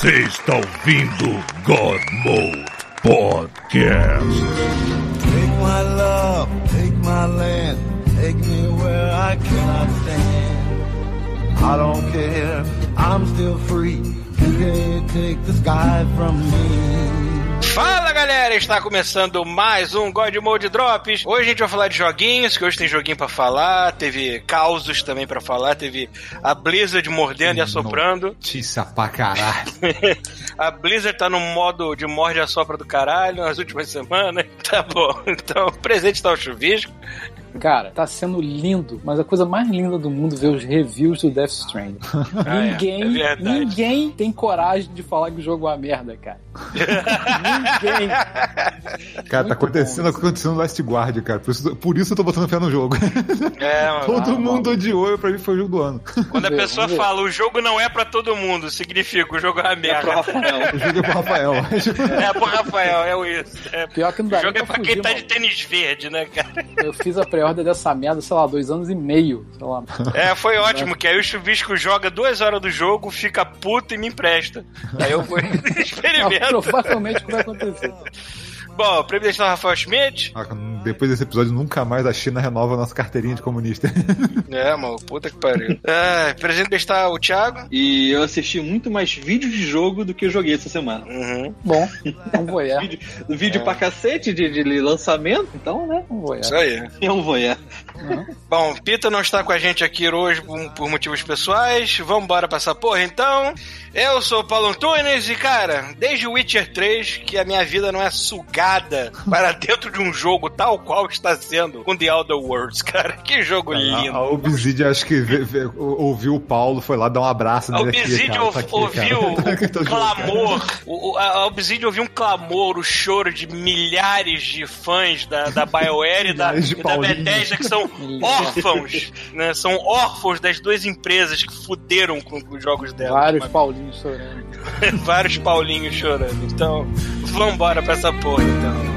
Você está ouvindo God Mode Podcast. Take my love, take my land, take me where I cannot stand. I don't care, I'm still free. You can't take the sky from me. Fala galera, está começando mais um God Mode Drops. Hoje a gente vai falar de joguinhos, que hoje tem joguinho pra falar, teve causos também pra falar, teve a Blizzard mordendo e assoprando. Notícia pra caralho. a Blizzard tá no modo de morde e assopra do caralho nas últimas semanas. Tá bom, então o presente tá o chuvisco. Cara, tá sendo lindo, mas a coisa mais linda do mundo ver os reviews do Death Stranding. Ah, é, ninguém, é ninguém tem coragem de falar que o jogo é uma merda, cara. ninguém. Cara, tá Muito acontecendo, bom acontecendo no Last Guard, cara. Por isso, por isso eu tô botando fé no jogo. É, mano. Todo Ah, mundo odiou e pra mim foi o jogo do ano. Quando a pessoa fala o jogo não é pra todo mundo, significa o jogo é uma merda. O jogo é pro Rafael. É pro Rafael, é isso. É, Pior que não o dá jogo nem é pra fugir, quem tá mano. de tênis verde, né, cara? Eu fiz a pré-ordem dessa merda, sei lá, dois anos e meio. Sei lá. É, foi ótimo, que aí o Chuvisco joga duas horas do jogo, fica puto e me empresta. Aí eu vou experimento. provavelmente vai acontecer. Bom, presidente Rafael Schmidt. Ah, Depois desse episódio, nunca mais a China renova a nossa carteirinha de comunista. É, mano, puta que pariu. É, presidente está o Thiago. E eu assisti muito mais vídeos de jogo do que eu joguei essa semana. Uhum. Bom, vou é. Vídeo, vídeo pra cacete de, de lançamento, então, né? Vou é. Isso aí. Eu não vou Bom, Pita não está com a gente aqui hoje por, por motivos pessoais. Vamos embora pra essa porra então. Eu sou o Paulo Antunes e, cara, desde o Witcher 3 que a minha vida não é sugada para dentro de um jogo tal qual está sendo com The Elder Worlds, cara. Que jogo lindo. a Obsidian, acho que vê- vê- ouviu o Paulo, foi lá dar um abraço A aqui, Obsidian cara. Tá aqui, ouviu cara. o Tô clamor. O, a Obsidian ouviu um clamor, o choro de milhares de fãs da, da BioWare e da, e da. Bethesda que são órfãos, né? São órfãos das duas empresas que fuderam com, com os jogos dela. Vários Paulinhos chorando. Vários Paulinhos chorando. Então, vambora pra essa porra, então.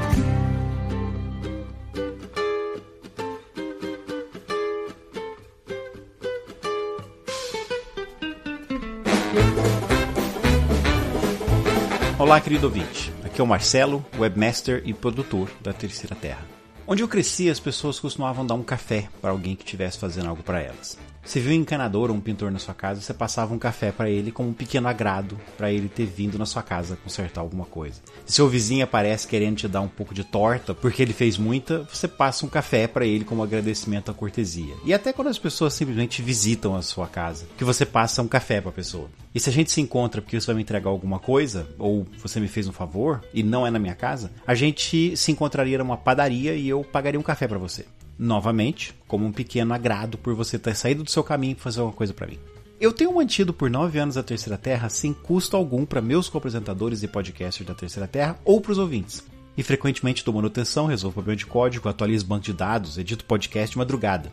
Olá, querido ouvinte. Aqui é o Marcelo, webmaster e produtor da Terceira Terra. Onde eu cresci, as pessoas costumavam dar um café para alguém que estivesse fazendo algo para elas. Você viu um encanador ou um pintor na sua casa, você passava um café para ele como um pequeno agrado para ele ter vindo na sua casa consertar alguma coisa. Se seu vizinho aparece querendo te dar um pouco de torta porque ele fez muita, você passa um café para ele como agradecimento à cortesia. E até quando as pessoas simplesmente visitam a sua casa, que você passa um café para a pessoa. E se a gente se encontra porque você vai me entregar alguma coisa, ou você me fez um favor e não é na minha casa, a gente se encontraria numa padaria e eu pagaria um café para você. Novamente, como um pequeno agrado por você ter saído do seu caminho para fazer alguma coisa para mim. Eu tenho mantido por nove anos a Terceira Terra sem custo algum para meus co-apresentadores e podcasters da Terceira Terra ou para os ouvintes. E frequentemente dou manutenção, resolvo problema de código, atualizo banco de dados, edito podcast de madrugada,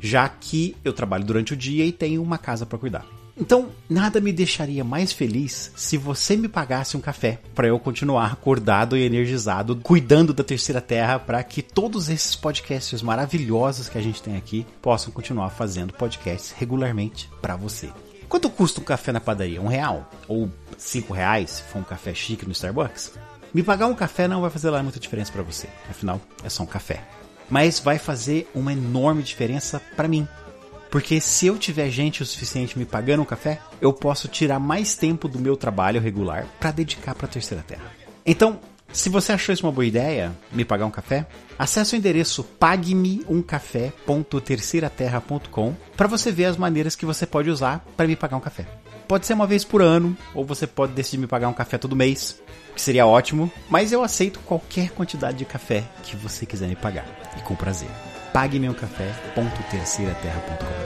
já que eu trabalho durante o dia e tenho uma casa para cuidar. Então, nada me deixaria mais feliz se você me pagasse um café para eu continuar acordado e energizado, cuidando da Terceira Terra para que todos esses podcasts maravilhosos que a gente tem aqui possam continuar fazendo podcasts regularmente para você. Quanto custa um café na padaria? Um real? Ou cinco reais, se for um café chique no Starbucks? Me pagar um café não vai fazer lá muita diferença para você. Afinal, é só um café. Mas vai fazer uma enorme diferença para mim. Porque se eu tiver gente o suficiente me pagando um café, eu posso tirar mais tempo do meu trabalho regular para dedicar para a Terceira Terra. Então, se você achou isso uma boa ideia, me pagar um café, acesse o endereço paguemeumcafé.terceiraterra.com para você ver as maneiras que você pode usar para me pagar um café. Pode ser uma vez por ano, ou você pode decidir me pagar um café todo mês, que seria ótimo, mas eu aceito qualquer quantidade de café que você quiser me pagar, e com prazer. paguemeumcafé.terceiraterra.com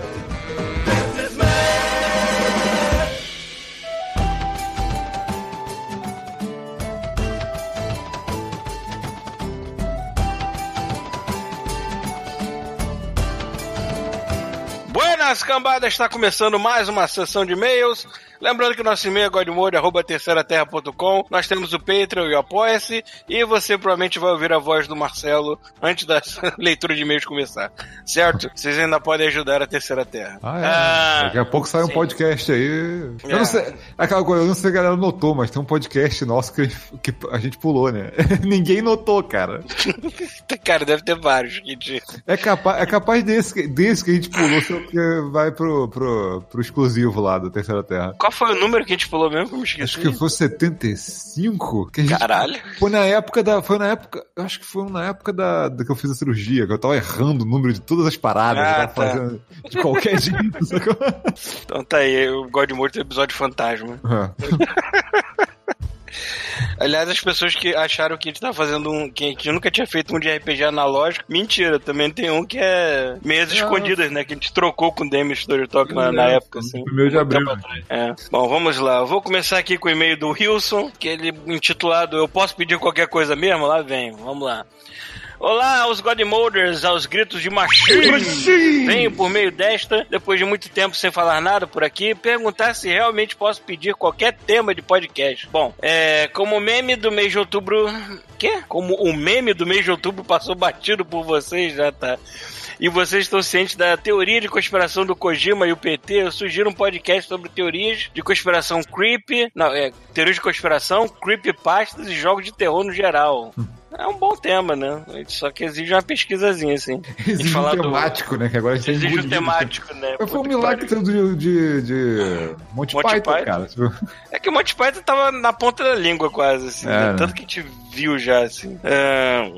Buenas, cambada! Está começando mais uma sessão de e-mails. Lembrando que o nosso e-mail é godmode.terceiraterra.com. Nós temos o Patreon e o Apoia-se. E você provavelmente vai ouvir a voz do Marcelo antes da leitura de e-mails começar. Certo? Vocês ainda podem ajudar a Terceira Terra. Ah, é. Ah, Daqui a pouco sai um sim. podcast aí. Eu É. não sei. Aquela coisa, eu não sei se a galera notou, mas tem um podcast nosso que, que a gente pulou, né? Ninguém notou, cara. Cara, deve ter vários. É capaz, é capaz desse, que- desse que a gente pulou, só que vai pro, pro, pro exclusivo lá da Terceira Terra. Qual foi o número que a gente falou mesmo? Acho que foi 75? Que gente Caralho. Foi na época da. Foi na época. Eu acho que foi na época da, da que eu fiz a cirurgia, que eu tava errando o número de todas as paradas, Ah, tá. fazendo de qualquer jeito. Então tá aí, o God Morto episódio fantasma. É. Aliás, as pessoas que acharam que a gente tava fazendo um. que a gente nunca tinha feito um de RPG analógico, mentira, também tem um que é meias escondidas, né? Que a gente trocou com o Demi Story Talk na, na É, época, assim. primeiro de abril. atrás. É. Bom, vamos lá. Eu vou começar aqui com o e-mail do Wilson, que ele intitulado Eu Posso Pedir Qualquer Coisa Mesmo? Lá vem, vamos lá. Olá aos Godmolders, aos gritos de machine. Venho por meio desta, depois de muito tempo sem falar nada por aqui, perguntar se realmente posso pedir qualquer tema de podcast. Bom, é, como o meme do mês de outubro. Quê? Como o meme do mês de outubro passou batido por vocês, já tá. E vocês estão cientes da teoria de conspiração do Kojima e o PT, eu sugiro um podcast sobre teorias de conspiração creepy. Não, é, teorias de conspiração, creepypastas e jogos de terror no geral. É um bom tema, né? Só que exige uma pesquisazinha, assim. Exige um falar do- temático, né? Que agora a gente tá Exige um engolido. temático, né? Foi um milagre de, de, de Monty, Monty Python, Python? cara. É que o Monty Python tava na ponta da língua, quase, assim. É, né? né? Tanto que a gente viu já, assim. É,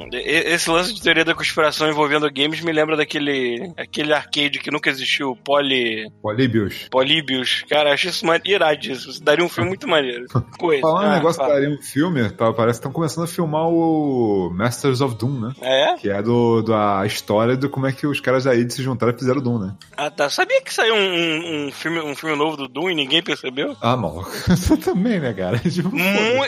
esse lance de teoria da conspiração envolvendo games me lembra daquele aquele arcade que nunca existiu, Poly, Políbios. Polybius. Cara, acho isso iradíssimo. Isso daria um filme muito maneiro. Coisa. Falando um Ah, negócio que fala. daria um filme, tá, parece que estão começando a filmar o Masters of Doom, né? É? Que é do, da história de como é que os caras aí se juntaram e fizeram Doom, né? Ah, tá. Sabia que saiu um, um- um filme, um filme novo do Doom e ninguém percebeu? Ah, maluco. Você também, né, cara? Tipo,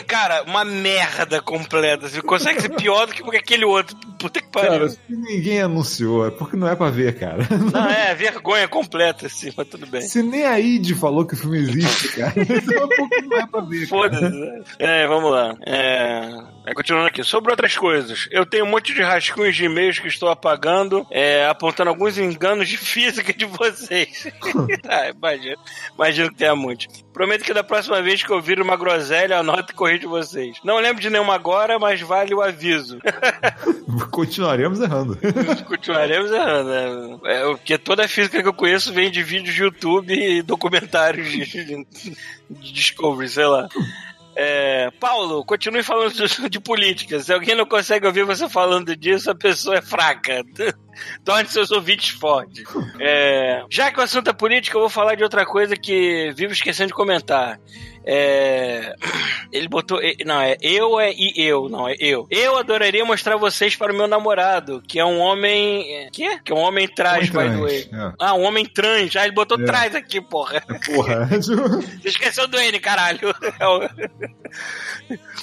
cara, uma merda completa. Consegue ser pior do que aquele outro. Puta que pariu. Cara, se ninguém anunciou, é porque não é pra ver, cara. Não, é vergonha completa, assim, mas tudo bem. Se nem a id falou que o filme existe, cara, então é porque não é pra ver. Foda-se. né? É, vamos lá. É... é, continuando aqui. Sobre outras coisas. Eu tenho um monte de rascunhos de e-mails que estou apagando, é, apontando alguns enganos de física de vocês. ah, imagino. Imagino que tenha muitos. Prometo que da próxima vez que eu vir uma groselha, anoto e corrijo vocês. Não lembro de nenhuma agora, mas vale o aviso. Continuaremos errando. Continuaremos errando, né? É, porque toda a física que eu conheço vem de vídeos de YouTube e documentários de, de, de Discovery, sei lá. É, Paulo, continue falando de, de política. Se alguém não consegue ouvir você falando disso, a pessoa é fraca. Torne seus ouvintes fortes. É, já que o assunto é política, eu vou falar de outra coisa que vivo esquecendo de comentar. É, ele botou. Não, é eu é e eu, não, é eu. Eu adoraria mostrar vocês para o meu namorado, que é um homem. é, Que? É um homem trans, by the é. Ah, um homem trans. Ah, ele botou É. trás aqui, porra. Porra. Você esqueceu do N, caralho. É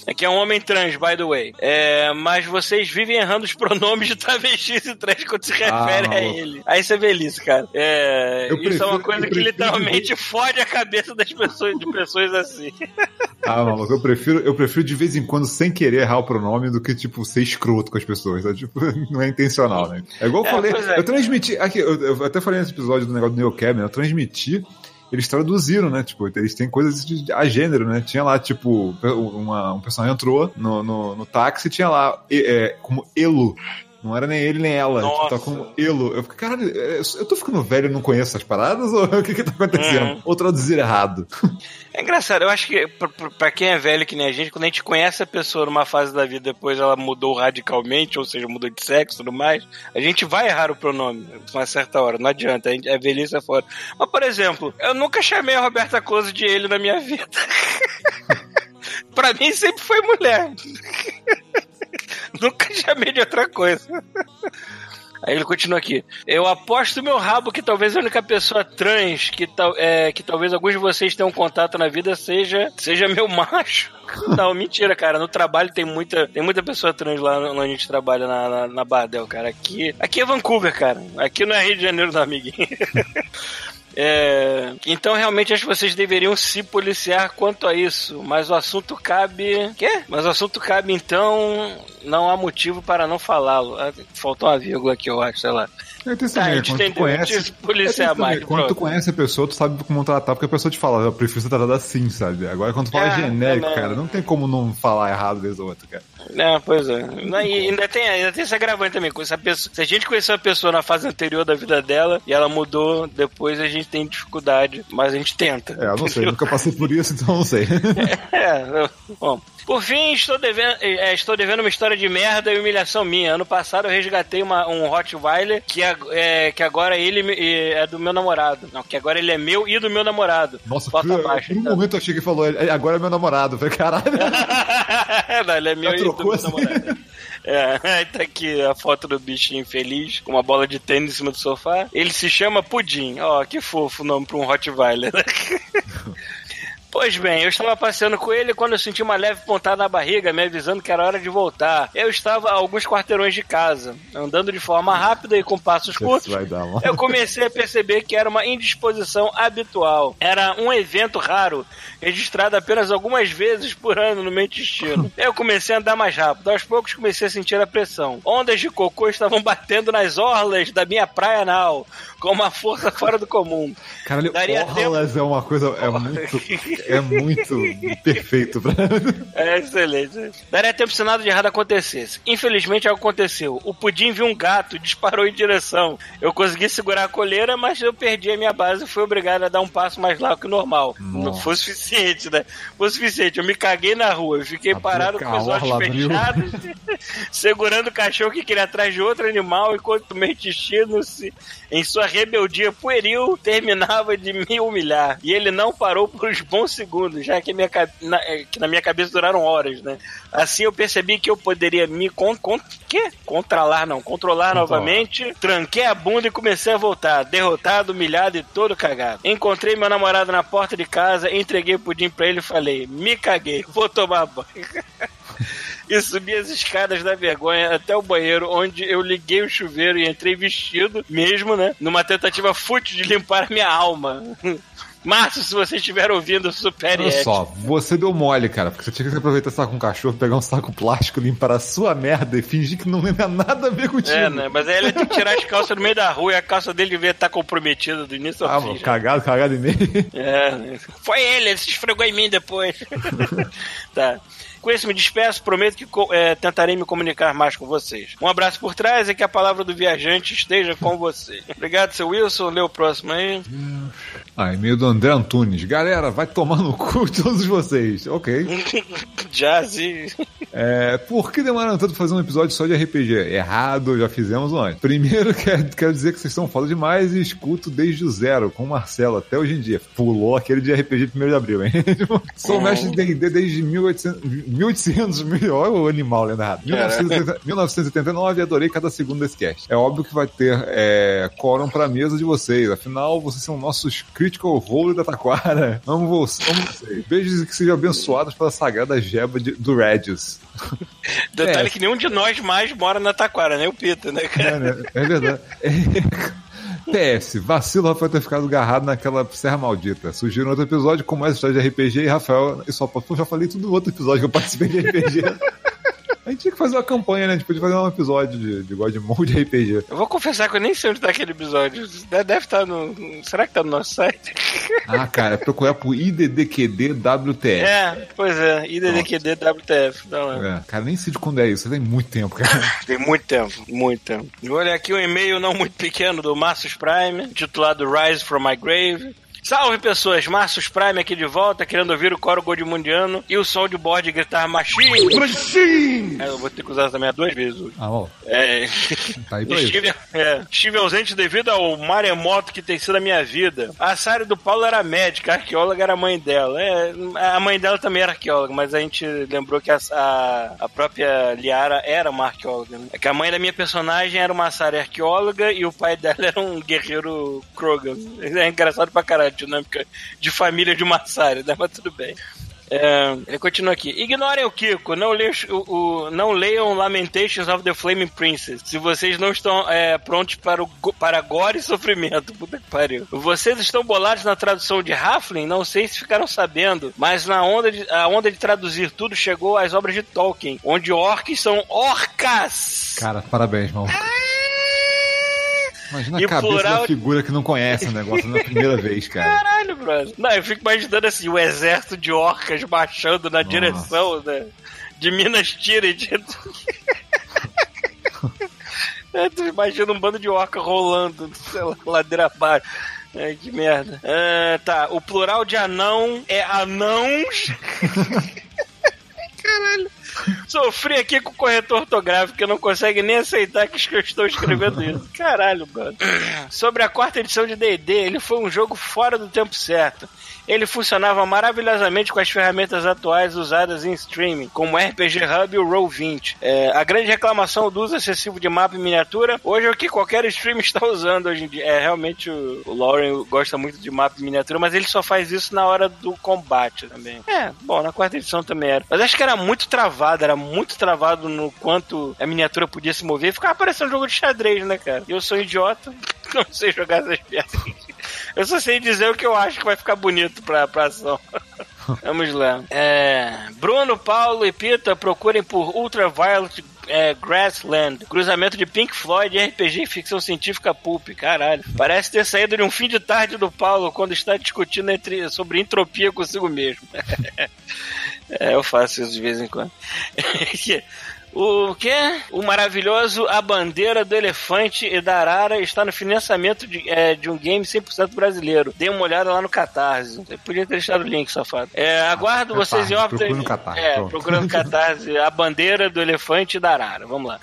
É que é um homem trans, by the way. É, mas vocês vivem errando os pronomes de travestis e trans quando se refere a maluco. ele. Aí isso é velhice, cara. É, isso é uma prefiro- coisa que prefiro- literalmente fode a cabeça das pessoas, de pessoas assim. Ah, maluco, eu prefiro, eu prefiro de vez em quando, sem querer, errar o pronome do que, tipo, ser escroto com as pessoas. Tá? Tipo, não é intencional, né? É igual eu É, falei. é. Eu transmiti. Aqui, eu, eu até falei nesse episódio do negócio do Neil Cabin, eu transmiti. Eles traduziram, né? Tipo, eles têm coisas de, a gênero, né? Tinha lá, tipo, uma, um personagem entrou no, no, no táxi tinha lá é, como Elo. Não era nem ele nem ela. Tipo, Nossa. tá como Elo. Eu fiquei, caralho, é, eu tô ficando velho e não conheço essas paradas? Ou o que que tá acontecendo? Uhum. Ou traduzir errado? É engraçado, eu acho que pra, quem é velho que nem a gente, quando a gente conhece a pessoa numa fase da vida, depois ela mudou radicalmente, ou seja, mudou de sexo e tudo mais, a gente vai errar o pronome uma certa hora, não adianta, a gente, é velhice é fora. Mas, por exemplo, eu nunca chamei a Roberta Close de ele na minha vida. pra mim sempre foi mulher. nunca chamei de outra coisa. Aí ele continua aqui. Eu aposto meu rabo que talvez a única pessoa trans que, tal, é, que talvez alguns de vocês tenham contato na vida seja, seja meu macho. Não, mentira, cara. No trabalho tem muita, tem muita pessoa trans lá onde a gente trabalha na, na, na Bardel, cara. Aqui, aqui é Vancouver, cara. Aqui não é Rio de Janeiro, não, amiguinho. É, então, realmente, acho que vocês deveriam se policiar quanto a isso. Mas o assunto cabe. Quê? Mas o assunto cabe, então. Não há motivo para não falá-lo. Ah, Faltou uma vírgula aqui, eu acho, sei lá. Eu tenho Tá, a também, gente quando tu entendeu. conhece. Que policiar mais. Quando tu conhece a pessoa, tu sabe como tratar, porque a pessoa te fala, eu prefiro ser tratado assim, sabe? Agora, quando tu fala É, genérico, também. cara, não tem como não falar errado vez ou outra, cara. É, pois é. E ainda tem, ainda tem esse agravante também. com essa pessoa, se a gente conheceu a pessoa na fase anterior da vida dela e ela mudou, depois a gente tem dificuldade, mas a gente tenta. É, eu não sei, nunca passei por isso, então não sei. É, bom. Por fim, estou devendo, é, estou devendo uma história de merda e humilhação minha. Ano passado eu resgatei uma, um Rottweiler que, é, que agora ele é do meu namorado. Não, que agora ele é meu e do meu namorado. Nossa, Bota por, abaixo, por um então. momento eu achei que falou, "É, agora é meu namorado. Falei, caralho. Não, ele é meu Já e trocou assim? É, aí tá aqui a foto do bichinho feliz, com uma bola de tênis em cima do sofá. Ele se chama Pudim. Ó, que fofo o nome pra um Rottweiler. Pois bem, eu estava passeando com ele quando eu senti uma leve pontada na barriga, me avisando que era hora de voltar. Eu estava a alguns quarteirões de casa, andando de forma rápida e com passos curtos. Eu comecei a perceber que era uma indisposição habitual. Era um evento raro, registrado apenas algumas vezes por ano no meu intestino. Eu comecei a andar mais rápido. Aos poucos comecei a sentir a pressão. Ondas de cocô estavam batendo nas orlas da minha praia anal, com uma força fora do comum. Caralho, Daria orlas é uma coisa, é muito, é muito perfeito pra... É excelente. Daria tempo se nada de errado acontecesse. Infelizmente algo aconteceu. O pudim viu um gato e disparou em direção. Eu consegui segurar a coleira, mas eu perdi a minha base e fui obrigado a dar um passo mais largo que o normal. Não foi suficiente, né? Foi o suficiente. Eu me caguei na rua. Eu fiquei A parado com os olhos fechados, segurando o cachorro que queria atrás de outro animal, enquanto meu intestino, se, em sua rebeldia pueril, terminava de me humilhar. E ele não parou por uns bons segundos, já que, minha, na, eh, que na minha cabeça duraram horas, né? Assim eu percebi que eu poderia me con, con, quê? controlar, não, controlar novamente. Tranquei a bunda e comecei a voltar, derrotado, humilhado e todo cagado. Encontrei meu namorado na porta de casa, entreguei o pudim pra ele e falei: Me caguei, vou tomar banho. e subi as escadas da vergonha até o banheiro, onde eu liguei o chuveiro e entrei vestido, mesmo, né? Numa tentativa fútil de limpar a minha alma. Márcio, se você estiver ouvindo, supere Olha só, você deu mole, cara, porque você tinha que aproveitar estar com um cachorro, pegar um saco plástico, limpar a sua merda e fingir que não tem nada a ver contigo. É, né? Mas aí ele tem que tirar as calças no meio da rua e a calça dele devia estar comprometida do início Ah, ao mano, fim. já. cagado, cagado em meio. É, né? foi ele, ele se esfregou em mim depois. tá. Com isso, me despeço, prometo que é, tentarei me comunicar mais com vocês. Um abraço por trás e que a palavra do viajante esteja com você. Obrigado, seu Wilson. Lê o próximo aí. Ah, e-mail do André Antunes. Galera, vai tomar no cu todos vocês. Ok. Jazz e... É, por que demoraram tanto pra fazer um episódio só de RPG? Errado, já fizemos antes. Primeiro, quero, quero dizer que vocês estão foda demais e escuto desde o zero, com o Marcelo, até hoje em dia. Pulou aquele de RPG de 1 de abril, hein? Sou mestre de D&D desde 1800, 1800 mil, olha o animal. 1980 1979 e adorei cada segundo desse cast. É óbvio que vai ter é, quórum pra mesa de vocês, afinal, vocês são nossos critical role da Taquara. Amo vocês. Amo vocês. Beijos e que sejam abençoados pela sagrada geba de- do Regis. Detalhe É. que nenhum de nós mais mora na Taquara, nem o Pita, né, cara? É, né? É verdade. PS, vacilo Rafael ter ficado agarrado naquela serra maldita. Surgiu no outro episódio como essa história de RPG e Rafael. E só pô, já falei tudo no outro episódio que eu participei de RPG. A gente tinha que fazer uma campanha, né? A gente podia fazer um episódio de, de God Mode de RPG. Eu vou confessar que eu nem sei onde tá aquele episódio. Deve estar no. Será que tá no nosso site? Ah, cara, é procurar por IDDQD-WTF. É, pois é. IDDQD WTF. Não, é. É, cara, nem sei de quando é isso, tem muito tempo, cara. Tem muito tempo, muito tempo. Vou olhar aqui um e-mail não muito pequeno do Marcus Prime, titulado Rise from My Grave. Salve pessoas, Marcos Prime aqui de volta, querendo ouvir o coro godmundiano e o som de board gritar machine. Machine! eu vou ter que usar também duas vezes hoje. Ah, ó, É, tá aí pra estive, é, estive ausente devido ao maremoto que tem sido a minha vida. A Sari do Paulo era médica, a arqueóloga era a mãe dela. É, a mãe dela também era arqueóloga, mas a gente lembrou que a, a, a própria Liara era uma arqueóloga. Né? É que a mãe da minha personagem era uma Sari arqueóloga e o pai dela era um guerreiro Krogan. É engraçado pra caralho, dinâmica de família de uma Sari, né? Mas tudo bem. É, ele continua aqui. Ignorem o Kiko, não, leiam, o, o- não leiam Lamentations of the Flaming Princess. Se vocês não estão é, prontos para, o, para gore e sofrimento. Puta que pariu. Vocês estão bolados na tradução de Halfling? Não sei se ficaram sabendo, mas na onda de, a onda de traduzir tudo chegou às obras de Tolkien, onde orcs são orcas. Cara, parabéns, irmão. Imagina E a cabeça plural- da figura que não conhece o negócio na primeira vez, cara. Caralho, brother. Não, eu fico imaginando assim, o exército de orcas marchando na direção né, de Minas Tirith. Tu imagina um bando de orca rolando, sei lá, ladeira abaixo. É, que merda. É, tá, o plural de anão é anãos. Caralho. Sofri aqui com o corretor ortográfico que não consegue nem aceitar que eu estou escrevendo isso. Caralho, mano. Sobre a quarta edição de D&D, ele foi um jogo fora do tempo certo. Ele funcionava maravilhosamente com as ferramentas atuais usadas em streaming, como o RPG Hub e o Roll20. É, a grande reclamação do uso excessivo de mapa e miniatura, hoje é o que qualquer stream está usando hoje em dia. É, realmente o, o Lauren gosta muito de mapa e miniatura, mas ele só faz isso na hora do combate também. É, bom, na quarta edição também era. Mas acho que era muito travado, era muito travado no quanto a miniatura podia se mover. Ficava parecendo um jogo de xadrez, né, cara? E eu sou idiota, não sei jogar essas piadas. Eu só sei dizer o que eu acho que vai ficar bonito pra, pra ação. Vamos lá. É, Bruno, Paulo e Pita procurem por Ultraviolet é, Grassland, cruzamento de Pink Floyd RPG e ficção científica pulp. Caralho. Parece ter saído de um fim de tarde do Paulo quando está discutindo entre- sobre entropia consigo mesmo. é, eu faço isso de vez em quando. O que? O maravilhoso A Bandeira do Elefante e da Arara está no financiamento de, é, de um game 100% brasileiro. Dê uma olhada lá no Catarse. Eu podia ter deixado o link, safado. É, aguardo Catarse, vocês em órbita. procura no Catarse, É, procurando Catarse. A Bandeira do Elefante e da Arara. Vamos lá.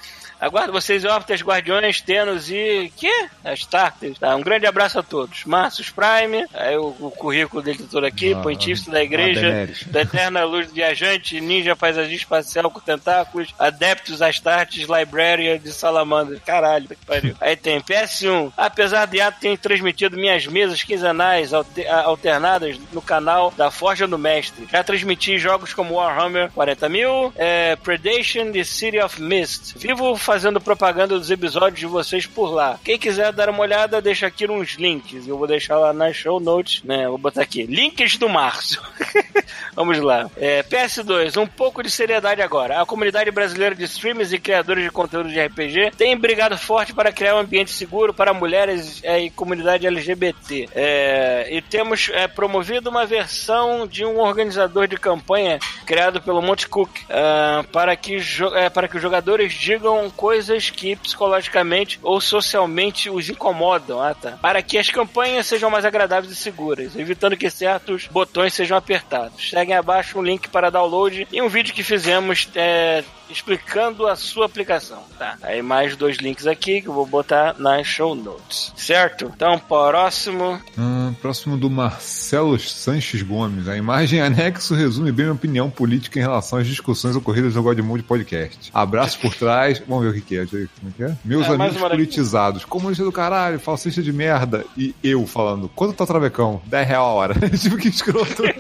Aguardo vocês órbitas, Guardiões, Tenos e. quê? As Tartas. Tá, um grande abraço a todos. Marcius Prime, aí o, o currículo dele todo aqui, Ah, Pontífice da ah, Igreja, Daenerys. da Eterna Luz Viajante, Ninja Paisagista Espacial com Tentáculos, Adeptus Astartes, Librarian de Salamandra. Caralho, que pariu. Aí tem PS1. Apesar de ato ter transmitido minhas mesas quinzenais alte- a- alternadas no canal da Forja do Mestre. Já transmiti jogos como Warhammer 40 mil, é, Predation e City of Mist. Vivo fazendo propaganda dos episódios de vocês por lá. Quem quiser dar uma olhada, deixa aqui uns links. Eu vou deixar lá nas show notes, né? Vou botar aqui. Links do Márcio. Vamos lá. É, PS2, um pouco de seriedade agora. A comunidade brasileira de streamers e criadores de conteúdo de RPG tem brigado forte para criar um ambiente seguro para mulheres é, e comunidade LGBT. É, e temos é, promovido uma versão de um organizador de campanha criado pelo Monte Cook ah, para, que é, para que os jogadores digam coisas que psicologicamente ou socialmente os incomodam. Ah, tá. Para que as campanhas sejam mais agradáveis e seguras, evitando que certos botões sejam apertados. Seguem abaixo um link para download e um vídeo que fizemos é, explicando a sua aplicação. Tá. Aí mais dois links aqui que eu vou botar nas show notes. Certo? Então, próximo. Hum, próximo do Marcelo Sanches Gomes. A imagem anexo resume bem minha opinião política em relação às discussões ocorridas no Godmode Podcast. Abraço por trás. Vamos ver o que, que é. Como é que é. Meus É, amigos daqui. politizados. Comunista do caralho, falsista de merda. E eu falando, quanto tá o travecão? 10 real a hora. tipo, que escroto.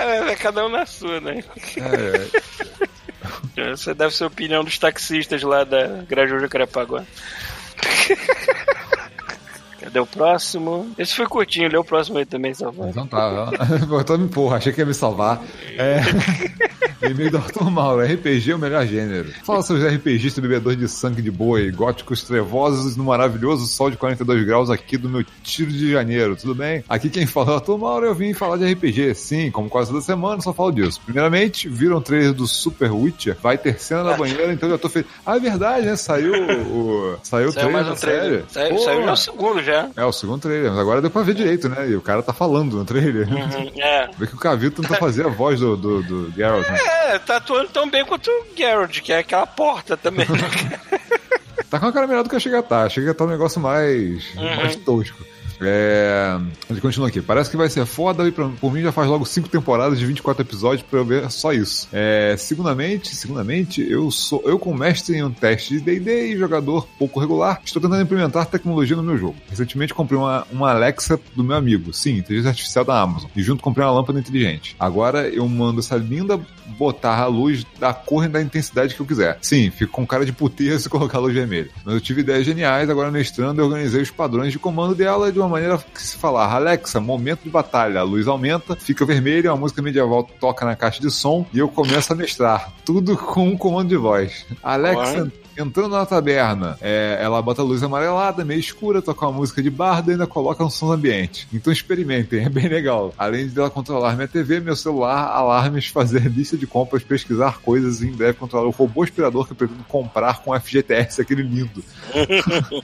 É, é cada um na sua, né? É, Essa deve ser a opinião dos taxistas lá da Grajaú Jacarepaguá. Cadê o próximo? Esse foi curtinho, lê o próximo aí também, Salvador. Então tá, botou me porra, achei que ia me salvar. É. E-mail do Arthur Mauro, RPG é o melhor gênero. Fala seus RPGistas bebedores de sangue de boi, góticos trevosos no maravilhoso sol de 42 graus aqui do meu tiro de janeiro, tudo bem? Aqui quem fala é o Arthur Mauro eu vim falar de RPG, sim, como quase toda semana, só falo disso. Primeiramente, viram o trailer do Super Witcher, vai ter cena na banheira, então eu já tô feliz. Ah, é verdade, né? Saiu o. Saiu o Saiu trailer mais um trailer. série. Saiu, saiu já o segundo já. É, o segundo trailer, mas agora deu pra ver direito, né? E o cara tá falando no trailer. Uhum, é. Vê que o Cavito tenta fazer a voz do, do, do Geralt, né? É, tá atuando tão bem quanto o Geralt, que é aquela porta também. né? Tá com a cara melhor do que a Chega tá. A Chega tá um negócio mais, Uhum. mais tosco. É... Ele continua aqui. Parece que vai ser foda e pra- por mim já faz logo cinco temporadas de 24 episódios pra eu ver só isso. É... Segundamente, segundamente, eu sou eu como mestre em um teste de D&D e jogador pouco regular, estou tentando implementar tecnologia no meu jogo. Recentemente comprei uma, uma Alexa do meu amigo, sim, inteligência artificial da Amazon, e junto comprei uma lâmpada inteligente. Agora eu mando essa linda botar a luz da cor e da intensidade que eu quiser. Sim, fico com cara de puteiro se colocar a luz vermelha. Mas eu tive ideias geniais, agora mestrando eu organizei os padrões de comando dela de uma maneira que se falar Alexa, momento de batalha, a luz aumenta, fica vermelha, uma música medieval toca na caixa de som e eu começo a mestrar. Tudo com um comando de voz. Alexa, entrando na taberna, é, ela bota a luz amarelada, meio escura, toca uma música de bardo e ainda coloca um som ambiente. Então experimentem, é bem legal. Além de ela controlar minha TV, meu celular, alarmes, fazer lista de compras, pesquisar coisas e em breve controlar o robô aspirador que eu pretendo comprar com FGTS, aquele lindo.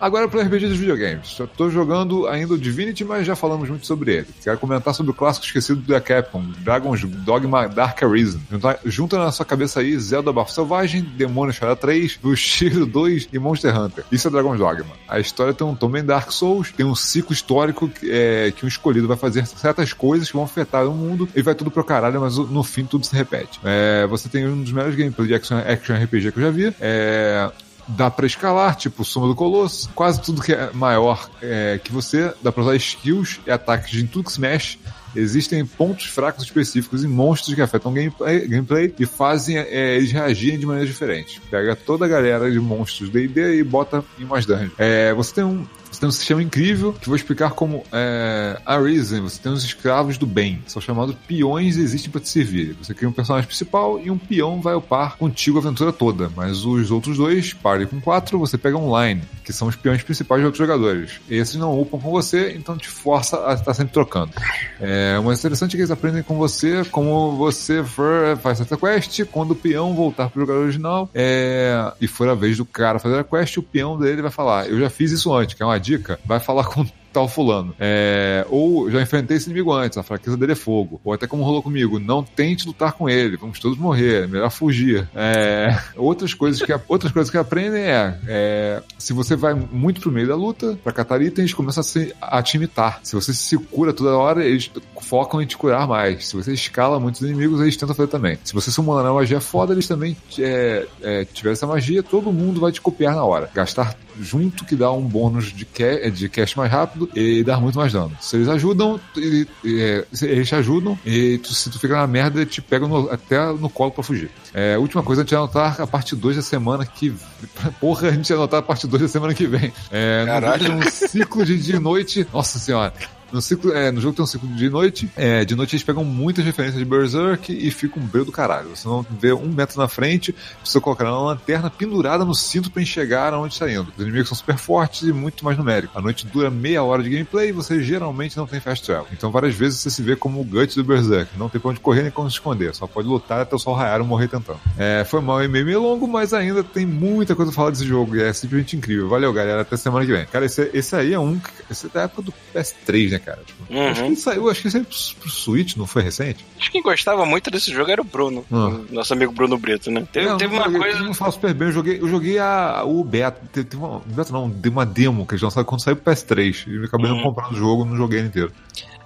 Agora para RPG dos videogames. Eu tô jogando ainda o Divinity, mas já falamos muito sobre ele. Quero comentar sobre o clássico esquecido da Capcom, Dragon's Dogma Dark Arisen. Junta, junta na sua cabeça aí Zelda Bafo Selvagem, Demônio Chara 3, Bushido 2 e Monster Hunter. Isso é Dragon's Dogma. A história tem um tom bem Dark Souls, tem um ciclo histórico que, é, que um escolhido vai fazer certas coisas que vão afetar o mundo e vai tudo pro caralho, mas no fim tudo se repete. É, você tem um dos melhores gameplays de action, action RPG que eu já vi. É, dá pra escalar, tipo Soma do Colosso. Quase tudo que é maior é, que você, dá pra usar skills e ataques em tudo que se mexe. Existem pontos fracos específicos em monstros que afetam gameplay, gameplay e fazem é, eles reagirem de maneiras diferentes. Pega toda a galera de monstros D&D e bota em umas dungeons. É, você tem um tem um sistema incrível que vou explicar como é, a Reason. Você tem os escravos do bem. São chamados peões e existem para te servir. Você cria um personagem principal e um peão vai upar contigo a aventura toda. Mas os outros dois, pare com quatro, você pega online, que são os peões principais de outros jogadores. Esses não upam com você, então te força a estar sempre trocando. É, o mais interessante é que eles aprendem com você como você for, faz certa quest. Quando o peão voltar pro jogador original é, e for a vez do cara fazer a quest, o peão dele vai falar: Eu já fiz isso antes, que é uma dica, vai falar com tal fulano. É, ou já enfrentei esse inimigo antes, a fraqueza dele é fogo. Ou até como rolou comigo, não tente lutar com ele, vamos todos morrer, é melhor fugir. É, outras, coisas que, outras coisas que aprendem é, é, se você vai muito pro meio da luta, pra catar itens, começa a, se, a te imitar. Se você se cura toda hora, eles focam em te curar mais. Se você escala muitos inimigos, eles tentam fazer também. Se você summonar uma magia foda, eles também é, é, tiver essa magia, todo mundo vai te copiar na hora. Gastar junto que dá um bônus de, ca de cast mais rápido e dar muito mais dano. Se eles ajudam, e, e, eles te ajudam e tu, se tu fica na merda, te pegam no, até no colo pra fugir. É, última coisa, a gente vai anotar a parte 2 da semana que. Porra, a gente vai anotar a parte 2 da semana que vem. É, Caralho. no um ciclo de dia e noite. Nossa senhora. No, ciclo, é, no jogo tem um ciclo de noite. É, de noite eles pegam muitas referências de Berserk e fica um breu do caralho. Você não vê um metro na frente, precisa colocar uma lanterna pendurada no cinto para enxergar aonde está indo. Os inimigos são super fortes e muito mais numéricos. A noite dura meia hora de gameplay e você geralmente não tem fast travel. Então várias vezes você se vê como o Guts do Berserk. Não tem pra onde correr nem como se esconder. Só pode lutar até o sol raiar ou morrer tentando. É, foi mal e meio, meio longo, mas ainda tem muita coisa pra falar desse jogo. E é simplesmente incrível. Valeu, galera. Até semana que vem. Cara, esse, esse aí é um. Esse é da época do PS3, né, cara? Tipo, Uhum. Acho que ele saiu, acho que ele saiu pro, Switch, não foi recente? Acho que quem gostava muito desse jogo era o Bruno. O Nosso amigo Bruno Brito, né? Teve, eu teve não uma joguei- coisa. Eu não falo super bem, eu joguei, eu joguei a, o beta. Teve, uma, beta não, de uma demo que eles lançaram quando saiu pro PS3. E eu acabei Uhum. não comprando o jogo, não joguei ele inteiro.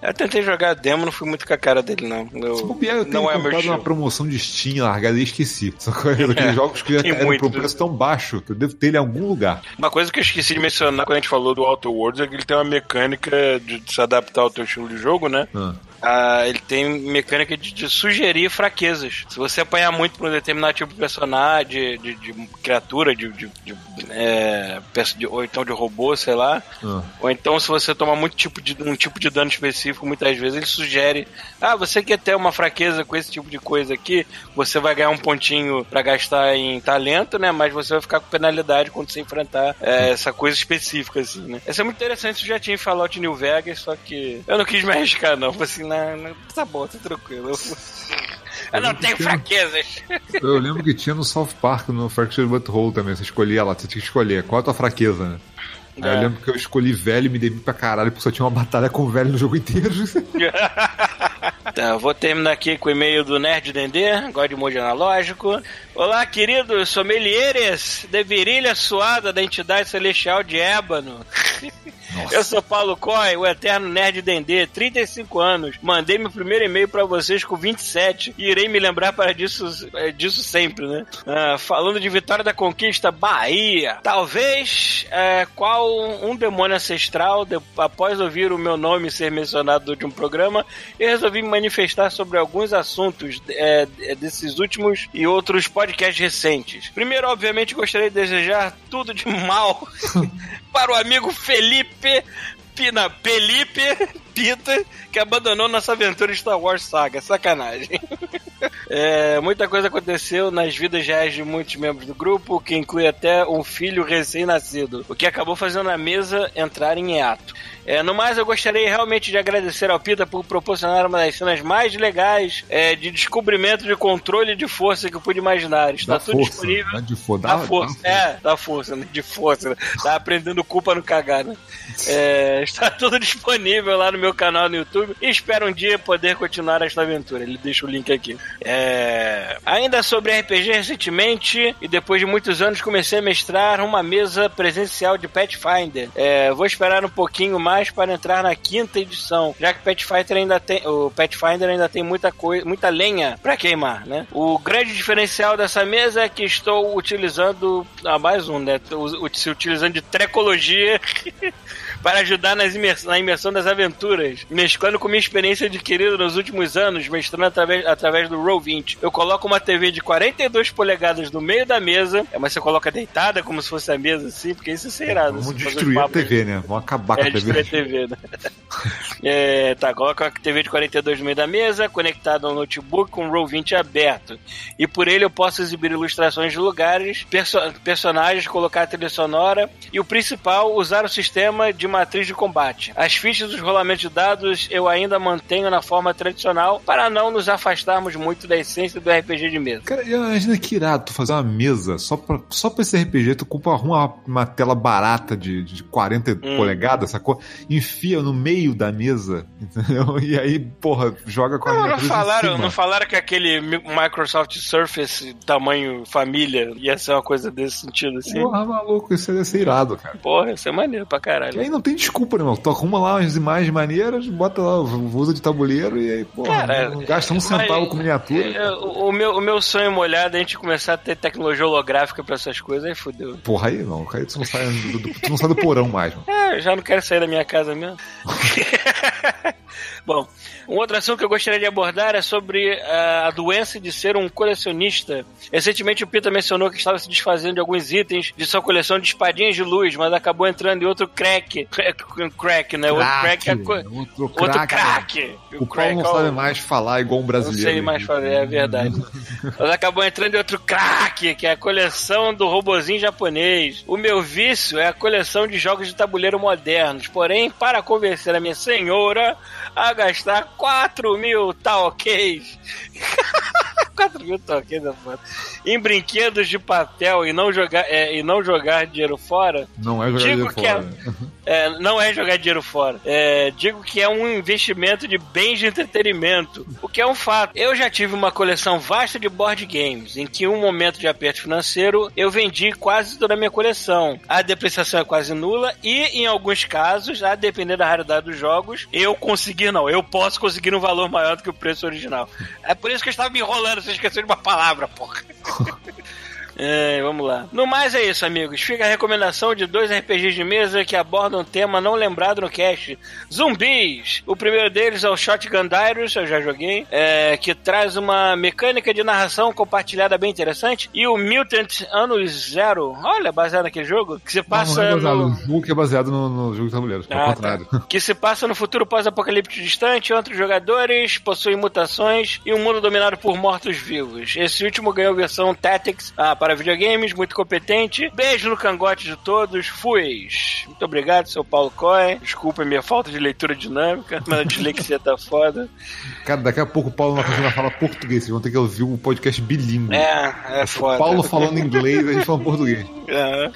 Eu tentei jogar a demo, não fui muito com a cara dele, não. Eu, Se bobear, eu tenho não é meu uma promoção de Steam largada esqueci. Só que aqueles jogos que eram muito, né? preço tão baixo que eu devo ter ele em algum lugar. Uma coisa que eu esqueci de mencionar quando a gente falou do Outer Worlds é que ele tem uma mecânica de se adaptar ao teu estilo de jogo, né? Ah. Ah, ele tem mecânica de, de sugerir fraquezas. Se você apanhar muito por um determinado tipo de personagem, de, de- de criatura, de, de- é, ou então de robô, sei lá, Ah. ou então se você tomar muito tipo de, um tipo de dano específico, muitas vezes ele sugere, ah, você quer ter uma fraqueza com esse tipo de coisa aqui, você vai ganhar um pontinho pra gastar em talento, né? Mas você vai ficar com penalidade quando você enfrentar é, essa coisa específica, assim, né? Essa é muito interessante, isso já tinha em Fallout New Vegas, só que eu não quis me arriscar, não. Assim, não, não, tá bom, tá tranquilo. Eu não tenho fraquezas. Eu lembro que tinha no South Park, no Fractured Butthole também. Você escolhia lá, você tinha que escolher qual é a tua fraqueza, né? Aí É. eu lembro que eu escolhi velho e me dei pra caralho, porque só tinha uma batalha com velho no jogo inteiro. Tá, eu vou terminar aqui com o e-mail do Nerd Dendê, God Mode Analógico. Olá, queridos sommeliers de virilha suada da entidade celestial de ébano. Eu sou Paulo Coy, o eterno nerd Dendê, 35 anos. Mandei meu primeiro e-mail pra vocês com 27 e irei me lembrar para disso, é, disso sempre, né? Ah, falando de Vitória da Conquista, Bahia. Talvez é, qual um demônio ancestral, de- após ouvir o meu nome ser mencionado no último programa, eu resolvi me manifestar sobre alguns assuntos é, desses últimos e outros podcasts recentes. Primeiro, obviamente, gostaria de desejar tudo de mal para o amigo Felipe Pina Felipe Pita, que abandonou nossa aventura em Star Wars Saga. Sacanagem. É, muita coisa aconteceu nas vidas reais de muitos membros do grupo, que inclui até um filho recém-nascido, o que acabou fazendo a mesa entrar em hiato. É, no mais, eu gostaria realmente de agradecer ao Pita por proporcionar uma das cenas mais legais é, de descobrimento de controle de força que eu pude imaginar. Está Da tudo força. disponível. Dá de fo- Da dá- força, dá é, da força, né? de força. Né? Tá aprendendo culpa no cagar, né? É, está tudo disponível lá no meu canal no YouTube e espero um dia poder continuar esta aventura. Ele deixa o link aqui. É, ainda sobre RPG, recentemente e depois de muitos anos, comecei a mestrar uma mesa presencial de Pathfinder. É, vou esperar um pouquinho mais para entrar na quinta edição, já que Pathfinder ainda tem, o Pathfinder ainda tem muita coisa, muita lenha para queimar, né? O grande diferencial dessa mesa é que estou utilizando ah, mais um, né? Se utilizando de trecologia para ajudar imers- na imersão das aventuras, mesclando com minha experiência adquirida nos últimos anos, mestrando através, através do Roll20. Eu coloco uma TV de 42 polegadas no meio da mesa, é, mas você coloca deitada como se fosse a mesa assim, porque isso é irado. Vamos destruir a TV, né? Vamos acabar com é, a destruir TV. a TV, né? É, tá, coloca uma TV de 42 no meio da mesa, conectado ao notebook com o Roll20 aberto. E por ele eu posso exibir ilustrações de lugares, perso- personagens, colocar a trilha sonora e o principal, usar o sistema de matriz de combate. As fichas dos rolamentos de dados eu ainda mantenho na forma tradicional para não nos afastarmos muito da essência do RPG de mesa. Cara, imagina que irado tu fazer uma mesa só pra, só pra esse RPG, tu compra uma, uma tela barata de, de 40 Hum. polegadas, sacou? Enfia no meio da mesa, entendeu? E aí, porra, joga com a Não, não falaram, não falaram que aquele Mi- Microsoft Surface tamanho família ia ser uma coisa desse sentido assim? Porra, maluco, isso ia ser irado, cara. Porra, isso é maneiro pra caralho. aí não tem desculpa, né, irmão? Tu arruma lá umas imagens maneiras, bota lá, usa de tabuleiro e aí, porra, Cara, não gasta um centavo com miniatura. É, O, o meu, o meu sonho molhado é a gente começar a ter tecnologia holográfica pra essas coisas, aí fodeu. Porra, aí não, aí tu não sai do, do- tu não sai do porão mais, mano. É, eu já não quero sair da minha casa mesmo. Bom, um outro assunto que eu gostaria de abordar é sobre ah, a doença de ser um colecionista. Recentemente o Pita mencionou que estava se desfazendo de alguns itens de sua coleção de espadinhas de luz, mas acabou entrando em outro crack. Crack, né? Outro crack. é outro Outro crack. crack. O não crack, ó, sabe mais falar igual um Não brasileiro. sei mais fazer, é verdade. Mas acabou entrando em outro crack, que é a coleção do robozinho japonês. O meu vício é a coleção de jogos de tabuleiro modernos. Porém, para convencer a minha senhora a gastar 4 mil talquês. 4 mil talquês é foda. Em brinquedos de papel e não jogar, é, e não jogar dinheiro fora, Não é jogar dinheiro é- fora. é, não é jogar dinheiro fora. É, digo que é um investimento de bens de entretenimento, o que é um fato. Eu já tive uma coleção vasta de board games, em que em um momento de aperto financeiro eu vendi quase toda a minha coleção. A depreciação é quase nula e, em alguns casos, a depender da raridade dos jogos, eu consegui, não, eu posso conseguir um valor maior do que o preço original. Por isso que eu estava me enrolando, você esqueceu de uma palavra, porra. É, vamos lá. No mais é isso, amigos. Fica a recomendação de dois RPGs de mesa que abordam um tema não lembrado no cast: zumbis. O primeiro deles é o Shotgun Diaries, eu já joguei, é, que traz uma mecânica de narração compartilhada bem interessante. E o Mutant Ano Zero, olha, baseado naquele jogo, que se passa não, não é no. jogo que é baseado no, no jogo de tabuleiro, ao Ah, contrário. tá. Que se passa no futuro pós-apocalíptico distante, entre os jogadores, possui mutações e um mundo dominado por mortos-vivos. Esse último ganhou versão Tactics ah, para videogames, muito competente. Beijo no cangote de todos, fui! Muito obrigado, seu Paulo Coy. Desculpa a minha falta de leitura dinâmica, mas a dislexia tá foda. Cara, daqui a pouco o Paulo vai falar português, vocês vão ter que ouvir o podcast bilíngue. É, é foda. Paulo falando inglês, a gente falando português. É.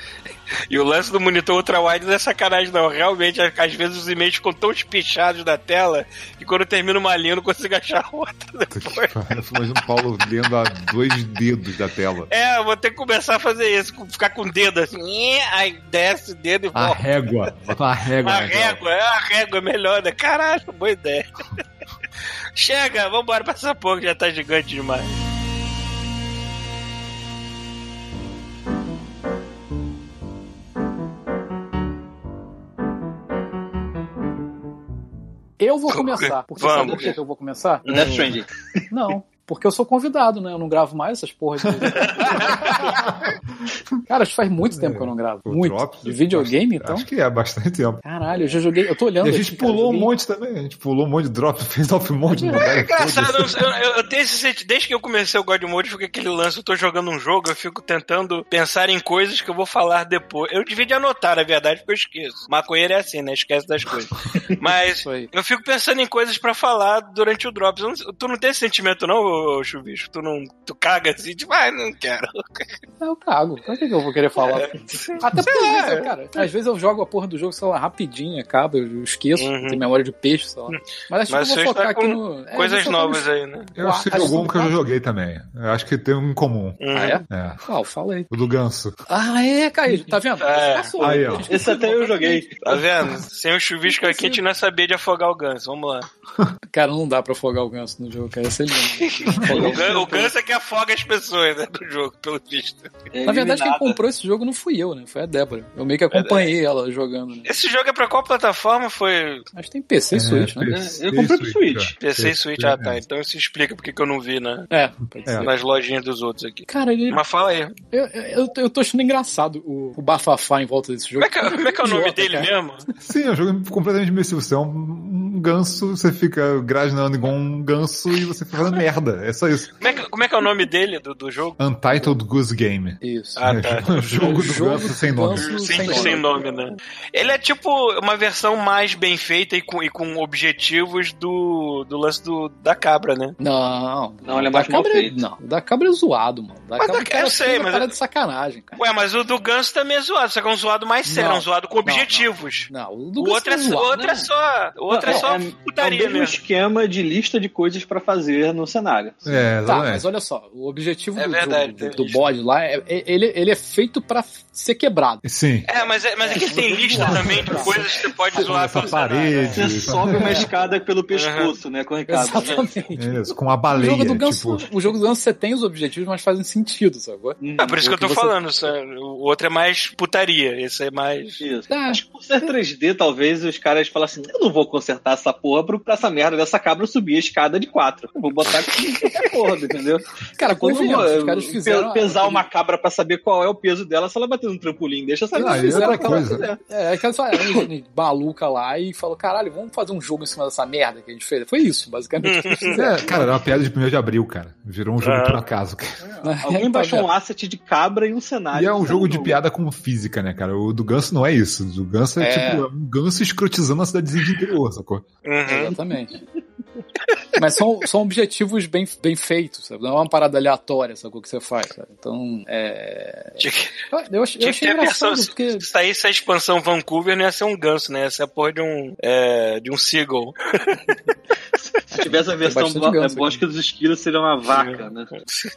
E o lance do monitor ultra-wide não é sacanagem, não. Realmente, às vezes os e-mails ficam tão espichados da tela que quando termina uma linha eu não consigo achar outra depois. Imagina o Paulo lendo a dois dedos da tela. É, eu vou ter que começar a fazer isso, ficar com o dedo assim, aí desce o dedo e A volta. régua. Bota uma régua. A né, régua, é a régua é melhor, né? Caralho, boa ideia. Chega, vambora pra essa porra que já tá gigante demais. Eu vou começar. Porque sabe Vamos. por que que eu vou começar? Death Stranding. Não. Porque eu sou convidado, né? Eu não gravo mais essas porras. De... Cara, isso faz muito tempo que eu não gravo. O muito. Drops, De videogame, acho- então? Acho que é bastante tempo. Caralho, eu já joguei. Eu tô olhando. E a gente aqui, cara, pulou um joguei- monte também. A gente pulou um monte de drop, fez off um monte de É modelo. engraçado, eu, eu- tenho esse sentimento. Desde que eu comecei o God Mode, fica aquele lance. Eu tô jogando um jogo, eu fico tentando pensar em coisas que eu vou falar depois. Eu devia de anotar, na verdade, porque eu esqueço. Maconheiro é assim, né? Esquece das coisas. Mas eu fico pensando em coisas pra falar durante o Drops. Não- tu não tem esse sentimento, não, ô, Chuvisco? Tu não. Tu caga assim, tipo, ah, não quero. Eu cago. Pra que que eu vou querer falar? Até porque, às vezes, eu, cara, às vezes eu jogo a porra do jogo, sei lá, rapidinho, acaba, eu esqueço, Uhum. tem memória de peixe, sei lá. Mas acho Mas que eu vou focar aqui no. é, Coisas focar novas no- aí, né? Eu acho que você Ah, jogou um que eu já joguei também. Eu acho que tem um em comum. Uhum. Ah, é? É. Qual? Falei. O do ganso. Ah, é, Caio, tá vendo? É. Passou. Aí, ó. Esse até eu joguei. Tá vendo? Sem o chuvisco aqui, a gente não sabia de afogar o ganso. Vamos lá. Cara, não dá pra afogar o ganso no jogo, cara. Ia ser lindo. O, gan- o ganso é que afoga as pessoas né, do jogo, pelo visto. Na verdade, quem comprou esse jogo não fui eu, né? Foi a Débora. Eu meio que acompanhei ela jogando. Né? Esse jogo é pra qual plataforma? Foi Acho que tem PC e Switch, né? PC, Eu comprei pro Switch. é. PC e Switch? Ah, tá. Então isso explica porque que eu não vi na, É, É. nas lojinhas dos outros aqui. Cara, ele, Mas fala aí. eu, eu, eu tô achando engraçado o, o bafafá em volta desse jogo. Como é que, como é, que é o nome dele cara. mesmo? Sim, é um jogo completamente imbecil. Você é um, um ganso, você fica grasnando igual um ganso e você fica fazendo merda. É só isso. Como é que, como é, que é o nome dele, do, do jogo? Untitled Goose Game. Isso. Ah, É, tá. o jogo do Jogo ganso sem nome. Sem, sem sem, nome. né? Ele é tipo uma versão mais bem feita e com, e com objetivos do, do lance do, da cabra, né? Não. Não, ele é mais cabra é-. Não, o da cabra é zoado, mano. Da Mas cabra, da- cara eu sei, mas- parada de sacanagem, cara. Ué, mas o do ganso também é zoado, só que é um zoado mais sério, Não. é um zoado com Não, objetivos. Não, o do O Ganso outro é, é só- o zoado. outro é só, o outro é, Não, só é, é putaria o mesmo mesmo. esquema de lista de coisas pra fazer no cenário. É, Tá, exatamente. mas olha só, o objetivo É do, verdade, jogo, do, do bode lá, é, é- ele, ele é feito pra ser quebrado. Sim. É, mas é, mas é que ele tem lista também de coisas que você pode zoar Essa pelo cenário. parede. Você sobe uma escada pelo pescoço, né, com o Ricardo. Exatamente. Isso, com O baleia. jogo do Ganso, tipo, o jogo do Ganso você tem os objetivos, mas fazem sentido, sabe? É por isso que eu tô Você- falando, sabe? o outro é mais putaria, esse é mais... Isso. É. Acho que por ser 3D, talvez os caras falam assim: eu não vou consertar essa porra pra essa merda dessa cabra subir a escada de 4. Eu vou botar aqui qualquer porra, entendeu? Cara, Quando convenhamos, os caras fizeram... pe- pesar uma cabra pra saber qual é o peso dela, se ela bater no trampolim, deixa saber. Ah, e fizeram aquela coisa. É, aquela só era gente maluca lá e falou: caralho, vamos fazer um jogo em cima dessa merda que a gente fez. Foi isso, basicamente. É, cara, era uma piada de 1 de abril, cara. Virou um jogo Ah. por acaso. cara. Alguém baixou vendo? um asset de cabra e um cenário. E é um jogo de piada com física, né, cara? O do Ganso não é isso. O do Ganso é, É. tipo um ganso escrotizando a cidadezinha de interior, sacou? Uhum. Exatamente. Mas são, são objetivos bem, bem feitos, sabe? Não é uma parada aleatória, sabe? O que você faz, sabe? Então, é. Tinha que, Eu, eu tinha que achei ter a versão. engraçado, porque. Se saísse a expansão Vancouver, não ia ser um ganso, né? Ia ser a porra de um. É, de um Seagull. Se tivesse a versão bo- ganso é, Bosque dos Esquilos, seria uma vaca, né?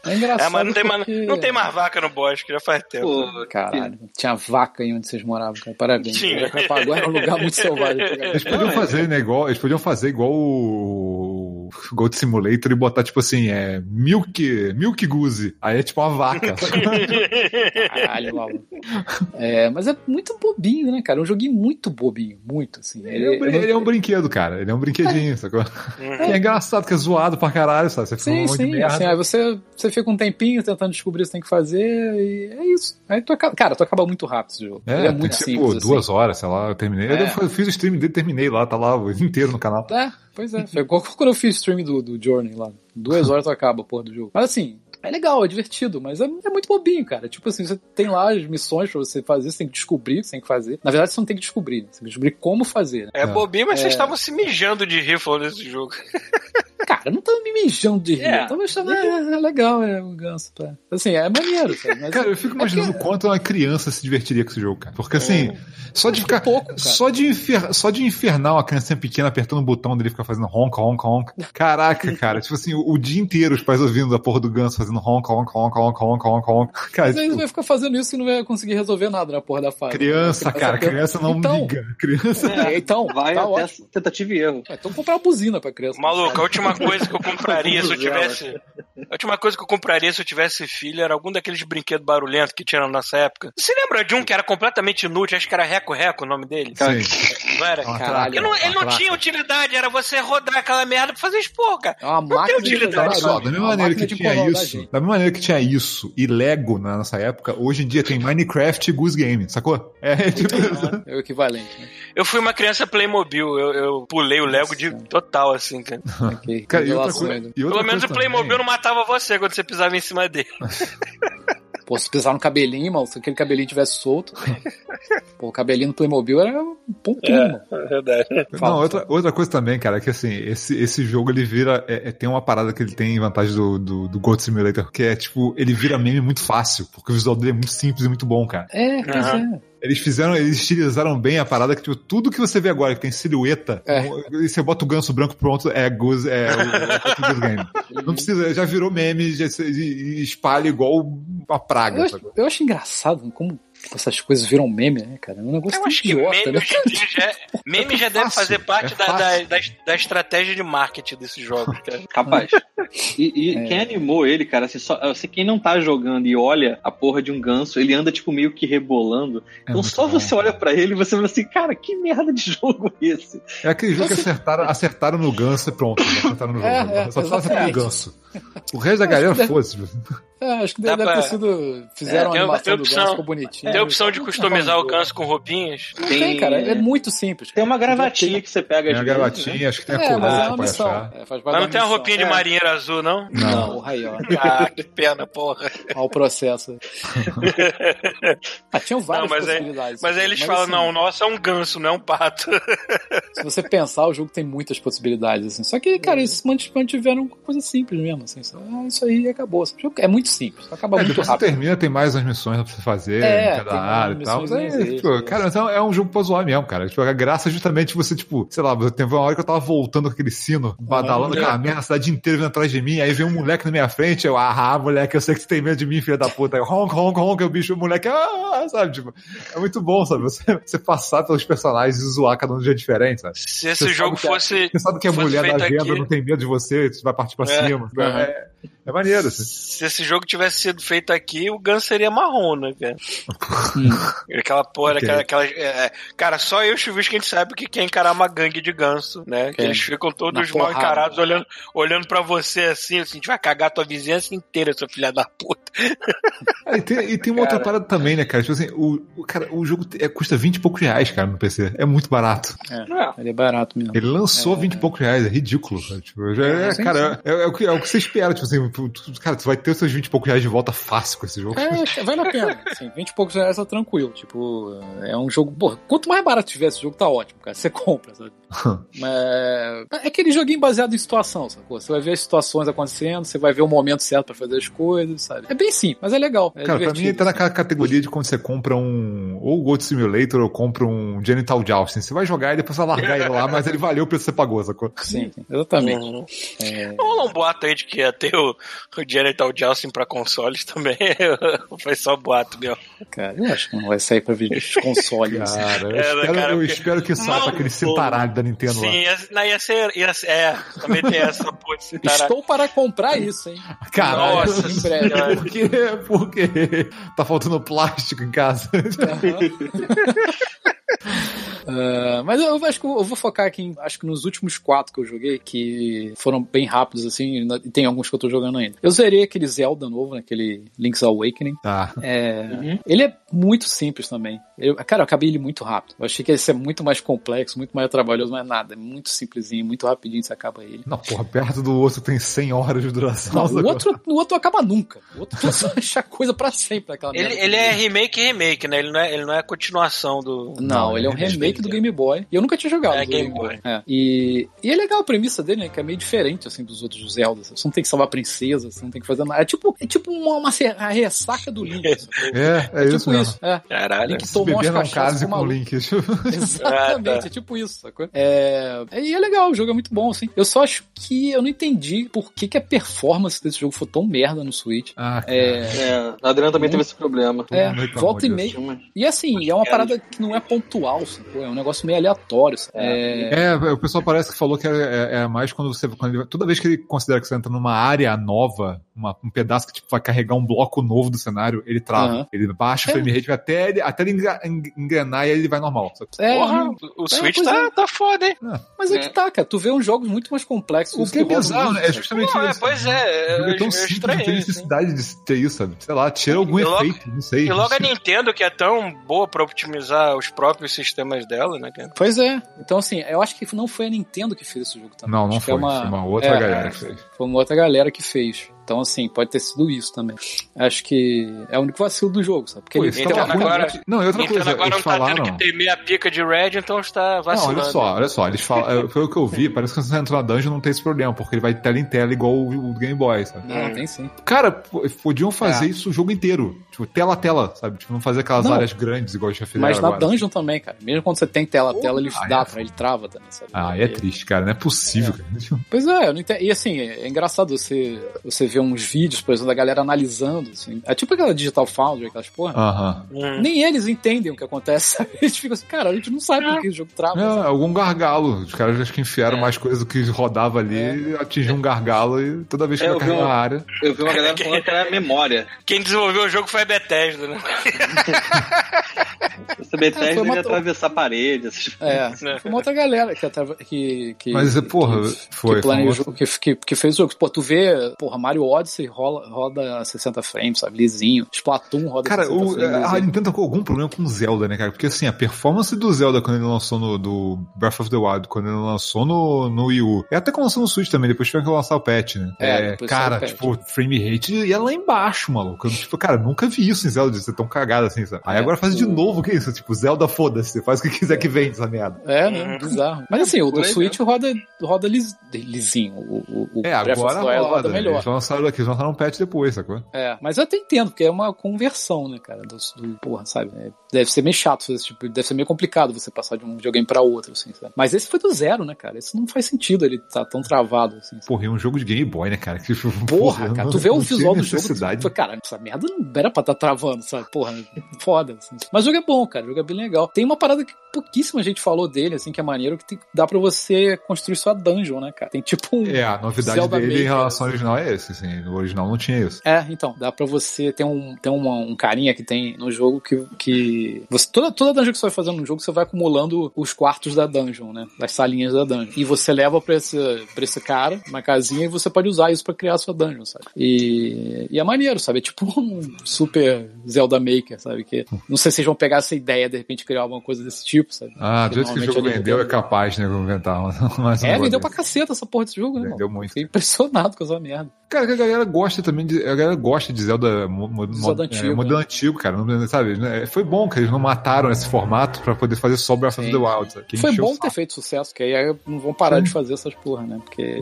É engraçado. É, mas não tem, mais, porque... não tem mais vaca no bosque, já faz tempo. Pô, Caralho, tinha vaca em onde vocês moravam, cara. Parabéns. Tinha. Agora é um lugar muito selvagem. Eles podiam fazer, né, igual, eles podiam fazer igual o Gold Simulator e botar, tipo assim, é Milk, Milk Goose. Aí é tipo uma vaca. Caralho, maluco. É, mas é muito bobinho, né, cara? É um joguinho muito bobinho, muito, assim. Ele é, um, não- ele é um brinquedo, cara. Ele é um brinquedinho, sacou? Uhum. E é engraçado, que é zoado pra caralho, sabe? Você fica um Sim, monte de sim. Assim, aí você, você fica um tempinho tentando descobrir o que você tem que fazer e é isso. Aí tu acaba, cara, tu acaba muito rápido esse jogo. É, Ele é tem muito tipo simples. assim. duas horas, sei lá, eu terminei. É. Eu fiz o stream dele, terminei lá, tá lá o inteiro no canal. É, pois é. Foi igual quando eu fiz stream do, do Journey lá. Duas horas tu acaba a porra do jogo. Mas assim, é legal, é divertido, mas é, é muito bobinho, cara. Tipo assim, você tem lá as missões pra você fazer, você tem que descobrir o que você tem que fazer. Na verdade, você não tem que descobrir, né? você tem que descobrir como fazer. Né? É bobinho, mas É. vocês estavam se mijando de rifle nesse jogo. Cara, não tava me mijando de rir. É. Tava achando, é, é legal, é o ganso. Pá. Assim, é maneiro, sabe? Mas Cara, eu fico imaginando o quanto uma criança se divertiria com esse jogo, cara. Porque assim, só de ficar. pouco, cara. só, de infer, só de infernar uma criança pequena apertando o botão dele e ficar fazendo honk, honk, honk. Caraca, cara. tipo assim, o, o dia inteiro os pais ouvindo a porra do ganso fazendo honk, honk, honk, honk, honk, honk, honk. Cara, Mas aí tipo, vai ficar fazendo isso e não vai conseguir resolver nada na porra da fase. criança, cara, criança não então, liga. Criança. É, então, Vai tá até ótimo. tentativa e erro. É, Então comprar uma buzina pra criança. Maluco, a última coisa que eu compraria se eu tivesse. A última coisa que eu compraria se eu tivesse filho era algum daqueles brinquedos barulhentos que tinha na nossa época. Você lembra de um que era completamente inútil? Acho que era Reco Reco o nome dele. Sim. Não era? Caralho. Ele não, ele não Uma tinha utilidade, era você rodar aquela merda pra fazer expor, cara. É uma tem máquina utilidade. só, barulho. da É mesma maneira que tinha isso, da mesma maneira que tinha isso e Lego na nossa época, hoje em dia tem Minecraft e Goose Game, sacou? É tipo isso. É o equivalente. Né? Eu fui uma criança Playmobil, eu, eu pulei o Lego de total, assim, cara. Cara, e outra coisa, e outra Pelo menos o Playmobil também- não matava você quando você pisava em cima dele. Pô, se pisar no cabelinho, mano, se aquele cabelinho tivesse solto. Pô, o cabelinho do Playmobil era um pontinho, mano. É verdade. Fala, não, outra, outra coisa também, cara, é que assim, esse, esse jogo ele vira. é- é- tem uma parada que ele tem em vantagem do, do, do Goat Simulator, que é tipo, ele vira meme muito fácil, porque o visual dele é muito simples e muito bom, cara. É, pois Aham. é. Eles fizeram, eles estilizaram bem a parada que, tipo, tudo que você vê agora que tem silhueta, É. e você bota o ganso branco pronto, é Goose, é o, é Game. Não precisa, já virou meme, já, espalha igual uma praga. Eu, eu acho engraçado como essas coisas viram meme, né, cara? É um negócio Eu acho que idiota, meme né? hoje em dia já, é- meme já deve fácil, fazer parte é da, da, da, da estratégia de marketing desses jogos, cara. Capaz. E, e É. quem animou ele, cara, assim, só, assim, quem não tá jogando e olha a porra de um ganso, ele anda, tipo, meio que rebolando. então muito só bom. você olha pra ele e você fala assim, cara, que merda de jogo é esse? É aquele jogo que acertaram, acertaram no ganso e pronto. Acertaram no jogo. É, é, Só precisava acertar no ganso. O resto da galera, foda-se. É, acho que Dá deve pra- ter sido. Fizeram É, tem- a animação tem do opção- ganso, ficou bonitinho. Tem a opção de Não customizar o ganso com roupinhas. Não tem, cara. É muito simples. Tem uma gravatinha que você pega Tem às a vezes, gravatinha, né? acho que tem a É, mas é uma achar. É, faz parte Mas não tem a roupinha de É. marinheiro azul, não? Não, o Raio. Ah, que pena, porra. Olha o processo. ah, tinham várias Não, mas possibilidades. Mas aí eles falam, assim, não, o nosso é um ganso, não é um pato. Se você pensar, o jogo tem muitas possibilidades, assim. Só que, cara, eles mant- mantiveram uma coisa simples mesmo, assim. Só, ah, isso aí acabou. O jogo é muito simples, acaba É, muito depois você rápido. termina, tem mais umas missões pra você fazer É, em cada área e tal. É, extras, tipo, cara, então é um jogo pra zoar mesmo, cara. Tipo, a graça é justamente você, tipo, sei lá, teve uma hora que eu tava voltando com aquele sino, badalando aquela merda, a cidade inteira vindo atrás de mim, aí vem um moleque na minha frente, eu, ah, moleque, eu sei que você tem medo de mim, filha da puta. Aí, honk, honk, honk, o bicho, o moleque, ah, sabe, tipo, é muito bom, sabe, você, você passar pelos personagens e zoar cada um de jeito diferente, sabe. Se esse Você jogo é- fosse. Você sabe que a mulher da venda aqui- não tem medo de você, você vai partir pra É. cima. Aham. É, é maneiro, assim. Se esse jogo tivesse sido feito aqui, o ganso seria marrom, né, cara? Aquela porra, Ok. aquela. aquela é, é, cara, só eu e o Chuvisco que a gente sabe o que que é encarar uma gangue de ganso, né? Que É. eles ficam todos mal encarados, olhando, olhando pra você assim, assim, a gente vai cagar a tua vizinhança inteira, seu filho da puta. Ah, e, tem, e tem uma outra parada também, né, cara? Tipo assim, o, o, cara, o jogo é, custa 20 e poucos reais, cara, no PC. É muito barato. É, ele é barato mesmo. Ele lançou 20 e poucos reais, é ridículo. Cara, tipo, já é, cara, é, é o que, é o que você espera, tipo assim, cara, tu vai ter os seus 20 e poucos reais de volta fácil com esse jogo. É, vale a pena. Assim, 20 e poucos reais tá tranquilo. Tipo, é um jogo. Porra, quanto mais barato tiver esse jogo, tá ótimo, cara. Você compra, sabe? Mas é aquele joguinho baseado em situação, sacou? Você vai ver as situações acontecendo, você vai ver o momento certo pra fazer as coisas, sabe? É bem simples, mas é legal. É Cara, pra mim ele tá naquela categoria de quando você compra um. Ou o Gold Simulator ou compra um Genital Jousting. Você vai jogar e depois vai largar ele lá, mas ele valeu o preço que você pagou, sacou? Sim, sim, exatamente. Uhum. É, Rola um boato aí de que ia ter o, o Genital Jousting pra consoles também. Foi só boato, meu. cara, eu acho que não vai sair pra vídeo de console. assim. Cara, eu, É, espero, cara, eu porque- espero que saia pra aquele cintaralho da Nintendo Sim, lá. ia, não, ia ser. Ia ser é, também tem essa porra de. Estou para comprar isso, hein? Caralho, Nossa em breve. por quê? Por quê? Tá faltando plástico em casa. Ah, mas eu acho que eu vou focar aqui, em, acho que nos últimos quatro que eu joguei, que foram bem rápidos, assim, e e tem alguns que eu tô jogando ainda. Eu zerei aquele Zelda novo, né, aquele Link's Awakening. Tá. É, Uhum. Ele é muito simples também. Eu, cara, eu acabei ele muito rápido. Eu achei que ia ser muito mais complexo, muito mais trabalhoso, mas nada. É muito simplesinho, muito rapidinho você acaba ele. Não, porra, perto do outro tem 100 horas de duração. Não, o outro, o outro acaba nunca. O outro só deixa coisa pra sempre aquela Ele, ele é remake remake, né? Ele não é, ele não é a continuação do. Não, Não, ele é um é remake do Game Boy. E eu nunca tinha jogado. É, do Game Boy. É. E, e é legal a premissa dele, né? Que é meio diferente, assim, dos outros Zelda. Você não tem que salvar a princesa, você não tem que fazer nada. É tipo, é tipo uma, uma ressaca do Link. É, é, isso tipo mesmo. isso. É. Caralho. Link Umas beber não cachaças case com com o. Link. Exatamente, Ah, tá. é tipo isso, sacou? É... E é legal, o jogo é muito bom, assim. Eu só acho que eu não entendi por que, que a performance desse jogo foi tão merda no Switch. Ah. É, É, o Adriano também teve esse problema. é reclamou volta e meia. E assim, é uma parada que não é pontual, sacou? É um negócio meio aleatório. sabe? É... É, o pessoal parece que falou que é, é- é mais quando você. Quando ele- toda vez que ele considera que você entra numa área nova, uma- um pedaço que tipo, vai carregar um bloco novo do cenário, ele trava. Aham. Ele baixa o É. frame rate até ele, até ele engrenar e aí ele vai normal. É, Porra, o Switch pois tá, é. tá foda, hein? Mas é É. que tá, cara. Tu vê uns jogos muito mais complexos. O que é bizarro, né? É justamente Não, é, isso. pois é, O jogo eu, é tão eu simples, não tem assim. necessidade de ter isso, sabe? Sei lá, tira algum E logo- efeito, não sei. E logo a. Nintendo, que é tão boa pra optimizar os próprios sistemas dela, né, cara? Pois é. Então, assim, eu acho que não foi a Nintendo que fez esse jogo também. Não, não foi. É uma... Foi uma outra é, galera que fez. Foi uma outra galera que fez. Então, assim, pode ter sido isso também. Acho que é o único vacilo do jogo, sabe? Porque Pô, ele Então, agora- Não, e outra coisa, agora eles não tá falaram... tendo que temer a pica de Red, então está Não, vacilando. olha só, olha só, eles falam, é, pelo que eu vi, parece que quando você entra na dungeon não tem esse problema, porque ele vai de tela em tela igual o, o Game Boy, sabe? Não, tem sim. Cara, podiam fazer É. isso o jogo inteiro, tipo, tela a tela, sabe? Tipo, não fazer aquelas Não. áreas grandes igual já fizeram Mas na agora. dungeon também, cara. Mesmo quando você tem tela a tela, ele Ah, dá é. pra ele trava também, sabe? Ah, é triste, cara, não é possível, cara. Pois é, eu não entendo. E assim, é engraçado você, você ver uns vídeos, por exemplo, da galera analisando, assim. É tipo aquela Digital Foundry, aquelas porra. Aham. Hum. Nem eles entendem o que acontece, sabe? Eles ficam assim, cara, a gente não sabe por que o jogo trava. É, sabe? algum gargalo. Os caras acho que enfiaram É. mais coisa do que rodava ali, atingiu um gargalo e toda vez que É, vai vi carregar um- a área. Eu vi uma galera falando que era memória. Quem desenvolveu o jogo foi a Bethesda, né? Essa Bethesda É, uma ia to- atravessar a parede. Essas... É, foi uma outra galera que, atrava- que, que Mas, porra, que, foi, que planejou, foi que, que, que fez o jogo. Pô, tu vê, porra, Mario Odyssey rola, roda 60 frames, sabe? Lisinho. Splatoon roda Cara, 60 o, frames. a lisinho. Nintendo tá com algum problema com o Zelda, né, cara? Porque assim, a performance do Zelda quando ele lançou no do Breath of the Wild, quando ele lançou no, no Wii U, e até quando lançou no Switch também, depois tiveram que lançar o patch, né? É, saiu cara, tipo, frame rate ia lá embaixo, maluco. Eu, tipo, cara, nunca vi isso em Zelda, de ser tão cagado assim, sabe? Aí É, agora faz de o- novo, que isso? Tipo, Zelda foda-se, você faz o que quiser que vem essa merda. É, né? Bizarro. Mas assim, o do aí Switch roda, roda lis, lisinho. O, o, o É, agora roda. roda melhor. Eles lançaram aqui, eles lançaram um patch depois, sacou? É, mas eu até entendo, porque é uma conversão, né, cara, do, do porra, sabe? É, deve ser meio chato fazer esse tipo, deve ser meio complicado você passar de um videogame pra outro, assim, sabe? Mas esse foi do zero, né, cara? Esse não faz sentido ele tá tão travado, assim. sabe? Porra, e um jogo de Game Boy, né, cara? Que, Porra, cara, não- tu vê o visual do jogo, tu cara, essa merda não era pra estar travando, sabe? Porra, foda. assim. Mas o jogo é bom, cara, o jogo é bem legal. Tem uma parada que pouquíssima gente falou dele, assim, que é maneiro, que tem- dá pra você construir sua dungeon, né, cara? Tem tipo um... É, a novidade Zelda dele em Maker, relação ao original é esse, assim. No original não tinha isso. É, então, dá pra você ter um, tem uma- um carinha que tem no jogo que, que você, toda, toda dungeon que você vai fazendo no jogo, você vai acumulando os quartos da dungeon, né? Das salinhas da dungeon. E você leva pra esse, pra esse cara, uma casinha, e você pode usar isso pra criar a sua dungeon, sabe? E, e é maneiro, sabe? É tipo um super Zelda Maker, sabe? Que não sei se vocês vão pegar essa ideia, de repente criar alguma coisa desse tipo, sabe? Ah, do jeito que o jogo ele- vendeu é capaz, né, de inventar mais um É, vendeu pra caceta essa porra desse jogo, né? Vendeu muito. Fiquei impressionado com essa merda. Cara, que a galera gosta também de. A galera gosta de Zelda, mo, mo, Zelda é, antigo, modelo né? antigo, cara. Não, sabe? né, Foi bom que eles não mataram esse formato pra poder fazer só Breath of the Wild. Foi bom ter feito sucesso, que aí não vão parar Sim. de fazer essas porra, né? Porque.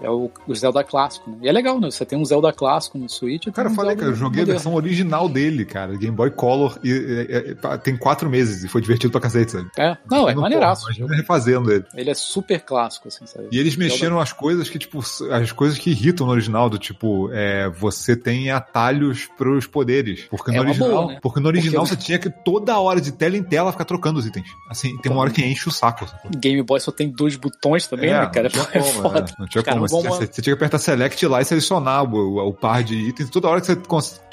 É o, o Zelda clássico, né? E é legal, né? Você tem um Zelda clássico no Switch. Cara, um eu falei, Zelda cara, eu joguei a versão original dele, cara. Game Boy Color. E, e- e- tem quatro meses e foi divertido pra cacete, sabe? É, não, é maneiraço. porra, Imagina refazendo ele. Ele é super clássico, assim, sabe? E eles Zelda- mexeram as coisas que, tipo, as coisas que irritam no original, do tipo, é, você tem atalhos pros poderes. Porque no É original, boa, né? porque no original Porque- você tinha que toda hora de tela em tela ficar trocando os itens. Assim, tem uma hora que enche o saco. sacou? Game Boy só tem dois botões também, né, cara? não tinha É como, foda. né? Não tinha Os caras como. Você, vão- tinha- você tinha que apertar select lá e selecionar o, o- par de itens. Toda hora que você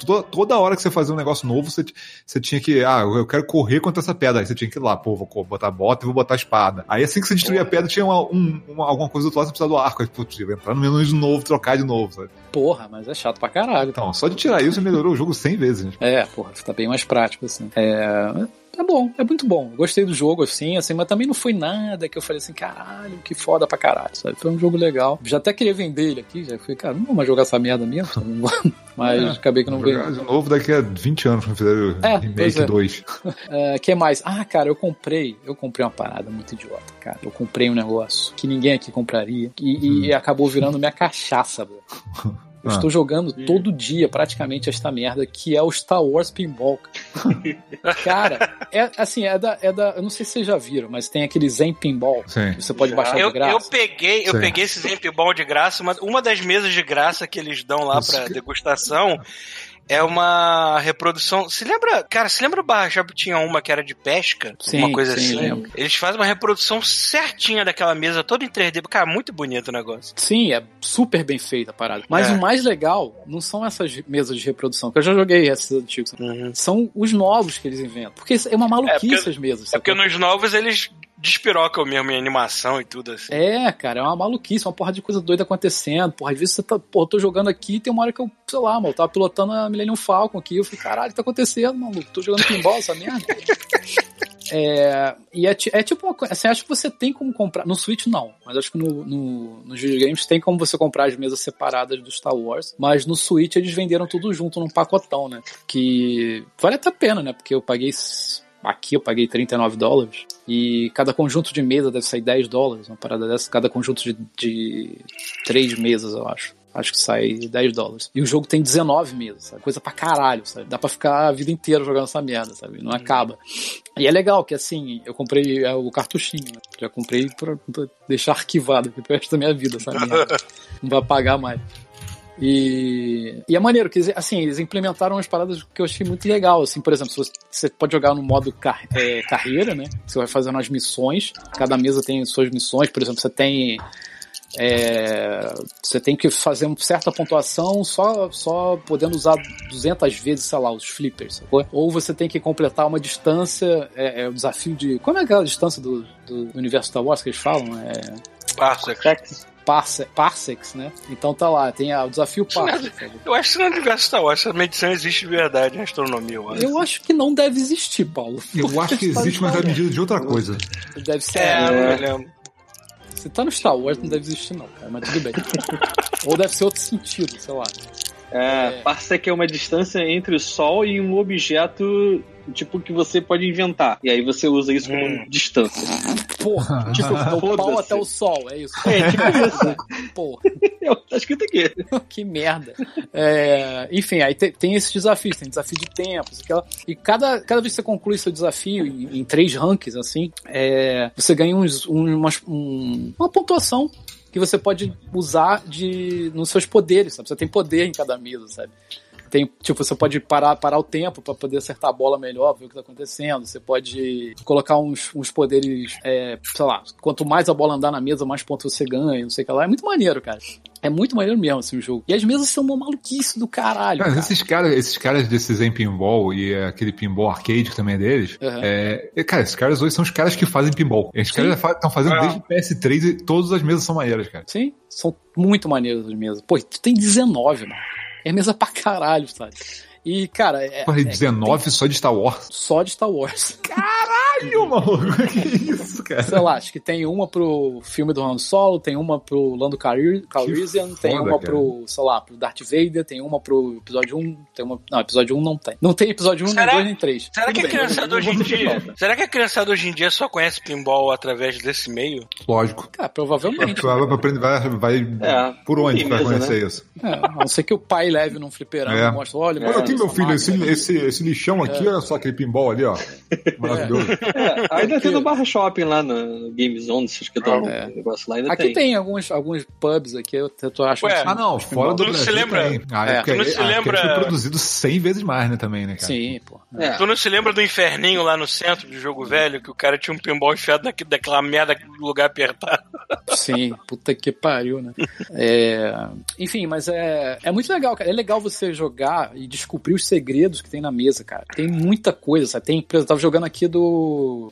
toda, toda hora que você fazia um negócio novo, você, você tinha que, ah, eu quero correr contra essa pedra. Aí você tinha que ir lá, pô, vou botar a bota e vou botar a espada. Aí assim que você destruía a pedra, tinha uma, um- uma- alguma coisa do outro lado, você precisava do arco. Aí, putz, entrar no menu de novo, trocar de novo, sabe? Porra, mas é chato pra caralho. Então, só de tirar isso melhorou o jogo 100 vezes. né? É, porra, tá bem mais prático, assim. É... é bom, é muito bom. Eu Gostei do jogo, assim, assim, mas também não foi nada que eu falei assim, caralho, que foda pra caralho, sabe? Foi um jogo legal. Já até queria vender ele aqui, já fui, cara, não vou mais jogar essa merda mesmo, sabe? Não vou- mas É, acabei que não veio. De novo daqui a 20 anos quando fizeram o É, Remake é. 2. É, que mais? Ah, cara, eu comprei. Eu comprei uma parada muito idiota, cara. Eu comprei um negócio que ninguém aqui compraria. E, e acabou virando minha cachaça, bro. Eu Ah. estou jogando todo dia, praticamente, esta merda, que é o Star Wars Pinball. Cara, é assim, é da, é da. Eu não sei se vocês já viram, mas tem aquele Zen Pinball. Sim. que Você pode baixar Eu, de graça. eu peguei, eu Sim. peguei esse Zemp Ball de graça, mas uma das mesas de graça que eles dão lá pra que- degustação é uma reprodução. Se lembra, cara, se lembra o Barra Shop tinha uma que era de pesca? Sim, uma coisa sim, assim? lembro. Eles fazem uma reprodução certinha daquela mesa, toda em 3D. Cara, muito bonito o negócio. Sim, é super bem feita a parada. Mas É. o mais legal não são essas mesas de reprodução, que eu já joguei esses antigos. São os novos que eles inventam. Porque é uma maluquice É porque- as mesas. É porque nos novos eles despirocam mesmo em animação e tudo assim. É, cara, é uma maluquice, uma porra de coisa doida acontecendo. Porra, às vezes você tá, pô, eu tô jogando aqui e tem uma hora que eu, sei lá, mano, eu tava pilotando a Millennium Falcon aqui. Eu falei, caralho, o que tá acontecendo, maluco? Tô jogando pinball, essa merda. É, e é, é tipo uma coisa, assim, acho que você tem como comprar, no Switch não, mas acho que no, no, nos videogames tem como você comprar as mesas separadas do Star Wars, mas no Switch eles venderam tudo junto num pacotão, né? Que vale até a pena, né? Porque eu paguei, aqui eu paguei 39 dólares, e cada conjunto de mesa deve sair 10 dólares, uma parada dessa, cada conjunto de, de três mesas, eu acho. Acho que sai 10 dólares. E o jogo tem 19 mesas, sabe? Coisa pra caralho, sabe? Dá pra ficar a vida inteira jogando essa merda, sabe? Não acaba. E é legal que, assim, eu comprei é, o cartuchinho, né? Já comprei pra, pra deixar arquivado aqui pro resto da minha vida, merda. Não vai pagar mais. E, e é maneiro, que assim, eles implementaram umas paradas que eu achei muito legal, assim, por exemplo, você pode jogar no modo car- é, carreira, né, você vai fazendo as missões, cada mesa tem suas missões, por exemplo, você tem é, você tem que fazer uma certa pontuação só, só podendo usar 200 vezes, sei lá, os flippers, sacou? Ou você tem que completar uma distância, é, é o desafio de... Como é aquela distância do, do universo Star Wars que eles falam? É, Parsecs. Parse, parsecs, né? Então tá lá, tem a- o desafio parsecs. sabe? Eu acho que não universo Star Wars, essa medição existe de verdade em astronomia, eu acho. Eu acho que não deve existir, Paulo. Eu acho que existe, mas é medida de outra coisa. Deve ser. É, é, não me lembro. Se tá no Star Wars, não deve existir, não, cara, mas tudo bem. Ou deve ser outro sentido, sei lá. É, parsec é uma distância entre o Sol e um objeto tipo que você pode inventar. E aí você usa isso como Hum. distância. Porra, tipo, do pau até o sol, é isso. É, tipo isso. Porra, Eu, tá escrito aqui. que merda. É, enfim, aí te- tem, esses desafios, tem desafio de tempos, aquela, e cada, cada vez que você conclui seu desafio em, em três rankings, assim, é, você ganha uns, um- umas- um- uma pontuação que você pode usar de, nos seus poderes, sabe? Você tem poder em cada mesa, sabe? Tem, tipo, você pode parar, parar o tempo para poder acertar a bola melhor, ver o que tá acontecendo. Você pode colocar uns, uns poderes, é, sei lá, quanto mais a bola andar na mesa, mais pontos você ganha, não sei o que lá. É muito maneiro, cara. É muito maneiro mesmo, assim, o jogo. E as mesas são uma maluquice do caralho. Cara, cara. esses caras, esses caras desses em pinball e é, aquele pinball arcade que também é deles, Uhum. é, cara, esses caras hoje são os caras que fazem pinball. Esses caras estão fazendo Ah. desde o PS3 e todas as mesas são maneiras, cara. Sim, são muito maneiras as mesas. Pô, tu tem 19, mano. É mesa pra caralho, sabe? E, cara, é, Porra, é- 19 só de Star Wars. só de Star Wars. Caralho, maluco, que isso, cara? Sei lá, acho que tem uma pro filme do Han Solo, tem uma pro Lando Calri- Calrissian, tem uma cara. pro, sei lá, pro Darth Vader, tem uma pro episódio 1, tem uma... Não, episódio 1 não tem. Não tem episódio 1, nem Será- 2, nem 3. Será que a Tudo criançada hoje em dia. Será que a criançada hoje em dia só conhece pinball através desse meio? Lógico. Cara, provavelmente. Vai, aprender- vai, vai É, por onde vai conhecer isso? É, a não ser que o pai leve num fliperama É. e mostre, olha, Olha aqui, meu filho, esse, esse, esse lixão aqui, olha só aquele pinball ali, ó. Maravilhoso. É, ainda tem no Barra Shopping lá no Game Zone, se acho que tá É. um negócio lá, ainda Aqui tem. tem, alguns, alguns pubs aqui, eu, eu acho Ué, que- Ah, não, fora do Tu não se Brasil lembra-. Ah, É. é. porque, Tu não se ah, porque lembra- foi produzido 100 vezes mais, né, também, né, cara? Sim, pô. É. Tu não se lembra do inferninho lá no centro do jogo velho, que o cara tinha um pinball enfiado naquele, daquela merda do lugar apertado? Sim, puta que pariu, né? É, enfim, mas é, é muito legal, cara. É legal você jogar e descobrir os segredos que tem na mesa, cara. Tem muita coisa, sabe? Tem, eu tava jogando aqui do,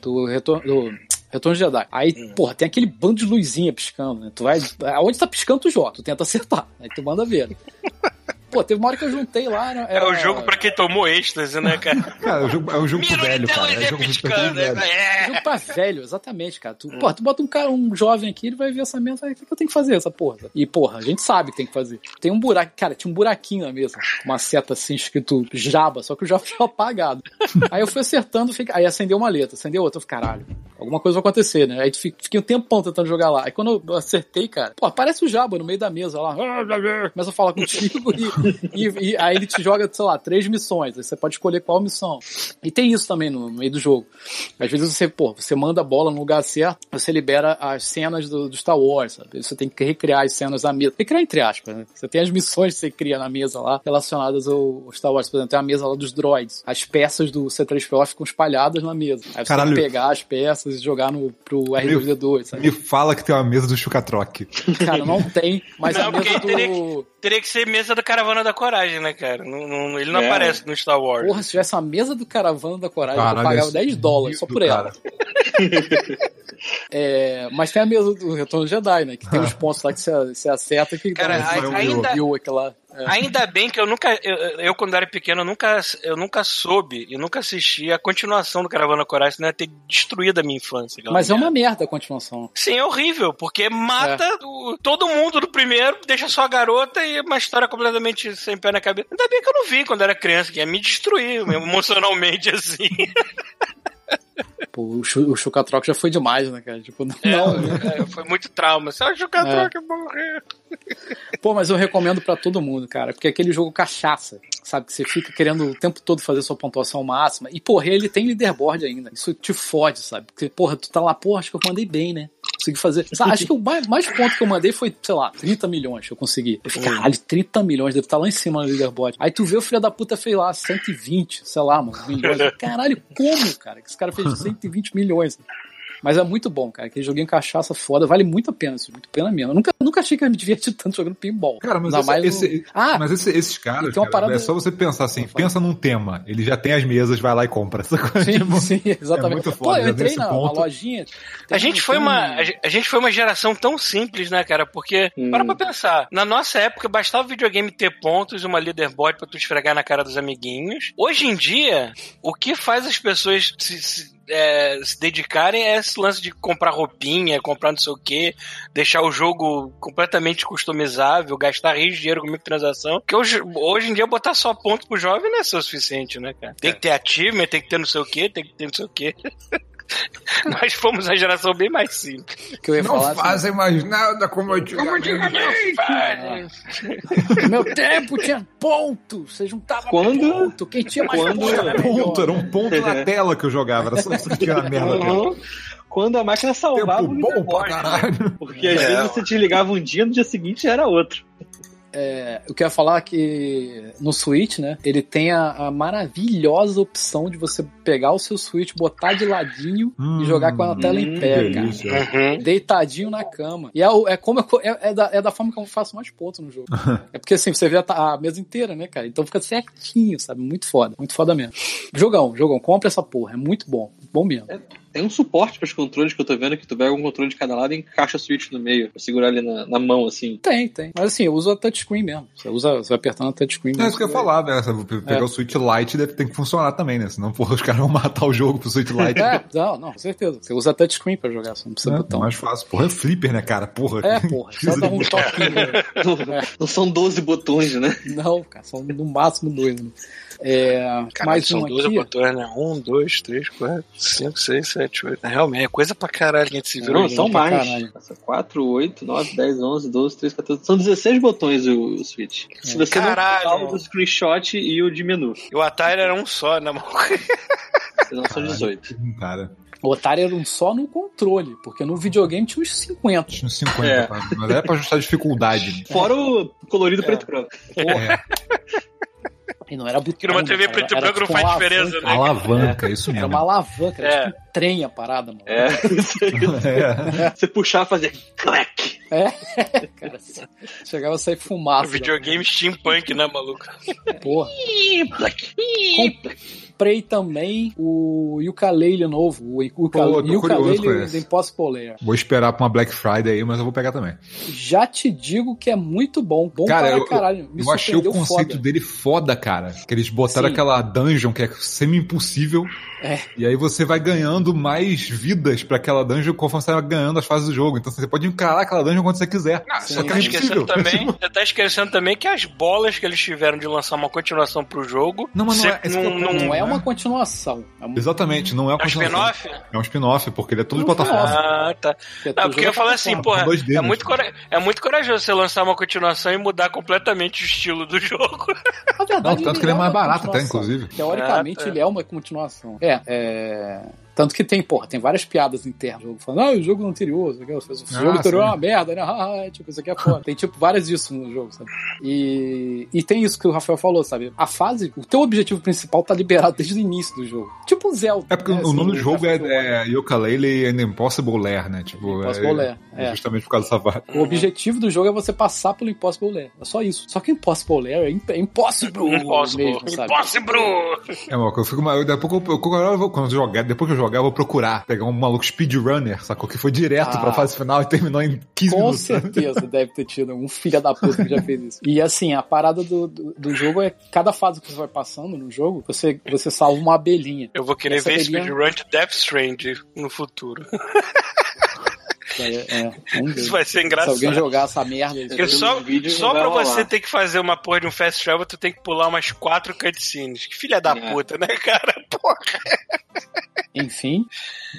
do Retorno. Do, Retorno de Jedi. Aí, porra, tem aquele bando de luzinha piscando, né? Tu vai. Aonde tá piscando, tu joga, tu tenta acertar. Aí tu manda ver. Pô, teve uma hora que eu juntei lá. né, É era- o jogo pra quem tomou êxtase, né, cara? Cara, é um jogo, é um jogo velho, cara. É um jogo pro velho. É. Jogo pra velho, exatamente, cara. Tu, porra, tu bota um cara, um jovem aqui, ele vai ver essa mesa, aí, o que que eu tenho que fazer essa porra? E, porra, a gente sabe que tem que fazer. Tem um buraco, cara, tinha um buraquinho na mesa, com uma seta assim, escrito Jaba, só que o Jaba tinha apagado. Aí eu fui acertando, fiquei- aí acendeu uma letra, acendeu outra, eu falei, caralho, alguma coisa vai acontecer, né? Aí tu fi- fiquei um tempão tentando jogar lá. Aí quando eu acertei, cara, pô, aparece o Jaba no meio da mesa lá, começa a falar contigo e, e- e aí ele te joga, sei lá, três missões, aí você pode escolher qual missão. E tem isso também no, meio do jogo. Às vezes você, pô, você manda a bola no lugar certo, você libera as cenas do, do Star Wars, sabe? Você tem que recriar as cenas da mesa. Recriar entre aspas, né? Você tem as missões que você cria na mesa lá, relacionadas ao ao Star Wars. Por exemplo, tem a mesa lá dos droids. As peças do C3PO ficam espalhadas na mesa. Aí você Caralho. tem que pegar as peças e jogar no, pro R2D2, sabe? Me fala que tem uma mesa do Chucatroque. Cara, não tem, mas Não, a mesa aí teria do... Teria que ser mesa da Caravana da Coragem, né, cara? Não- não- ele não É. aparece no Star Wars. Porra, se tivesse uma mesa do Caravana da Coragem, eu Caralho, pagava esse 10 dólares só por ela. É, mas tem a mesa do Retorno Jedi, né? Que tem os pontos lá que você, você acerta que Cara, dá a- um ainda- review aquela. É. Ainda bem que eu nunca, eu, eu, quando era pequeno, eu nunca, eu nunca soube e nunca assisti a continuação do Caravana Coragem, senão ia ter destruído a minha infância. Mas é uma merda a continuação. Sim, é horrível, porque mata o- todo mundo do primeiro, deixa só a garota e uma história completamente sem pé na cabeça. Ainda bem que eu não vi quando era criança, que ia me destruir emocionalmente assim. Pô, o, Chu- o Chucatroc já foi demais, né, cara? Tipo, não. É, foi muito trauma. Só jogar É. troca morrer. Pô, mas eu recomendo pra todo mundo, cara. Porque é aquele jogo cachaça, sabe? Que você fica querendo o tempo todo fazer sua pontuação máxima. E, porra, ele tem leaderboard ainda. Isso te fode, sabe? Porque, porra, tu tá lá, porra, acho que eu mandei bem, né? Consegui fazer. Sabe, acho que o mais, mais ponto que eu mandei foi, sei lá, 30 milhões eu consegui. Eu falei, caralho, 30 milhões, deve estar lá em cima no leaderboard. Aí tu vê o filho da puta fez lá 120, sei lá, mano, milhões. Caralho, como, cara? Que esse cara fez 120 milhões. Mas é muito bom, cara. Aquele joguinho cachaça foda, vale muito a pena, isso, muito a pena mesmo. Eu nunca, nunca achei que eu ia me divertir tanto jogando pinball. Cara, mas, esse, mais esse- no- Ah, mas esse- esses caras, cara, parada- é só você pensar assim, pensa num tema, ele já tem as mesas, vai lá e compra. Essa coisa, Sim, tipo, sim, exatamente. muito Pô, foda, eu já entrei na, na ponto. lojinha. A gente, foi uma, um- a gente foi uma geração tão simples, né, cara? Porque, Hum. para pra pensar, na nossa época bastava o videogame ter pontos e uma leaderboard pra tu esfregar na cara dos amiguinhos. Hoje em dia, o que faz as pessoas se, se, é, se dedicarem é esse lance de comprar roupinha, comprar não sei o que, deixar o jogo completamente customizável, gastar rios de dinheiro com microtransação. Porque hoje, hoje em dia botar só ponto pro jovem não é o suficiente, né, cara? Tem que ter achievement, tem que ter não sei o que, tem que ter não sei o que. Nós fomos a geração bem mais simples. que eu ia falar. assim, mais nada como antigamente. No meu tempo tinha ponto. Você juntava Quando- ponto. Quem tinha mais quando- ponto era. Ponto, era um ponto na tela que eu jogava, era só isso que tinha na merda. Uhum. Quando a máquina salvava Tempo o bom pra leaderboard. caralho. Porque às É. vezes você desligava um dia, no dia seguinte era outro. É, eu quero falar que no Switch, né, ele tem a, a maravilhosa opção de você pegar o seu Switch, botar de ladinho Hum, e jogar com a tela em pé, cara. Uhum. Deitadinho na cama. E é, é como eu- é, é da, é da forma que eu faço mais pontos no jogo. é porque assim, você vê a, a mesa inteira, né, cara? Então fica certinho, sabe? Muito foda. Muito foda mesmo. Jogão, jogão. Compra essa porra. É muito bom. Bom mesmo. Tem um suporte para os controles que eu tô vendo que tu pega um controle de cada lado e encaixa o Switch no meio, pra segurar ali na, na mão, assim. Tem, tem. Mas assim, eu uso a touchscreen mesmo. Você usa, você vai apertando a touchscreen É mesmo. isso que eu ia falar, né? Você pegar É. o Switch Lite deve ter que funcionar também, né? Senão, porra, os caras vão matar o jogo pro Switch Lite. É, não, não, com certeza. Você usa a touchscreen pra jogar, você não precisa É, botão. mais fácil. Porra, é flipper, né, cara? Porra. É, porra, só dá um toquinho. É. Não são 12 botões, né? Não, cara, são no máximo dois. Né? É, Caralho, mais são um 12 aqui. botões, né? 1, 2, 3, 4, 5, 6, 7, 8. Realmente, é coisa pra caralho que a gente se virou. Não, gente. são mais. caralho. 4, 8, 9, 10, 11, 12, 13, 14. São 16 botões o, o Switch. Se você Caralho. não o do screenshot e o de menu. E o Atari era um só, né, mano? Senão são 18. Cara, O Atari era um só no controle, porque no videogame tinha uns 50. tinha uns 50, É. mas era pra ajustar a dificuldade. Fora o colorido preto e branco. É, E não era botão. Que numa TV preto e era branco não tipo faz uma diferença, alavanca. né? alavanca, isso Era mesmo. uma alavanca, era É. tipo um trem a parada, mano. É, É. você puxar, fazer clack. Cara, chegava a sair fumaça. Videogame steampunk, né, maluco? Porra. Com- comprei também o ukulele novo, o ukulele, ukulele do Impossible Lair. Vou esperar pra uma Black Friday aí, mas eu vou pegar também. Já te digo que é muito bom. Bom Cara, para eu, caralho. Me eu achei o conceito foda. dele foda, cara. Que eles botaram Sim. aquela dungeon que é semi-impossível. É. E aí você vai ganhando mais vidas pra aquela dungeon conforme você vai ganhando as fases do jogo. Então você pode encarar aquela dungeon quando você quiser. Você Só que tá é esquecendo também, você tá esquecendo também que as bolas que eles tiveram de lançar uma continuação pro jogo. Não, mas não é- é o ponto. Não é né? uma continuação. É um, Exatamente, não é uma É um continuação. spin-off? É um spin-off, porque ele é todo de Um plataforma. Ah, tá. que é Não, tudo porque eu falar assim, porra, 2D, é né? muito, cora- é muito corajoso você lançar uma continuação e mudar completamente o estilo do jogo. Na verdade, Não, tanto que ele é mais barato até, inclusive. Teoricamente, Ah, tá. ele é uma continuação. É, é. Tanto que tem, porra, tem várias piadas internas do jogo, falando, ah, o jogo anterior, isso aqui, o Ah, jogo anterior é uma merda, né? Ah, tipo, isso aqui é foda. Tem, tipo, várias disso no jogo, sabe? E, e tem isso que o Rafael falou, sabe? A fase, o teu objetivo principal tá liberado desde o início do jogo. Tipo o Zelda. É porque né? o Assim, nome do jogo é, é Yooka-Laylee and Impossible Lair, né? Tipo, Impossible é, Lair, é. Justamente por causa dessa parte. O objetivo do jogo é você passar pelo Impossible Lair. É só isso. Só que o Impossible Lair é, imp é impossible, Impossible. mesmo, sabe? Impossible! É, mano, eu fico, daqui a pouco, eu, quando eu jogar, depois que eu jogar, eu vou procurar pegar um maluco speedrunner, sacou? Que foi direto Ah. pra fase final e terminou em 15 Com minutos. certeza deve ter tido um filho da puta que já fez isso. E assim, a parada do, do, do jogo é cada fase que você vai passando no jogo, você, você salva uma abelhinha. Eu vou querer Essa ver abelhinha- speedrun de Death Strand no futuro. É, é. Isso vai ser Se engraçado. alguém jogar essa merda, Porque só, Os vídeos só pra rolar. você ter que fazer uma porra de um fast travel, tu tem que pular umas quatro cutscenes. Que filha da É. puta, né, cara? Porra. enfim,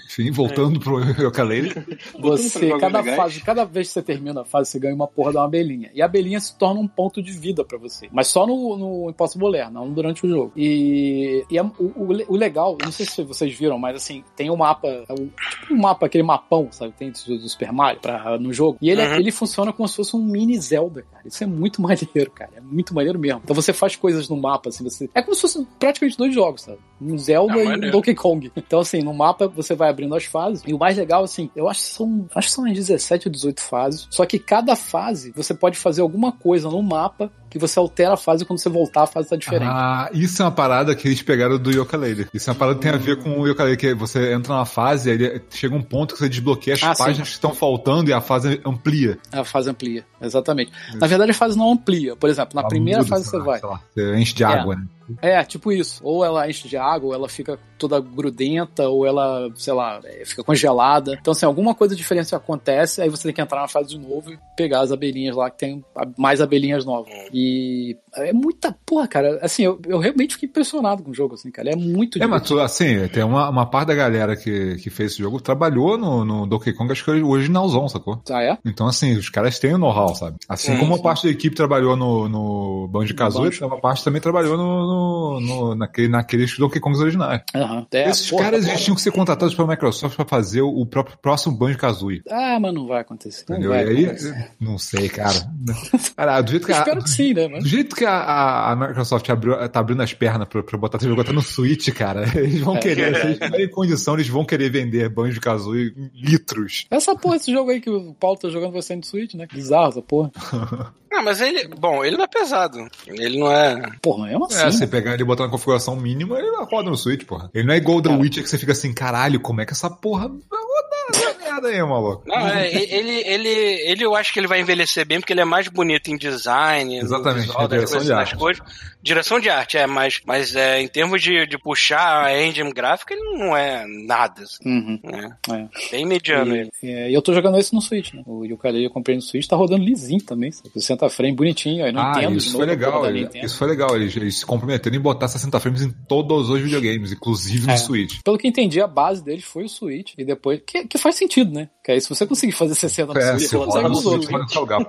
Enfim, voltando pro Yooka-Laylee. você, cada fase, cada vez que você termina a fase, você ganha uma porra de uma abelhinha. E a abelhinha se torna um ponto de vida pra você. Mas só no, no Impossible Lair, não durante o jogo. E, e é- o, o, o legal, não sei se vocês viram, mas assim, tem um mapa, é um- tipo um mapa, aquele mapão, sabe? Tem do, Super Mario pra, no jogo. E ele, é- Uhum. ele funciona como se fosse um mini Zelda, cara. Isso é muito maneiro, cara. É muito maneiro mesmo. Então você faz coisas no mapa, assim, você. É como se fosse praticamente dois jogos, sabe? Um Zelda Ah, e um. Donkey Kong. Então, assim, no mapa você vai abrindo as fases. E o mais legal, assim, eu acho que são. Acho que são umas 17 ou 18 fases. Só que cada fase você pode fazer alguma coisa no mapa que você altera a fase quando você voltar, a fase tá diferente. Ah, isso é uma parada que eles pegaram do Yooka-Laylee. Isso é uma parada que tem a ver com o Yooka-Laylee, que você entra numa fase e aí chega um ponto que você desbloqueia as Ah, sim. páginas que estão faltando e a fase amplia. A fase amplia, exatamente. Na verdade, a fase não amplia. Por exemplo, na Ela primeira muda, fase você lá, vai. lá, você enche de É. água, né? É, tipo isso. Ou ela enche de água, ou ela fica toda grudenta, ou ela, sei lá, é, fica congelada. Então, assim, alguma coisa diferente acontece, aí você tem que entrar na fase de novo e pegar as abelhinhas lá, que tem mais abelhinhas novas. E é muita. Porra, cara, assim, eu, eu realmente fiquei impressionado com o jogo, assim, cara. É muito É, mas divertido. tu, assim, tem uma, uma parte da galera que, que fez esse jogo trabalhou no, no Donkey Kong, acho que o originalzão, sacou? Ah, é? Então, assim, os caras têm o know-how, sabe? Assim Sim, como uma parte da equipe trabalhou no, no Banjo. uma parte também trabalhou no, no, no- naquele, naqueles Donkey Kongs originais. Aham. É, Esses porra, caras porra. tinham que ser contratados pela Microsoft pra fazer o, próprio próximo Banjo-Kazooie. Ah, mas não vai acontecer. Não Entendeu? vai E aí, acontecer. não sei, cara. Cara, do jeito que Eu espero que sim, né? Mas... do jeito que a, a- a Microsoft abriu, tá abrindo as pernas pra, pra botar esse jogo até no Switch, cara, eles vão É. querer, se eles tiverem condição, eles vão querer vender Banjo-Kazooie em litros. Essa porra, esse jogo aí que o Paulo tá jogando vai sair no Switch, né? Bizarro essa porra. Não, mas ele. Bom, ele não é pesado. Ele não é. Porra, mesmo assim. É, você pegar ele e botar na configuração mínima, ele roda no Switch, porra. Ele não é igual o The Cara. Witcher que você fica assim, caralho, como é que essa porra vai rodar essa merda aí, maluco? Não, é, ele, ele, ele, eu acho que ele vai envelhecer bem, porque ele é mais bonito em design, no Exatamente, visual é das direção coisas, de das arte. Direção de arte, é, mas, mas é, em termos de, de puxar a engine gráfica, ele não é nada, assim, Uhum. né? É. Bem mediano ele. E, é, e eu tô jogando esse no Switch, né? O Yooka-Laylee eu comprei no Switch, tá rodando lisinho também, sabe? 60 frame, bonitinho, aí não Ah, entendo isso foi novo legal. ele-. Isso foi legal. Eles, eles se comprometeram em botar 60 frames em todos os videogames, inclusive no É. Switch. Pelo que entendi, a base deles foi o Switch, e depois... Que, que faz sentido, né? Que aí se você conseguir fazer 60 no É, Switch, se você consegue no nos Switch.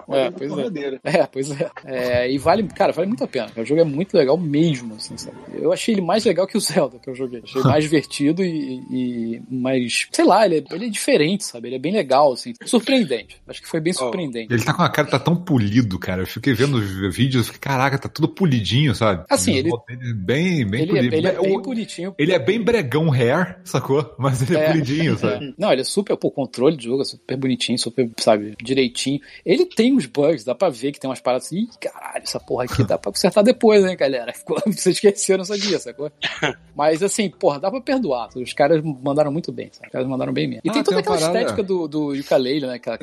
É, pois é. É, pois é. É, E vale, cara, vale muito a pena. O jogo é muito legal mesmo, assim, sabe? Eu achei ele mais legal que o Zelda que eu joguei. Achei mais divertido e, e mais, sei lá, ele é, ele é diferente, sabe? Ele é bem legal, assim. Surpreendente. Acho que foi bem surpreendente. Ele tá com a cara, tá tão polido, cara. Eu fiquei vendo os vídeos, fiquei, caraca, tá tudo polidinho, sabe? Assim, ele- dele é bem, bem Ele, é, polido. ele é bem bonitinho. ele é bem bregão hair, sacou? Mas ele é, É. polidinho, sabe? É. Não, ele é super. Pô, controle de jogo é super bonitinho, super, sabe, direitinho. Ele tem uns bugs, dá pra ver que tem umas paradas assim, ih, caralho, essa porra aqui dá pra consertar depois, hein, galera. Ficou- Vocês esqueceram isso aqui, sacou? Mas assim, porra, dá pra perdoar. Os caras mandaram muito bem, sabe? Os caras mandaram bem mesmo. E Ah, tem toda tem aquela parada- estética do, do ukulele, né? Aquela.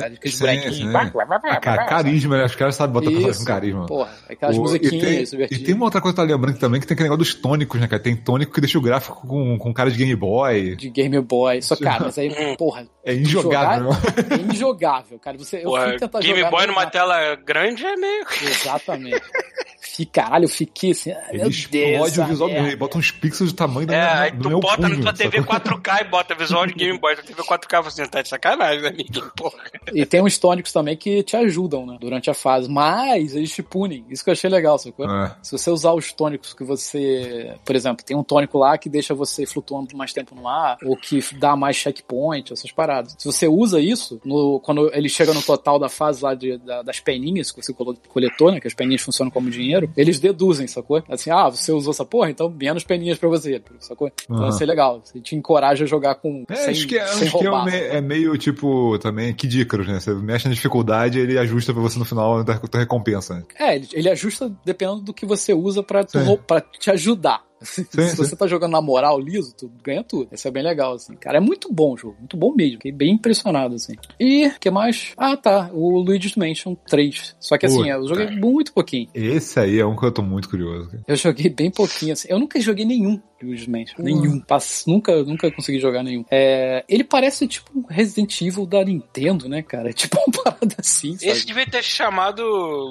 Ah, cara, carisma, né? Os caras sabem botar personagem com carisma. Porra, aquelas O- musiquinhas e tem, e tem uma outra coisa que eu tô lembrando também, que tem aquele negócio dos tônicos, né, cara? Tem tônico que deixa o gráfico com, com cara de Game Boy. De Game Boy. Só, cara, mas aí, porra. É injogável. jogar É injogável, cara. Você, eu fui tentar Game jogar Boy numa tela grande é meio. Exatamente. Fui, caralho, eu fiquei assim. ah, Ele meu explode Deus, o visual merda. bota uns pixels do tamanho do, É, meu, aí do tu meu bota punho, na tua TV sacou? 4K e bota visual de Game Boy na TV 4K e fala assim, tá de sacanagem, né? Porra. E tem uns tônicos também que te ajudam, né? Durante a fase. Mas eles te punem. Isso que eu achei legal, sacou? É. Se você usar os tônicos que você. Por exemplo, tem um tônico lá que deixa você flutuando mais tempo no ar, ou que dá mais checkpoint, essas paradas. Se você usa isso, no- quando ele chega no total da fase lá de- da- das peninhas que você coletou, né? Que as peninhas funcionam como dinheiro, eles deduzem, sacou? Assim, ah, você usou essa porra, então menos peninhas pra você, sacou? Então Aham. isso é legal. Você te encoraja a jogar com. É, sem, acho que, é, sem acho que é, roubar. me- é meio tipo também Kid Icarus, né? Você mexe na dificuldade ele ajusta pra você no final da tua recompensa. né? É, ele, ele ajusta dependendo do que você usa pra, tu pra te ajudar. Se sim. você tá jogando na moral liso, tu ganha tudo. Isso é bem legal, assim. Cara, é muito bom o jogo. Muito bom mesmo. Fiquei bem impressionado, assim. E, o que mais? Ah, tá. O Luigi's Mansion 3. Só que, assim, Puta. eu joguei muito pouquinho. Esse aí é um que eu tô muito curioso. cara. Eu joguei bem pouquinho, assim. Eu nunca joguei nenhum Luigi's Mansion. Nenhum. Pass- Nunca, nunca consegui jogar nenhum. É, ele parece, tipo, um Resident Evil da Nintendo, né, cara? É tipo uma parada assim, sabe? Esse devia ter chamado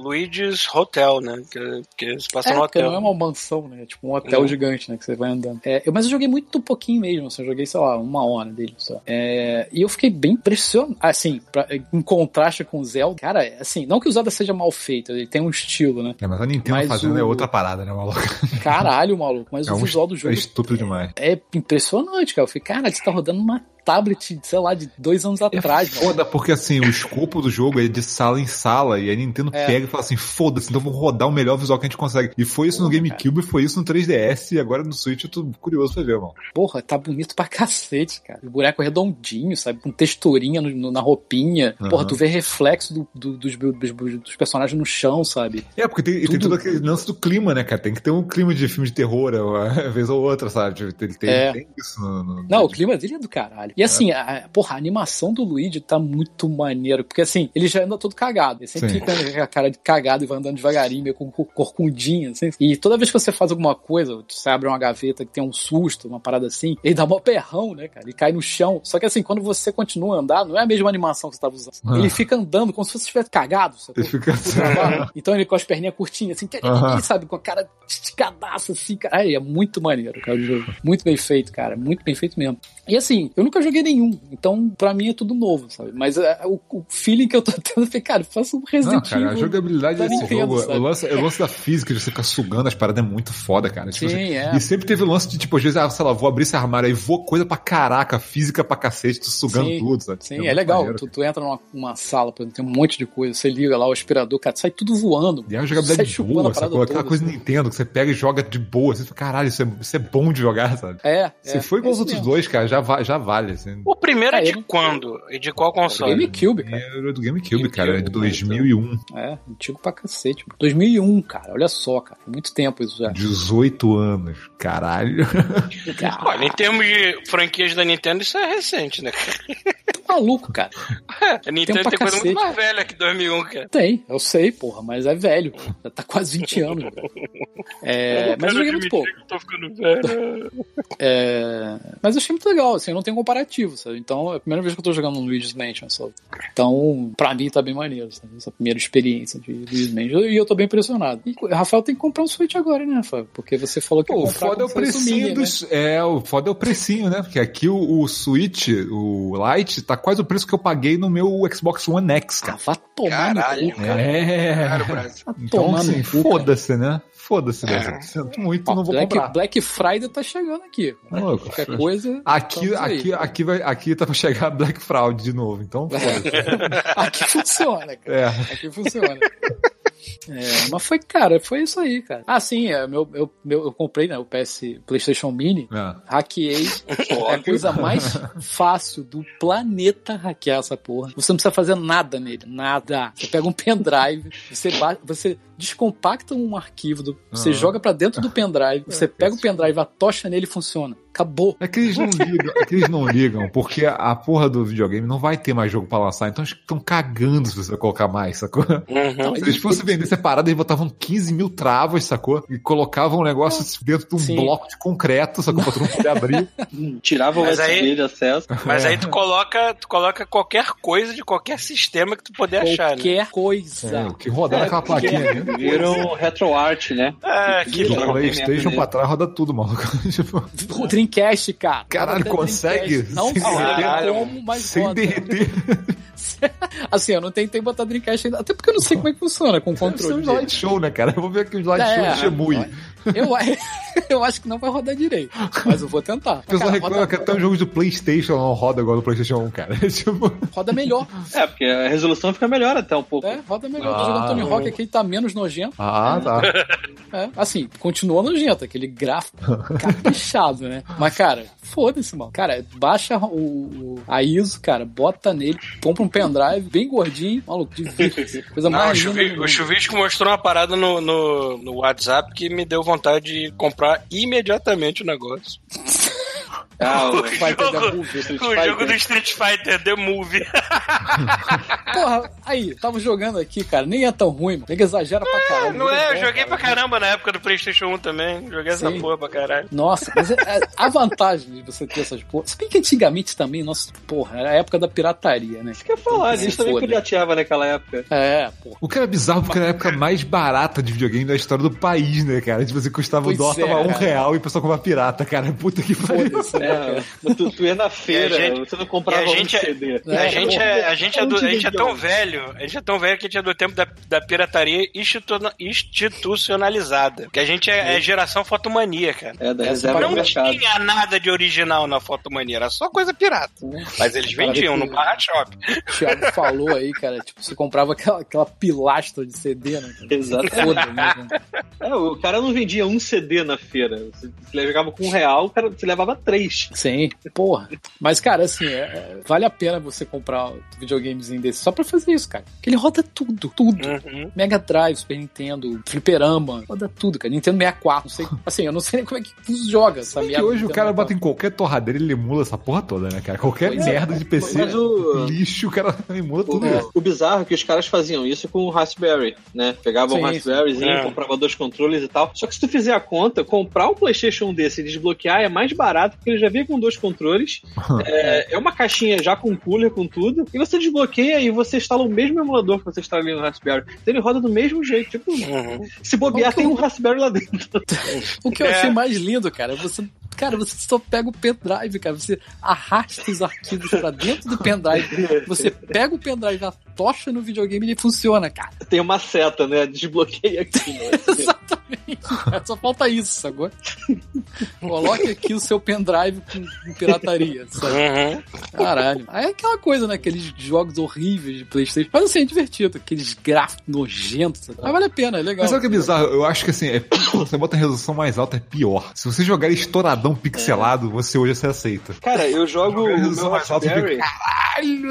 Luigi's Hotel, né? Que, que se passa É, no hotel. não é uma mansão, né? É tipo um hotel Não. gigante, né? Que você vai andando. É, eu- mas eu joguei muito pouquinho mesmo. Assim, eu joguei, sei lá, uma hora dele só. É, e eu fiquei bem impressionado. Assim, pra- em contraste com o Zelda. Cara, assim, não que o Zelda seja mal feito, ele tem um estilo, né? É, mas a Nintendo Mas fazendo o- é outra parada, né, maluco? Caralho, maluco. Mas É o um visual do É jogo estúpido demais. é impressionante, cara. Eu falei, cara, você tá rodando uma tablet, sei lá, de dois anos atrás. mano. Foda, porque assim, o escopo do jogo é de sala em sala, e a Nintendo É. pega e fala assim, foda-se, então vamos rodar o melhor visual que a gente consegue. E foi isso no Porra, GameCube, foi isso no 3DS, e agora no Switch eu tô curioso pra ver, mano. Porra, tá bonito pra cacete, cara. O boneco redondinho, sabe? Com texturinha no- no- na roupinha. Aham. Porra, tu vê reflexo do- do- dos, dos- dos personagens no chão, sabe? É, porque tem, tem Tudo- todo aquele lance do clima, né, cara? Tem que ter um clima de filme de terror, uma vez ou outra, sabe? Tipo, Ele tem, É. tem isso no. no- Não, o clima dele é do caralho. E assim, a, porra, a animação do Luigi tá muito maneiro. Porque assim, ele já anda todo cagado. Ele sempre Sim. fica com a cara de cagado e vai andando devagarinho, meio com cor- corcundinho, assim. E toda vez que você faz alguma coisa, você abre uma gaveta que tem um susto, uma parada assim, ele dá mó perrão, né, cara? Ele cai no chão. Só que assim, quando você continua a andar, não é a mesma animação que você tava usando. Ah. Ele fica andando como se você estivesse cagado, sacou? Ele fica trabalho. Então ele com as perninhas curtinhas, assim, Aham. sabe, com a cara esticadaça, assim, cara. Ai, é muito maneiro, cara, o jogo. Muito bem feito, cara. Muito bem feito mesmo. E assim, eu nunca joguei nenhum, então pra mim é tudo novo, sabe? Mas é, o, o feeling que eu tô tendo, falei, cara, faça um Não, Resident cara, a Evil. jogabilidade da desse Nintendo, jogo, o lance, o lance da física, de você ficar sugando as paradas é muito foda, cara. Tipo Sim, assim, é. E sempre teve o lance de, tipo, às vezes, ah, sei lá, vou abrir esse armário aí, vou coisa pra caraca, física pra cacete, tu sugando Sim, tudo, sabe? Sim, é, muito legal. maneiro, Tu, tu entra numa uma sala, por exemplo, tem um monte de coisa, você liga lá o aspirador, cara, sai tudo voando. E é uma jogabilidade boa, a sacou? Aquela coisa assim. Nintendo que você pega e joga de boa. Você fala, caralho, isso é, isso é bom de jogar, sabe? É, Se é, for igual é os outros dois, cara, já, já vale, assim. O primeiro é Ah, de ele- quando? E de qual console? GameCube, cara. Era do GameCube, cara, é de GameCube, 2001. É, antigo pra cacete. mano. 2001, cara, olha só, cara. Foi muito tempo isso já. 18 anos, caralho. Olha, em termos de franquias da Nintendo, isso é recente, né? Maluco, cara. A Nintendo pra tem coisa muito mais velha que 2001, cara. Tem, eu sei, porra, mas é velho. Já tá quase 20 anos. É, mas eu joguei muito pouco. Tô ficando velho. É, mas eu achei muito legal, assim, eu não tenho comparativo, sabe? Então é a primeira vez que eu tô jogando no Luigi's Mansion, sabe? Então, pra mim tá bem maneiro, sabe? Essa primeira experiência de Luigi's Mansion. E eu tô bem impressionado. E o Rafael tem que comprar um Switch agora, né, Rafael? Porque você falou que Pô, o comprar foda é o precinho né? É, o foda é o precinho, né? Porque aqui o, o Switch, o Lite, tá quase o preço que eu paguei no meu Xbox One X, Ah, cara. vá tomar Caralho, no cu, cara. É. Cara, Então, assim, foda-se, né? Foda-se, É. né? Sinto muito, Ó, não vou Black, comprar. Black Friday tá chegando aqui. Tá louco? Qualquer coisa. Aqui, aí. aqui, aqui, vai, aqui tá pra chegar Black Fraud de novo, então foda-se. Aqui funciona, cara. É. Aqui funciona. É, mas foi, cara, foi isso aí, cara. Ah, sim, é, meu, eu, meu, eu comprei, né, o PS PlayStation Mini, É. hackeei. é a coisa mais fácil do planeta hackear essa porra. Você não precisa fazer nada nele, nada. Você pega um pendrive, você, ba- você descompacta um arquivo, do- você Ah. joga pra dentro do pendrive, você pega o pendrive, atocha nele e funciona. Acabou. É que eles não ligam, é que eles não ligam, porque a porra do videogame não vai ter mais jogo pra lançar, então eles estão cagando se você colocar mais, sacou? Uhum. Se eles fossem vender separado, eles botavam 15 mil travas, sacou? E colocavam um negócio dentro de um Sim. bloco de concreto, sacou? Pra todo mundo poder abrir. Tirava o Mas USB aí- de acesso. Mas aí tu coloca, tu coloca qualquer coisa de qualquer sistema que tu puder achar, né? Qualquer coisa. É, o que rodar naquela plaquinha ali. Vira um retroart, né? Ah, que O um Playstation pra trás roda tudo, maluco. Tipo, O Dreamcast, cara. Caralho, consegue? Não sei como, mas sem roda. derreter. Assim, eu não tentei botar Dreamcast ainda, até porque eu não sei como é que funciona com o Deve ser um controle dele. slide show, né, cara? Eu vou ver aqui um slide É, show é. Eu, eu acho que não vai rodar direito, mas eu vou tentar. O pessoal reclama roda, que até os jogos do Playstation não roda igual no Playstation 1, cara. Tipo, roda melhor. É, porque a resolução fica melhor até um pouco. É, roda melhor. Tô Ah. jogando Tony Hawk aqui, ele tá menos nojento. ah, tá. É, assim, continua nojento, aquele gráfico caprichado, né? Mas, cara, foda-se, mano. Cara, baixa o, o- a ISO, cara, bota nele, compra um pendrive bem gordinho, maluco, divirta-se. Coisa Não, o, mais linda. Do o. Chuvisco mostrou uma parada no, no, no WhatsApp que me deu vontade de comprar imediatamente o negócio. Ah, o ter jogo- The Movie. Street O Fighter. jogo do Street Fighter The Movie. Porra, aí, tava jogando aqui, cara, nem é tão ruim, mano. Nem exagera pra caralho. Não é, eu Jogo bom, joguei pra cara. caramba na época do PlayStation 1 também. Joguei essa Sim. porra pra caralho. Nossa, mas é- é- a vantagem de você ter essas porras. Se bem que antigamente também, nossa, porra, era a época da pirataria, né? Isso que eu ia falar, a gente Se também foda. pirateava naquela época. É, porra. O que era bizarro porque era a época mais barata de videogame da história do país, né, cara? Tipo, você custava Pois o dólar, é, tava um cara. real e o pessoal comprava pirata, cara. Puta que pariu. Né, cara? É, tu, tu ia na feira, gente- você não comprava a gente um é- CD. É, a, gente é, a, gente é do- a gente é tão velho, a gente é tão velho que a gente é do tempo da, da pirataria institu- institucionalizada. Que a gente é, é geração fotomania, cara. É, da reserva Não tinha nada de original na fotomania, era só coisa pirata. Mas eles vendiam no barra shop. O Thiago falou aí, cara, tipo, você comprava aquela, aquela pilastra de CD, né? cara? Exato. Foda, né? É, o cara não vendia um CD na feira. Você, jogava com um real, o cara você levava três. Sim, porra. Mas, cara, assim, é- é- vale a pena você comprar um videogamezinho desse só pra fazer isso, cara. Porque ele roda tudo, tudo. Uhum. Mega Drive, Super Nintendo, Fliperama, roda tudo, cara. Nintendo 64, não sei. Assim, eu não sei nem como é que joga essa É que hoje o cara 64. bota em qualquer torradeira e ele emula essa porra toda, né, cara? Qualquer Pois é. merda de PC, Mas o- lixo, o cara emula tudo O, isso. o bizarro é que os caras faziam isso com o Raspberry, né? Pegavam Sim, um Raspberryzinho, É. comprava dois controles e tal. Só que se tu fizer a conta, comprar um PlayStation 1 desse e desbloquear é mais barato, porque ele já vem com dois controles. é, é uma caixinha já com cooler, com tudo. E você desbloqueia e você instala o mesmo emulador que você instala ali no Raspberry. Então ele roda do mesmo jeito. Tipo, Uhum. se bobear, O que tem eu- um Raspberry lá dentro. O que eu É. achei mais lindo, cara, é você. Cara, você só pega o pendrive, cara. Você arrasta os arquivos pra dentro do pendrive. Você pega o pendrive, atocha no videogame e ele funciona, cara. Tem uma seta, né? Desbloqueia aqui. Né? Exatamente. cara. Só falta isso, agora. Coloque aqui o seu pendrive com, com pirataria, sabe? Uhum. Caralho. Aí é aquela coisa, né? Aqueles jogos horríveis de Playstation. Mas assim, é divertido. Aqueles gráficos nojentos. sabe? Mas vale a pena, é legal. Mas sabe o que é bizarro? Eu acho que assim, é, você bota a resolução mais alta é pior. Se você jogar estouradão pixelado, você hoje você aceita. Cara, eu jogo o meu Raspberry. Caralho!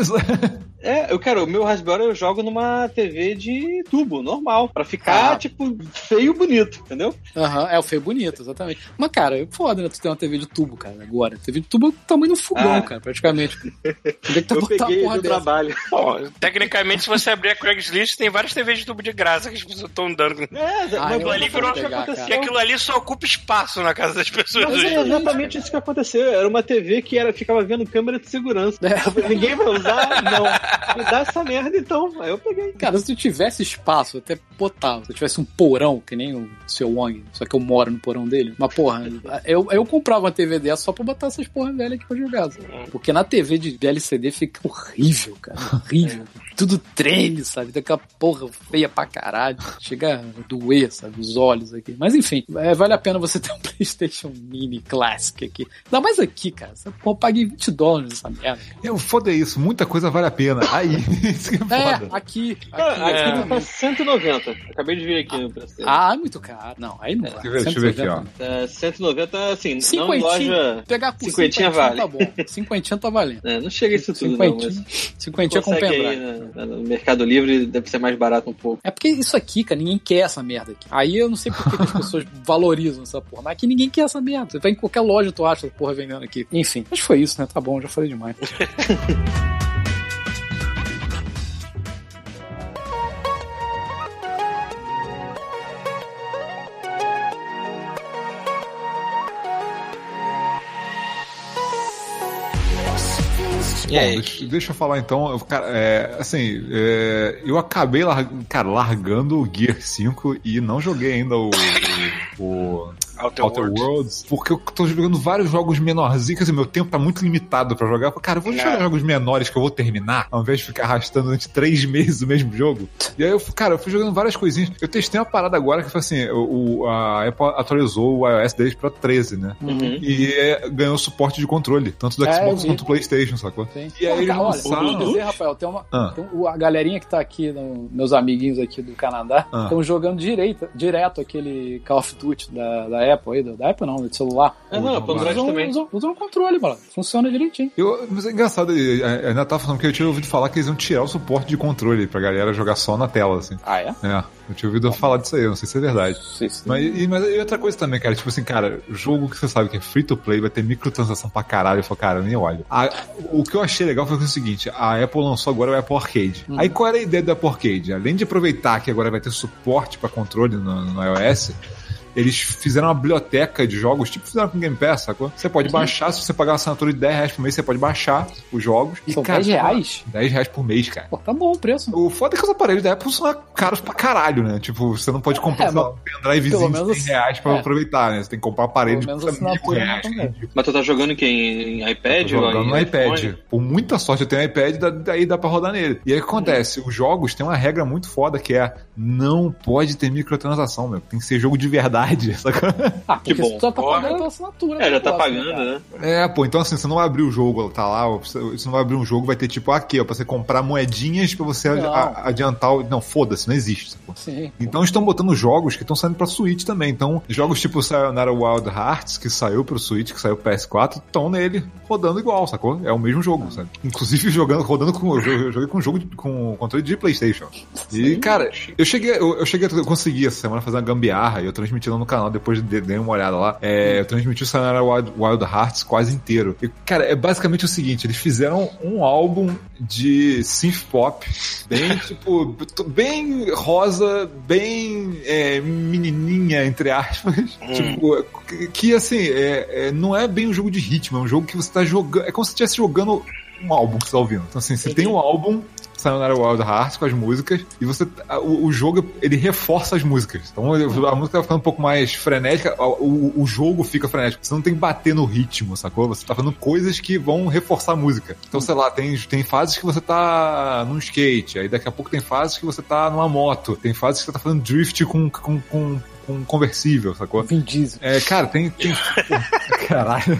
É, eu quero, o meu Raspberry eu jogo numa TV de tubo, normal, pra ficar, Ah. tipo, feio e bonito, entendeu? Aham, é o feio bonito, exatamente. Mas, cara, é foda, né? Tu tem uma TV de tubo, cara, agora. TV de tubo é o tamanho do fogão, Ah. cara, praticamente. Onde é que tá eu peguei porra do dessa? trabalho. Bom, tecnicamente, se você abrir a Craigslist, tem várias TVs de tubo de graça que as pessoas estão dando. É, Ah, mas vou ali que pegar, E aconteceu. aquilo ali só ocupa espaço na casa das pessoas. É exatamente isso que aconteceu. Era uma TV que era, ficava vendo câmera de segurança. É. Ninguém vai usar, não. Me dá essa merda então. Aí eu peguei. Cara, se tu tivesse espaço, até botava. Se eu tivesse um porão, que nem o seu Wong, só que eu moro no porão dele. Mas, porra, eu, eu comprava uma TV dessa só pra botar essas porra velhas aqui pra jogar. sabe? Porque na TV de LCD fica horrível, cara. Horrível. Tudo treme, sabe? Daquela porra feia pra caralho. Chega a doer, sabe? Os olhos aqui. Mas enfim, é, vale a pena você ter um PlayStation Mini Classic aqui. Ainda mais aqui, cara. Eu paguei 20 dólares nessa merda. É, o foda é isso, muita coisa vale a pena. Aí, isso que é É, foda. aqui. aqui, Ah, aqui aqui no- tá 190. Acabei de ver aqui no preço. Ah, é muito caro. Não, aí não. Deixa eu ver, deixa eu ver aqui, ó. Tá 190, assim, não Cinquentinha. loja. Pegar por Cinquentinha cinquentinha, vale. tá bom. Cinquentinha tá valendo. É, não chega isso tudo, não, Cinquentinha, mas. cinquentinha com consegue pendrive. na- no Mercado Livre deve ser mais barato um pouco. É porque isso aqui, cara, ninguém quer essa merda aqui. Aí eu não sei por que as pessoas valorizam essa porra. Mas aqui ninguém quer essa merda. Você vai em qualquer loja, tu acha porra vendendo aqui. Enfim, mas foi isso, né? Tá bom, já falei demais. Bom, deixa, deixa eu falar então. Eu, cara, é, assim, é, eu acabei, lar- cara, largando o Gear 5 e não joguei ainda o. o, o Outer, Outer Worlds. Worlds, porque eu tô jogando vários jogos menorzinhos, quer dizer, meu tempo tá muito limitado pra jogar. Eu falei, Cara, eu vou É. jogar jogos menores que eu vou terminar, ao invés de ficar arrastando durante três meses o mesmo jogo. E aí, eu, cara, eu fui jogando várias coisinhas. Eu testei uma parada agora que foi assim: o, a Apple atualizou o iOS deles pra 13, né? Uhum. E é, ganhou suporte de controle, tanto do É, Xbox quanto do PlayStation, sacou? Sim. E aí Pô, eles cara, olha, lançaram- eu vou dizer, Rafael, tem uma. Ah. tem um- a galerinha que tá aqui, no- meus amiguinhos aqui do Canadá, Ah. estão jogando direito, direto aquele Call of Duty da, da Apple aí, da Apple não, do celular. Ah, não, pra Android Usam, também. usam, usam o controle, mano. Funciona direitinho. Eu, mas é engraçado, ainda tava falando que eu tinha ouvido falar que eles iam tirar o suporte de controle pra galera jogar só na tela, assim. Ah, é? É, eu tinha ouvido falar disso aí, eu não sei se é verdade. Sim, sim. Mas, e, mas e outra coisa também, cara, tipo assim, cara, jogo que você sabe que é free to play, vai ter microtransação pra caralho. Eu falo, cara, eu nem olho. A- o que eu achei legal foi o seguinte: a Apple lançou agora o Apple Arcade. Aí qual era a ideia do Apple Arcade? Além de aproveitar que agora vai ter suporte pra controle no, no iOS. Eles fizeram uma biblioteca de jogos, tipo fizeram com Game Pass, sacou? Você pode baixar, se você pagar uma assinatura de 10 reais por mês, você pode baixar os jogos. São 10 reais? 10 reais por mês, cara. Pô, tá bom o preço. O foda é que os aparelhos da Apple são caros pra caralho, né? Tipo, você não pode comprar É, lá, mas um pendrivezinho de 100 menos- reais pra é. aproveitar, né? Você tem que comprar um aparelho Pelo de mil reais. que é convém. ridículo. Mas tu tá jogando em quem? Em iPad? Tô jogando no iPad. iPhone? Com muita sorte eu tenho um iPad, da- daí dá pra rodar nele. E aí o que acontece? Os jogos têm uma regra muito foda que é não pode ter microtransação, meu. Tem que ser jogo de verdade, sacou? Ah, Que bom. você já tá Porra. pagando pela assinatura. É, já do tá negócio, pagando, né? É, pô, então assim, você não vai abrir o jogo, tá lá, você não vai abrir um jogo, vai ter tipo aqui, ó, pra você comprar moedinhas pra você Não. a- adiantar o. Não, foda-se, não existe, sacou? Sim. Então estão botando jogos que estão saindo pra Switch também. Então, jogos tipo Sayonara Wild Hearts, que saiu pro Switch, que saiu pro PS4, estão nele rodando igual, sacou? É o mesmo jogo, sabe? Inclusive jogando, rodando com. Eu joguei- com jogo de- com controle de Playstation. E, cara, eu cheguei, eu, eu cheguei, eu consegui essa semana fazer uma gambiarra e eu transmiti lá no canal, depois de, dei uma olhada lá. É, eu transmiti o Sayonara Wild, Wild Hearts quase inteiro. E, cara, é basicamente o seguinte: eles fizeram um álbum de synth pop, bem tipo, bem rosa, bem é, menininha, entre aspas. Tipo, que, assim, é, é, não é bem um jogo de ritmo, é um jogo que você tá jogando. É como se você estivesse jogando um álbum que você tá ouvindo. Então, assim, você tem um álbum. Sayonara Wild Hearts com as músicas e você o, o jogo ele reforça as músicas então a música vai ficando um pouco mais frenética o, o jogo fica frenético você não tem que bater no ritmo sacou você tá fazendo coisas que vão reforçar a música então sei lá tem, tem fases que você tá num skate aí daqui a pouco tem fases que você tá numa moto tem fases que você tá fazendo drift com, com, com, com conversível sacou Vin Diesel. é, cara, tem. tem caralho.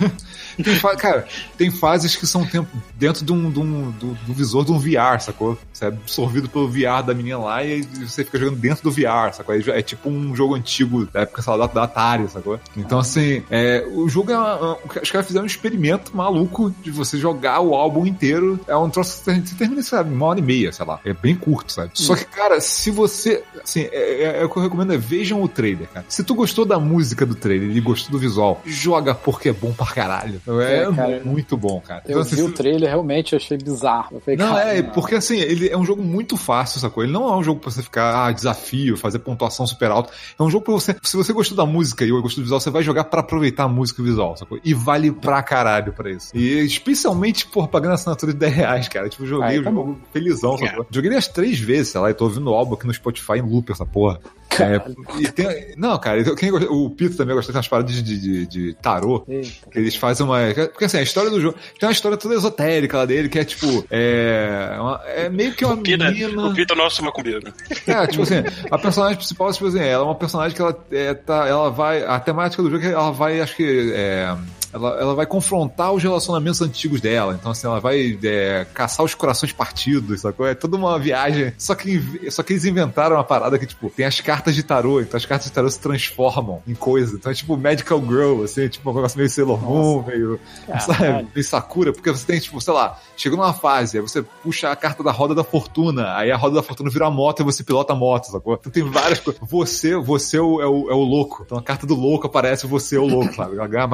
Tem cara, tem fases que são tempo dentro de um, de um- do, do visor de um VR, sacou? Você é absorvido pelo VR da menina lá e você fica jogando dentro do VR, sacou? É tipo um jogo antigo da época, sei lá, da, Atari, sacou? Então, assim, é, o jogo é. Uma, os caras fizeram um experimento maluco de você jogar o álbum inteiro. É um troço que você termina, sabe, uma hora e meia, sei lá. É bem curto, sabe? Só que, cara, se você. Assim, é, é- é o que eu recomendo é vejam o trailer, cara. Se tu gostou da música do trailer e gostou do visual, joga porque é bom pra caralho. É, É, cara. muito bom, cara. Eu assim, vi o trailer, realmente eu achei bizarro. Eu falei, não, cara, é, porque assim, ele é um jogo muito fácil, sacou? Ele não é um jogo pra você ficar, ah, desafio, fazer pontuação super alta. É um jogo pra você, se você gostou da música e eu gostou do visual, você vai jogar pra aproveitar a música e o visual, sacou? E vale pra caralho pra isso. E especialmente, por pagando assinatura de 10 reais, cara. Tipo, joguei Aí o tá jogo felizão, sacou? Joguei ele umas três vezes, sei lá, e tô ouvindo o álbum aqui no Spotify em loop, essa porra. É, e tem- não, cara, quem o Pito também gosta de umas paradas de, de, de, de tarô. Eita. Que eles fazem uma. Porque assim, a história do jogo. Tem uma história toda esotérica lá dele, que é tipo. É, uma- é meio que uma Pita, menina. o Pita é o nosso macumbeiro. É, tipo assim, a personagem principal, tipo assim, ela é uma personagem que ela é, tá, ela vai. A temática do jogo é que ela vai, acho que. É, ela, ela vai confrontar os relacionamentos antigos dela. Então, assim, ela vai é, caçar os corações partidos, sacou? É toda uma viagem. Só que, só que eles inventaram uma parada que, tipo, tem as cartas de tarô, então as cartas de tarô se transformam em coisa. Então é tipo Magical Girl, assim, tipo um negócio meio Sailor Moon, meio, sabe, meio Sakura, porque você tem, tipo, sei lá, chegou numa fase, aí você puxa a carta da roda da fortuna, aí a roda da fortuna vira a moto e você pilota a moto, sacou? Então tem várias coisas. Você, você é o, é o, é o louco. Então a carta do louco aparece, você é o louco, sabe? Ela ganha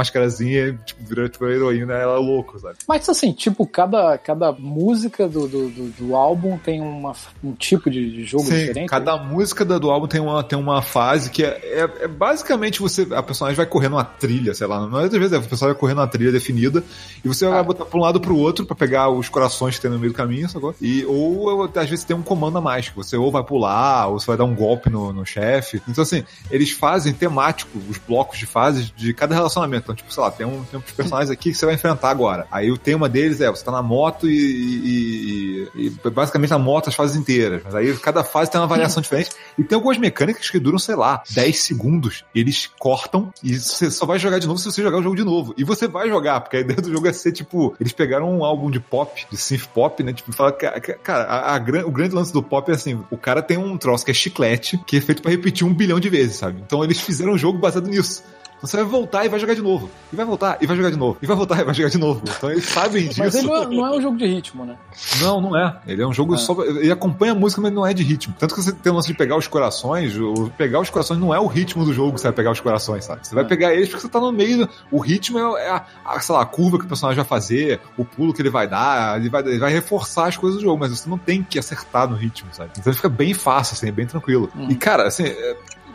tipo, vira tipo, a heroína, ela é louco, sabe? Mas assim, tipo, cada, cada música do, do, do, do álbum tem uma, um tipo de, de jogo Sim, diferente? cada música do, álbum tem uma, tem uma fase que é, é, é basicamente você. A personagem vai correndo uma trilha, sei lá. Na maioria das vezes é, a personagem vai correndo uma trilha definida e você vai botar pra um lado pro outro pra pegar os corações que tem no meio do caminho, sacou? E, ou às vezes tem um comando a mais, que você ou vai pular, ou você vai dar um golpe no, no chefe. Então, assim, eles fazem temático os blocos de fases de cada relacionamento. Então, tipo, sei lá, tem, um, tem uns personagens aqui que você vai enfrentar agora. Aí o tema deles é, você tá na moto e, e, e- e basicamente na moto as fases inteiras. Mas aí cada fase tem uma variação diferente. E tem algumas mecânicas que duram, sei lá, 10 segundos. Eles cortam e você só vai jogar de novo se você jogar o jogo de novo. E você vai jogar, porque a ideia do jogo é ser, tipo, eles pegaram um álbum de pop, de synth pop, né? Tipo, fala, ca- ca- cara, a, a o grande lance do pop é assim, o cara tem um troço que é chiclete, que é feito pra repetir um bilhão de vezes, sabe? Então eles fizeram um jogo baseado nisso. Você vai voltar e vai jogar de novo. E vai voltar e vai jogar de novo. E vai voltar e vai jogar de novo. Então eles sabem disso. Mas ele não é, não é um jogo de ritmo, né? Não, não é. Ele é um jogo É. só. Ele acompanha a música, mas não é de ritmo. Tanto que você tem o lance de pegar os corações. O pegar os corações não é o ritmo do jogo que você vai pegar os corações, sabe? Você vai É. pegar eles porque você tá no meio. O ritmo é, é a, a, sei lá, a curva que o personagem vai fazer, o pulo que ele vai dar. Ele vai, ele vai reforçar as coisas do jogo, mas você não tem que acertar no ritmo, sabe? Então fica bem fácil, assim, bem tranquilo. Hum. E, cara, assim.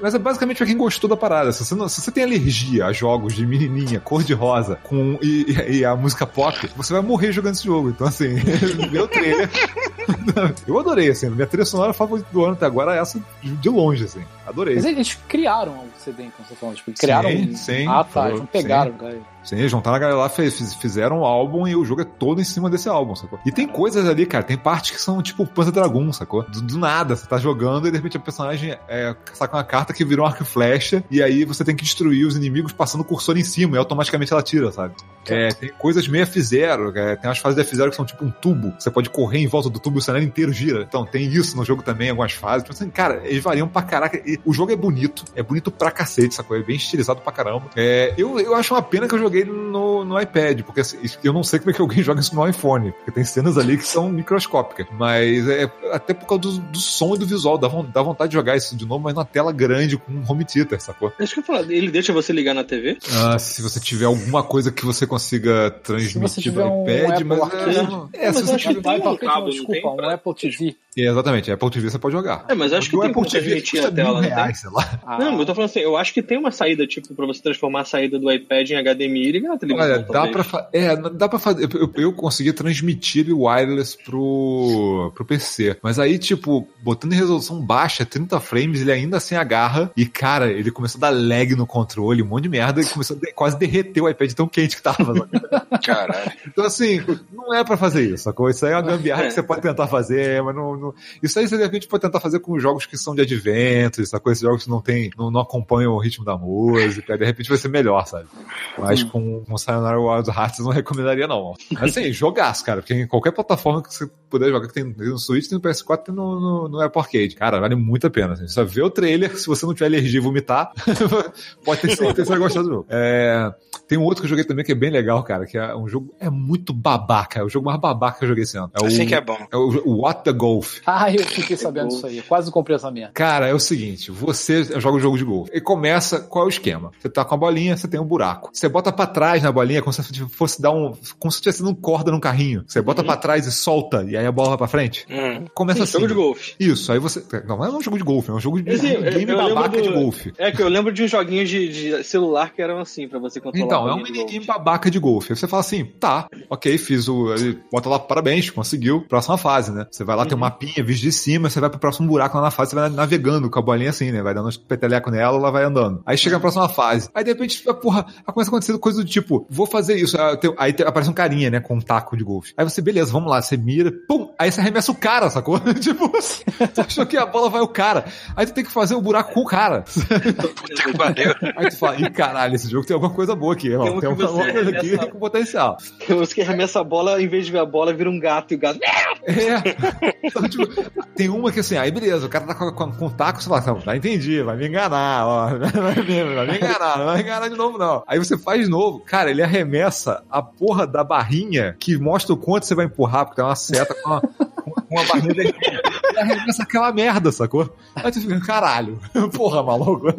Mas é basicamente pra quem gostou da parada. Se você, não- se você tem alergia a jogos de menininha, cor-de-rosa com, e, e- a música pop, você vai morrer jogando esse jogo. Então, assim, meu trailer. eu adorei, assim. Minha trilha sonora favorita do ano até agora é essa de longe, assim. Adorei. Mas eles criaram o CD, então você falou. Tipo, criaram. Sim, um- sim. Ah, tá. Eles Sim. não pegaram, cara. Sim, juntaram a galera lá, fez, fiz- fizeram o álbum e o jogo é todo em cima desse álbum, sacou? E tem coisas ali, cara, tem partes que são tipo Panzer Dragon, sacou? Do, do nada, você tá jogando e de repente a personagem é, saca uma carta que virou um arco e flecha e aí você tem que destruir os inimigos passando o cursor em cima e automaticamente ela tira, sabe? É, tem coisas meio F0, é, tem umas fases de F0 que são tipo um tubo, você pode correr em volta do tubo e o cenário inteiro gira. Então tem isso no jogo também, algumas fases. Então, assim, cara, eles variam pra caraca. E o jogo é bonito, é bonito pra cacete, sacou? É bem estilizado pra caramba. É, eu, eu acho uma pena que eu joguei no, no iPad, porque assim, eu não sei como é que alguém joga isso no iPhone, porque tem cenas ali que são microscópicas. Mas é até por causa do, do som e do visual, dá, dá vontade de jogar isso de novo, mas na tela grande com um home theater, sacou? Acho que eu falar, ele deixa você ligar na TV? Ah, se você tiver alguma coisa que você consiga transmitir um iPad, Apple mas Arcade. é, é, Mas se você acho que tiver, tem um cabo, desculpa, um Apple TV. é, exatamente, Apple TV você pode jogar. É, mas acho que o Apple TV transmitir custa a tela, tem? Reais, sei lá. Ah, Não, mas eu tô falando assim, eu acho que tem uma saída, tipo, pra você transformar a saída do iPad em HDMI e ligar na televisão. Olha, dá pra, fa- é, dá pra fazer. Eu, eu consegui transmitir ele wireless pro, pro PC. Mas aí, tipo, botando em resolução baixa, 30 frames, ele ainda assim agarra. E, cara, ele começou a dar lag no controle, um monte de merda, e começou a de- quase derreter o iPad tão quente que tava. Caralho. Então, assim, não é pra fazer isso, sacou? Isso aí é uma gambiarra que você pode tentar fazer, mas não, não- Isso aí você de repente pode tentar fazer com jogos que são de sacou? Esses jogos que não tem, não, não acompanham o ritmo da música, de repente vai ser melhor, sabe? Mas com, com Sayonara Wild Hearts eu não recomendaria, não. Mas assim, jogaço, cara, porque em qualquer plataforma que você puder jogar, que tem no Switch, tem no PS4, tem no, no, no Apple Arcade. Cara, vale muito a pena. Assim. Só vê o trailer, se você não tiver alergia e vomitar, pode ter certeza que você vai gostar do jogo. É, tem um outro que eu joguei também que é bem legal, cara, que é um jogo, é muito babaca, é o jogo mais babaca que eu joguei esse ano. É o, Assim que é bom. é o, o What the Golf. Ah, eu fiquei sabendo disso aí. Eu quase comprei essa merda. Cara, é o seguinte, você joga o jogo de golfe. E começa, qual é o esquema? Você tá com a bolinha, você tem um buraco. Você bota pra trás na bolinha, como se fosse dar um, como se tivesse dando corda num carrinho. Você bota pra trás e solta, e aí a bola vai pra frente. Hum. Começa assim. Jogo de golfe. Isso, aí você. Não, não é um jogo de golfe, é um jogo de Esse, um game babaca do- de golfe. É que eu lembro de uns joguinhos de, de celular que eram assim, pra você controlar. Então, é um minigame babaca de golfe. Aí você fala assim, tá, ok, fiz o. aí Bota lá, parabéns, conseguiu. Próxima fase, né? Você vai lá, tem um mapinha, visto de cima, você vai pro próximo buraco lá na fase, você vai navegando com a bolinha assim, né? Vai dando uns peteleco nela, ela vai andando. Aí chega a próxima fase. Aí de repente, porra, aí começa acontecendo coisa do tipo, vou fazer isso. Aí, tem- aí tem- aparece um carinha, né, com um taco de golfe. Aí você, beleza, vamos lá, você mira, pum, aí você arremessa o cara, sacou? tipo, você achou que a bola vai o cara. Aí tu tem que fazer o buraco com o cara. Puta que pariu. Aí tu fala, ih, caralho, esse jogo tem alguma coisa boa aqui. ó. Tem um Tem, que uma você coisa aqui com potencial. Tem uns que arremessa a bola, em vez de ver a bola, vira um gato e o gato. É. Então, tipo, tem uma que assim, aí beleza, o cara tá com, com, com um taco, você fala, não, já entendi, vai me enganar, ó. Vai me, vai me enganar, não vai enganar de novo, não. Aí você faz de novo, cara, ele arremessa a porra da barrinha que mostra o quanto você vai empurrar, porque tem uma seta com uma, com uma barrinha de... Ele arremessa aquela merda, sacou? Aí tu fica, caralho, porra, maluco.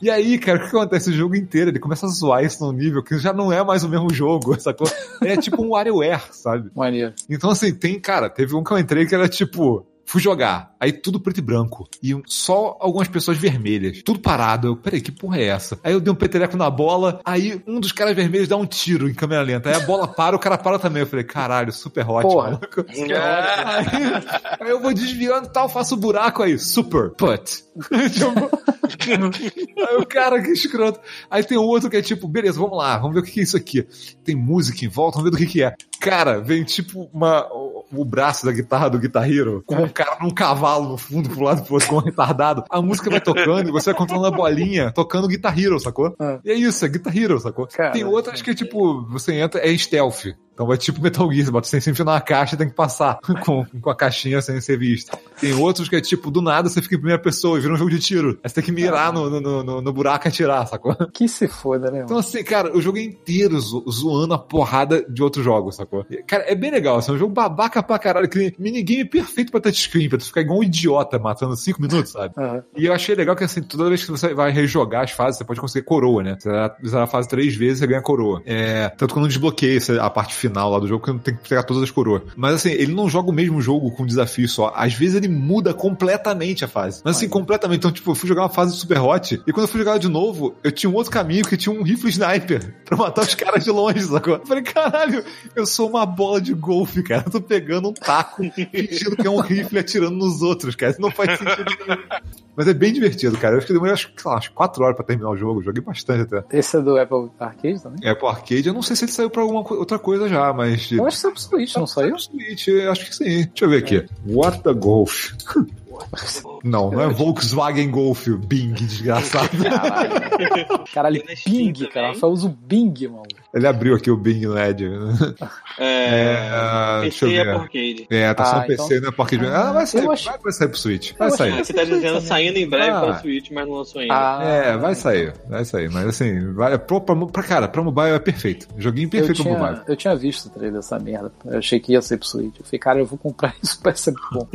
E aí, cara, o que acontece o jogo inteiro? Ele começa a zoar isso num nível que já não é mais o mesmo jogo, sacou? É tipo um WarioWare, sabe? Maneiro. Então, assim, tem, cara, teve um que eu entrei que era tipo. Fui jogar, aí tudo preto e branco. E só algumas pessoas vermelhas. Tudo parado. Eu, peraí, que porra é essa? Aí eu dei um peteleco na bola, aí um dos caras vermelhos dá um tiro em câmera lenta. Aí a bola para, o cara para também. Eu falei, caralho, super hot, Porra. maluco. Aí, aí eu vou desviando e tal, faço o buraco aí. Super put. Tipo, aí o cara, que escroto. Aí tem outro que é tipo, beleza, vamos lá, vamos ver o que que é isso aqui. Tem música em volta, vamos ver do que que é. Cara, vem tipo uma, o, braço da guitarra do Guitar Hero, com um cara num cavalo no fundo, pro lado pro outro, com um retardado. A música vai tocando e você vai controlando a bolinha, tocando Guitar Hero, sacou? Ah. E é isso, é Guitar Hero, sacou? Cara, tem outras que, tipo, você entra, é stealth. Então vai tipo Metal Gear, você bota você sempre na caixa e tem que passar com, com a caixinha sem ser visto. Tem outros que é tipo, do nada você fica em primeira pessoa e vira um jogo de tiro. Aí você tem que mirar no, no, no, no buraco e atirar, sacou? Que se foda, né? Então, assim, cara, o jogo é inteiro zo- zoando a porrada de outros jogos, sacou? Cara, é bem legal, assim, é um jogo babaca pra caralho, que minigame perfeito pra touchscreen, pra tu ficar igual um idiota matando 5 minutos, sabe? Aham. E eu achei legal que, assim, toda vez que você vai rejogar as fases, você pode conseguir coroa, né? Você vai a fase três vezes, você ganha coroa. É, tanto que eu não desbloqueei a parte final lá do jogo, que tenho que pegar todas as coroas. Mas, assim, ele não joga o mesmo jogo com desafio só. Às vezes ele muda completamente a fase. Mas, assim, completamente. Então, tipo, eu fui jogar uma fase super hot, e quando eu fui jogar de novo, eu tinha um outro caminho que tinha um rifle sniper pra matar os caras de longe, sacou? Eu falei, caralho, eu sou uma bola de golfe, cara. Eu tô pegando um taco, fingindo que é um rifle atirando nos outros, cara. Isso não faz sentido nenhum. Mas é bem divertido, cara. Eu acho que demorei, acho, sei lá, umas 4 horas pra terminar o jogo. Joguei bastante até. Esse é do Apple Arcade também? É pro arcade, eu não sei se ele saiu pra alguma outra coisa já, mas. Eu acho que saiu pro Switch, não saiu? Switch, acho que sim. Deixa eu ver aqui. What the Golf? Não, não é Volkswagen Golf, Bing, desgraçado. Caralho. Caralho, Bing, cara. Rafael usa o Bing, mano. Ele abriu aqui o Bing LED. É. É, deixa eu PC é ver. arcade. É, tá só Ah, no PC, então- né? Porque ah, vai sair, Eu acho- vai, vai sair pro Switch. Vai Eu sair. achei Aqui tá dizendo saindo em breve Ah. pra Switch, mas não lançou ainda. Ah, É, vai sair, vai sair. Mas assim, vai, pra, pra, pra- cara, pra mobile é perfeito. Joguinho eu perfeito pro tinha, mobile. eu tinha visto o trailer dessa merda. Eu achei que ia ser pro Switch. Eu falei, cara, eu vou comprar isso, parece ser bom.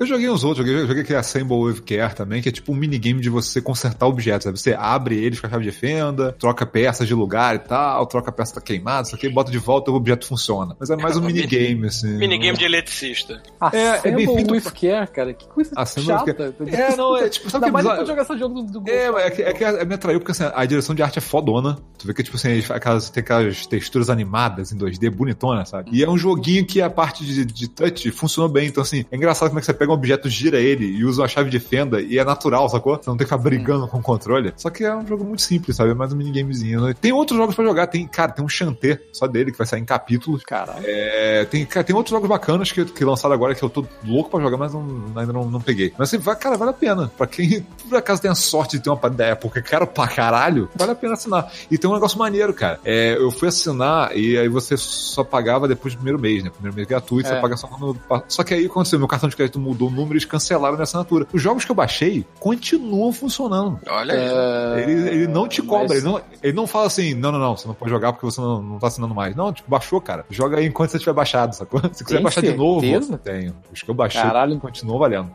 Eu joguei uns outros, joguei, joguei aquele Assemble with Care também, que é tipo um minigame de você consertar objetos. Sabe? Você abre eles com a chave de fenda, troca peças de lugar e tal, troca a peça tá queimada, isso aqui, bota de volta e o objeto funciona. Mas é mais um minigame, assim. Minigame de eletricista. É, é bem feito with Care, cara. Que coisa Assemble with chata. É, não, é tipo, sabe Ainda o que é mais de jogar esse jogo do, do É, é que, é que me atraiu porque assim, a direção de arte é fodona. Tu vê que, tipo assim, aquelas, tem aquelas texturas animadas em 2D, bonitona, sabe? E é um joguinho que a parte de, de touch funcionou bem. Então, assim, é engraçado como é que você pega um objeto, gira ele e usa uma chave de fenda e é natural, sacou? Você não tem que ficar brigando com o controle. Só que é um jogo muito simples, sabe? É mais um minigamezinho. né? Tem outros jogos pra jogar. Tem, cara, tem um Chanté só dele que vai sair em capítulos. Caralho. É, tem, cara, tem outros jogos bacanas que, que lançaram agora que eu tô louco pra jogar, mas não- ainda não, não peguei. Mas assim, vai, cara, vale a pena. Pra quem por acaso tem a sorte de ter uma da Apple que é caro pra caralho, vale a pena assinar. E tem um negócio maneiro, cara. É, eu fui assinar e aí você só pagava depois do primeiro mês, né? Primeiro mês gratuito, É. você paga só quando. Só que aí aconteceu, meu cartão de crédito mudou o número e eles cancelaram minha assinatura. Os jogos que eu baixei continuam funcionando. Olha aí. É, Ele, ele não te cobra, mas- ele, não, ele não fala assim, não, não, não, você não pode jogar porque você não, não tá assinando mais. Não, tipo, baixou, cara. Joga aí enquanto você tiver baixado, sacou? Se quiser Tem baixar de novo, certeza? tenho. Os que eu baixei Caralho. continuam valendo.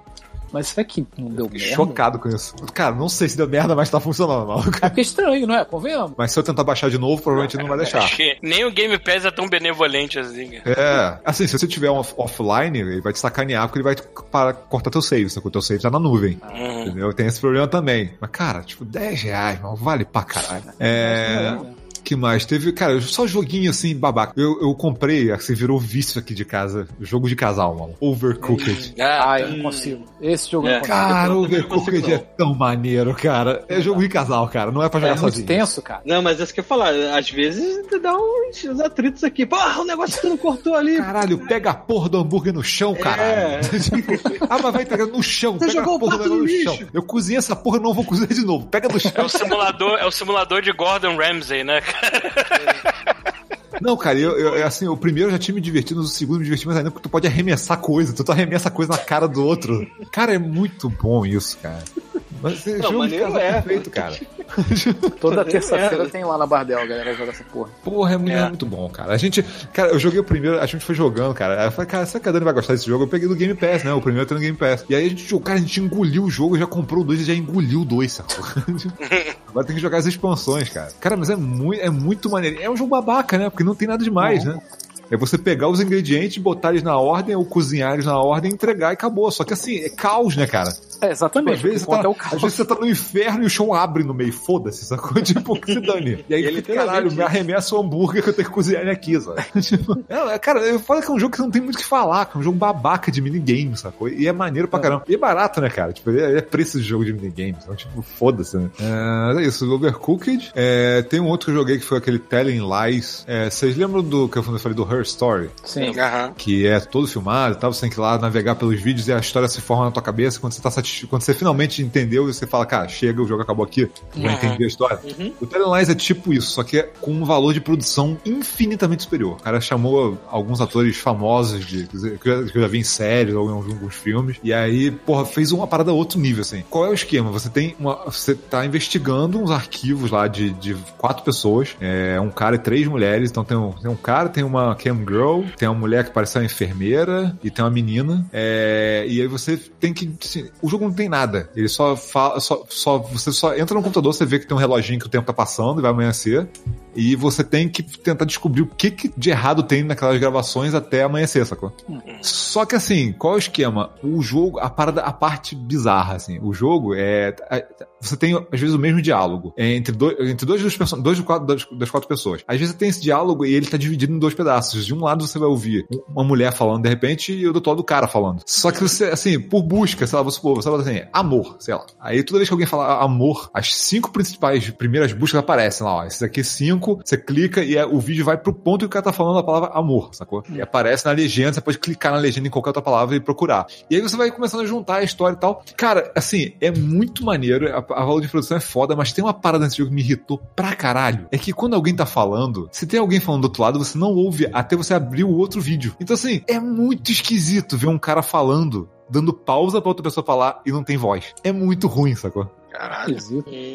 Mas será que não deu merda? chocado com isso. Cara, não sei se deu merda, mas tá funcionando, maluco. É porque é estranho, não é? Convenhamos. Mas se eu tentar baixar de novo, provavelmente não vai deixar. Acho que nem o Game Pass é tão benevolente assim. cara. É, assim, se você tiver um off- offline, ele vai te sacanear porque ele vai para, cortar teu save, sacou? Teu save tá na nuvem. Uhum. Entendeu? Tem esse problema também. Mas, cara, tipo, 10 reais, mano, vale pra caralho. É. que mais? Teve, cara, só joguinho assim, babaca. Eu, eu comprei, assim, virou vício aqui de casa. Jogo de casal, mano. Overcooked. Ah, Ah, eu não consigo. Esse jogo É. não consigo. Cara, Overcooked consigo, é tão maneiro, cara. É jogo de casal, cara. Não é pra É jogar muito sozinho. tenso, cara. Não, mas é isso que eu ia falar. Às vezes dá uns, uns atritos aqui. Porra, o negócio que tu não cortou ali. Caralho, pega a porra do hambúrguer no chão, caralho. É. Tipo, ah, mas vai pegar no chão, Você pega a jogou o porra do no no chão. lixo. Eu cozinhei essa porra, não vou cozinhar de novo. Pega no chão. É o simulador, é o simulador de Gordon Ramsay, né? Não, cara, eu, eu- assim, o primeiro eu já tinha me divertido, o segundo me diverti mais ainda, porque tu pode arremessar coisa, tu arremessa coisa na cara do outro. Cara, é muito bom isso, cara. Mas Não, jogo de casal é. perfeito, cara. Toda terça-feira É. tem lá na Bardel, a galera joga essa porra. Porra, é muito, É. muito bom, cara. A gente, cara, eu joguei o primeiro, a gente foi jogando, cara. Aí eu falei, cara, será que a Dani vai gostar desse jogo? Eu peguei do Game Pass, né? O primeiro tá no Game Pass. E aí a gente jogou, cara, a gente engoliu o jogo, já comprou dois e já engoliu dois, sacou? Agora tem que jogar as expansões, cara. Cara, mas é muito, é muito maneiro. É um jogo babaca, né? Porque não tem nada demais, né? É você pegar os ingredientes, botar eles na ordem, ou cozinhar eles na ordem, entregar e acabou. Só que assim, é caos, né, cara? É, exatamente. Às vezes, tá, é o caos. às vezes você tá no inferno e o chão abre no meio, foda-se, sacou? Tipo, que se dane. E aí, Ele caralho, me arremessa o hambúrguer que eu tenho que cozinhar ele aqui, sabe? Tipo, é, cara, eu falo que é um jogo que não tem muito o que falar, que é um jogo babaca de minigame, sacou? E é maneiro pra caramba. E é barato, né, cara? Tipo, ele é, é preço de jogo de minigame, então, tipo, foda-se, né? É, é isso, Overcooked. É, tem um outro que eu joguei que foi aquele Telling Lies. É, vocês lembram do que eu falei do Her Story? Sim. Que é todo filmado e tal, você tem que ir lá navegar pelos vídeos e a história se forma na tua cabeça. Quando você tá satisfeito, quando você finalmente entendeu, você fala, cara, chega, o jogo acabou aqui, já Uhum. entendi a história. Uhum. O Telling Lies é tipo isso, só que é com um valor de produção infinitamente superior. O cara chamou alguns atores famosos de, que eu já- que já vi em séries ou em alguns filmes, e aí, porra, fez uma parada a outro nível, assim. Qual é o esquema? Você tem uma. Você tá investigando uns arquivos lá de, de quatro pessoas, é, um cara e três mulheres, então tem um, tem um cara, tem uma cam girl, tem uma mulher que parece uma enfermeira e tem uma menina, é, e aí você tem que. assim, o jogo não tem nada, ele só fala, só, só, você só entra no computador, você vê que tem um reloginho que o tempo tá passando e vai amanhecer, e você tem que tentar descobrir o que, que de errado tem naquelas gravações até amanhecer, sacou? Só que assim, qual é o esquema? O jogo, a parada, a parte bizarra, assim, o jogo é. é- Você tem, às vezes, o mesmo diálogo é, entre, dois, entre dois, dos dois, dos quatro, das, das quatro pessoas. Às vezes você tem esse diálogo e ele tá dividido em dois pedaços. De um lado você vai ouvir uma mulher falando de repente e do outro lado o cara falando. Só que você, assim, por busca, sei lá, você, você fala assim, amor, sei lá. Aí toda vez que alguém fala amor, as cinco principais primeiras buscas aparecem lá, ó. Esses aqui cinco, você clica e é- o vídeo vai pro ponto que o cara tá falando a palavra amor, sacou? E aparece na legenda, você pode clicar na legenda em qualquer outra palavra e procurar. E aí você vai começando a juntar a história e tal. Cara, assim, é muito maneiro, a, a valor de produção é foda, mas tem uma parada nesse jogo que me irritou pra caralho. É que quando alguém tá falando, se tem alguém falando do outro lado, você não ouve até você abrir o outro vídeo. Então, assim, é muito esquisito ver um cara falando, dando pausa pra outra pessoa falar e não tem voz. É muito ruim, sacou? Caralho.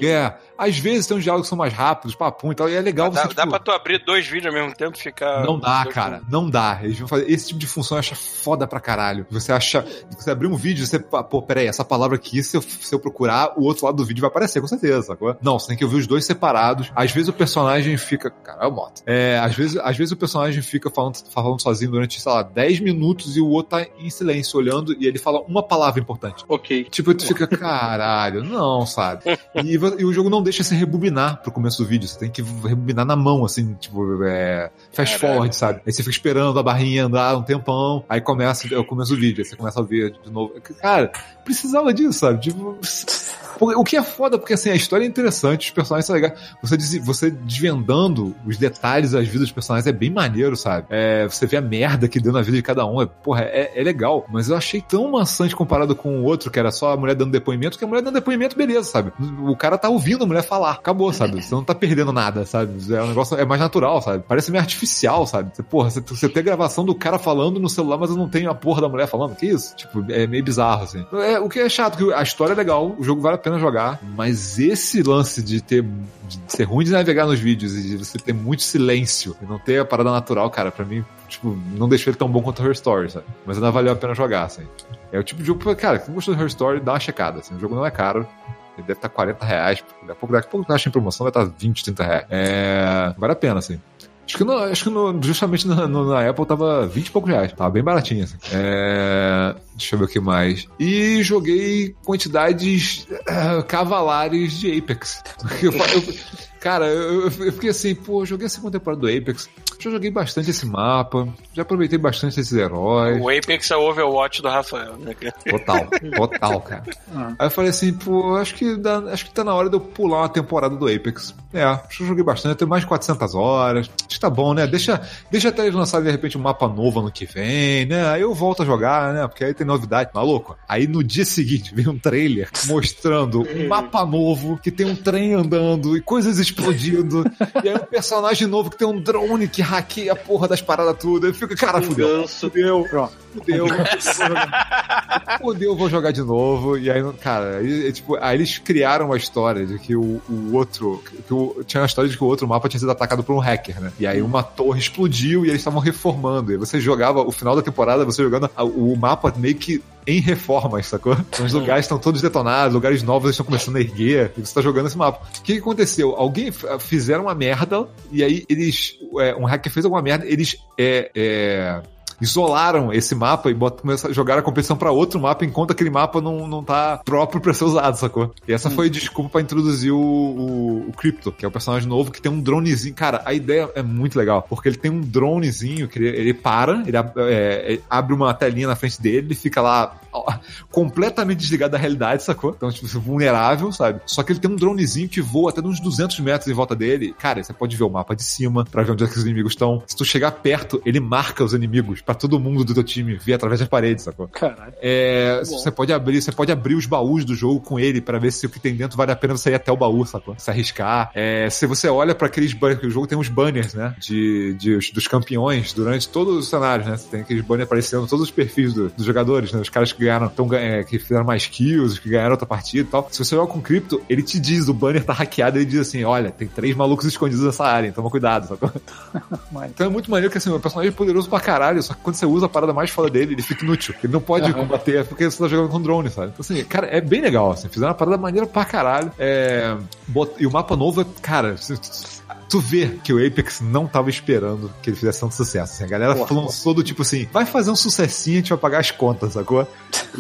É, às vezes tem uns diálogos que são mais rápidos, papum e tal, e é legal Dá, você, dá tipo, pra tu abrir dois vídeos ao mesmo tempo e ficar. não dá, dois- cara. Não dá. Eles vão fazer esse tipo de função, eu acho foda pra caralho. Você acha. Você abrir um vídeo, você. Pô, peraí, essa palavra aqui, se eu, se eu procurar, o outro lado do vídeo vai aparecer, com certeza, sacou? Não, você tem que ouvir os dois separados. Às vezes o personagem fica. Cara, eu boto. É, às vezes, às vezes o personagem fica falando, falando sozinho durante, sei lá, 10 minutos e o outro tá em silêncio, olhando, e ele fala uma palavra importante. Ok. Tipo, tu fica, caralho, não, sabe? E, e o jogo não deixa você rebobinar pro começo do vídeo. Você tem que rebobinar na mão, assim, tipo, é, fast Caralho. forward, sabe? Aí você fica esperando a barrinha andar um tempão, aí começa, é o vídeo, aí você começa a ver de novo. Cara, precisava disso, sabe? Tipo, o que é foda, porque assim, a história é interessante, os personagens são legais. Você, você desvendando os detalhes das vidas dos personagens é bem maneiro, sabe? É, você vê a merda que deu na vida de cada um, é, porra, é, é legal. Mas eu achei tão maçante comparado com o outro, que era só a mulher dando depoimento, que a mulher dando depoimento, beleza, sabe? O cara tá ouvindo a mulher falar, acabou, sabe? Você não tá perdendo nada, sabe? É um negócio, é mais natural, sabe? Parece meio artificial, sabe? Você, porra, você, você tem a gravação do cara falando no celular, mas eu não tenho a porra da mulher falando, que isso? Tipo, é meio bizarro, assim. É, o que é chato, que a história é legal, o jogo vale a pena jogar, mas esse lance de ter, de ser ruim de navegar nos vídeos e de você ter muito silêncio e não ter a parada natural, cara, pra mim, tipo, não deixou ele tão bom quanto o Her Story, sabe? Mas ainda valeu a pena jogar, assim. É o tipo de jogo, que, cara, quem gostou do Her Story, dá uma checada, assim. O jogo não é caro. Ele deve estar 40 reais. Daqui a pouco, daqui a pouco acha em promoção, vai estar 20, 30 reais. É, vale a pena, assim. Acho que, no, acho que no- justamente na, na Apple tava 20 e poucos reais. Tava bem baratinho, assim. É, deixa eu ver o que mais. E joguei quantidades eh, cavalares de Apex. Eu, eu- cara, eu, eu fiquei assim, pô, joguei a segunda temporada do Apex. Já joguei bastante esse mapa. Já aproveitei bastante esses heróis. O Apex é o Overwatch do Rafael, né? Total, total, cara. Ah. Aí eu falei assim, pô, acho que, dá, acho que tá na hora de eu pular uma temporada do Apex. É, acho que eu joguei bastante, eu tenho mais de 400 horas. Acho que tá bom, né? Deixa, deixa até eles lançarem de repente um mapa novo ano que vem, né? Aí eu volto a jogar, né? Porque aí tem novidade, maluco. Aí no dia seguinte vem um trailer mostrando um mapa novo, que tem um trem andando e coisas explodindo. e aí um personagem novo que tem um drone que hackeia a porra das paradas tudo. Eu fico, cara, fudeu. ganso. Fudeu, fudeu. Fudeu, vou jogar de novo. E aí, cara, aí, é, tipo, aí eles criaram uma história de que o, o outro. Que o, tinha uma história de que o outro mapa tinha sido atacado por um hacker, né? E aí uma torre explodiu e eles estavam reformando. E você jogava, o final da temporada, você jogando o mapa meio que em reformas, sacou? Então, Os lugares estão todos detonados, lugares novos estão começando a erguer, e você tá jogando esse mapa. O que, que aconteceu? Alguém fizeram uma merda, e aí eles. é, um hacker fez alguma merda, eles. É, é, isolaram esse mapa e bot- começaram a jogar a competição pra outro mapa enquanto aquele mapa não, não tá próprio pra ser usado, sacou? E essa foi a desculpa pra introduzir o, o, o Crypto, que é o personagem novo que tem um dronezinho. Cara, a ideia é muito legal, porque ele tem um dronezinho que ele, ele para, ele é, abre uma telinha na frente dele, ele fica lá completamente desligado da realidade, sacou? Então, tipo, vulnerável, sabe? Só que ele tem um dronezinho que voa até uns 200 metros em volta dele. Cara, você pode ver o mapa de cima pra ver onde é que os inimigos estão. Se tu chegar perto, ele marca os inimigos pra todo mundo do teu time ver através das paredes, sacou? Caralho. É, você pode abrir, você pode abrir os baús do jogo com ele pra ver se o que tem dentro vale a pena você ir até o baú, sacou? Se arriscar. É, se você olha pra aqueles banners, que o jogo tem uns banners, né? De, de- os- dos campeões durante todos os cenários, né? Você tem aqueles banners aparecendo todos os perfis do- dos jogadores, né? Os caras que ganharam, tão, é, que fizeram mais kills, que ganharam outra partida e tal. Se você joga com cripto, ele te diz, o banner tá hackeado, ele diz assim: olha, tem três malucos escondidos nessa área, toma cuidado, sacou? Então é muito maneiro que assim, o personagem é poderoso pra caralho, só que quando você usa a parada mais foda dele, ele fica inútil. Ele não pode Aham. combater porque você tá jogando com drone, sabe? Então assim, cara, é bem legal, assim, fizeram uma parada maneira pra caralho. É... E o mapa novo é, cara, Tu vê que o Apex não tava esperando que ele fizesse tanto sucesso. assim. a galera Porra. lançou do tipo assim: vai fazer um sucessinho, a gente vai pagar as contas, sacou?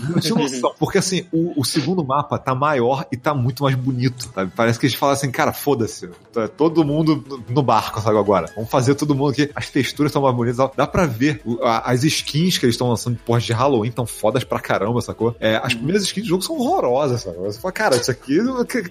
Não tinha noção. Porque assim, o, o segundo mapa tá maior e tá muito mais bonito, sabe? Parece que eles falam assim, cara, foda-se. tá Todo mundo no- barco, sabe, agora. Vamos fazer todo mundo aqui. As texturas estão mais bonitas. Dá pra ver. as skins que eles estão lançando de porra de Halloween estão fodas pra caramba, sacou? É, as primeiras skins do jogo são horrorosas, sacou? Você fala, cara, isso aqui.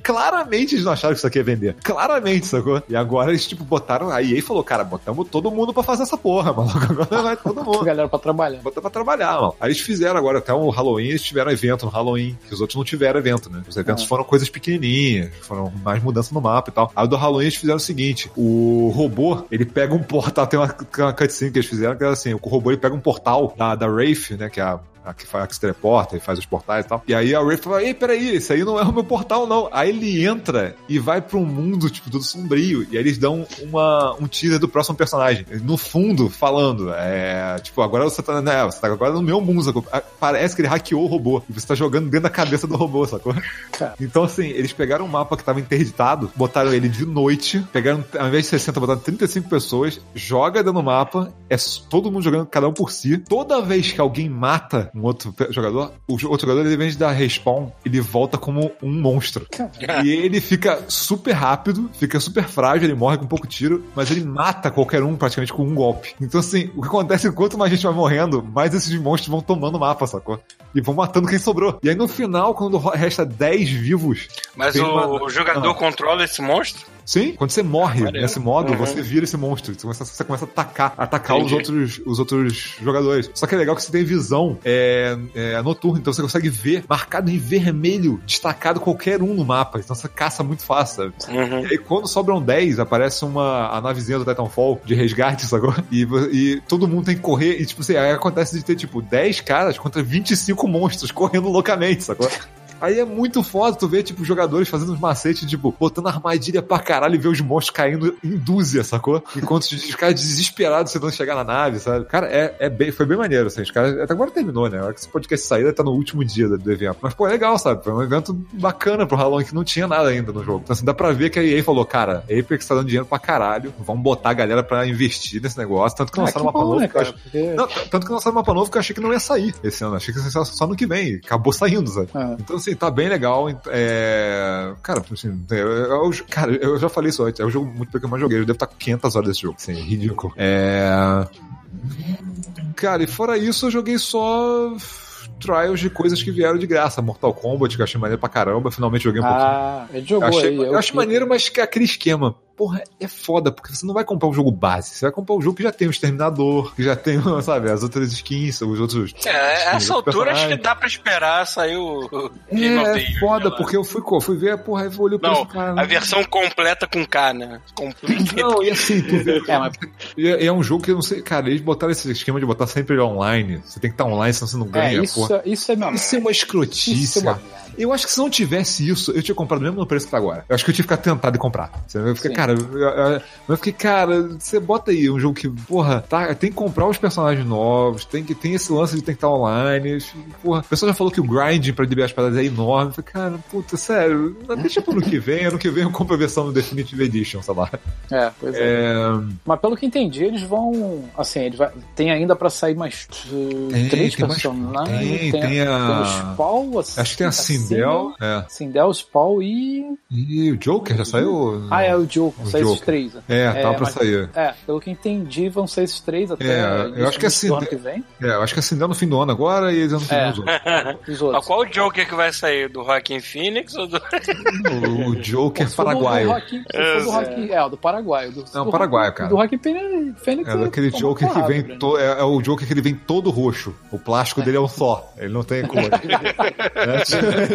Claramente eles não acharam que isso aqui ia vender. Claramente, sacou? E agora eles, tipo, botaram. A EA falou, cara, botamos todo mundo pra fazer essa porra, maluco. Agora vai todo mundo galera pra trabalhar. botar pra trabalhar, mano. Aí eles fizeram agora, até o Halloween, eles tiveram evento no Halloween, que os outros não tiveram evento, né? Os eventos Ah. foram coisas pequenininhas, foram mais mudança no mapa e tal. Aí o do Halloween eles fizeram o seguinte, o robô, ele pega um portal, tem uma, uma cutscene que eles fizeram, que era assim, o robô ele pega um portal da, da Wraith, né, que é a a que, faz, a que se teleporta e faz os portais e tal. E aí a Wraith fala, ei, peraí, esse aí não é o meu portal, não. Aí ele entra e vai pra um mundo, tipo, todo sombrio. E aí eles dão uma, um teaser do próximo personagem. No fundo, falando, é, tipo, agora você tá, né, você tá agora no meu mundo, sacou? Parece que ele hackeou o robô. E você tá jogando dentro da cabeça do robô, sacou? Cara. Então, assim, eles pegaram um mapa que tava interditado, botaram ele de noite, pegaram, ao invés de 60, botaram 35 pessoas, joga dentro do mapa, é todo mundo jogando cada um por si. Toda vez que alguém mata um outro jogador, o outro jogador, ele, ao invés de dar respawn, ele volta como um monstro. E ele fica super rápido, fica super frágil, ele morre com pouco tiro, mas ele mata qualquer um praticamente com um golpe. Então, assim, o que acontece é que quanto mais gente vai morrendo, mais esses monstros vão tomando o mapa, sacou? E vão matando quem sobrou. E aí no final, quando resta 10 vivos. Mas o, uma- o jogador Ah. controla esse monstro? Sim, quando você morre Maneiro. nesse modo, Uhum. você vira esse monstro. Você começa, você começa a atacar, atacar os outros, os outros jogadores. Só que é legal que você tem visão é, é, noturna, então você consegue ver marcado em vermelho, destacado qualquer um no mapa. Então você caça muito fácil, sabe? Uhum. E aí, quando sobram 10, aparece uma a navezinha do Titanfall de resgate, sacou? E, e todo mundo tem que correr. E, tipo assim, aí acontece de ter, tipo, 10 caras contra 25 monstros correndo loucamente, sacou? Aí é muito foda tu ver, tipo, jogadores fazendo uns macetes, tipo, botando armadilha pra caralho e ver os monstros caindo em dúzia, sacou? Enquanto os, caras desesperados tentando chegar na nave, sabe? Cara, é, é bem, foi bem maneiro, assim. Os caras, até agora terminou, né? A hora que esse podcast sair, tá no último dia do, do evento. Mas, pô, é legal, sabe? Foi um evento bacana pro Halloween que não tinha nada ainda no jogo. Então, assim, dá pra ver que a EA falou, cara, a Apex tá dando dinheiro pra caralho, vamos botar a galera pra investir nesse negócio. Tanto que Ah, lançaram que um mapa bom, novo né, cara? acho- Porque... não, t- tanto que lançaram mapa novo que eu achei que não ia sair esse ano. Achei que ia ser só no que vem. Acabou saindo, sabe? Ah. Então, assim, tá bem legal. É... Cara, assim, é, é o jo- cara, eu já falei isso antes. É o jogo muito que eu mais joguei. Eu devo estar com 500 horas desse jogo. Assim, ridículo. É... Cara, e fora isso, eu joguei só trials de coisas que vieram de graça. Mortal Kombat, que eu achei maneiro pra caramba. Finalmente joguei um pouquinho. Ah, ele Eu jogou achei, aí. eu eu acho que- maneiro, mas que é aquele esquema. Porra, é foda, porque você não vai comprar um jogo base, você vai comprar um jogo que já tem o Exterminador, que já tem, sabe, as outras skins, os outros. É, essa altura acho que dá pra esperar sair o. É Year, foda, porque eu fui, fui ver, porra, eu olhei pra Não, esse cara. a versão completa com K, né? Complete. Não, e assim, tu vê. É, mas E é, é um jogo que eu não sei, cara, eles botaram esse esquema de botar sempre ele online. Você tem que estar online, senão você não é, ganha, isso, porra. isso é meu Isso é uma escrotice, Isso é uma cara. Eu acho que se não tivesse isso, eu tinha comprado mesmo no preço que tá agora. Eu acho que eu tinha ficado tentado de comprar. Eu fiquei, Sim. cara, eu, eu- eu fiquei, cara, você bota aí um jogo que, porra, tá, tem que comprar os personagens novos, tem que tem esse lance de ter que estar online. eu fiquei, Porra, a pessoa já falou que o grind pra liberar as paradas é enorme. Eu falei, cara, puta, sério, deixa pro ano que vem. Ano que vem eu compro a versão do Definitive Edition, sei lá. É, pois é. É, Mas pelo que entendi, eles vão. Assim, ele vai, tem ainda pra sair mais uh, Tem, três tem mais- personagens. tem, tem a- tem o Spawn, acho que tem a Sindel. É. Sindel, Spawn e. E o Joker já saiu? Ah, é o Joker. O São esses Joker. três. né? É, tava pra mas- sair. É, pelo que entendi, vão ser esses três até. É, eu acho que é assim, ano que vem. É, eu acho que acendeu no fim do ano agora e eles não É. os outros. Os outros. qual Joker que vai sair? Do Joaquin Phoenix ou do. O, o Joker paraguaio. do Joaquim- do Joaquim- é, o do Paraguai. Do, Não, do Joaquim- cara. Do Joaquim Phoenix. É daquele uma Joker que vem. to- é, é o Joker que ele vem todo roxo. O plástico dele é um só. Ele não tem cor.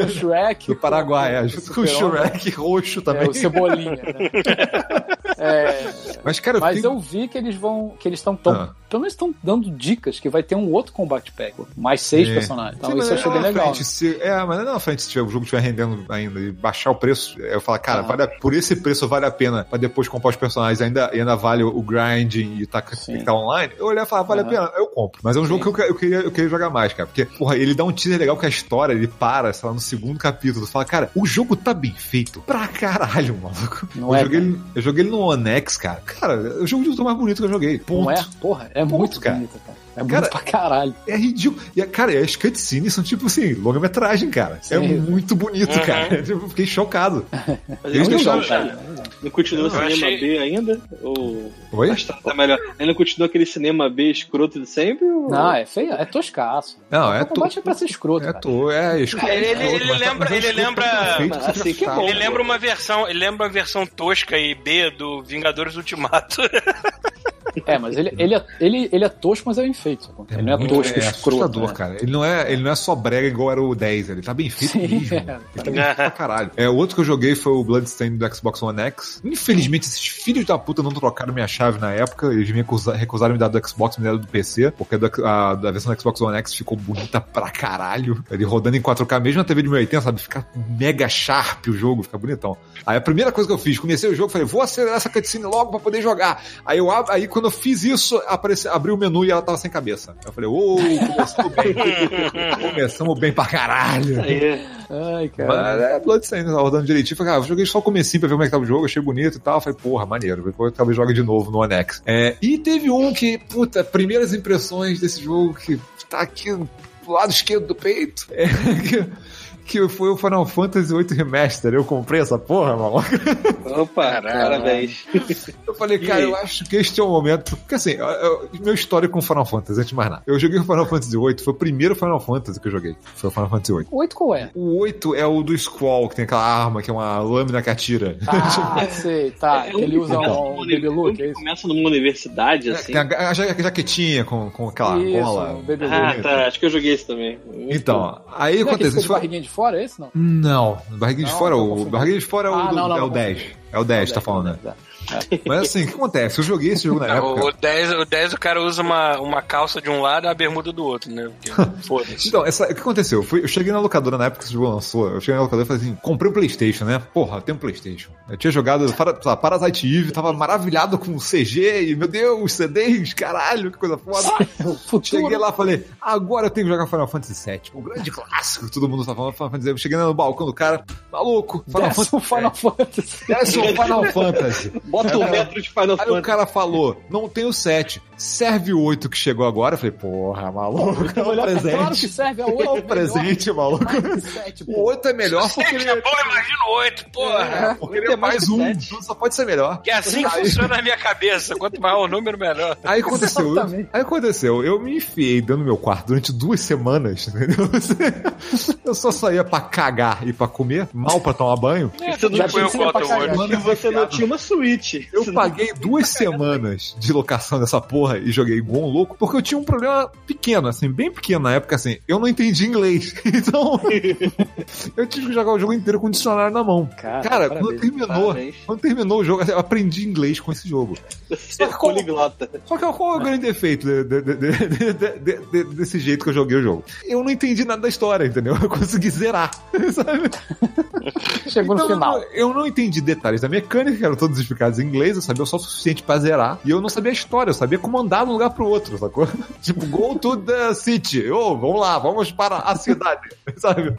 é, O Shrek. do Paraguai, é, junto com o. Shrek roxo É, também. o Cebolinha. né? É, Mas, cara, eu mas eu vi que eles vão. que eles estão tão. Ah. Pelo menos estão dando dicas que vai ter um outro combate pack. Mais seis É. personagens. Então Sim, isso eu achei bem lá na legal. frente, se- é, mas não na frente, se tiver, o jogo estiver rendendo ainda e baixar o preço, eu falo, cara, Ah. vale a- por esse preço vale a pena pra depois comprar os personagens, ainda, e ainda vale o grinding e tá, Sim. que tá online. Eu olhar e falar, vale Aham. a pena, eu compro. Mas é um jogo que eu, eu queria, eu queria jogar mais, cara. Porque, porra, ele dá um teaser legal que a história, ele para, sei lá, no segundo capítulo. Tu fala, cara, o jogo tá bem feito pra caralho, maluco. Não eu, é, joguei, ele- eu joguei ele no One X, cara. Cara, é o jogo de luta mais bonito que eu joguei. Ponto. Não é? Porra, é Ponto, muito cara. bonito, cara. É Cara, bonito pra caralho. É ridículo. E, cara, as cutscenes são tipo assim, longa-metragem, cara. É Sim. muito bonito, Uhum. cara. Eu fiquei chocado. Mas Eles não, deixaram- não continua Eu cinema achei- B ainda? Ou Oi? Tá, tá melhor. Ainda continua aquele cinema B escroto de sempre? Ou... Não, é feio, é toscaço. Não, é o combate to- é pra ser escroto, É, to, é escroto. Ele- ele- ele tá- lembra- é ele lembra- que assim é tá. bom. Ele lembra uma versão, ele lembra uma versão tosca e B do Vingadores Ultimato. É, mas ele, ele, é, ele, ele é tosco, mas é bem feito. sacou? Ele não é muito- tosco, é escroto. assustador, né? cara. Ele não, é, ele não é só brega igual era o 10, ele tá bem feito Sim, mesmo. é. Ele tá bem feito pra caralho. É, o outro que eu joguei foi o Bloodstained do Xbox One X. Infelizmente, esses filhos da puta não trocaram minha chave na época. Eles me recusa- recusaram me dar do Xbox, me deram do PC, porque a, do- a, da versão do Xbox One X ficou bonita pra caralho. Ele rodando em 4K, mesmo na TV de 1080, sabe? Fica mega sharp o jogo, fica bonitão. Aí a primeira coisa que eu fiz, comecei o jogo, falei, vou acelerar essa cutscene logo pra poder jogar. Aí eu aí quando eu fiz isso, apareci, abri o menu e ela tava sem cabeça. Eu falei, ô, começamos bem. começamos bem pra caralho. Aí, Ai, cara. Mas é Bloodstained, tava rodando direitinho. Falei, ah, eu joguei só o comecinho pra ver como é que tava o jogo, achei bonito e tal. Falei, porra, maneiro. Depois talvez jogue de novo no One X. É, e teve um que, puta, primeiras impressões desse jogo que tá aqui do lado esquerdo do peito. É, que, que foi o Final Fantasy VIII Remaster. Eu comprei essa porra, maluco. Opa, parabéns. Eu falei, cara, eu acho que este é o momento. Porque assim, eu- eu- meu histórico com Final Fantasy, antes de mais nada. Eu joguei o Final Fantasy VIII, foi o primeiro Final Fantasy que eu joguei. Foi o Final Fantasy VIII. Oito qual é? O 8 é o do Squall, que tem aquela arma que é uma lâmina que atira. Ah, sei, tá. É, ele usa um, baby look, é isso? Começa numa universidade, É, assim. tem a, a ja- a jaquetinha com, com aquela Isso, bola. um baby Ah, tá. Acho que eu joguei esse também. Muito Então, bom. aí é que acontece. fica Isso foi... de fora, é esse não? Não, barriguinha de Não, fora, tô o barriguinha de fora é o, Ah, do- não, não, é o não, 10. confundi. É o 10, tá falando, né? Mas assim, o que acontece? Eu joguei esse jogo na época. o, 10, o 10 o cara usa uma, uma calça de um lado e uma bermuda do outro, né? Foda-se. Então, essa, o que aconteceu? Eu, fui- eu cheguei na locadora na época que esse jogo lançou. Eu cheguei na locadora e falei assim: comprei um PlayStation, né? Porra, tem um PlayStation. Eu tinha jogado para, lá, Parasite Eve, tava maravilhado com o CG e, meu Deus, CDs, caralho, que coisa foda. Cheguei lá e falei, agora eu tenho que jogar Final Fantasy VII, um grande clássico, que todo mundo tá falando Final Fantasy VII. Eu cheguei no balcão do cara, maluco, Final Desce o Fantasy Final Fantasy. Desce o Final Fantasy. Bota o metro de Final Aí o cara falou, não tem o 7, serve o 8 que chegou agora. Eu falei, porra, maluco, é um é presente. Claro que serve a É oito. um presente, maluco. O 8 é melhor porque ele Sete é bom, imagina o 8, porra. é, porque ele é é mais um, então só pode ser melhor. Que é assim que funciona na minha cabeça. Quanto maior o número, melhor. Aí aconteceu, Exatamente. aí aconteceu, eu me enfiei dentro do meu quarto durante duas semanas, entendeu? Eu só saía pra cagar e pra comer, mal pra tomar banho. É, Você não Outer cagar. Worlds. que você não tinha uma Switch. Switch. Eu paguei duas semanas de locação dessa porra e joguei igual um louco, porque eu tinha um problema pequeno, assim, bem pequeno na época, assim. Eu não entendi inglês. Então, eu tive que jogar o jogo inteiro com o dicionário na mão. Cara, Cara, parabéns. quando terminou, Parabéns. quando terminou o jogo, eu aprendi inglês com esse jogo. Você é poliglota. Só que qual é o grande defeito de- de- de- de- de- de- de- desse jeito que eu joguei o jogo? Eu não entendi nada da história, entendeu? Eu consegui zerar, sabe? Chegou no Então, final. Eu não entendi detalhes da mecânica, que eram todos explicados em inglês, eu sabia só o suficiente pra zerar. E eu não sabia a história, eu sabia como andar de um lugar pro outro, sacou? tipo, go to the city. Ô, vamos lá, vamos para a cidade, sabe?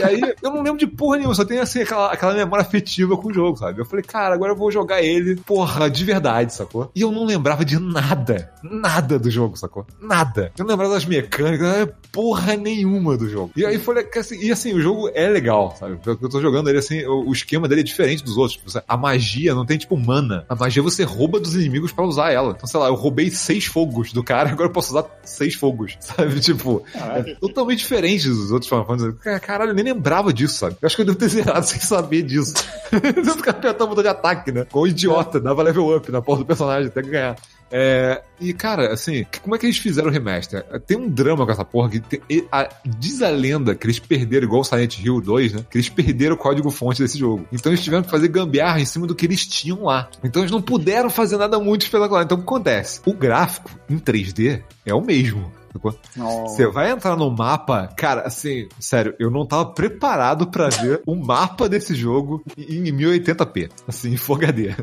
E aí, eu não lembro de porra nenhuma, só tenho assim, aquela, aquela memória afetiva com o jogo, sabe? Eu falei, cara, agora eu vou jogar ele, porra, de verdade, sacou? E eu não lembrava de nada, nada do jogo, sacou? Nada. Eu não lembrava das mecânicas, lembrava porra nenhuma do jogo. E aí foi, assim, e assim, o jogo é legal, sabe? Eu tô jogando ele assim, o, o esquema dele é diferente dos outros. Tipo, A magia não tem tipo mana. A magia você rouba dos inimigos pra usar ela. Então, sei lá, eu roubei seis fogos do cara, agora eu posso usar seis fogos, sabe? Tipo, é totalmente diferente dos outros Final Fantasy. Cara, Caralho, eu nem lembrava disso, sabe? Eu acho que eu devo ter zerado sem saber disso. Eu ficar apertando o botão de ataque, né? Com o idiota, dava level up na porra do personagem até ganhar. É, e, cara, assim, como é que eles fizeram o remaster? Tem um drama com essa porra que tem- a- diz a lenda que eles perderam, igual o Silent Hill 2, né? Que eles perderam o código-fonte desse jogo. Então eles tiveram que fazer gambiarra em cima do que eles tinham lá. Então eles não puderam fazer nada muito espetacular. Então o que acontece? O gráfico em 3D é o mesmo. Você vai entrar no mapa, cara, assim, sério, eu não tava preparado pra ver o mapa desse jogo em 1080p, assim, em Full HD. É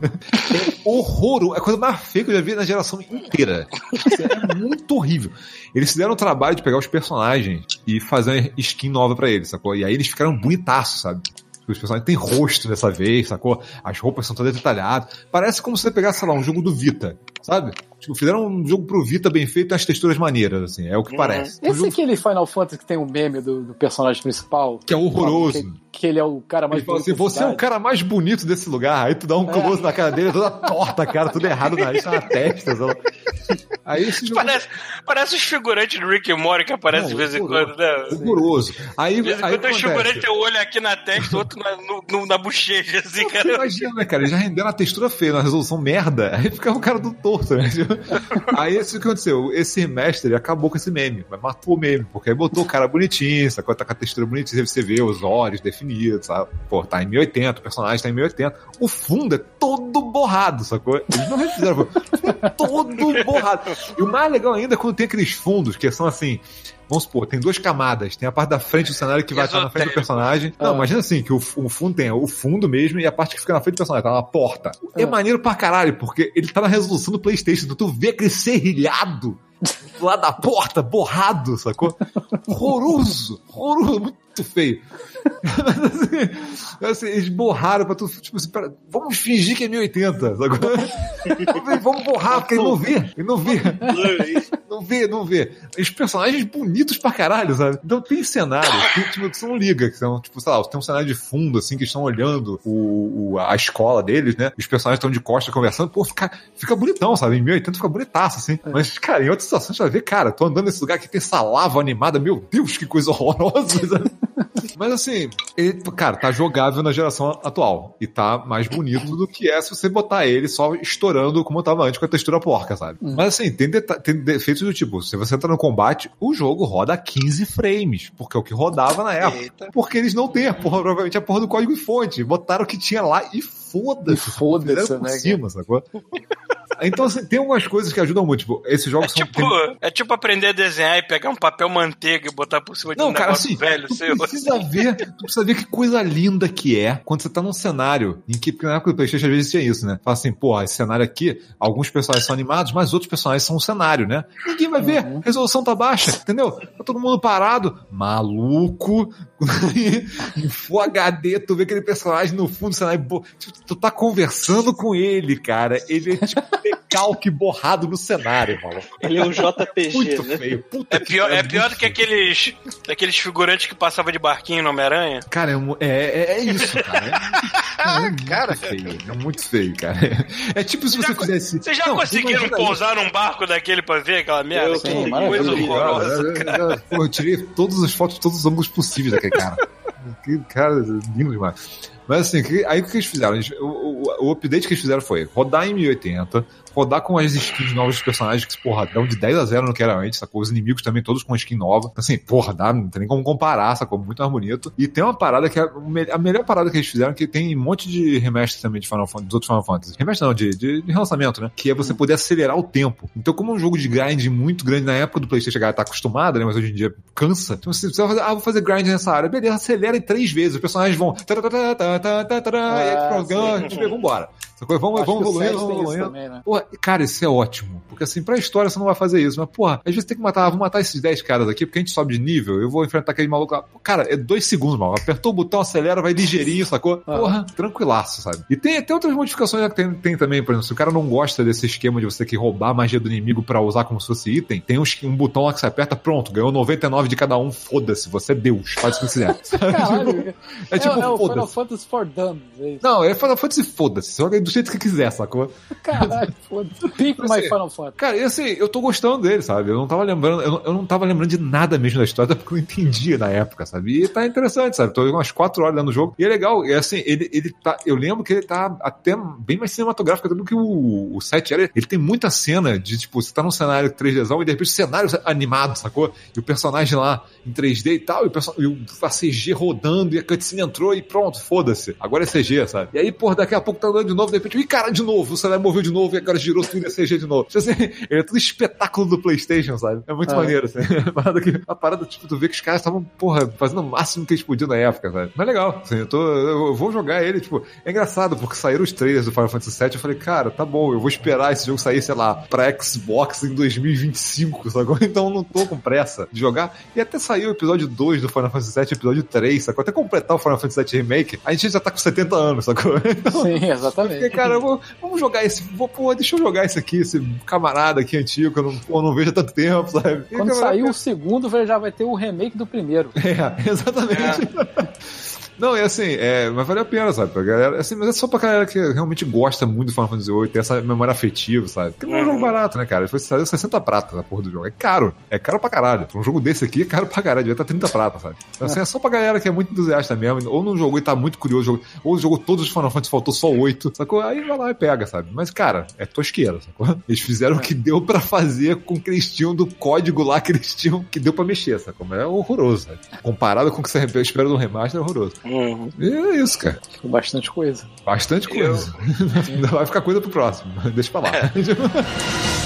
horror, é a coisa mais feia que eu já vi na geração inteira. Isso é muito horrível. Eles fizeram o trabalho de pegar os personagens e fazer uma skin nova pra eles, sacou? E aí eles ficaram bonitaços, sabe? Os personagens têm rosto dessa vez, sacou? As roupas são todas detalhadas. Parece como se você pegasse, sei lá, um jogo do Vita, sabe? Tipo, fizeram um jogo pro Vita bem feito e as texturas maneiras, assim, é o que parece. Um Esse é jogo aquele Final Fantasy que tem o meme do, do personagem principal? que é horroroso. Que, que ele é o cara mais Ele fala assim, bonito da você é o cara mais bonito desse lugar. Aí tu dá um close na cara dele, toda torta, a cara, tudo errado na, na testa. sabe? Aí esse jogo Parece, parece os figurantes do Rick and Morty que aparecem de vez em quando, né? é horroroso. Aí, De vez em aí quando tem um figurante tem o olho aqui na testa, o outro na, no- no- na bochecha, assim, cara. Imagina, né, cara? Ele já rendeu na textura feia, na resolução merda. Aí ficava o cara do torto, né? Aí isso que aconteceu. Esse ele acabou com esse meme. Mas matou o meme. Porque aí botou o cara bonitinho, sacou? Tá com a textura bonitinha. Você vê os olhos definidos, sabe? Pô, tá em 1080, o personagem tá em 1080. O fundo é todo borrado, sacou? Eles não refizeram. É todo borrado. E o mais legal ainda é quando tem aqueles fundos que são assim. Vamos supor, tem duas camadas. Tem a parte da frente do cenário que vai estar na frente do personagem. Não, Ah. imagina assim, que o, o fundo tem o fundo mesmo e a parte que fica na frente do personagem, tá na porta. É Ah. maneiro pra caralho, porque ele tá na resolução do Playstation. então Tu vê aquele serrilhado lado da porta, borrado, sacou? Horroroso, horroroso, muito feio. Assim, eles borraram pra tu, tipo assim, pera, vamos fingir que é 1080, sacou? Vamos- borrar, porque ele não vê, ele não vê. Não vê, não vê. Os personagens bonitos pra caralho, sabe? Então tem cenários que, tipo, que não liga, que são, tipo, sei lá, tem um cenário de fundo, assim, que estão olhando o, o- a escola deles, né? Os personagens estão de costas conversando, pô, fica, fica bonitão, sabe? Em 1080 fica bonitaço, assim. Mas, cara, em outras você vai ver, cara, tô andando nesse lugar que tem essa lava animada, meu Deus, que coisa horrorosa, sabe? Mas assim, ele, cara, tá jogável na geração atual. E tá mais bonito do que é se você botar ele só estourando como tava antes com a textura porca, sabe? Mas assim, tem, tem defeitos do tipo, se você entrar no combate, o jogo roda a 15 frames, porque é o que rodava na época. Eita. Porque eles não têm a porra, provavelmente a porra do código fonte. Botaram o que tinha lá e E foda-se. foda-se, Fizeram por né? cima, sacou? Então, assim, tem algumas coisas que ajudam muito. Tipo, esses É jogos são. tipo, é tipo aprender a desenhar e pegar um papel manteiga e botar por cima de Não, um cara, negócio assim, velho tu seu. precisa ver, tu precisa ver que coisa linda que é quando você tá num cenário em que, porque na época do Playstation às vezes tinha isso, né? Fala assim, pô, esse cenário aqui, alguns personagens são animados, mas outros personagens são um cenário, né? Ninguém vai ver, a resolução tá baixa, entendeu? Tá todo mundo parado, maluco, em Full HD, tu vê aquele personagem no fundo do cenário, pô, tipo, tu tá conversando com ele, cara, ele é tipo decalque borrado no cenário, maluco. Ele é um JPG, Muito né? feio, puta É pior, é pior muito do que aqueles, aqueles figurantes que passavam de barquinho no Homem-Aranha. Cara, é, é, é, é isso, cara. É, é muito Cara. feio. É muito feio, cara. É tipo se você já- fizesse. Vocês já Não, conseguiram pousar num barco daquele pra ver aquela merda? Eu- Que Sim, coisa horrorosa. isso. Pô, eu tirei todas as fotos, de todos os ângulos possíveis daquele cara. Que cara lindo demais. Mas assim, aí o que eles fizeram? O, o- o update que eles fizeram foi rodar em 1080, rodar com as skins novas dos personagens, que, porra, dão de 10 a 0 no que era antes, sacou? Os inimigos também todos com skin nova. Assim, porra, dá, não tem nem como comparar, sacou? Muito mais bonito. E tem uma parada que é a melhor parada que eles fizeram, que tem um monte de remaster também de Final Fantasy, dos outros Final Fantasy. Remaster não, de, de, de relançamento, né? Que é você poder acelerar o tempo. Então, como é um jogo de grind muito grande na época do PlayStation, a galera tá acostumada, né? Mas hoje em dia cansa. Então, você vai fazer, ah, vou fazer grind nessa área. Beleza, acelera em três vezes. Os personagens vão. tá, tá, tá, tá, tá, tá, tá, e aí, Ah, pronto, vambora. Sacou? Vamos, vamos que evoluindo, vamos evoluindo. também, né? Porra, cara, isso é ótimo. Porque assim, pra história você não vai fazer isso. Mas, porra, às vezes tem que matar, vou matar esses 10 caras aqui, porque a gente sobe de nível, eu vou enfrentar aquele maluco lá. Cara, é dois segundos, mal. Apertou o botão, acelera, vai ligeirinho, sacou? Ah. Porra, tranquilaço, sabe? E tem, tem outras modificações que tem, tem também, por exemplo, se o cara não gosta desse esquema de você ter que roubar a magia do inimigo pra usar como se fosse item, tem um, um botão lá que você aperta, pronto, ganhou 99 de cada um, foda-se, você é Deus, faz o que quiser. Caralho. É tipo, é, o Final foda-se. Fantasy for Dummies. É isso. Não, é Final Fantasy, foda-se, joga aí do jeito que quiser, sacou? Caralho, foda-se. Pick my assim, Final Fantasy. Cara, e assim, eu tô gostando dele, sabe? Eu não tava lembrando, eu não, eu não tava lembrando de nada mesmo da história, porque eu não entendia na época, sabe? E tá interessante, sabe? Tô umas quatro horas dentro do jogo. E é legal, e assim, ele, ele tá. Eu lembro que ele tá até bem mais cinematográfico do que o, o 7 era. Ele tem muita cena de, tipo, você tá num cenário 3Dzão e de repente o cenário animado, sacou? E o personagem lá em 3D e tal, e o, e o a CG rodando, e a cutscene entrou e pronto, foda-se. Agora é CG, sabe? E aí, porra, daqui a pouco tá andando de novo, de repente, ih, cara, de novo, o cenário moveu de novo e agora girou tudo e CG de novo. Tipo assim, é tudo espetáculo do PlayStation, sabe? É muito Ah. maneiro, assim. A parada, que, a parada, tipo, tu vê que os caras estavam, porra, fazendo o máximo que eles podiam na época, sabe? Mas legal, assim, eu, tô, eu vou jogar ele, tipo, é engraçado, porque saíram os trailers do Final Fantasy VII, eu falei, cara, tá bom, eu vou esperar esse jogo sair, sei lá, pra Xbox em 2025, sacou? Então eu não tô com pressa de jogar. E até saiu o episódio 2 do Final Fantasy VII, episódio 3, sacou? Até completar o Final Fantasy VII Remake, a gente já tá com 70 anos, sacou? Então, Sim, porque, exatamente. cara, vou, vamos jogar esse. Vou, pô, deixa eu jogar esse aqui, esse camarada aqui antigo, que eu não, pô, não vejo há tanto tempo, sabe? E, Quando cara, sair o segundo, já vai ter o remake do primeiro. É, exatamente. Não, é assim, é, mas vale a pena, sabe? Pra galera, assim, mas é só pra galera que realmente gosta muito do Final Fantasy VIII, tem essa memória afetiva, sabe? Porque não é um jogo barato, né, cara? Foi saiu 60 pratas a porra do jogo. É caro. É caro pra caralho. Um jogo desse aqui é caro pra caralho. Devia estar 30 pratas, sabe? Então, assim, é só pra galera que é muito entusiasta mesmo, ou não jogou e tá muito curioso, ou jogou todos os Final Fantasy, faltou só 8, sacou? Aí vai lá e pega, sabe? Mas, cara, é tosqueira, sacou? Eles fizeram o que deu pra fazer com o que eles tinham do código lá que eles tinham, que deu pra mexer, sacou? Mas é horroroso, sabe? Comparado com o que você espera do remaster, é horroroso. Uhum. E é isso, cara. Com bastante coisa. Bastante coisa. Ainda vai ficar coisa pro próximo. Deixa pra lá.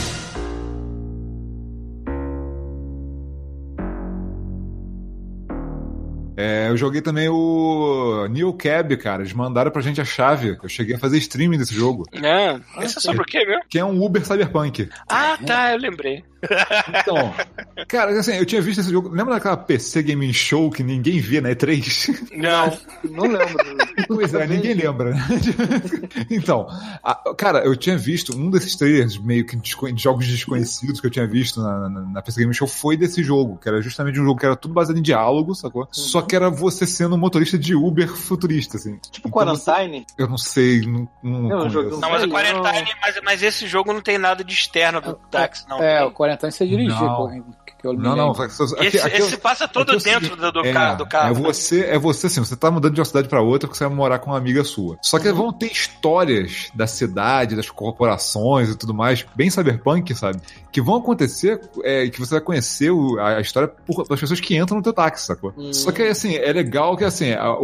É, eu joguei também o New Cab, cara. Eles mandaram pra gente a chave. Eu cheguei a fazer streaming desse jogo. É, esse é sobre o quê mesmo? Que é um Uber Cyberpunk. Ah, tá, eu lembrei. Então, cara, assim, eu tinha visto esse jogo. Lembra daquela PC Gaming Show que ninguém via na E3? Não, não lembro. Pois é, ninguém lembra. Então, a, cara, eu tinha visto um desses trailers meio que de jogos desconhecidos que eu tinha visto na, na, na PC Gaming Show foi desse jogo, que era justamente um jogo que era tudo baseado em diálogo, sacou? Uhum. Só que era você sendo um motorista de Uber futurista, assim. Tipo então, Quarantine? Eu não sei, não. Não, não, não mas o Quarantine, mas, mas, esse jogo não tem nada de externo pro é, táxi, não. É, o Quarantine 40 anos você dirigir. Não. Não, não. lembro. aqui- Esse, aqui- esse passa todo aqui é dentro do, do é, carro. Do carro. É você, é você assim, você tá mudando de uma cidade pra outra porque você vai morar com uma amiga sua. Só que vão ter histórias da cidade, das corporações e tudo mais, bem cyberpunk, sabe? Que vão acontecer, é, que você vai conhecer o- a história por, das pessoas que entram no teu táxi, sacou? Só que assim, é legal que assim, a,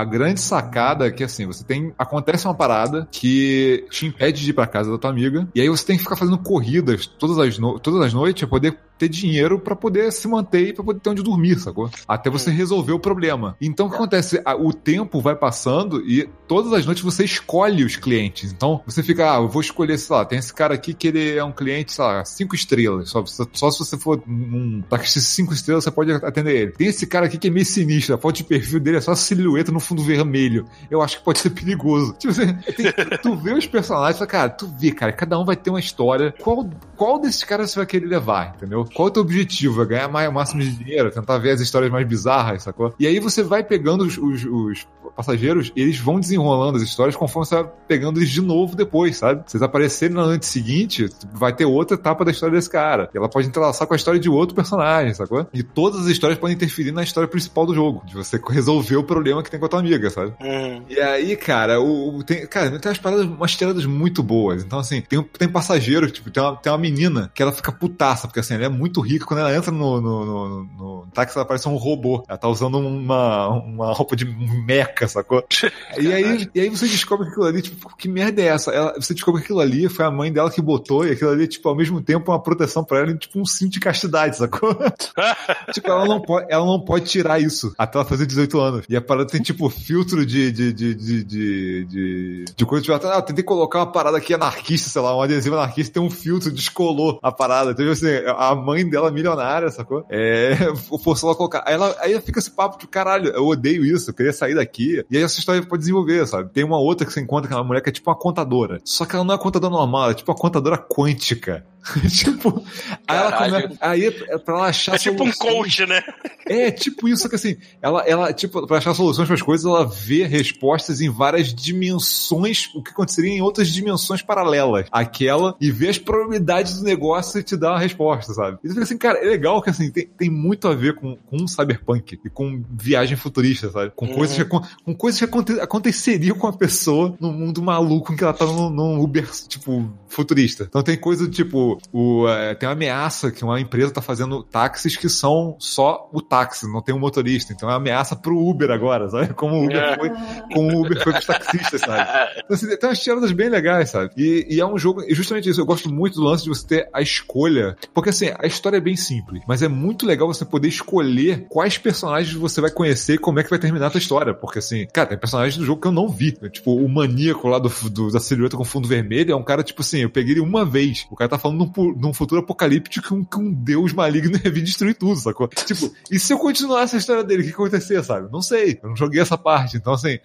a grande sacada é que assim, você tem. Acontece uma parada que te impede de ir pra casa da tua amiga, e aí você tem que ficar fazendo corridas todas as, no- todas as noites pra poder ter dinheiro pra poder se manter e pra poder ter onde dormir, sacou? Até você resolver o problema. Então o que acontece? O tempo vai passando e todas as noites você escolhe os clientes. Então você fica, ah, eu vou escolher, sei lá, tem esse cara aqui que ele é um cliente, sei lá, cinco estrelas. Só, só se você for um táxi cinco estrelas, você pode atender ele. Tem esse cara aqui que é meio sinistro, a foto de perfil dele é só silhueta no fundo vermelho. Eu acho que pode ser perigoso. Tipo assim, tem- tu vê os personagens, fala, cara, tu vê, cara, cada um vai ter uma história. Qual, qual desses caras você vai querer levar, entendeu? Qual é o teu objetivo? É ganhar mais, o máximo de dinheiro? Tentar ver as histórias mais bizarras, sacou? E aí você vai pegando os, os, os passageiros, eles vão desenrolando as histórias conforme você vai pegando eles de novo depois, sabe? Se eles aparecerem na noite seguinte, vai ter outra etapa da história desse cara. E ela pode entrelaçar com a história de outro personagem, sacou? E todas as histórias podem interferir na história principal do jogo, de você resolver o problema que tem com a tua amiga, sabe? Uhum. E aí, cara, o, o- tem, cara, tem umas paradas, umas tiradas muito boas. Então, assim, tem, tem passageiro, tipo, tem uma, tem uma menina que ela fica putaça, porque assim, ela é muito rica. Quando ela entra no, no, no, no táxi, ela parece um robô. Ela tá usando uma, uma roupa de meca, sacou? E aí, e aí você descobre que aquilo ali, tipo, que merda é essa? Ela, você descobre que aquilo ali foi a mãe dela que botou, e aquilo ali, tipo, ao mesmo tempo, uma proteção pra ela, e, tipo, um cinto de castidade, sacou? tipo, ela não, pode, ela não pode tirar isso até ela fazer 18 anos. E a parada tem, tipo, filtro de. de, de, de, de, de, de coisa. Tipo, ah, eu tentei colocar uma parada aqui anarquista, sei lá, um adesivo anarquista, tem um filtro, descolou a parada. Então, assim, a mãe dela milionária, sacou? É, forçou ela a colocar. Aí, ela, aí fica esse papo de caralho, eu odeio isso, eu queria sair daqui. E aí essa história pode desenvolver, sabe? Tem uma outra que você encontra que é uma mulher que é tipo uma contadora. Só que ela não é contadora normal, ela é tipo uma contadora quântica. tipo, aí ela Caralho. come... aí é pra ela achar É tipo um soluções. coach, né? É, tipo isso, só que assim, ela, ela, tipo, pra achar soluções para as coisas, ela vê respostas em várias dimensões, o que aconteceria em outras dimensões paralelas àquela, e vê as probabilidades do negócio e te dá uma resposta, sabe? E você fica assim, cara, é legal que assim, tem, tem muito a ver com, com um cyberpunk e com viagem futurista, sabe? Com coisas que, acon- com coisas que aconte, aconteceriam com a pessoa num mundo maluco em que ela tá num, num Uber, tipo, futurista. Então tem coisa do tipo, o, é, tem uma ameaça que uma empresa tá fazendo táxis que são só o táxi, não tem um motorista. Então é uma ameaça pro Uber agora, sabe? Como o Uber É. foi, como o Uber foi pros taxistas, sabe? Então, assim, tem umas tiradas bem legais, sabe? E, e é um jogo, e justamente isso, eu gosto muito do lance de você ter a escolha. Porque assim, a história é bem simples, mas é muito legal você poder escolher quais personagens você vai conhecer e como é que vai terminar a tua história. Porque assim, cara, tem personagens do jogo que eu não vi. Tipo, o maníaco lá do, do- da silhueta com fundo vermelho é um cara, tipo assim, eu peguei ele uma vez. O cara tá falando num, num futuro apocalíptico que um, que um deus maligno ia vir destruir tudo, sacou? Tipo, e se eu continuasse a história dele, o que que ia acontecer, sabe? Não sei. Eu não joguei essa parte. Então, assim,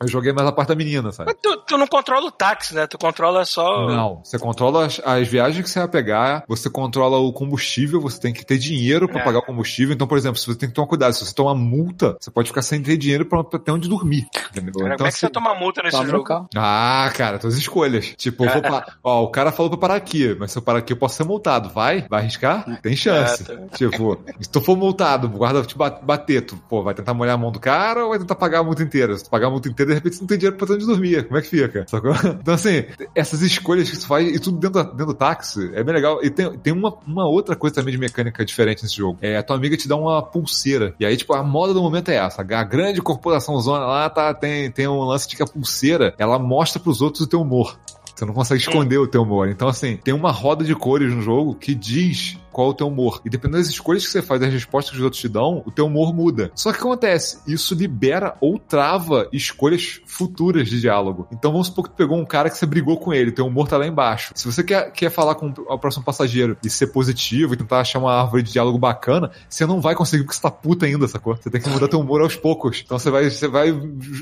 eu joguei mais a parte da menina, sabe? Mas tu, tu não controla o táxi, né? Tu controla só. Não, você controla as, as viagens que você vai pegar, você controla o combustível, você tem que ter dinheiro pra É. pagar o combustível. Então, por exemplo, se você tem que tomar cuidado, se você tomar multa, você pode ficar sem ter dinheiro pra, pra ter onde dormir. Entendeu? Cara, Então, como é que você assim- toma multa nesse Tá jogo? carro. Ah, cara, tuas escolhas. Tipo, eu vou pa- ó, o cara falou pra parar aqui, mas se eu parar aqui eu posso ser multado. Vai? Vai arriscar? Tem chance. É, tá. Tipo, se tu for multado, o guarda te ba- bater, tu, pô, vai tentar molhar a mão do cara ou vai tentar pagar a multa inteira? Se tu pagar a multa inteira, de repente você não tem dinheiro pra onde dormir. Como é que fica? Sacou? Então, assim, essas escolhas que tu faz e tudo dentro, da- dentro do táxi é bem legal. E tem, tem uma, uma outra coisa também de mecânica diferente nesse jogo. É, a tua amiga te dá uma pulseira. E aí, tipo, a moda do momento é essa. A grande corporação zona lá tá, tem, tem um lance de que a pulseira, ela mostra pros outros o teu humor. Você não consegue esconder o teu humor. Então, assim, tem uma roda de cores no jogo que diz qual é o teu humor. E dependendo das escolhas que você faz, das respostas que os outros te dão, o teu humor muda. Só que o que acontece? Isso libera ou trava escolhas futuras de diálogo. Então vamos supor que tu pegou um cara que você brigou com ele, teu humor tá lá embaixo. Se você quer, quer falar com o próximo passageiro e ser positivo e tentar achar uma árvore de diálogo bacana, você não vai conseguir porque você tá puta ainda, sacou? Você tem que mudar teu humor aos poucos. Então você vai, você vai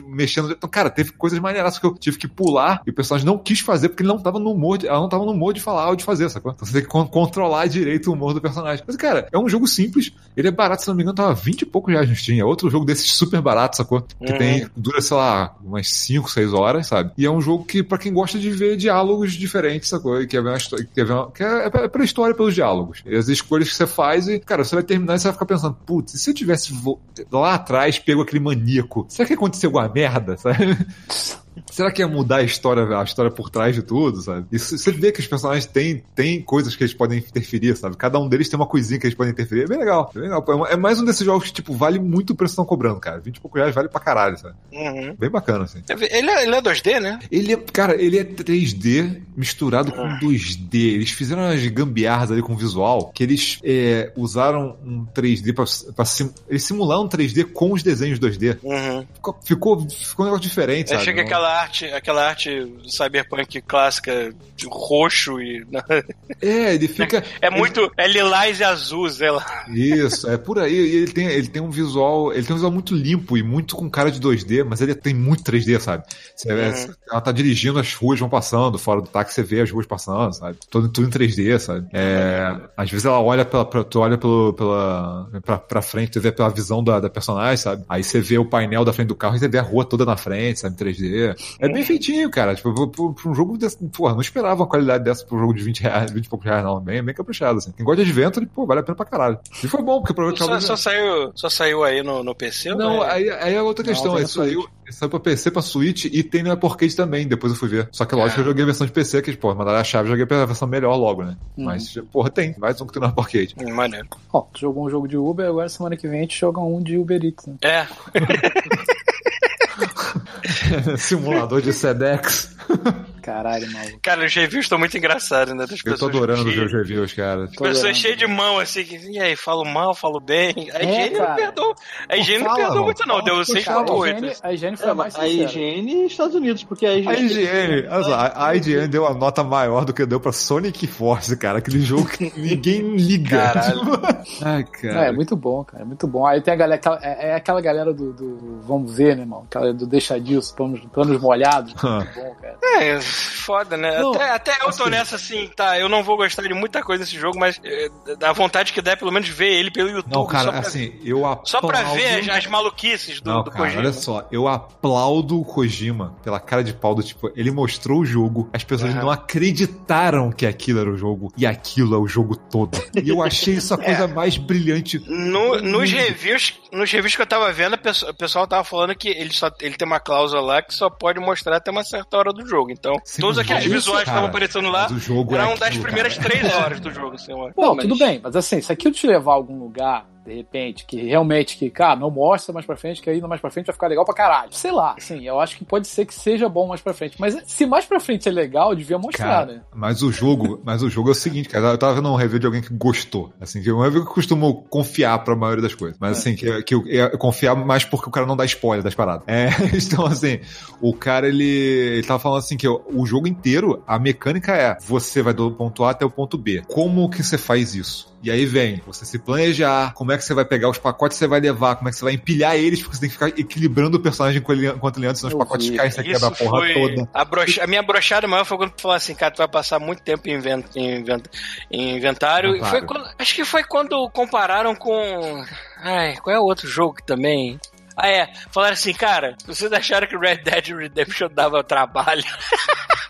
mexendo. Então, cara, teve coisas maneiras que eu tive que pular e o personagem não quis fazer porque ele não tava no humor, de, ela não tava no humor de falar ou de fazer, sacou? Então você tem que con- controlar direito o humor do personagem. Mas, cara, é um jogo simples, ele é barato, se não me engano, tava 20 e poucos reais no Steam. É outro jogo desses super barato, sacou? Que Uhum. tem, dura, sei lá, umas 5, 6 horas, sabe? E é um jogo que, pra quem gosta de ver diálogos diferentes, sacou? E quer ver uma história, quer ver uma, que é, é pra- pela história, pelos diálogos. E as escolhas que você faz e, cara, você vai terminar e você vai ficar pensando, putz, e se eu tivesse lá atrás pego aquele maníaco, será que aconteceu alguma merda, sabe? Será que ia mudar a história, a história por trás de tudo, sabe? E você vê que os personagens têm, têm coisas que eles podem interferir, sabe? Cada um deles tem uma coisinha que eles podem interferir. É bem legal, é bem legal. Pô, É mais um desses jogos que, tipo, vale muito o preço que estão cobrando, cara. 20 e poucos reais vale pra caralho, sabe? Uhum. Bem bacana, assim. Ele é, ele é 2D, né? Ele é, cara, ele é 3D misturado com 2D. Eles fizeram umas gambiarras ali com o visual que eles é, usaram um 3D pra, pra sim, eles simularam um 3D com os desenhos 2D. Uhum. Ficou, ficou, ficou um negócio diferente, Eu sabe? achei que aquela arte, aquela arte cyberpunk clássica, de roxo e. É, ele fica. É muito. É lilás e azul, sei lá. Isso, é por aí. E ele tem, ele tem um visual. Ele tem um visual muito limpo e muito com cara de 2D, mas ele tem muito 3D, sabe? Você, Uhum. Ela tá dirigindo, as ruas vão passando, fora do táxi você vê as ruas passando, sabe? Tudo, tudo em 3D, sabe? É, às vezes ela olha pela, pra, tu olha pelo, pela, pra, pra frente, tu vê pela visão da, da personagem, sabe? Aí você vê o painel da frente do carro e você vê a rua toda na frente, sabe? Em 3D. É bem feitinho, cara. Tipo, pra, pra- pra um jogo desse. Porra, não esperava uma qualidade dessa pra um jogo de 20 reais, 20 e poucos reais, não. Bem, bem caprichado, assim. Quem gosta de Adventure, pô, vale a pena pra caralho. E foi bom, porque provavelmente Só, só saiu, só saiu aí no, no PC? não, é? aí, aí é outra Não, questão. Aí no saiu, saiu pra PC, pra Switch e tem no Apple Arcade também. Depois eu fui ver. Só que lógico que eu joguei a versão de PC, que, pô, mandaram a chave, joguei a versão melhor logo, né? Mas, porra, tem. Mais um que tem no Apple Arcade. Hum, Maneiro. Ó, tu jogou um jogo de Uber, agora semana que vem a gente joga um de Uber Eats, né? É, Simulador de Sedex. Caralho, maluco. cara, os reviews estão muito engraçados, né? Das Eu tô adorando os reviews, cara. Tô Pessoas cheias de mão, assim, que, e aí, falo mal, falo bem. A É, higiene não cara. perdoou. A higiene não perdoou muito, não. Deu Fala, 6.8. higiene, a higiene foi É, mais a higiene Estados Unidos, porque a higiene. A IGN, olha só, a a IGN deu uma nota maior do que deu pra Sonic Force, cara. Aquele jogo que ninguém liga. Caralho. Ai, É, é cara. muito bom, cara. É muito bom. Aí tem a galera, aquela- é, é aquela galera do, do- Vamos ver, né, irmão? Aquela do deixa disso, planos, planos molhados. Muito bom, cara. É, foda, né? Não, até, até eu tô nessa assim, tá? Eu não vou gostar de muita coisa desse jogo, mas é, dá vontade que dá pelo menos ver ele pelo YouTube. Não, cara, só pra, assim, eu aplaudo... só pra ver as, as maluquices do, Não, do cara, Kojima. olha só, eu aplaudo o Kojima pela cara de pau do tipo, ele mostrou o jogo, as pessoas Aham. não acreditaram que aquilo era o jogo, e aquilo é o jogo todo. E eu achei isso a coisa mais brilhante. No- nos reviews, nos reviews que eu tava vendo, o pessoal tava falando que ele só ele tem uma cláusula lá que só pode mostrar até uma certa hora do jogo. Então, Sim, todos aqueles visuais que estavam aparecendo lá é eram das aquilo, primeiras cara. três horas do jogo, assim. Não, mas- tudo bem, mas assim, se aquilo te levar a algum lugar, de repente, que realmente, que, cara, não mostra mais pra frente, que aí mais pra frente vai ficar legal pra caralho. Sei lá, assim, eu acho que pode ser que seja bom mais pra frente. Mas se mais pra frente é legal, devia mostrar, né? Cara, mas o jogo, mas o jogo é o seguinte, cara, eu tava vendo um review de alguém que gostou, assim, que é um review que eu costumo confiar pra maioria das coisas, mas assim, que, que eu, eu confiar mais porque o cara não dá spoiler das paradas. É, então assim, o cara, ele, ele tava falando assim que o jogo inteiro, a mecânica é, você vai do ponto A até o ponto B. Como que você faz isso? E aí vem, você se planejar, como é que você vai pegar os pacotes que você vai levar, como é que você vai empilhar eles, porque você tem que ficar equilibrando o personagem enquanto ele, enquanto ele anda, senão os pacotes vi. caem, você quebra a porra toda. a, brocha- a minha brochada maior foi quando tu falou assim, cara, tu vai passar muito tempo em, inven- em inven- em inventário. E foi quando- acho que foi quando compararam com. Ai, qual é o outro jogo que também? Ah, é. Falaram assim, cara, vocês acharam que Red Dead Redemption dava trabalho?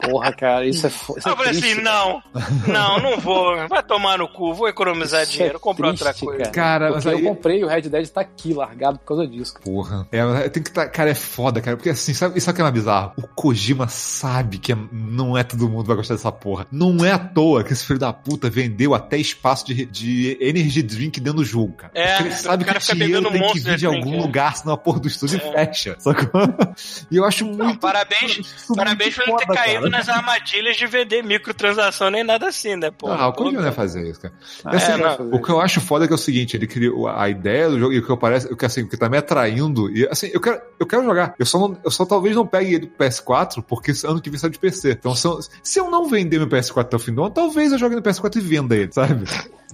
Porra, cara, isso é, isso é eu falei triste, assim, não, não, não vou. Vai tomar no cu, vou economizar Isso dinheiro, é comprar outra coisa. Cara, Cara, aí- eu comprei o Red Dead tá aqui, largado por causa disso. cara. Porra. É, tem que tá, cara, é foda, cara. Porque assim, sabe, sabe o que é mais bizarro? O Kojima sabe que é- não é todo mundo que vai gostar dessa porra. Não é à toa que esse filho da puta vendeu até espaço de, de energy drink dentro do jogo, cara. É, Porque ele sabe o cara que o dinheiro bebendo tem que vir de Drink, algum é. lugar, senão a porra do estúdio fecha. Sacou? E eu acho Não, muito. parabéns, isso parabéns por muito ele ter caído nas armadilhas de vender microtransação nem nada assim, né, pô? Ah, o Kojima não ia fazer isso, cara. Ah, Assim, é, O que eu acho foda é que é o seguinte, ele criou a ideia do jogo e o que eu parece, o que assim, o que tá me atraindo, e assim, eu quero, eu quero jogar. Eu só não, eu só talvez não pegue ele do PS4, porque esse ano que vem sai de PC. Então, se eu, se eu não vender meu PS4 até o fim do ano, talvez eu jogue no PS4 e venda ele, sabe?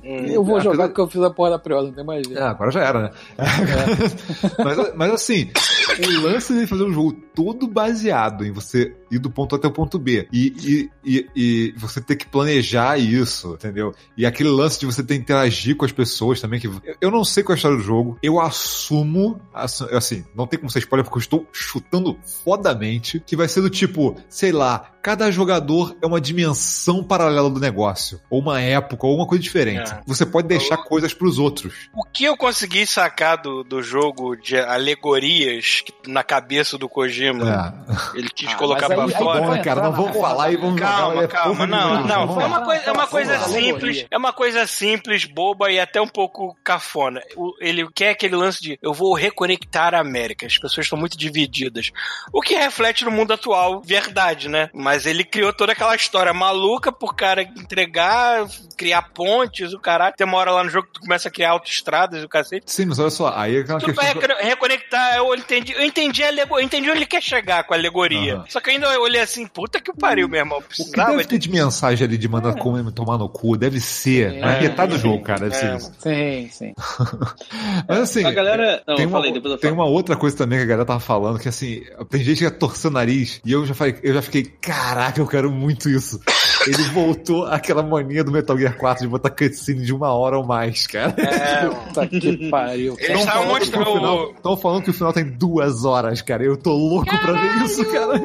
Hum. Eu vou Apesar- jogar porque eu fiz a porra da pré não tem mais jeito. Ah, agora já era, né? mas, mas assim, o lance de fazer um jogo todo baseado em você ir do ponto até o ponto B e, e, e, e você ter que planejar isso, entendeu? E aquele lance de você ter que interagir com as pessoas também, que eu- não sei qual é a história do jogo, eu assumo, assu- assim, não tem como ser spoiler porque eu estou chutando fodamente, que vai ser do tipo, sei lá, cada jogador é uma dimensão paralela do negócio, ou uma época, ou uma coisa diferente. É. Você pode deixar coisas pros outros. O que eu consegui sacar do, do jogo de alegorias que- na cabeça do Kojima, É. ele quis Ah, colocar aí fora. Bom, cara, entrar não vamos falar e vamos Calma, jogar, calma, porra não, não, foi lá. uma coisa, é uma coisa simples, é uma coisa simples, boba e até um pouco cafona. Ele quer aquele lance de eu vou reconectar a América, as pessoas estão muito divididas. O que reflete no mundo atual, verdade, né? Mas Mas ele criou toda aquela história maluca por cara entregar, criar pontes, o caralho. Tem uma hora lá no jogo que tu começa a criar autoestradas e o cacete. Sim, mas olha só, aí é aquela Tipo, questão. é, reconectar, eu entendi, eu entendi a alegoria, eu entendi onde ele quer chegar com a alegoria. Aham. Só que ainda eu olhei assim, puta que pariu, meu irmão. O que deve ter de mensagem ali de mandar como tomar no cu? Deve ser. Na metade do jogo, cara, deve ser É. isso. Sim, sim. Mas assim. A galera. Não, tem eu uma, falei, depois eu tem falo. uma outra coisa também que a galera tava falando, que assim, tem gente que ia torcer o nariz, e eu já falei, eu já fiquei, caraca, eu quero muito isso. Ele voltou àquela mania do Metal Gear 4 de botar cutscene de uma hora ou mais, cara. É, Puta que pariu. Eles estavam falando que o mostrando- final, tão falando que o final tem duas horas, cara. Eu tô louco pra ver isso, cara.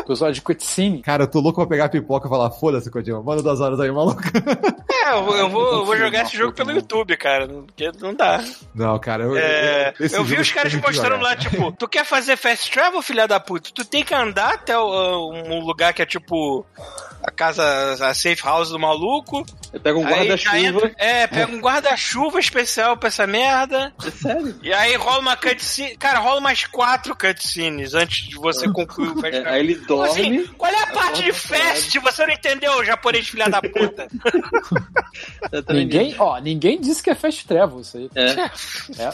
Episódio de cutscene. Cara, eu tô louco pra pegar a pipoca e falar, foda-se, Kojima, manda duas horas aí, maluco. é, eu, vou- eu vou, eu vou jogar esse jogo pelo né? YouTube, cara, porque não dá. Não, cara, eu, É, esse eu vi os caras que mostrando lá, tipo, tu quer fazer fast travel, filha da puta? Tu tem que andar até o- um lugar que é tipo a casa, a safe house do maluco. Eu pego um guarda-chuva. entra- É, pega um guarda-chuva especial pra essa merda. É sério? E aí rola uma cutscene. Cara, rola mais quatro cutscenes antes de você concluir o fast É, travel. aí ele Como assim? dorme. Qual é a parte de fast? Você não entendeu, japonês filha da puta? Ninguém, ó, ninguém disse que é fast travel isso aí. É. É,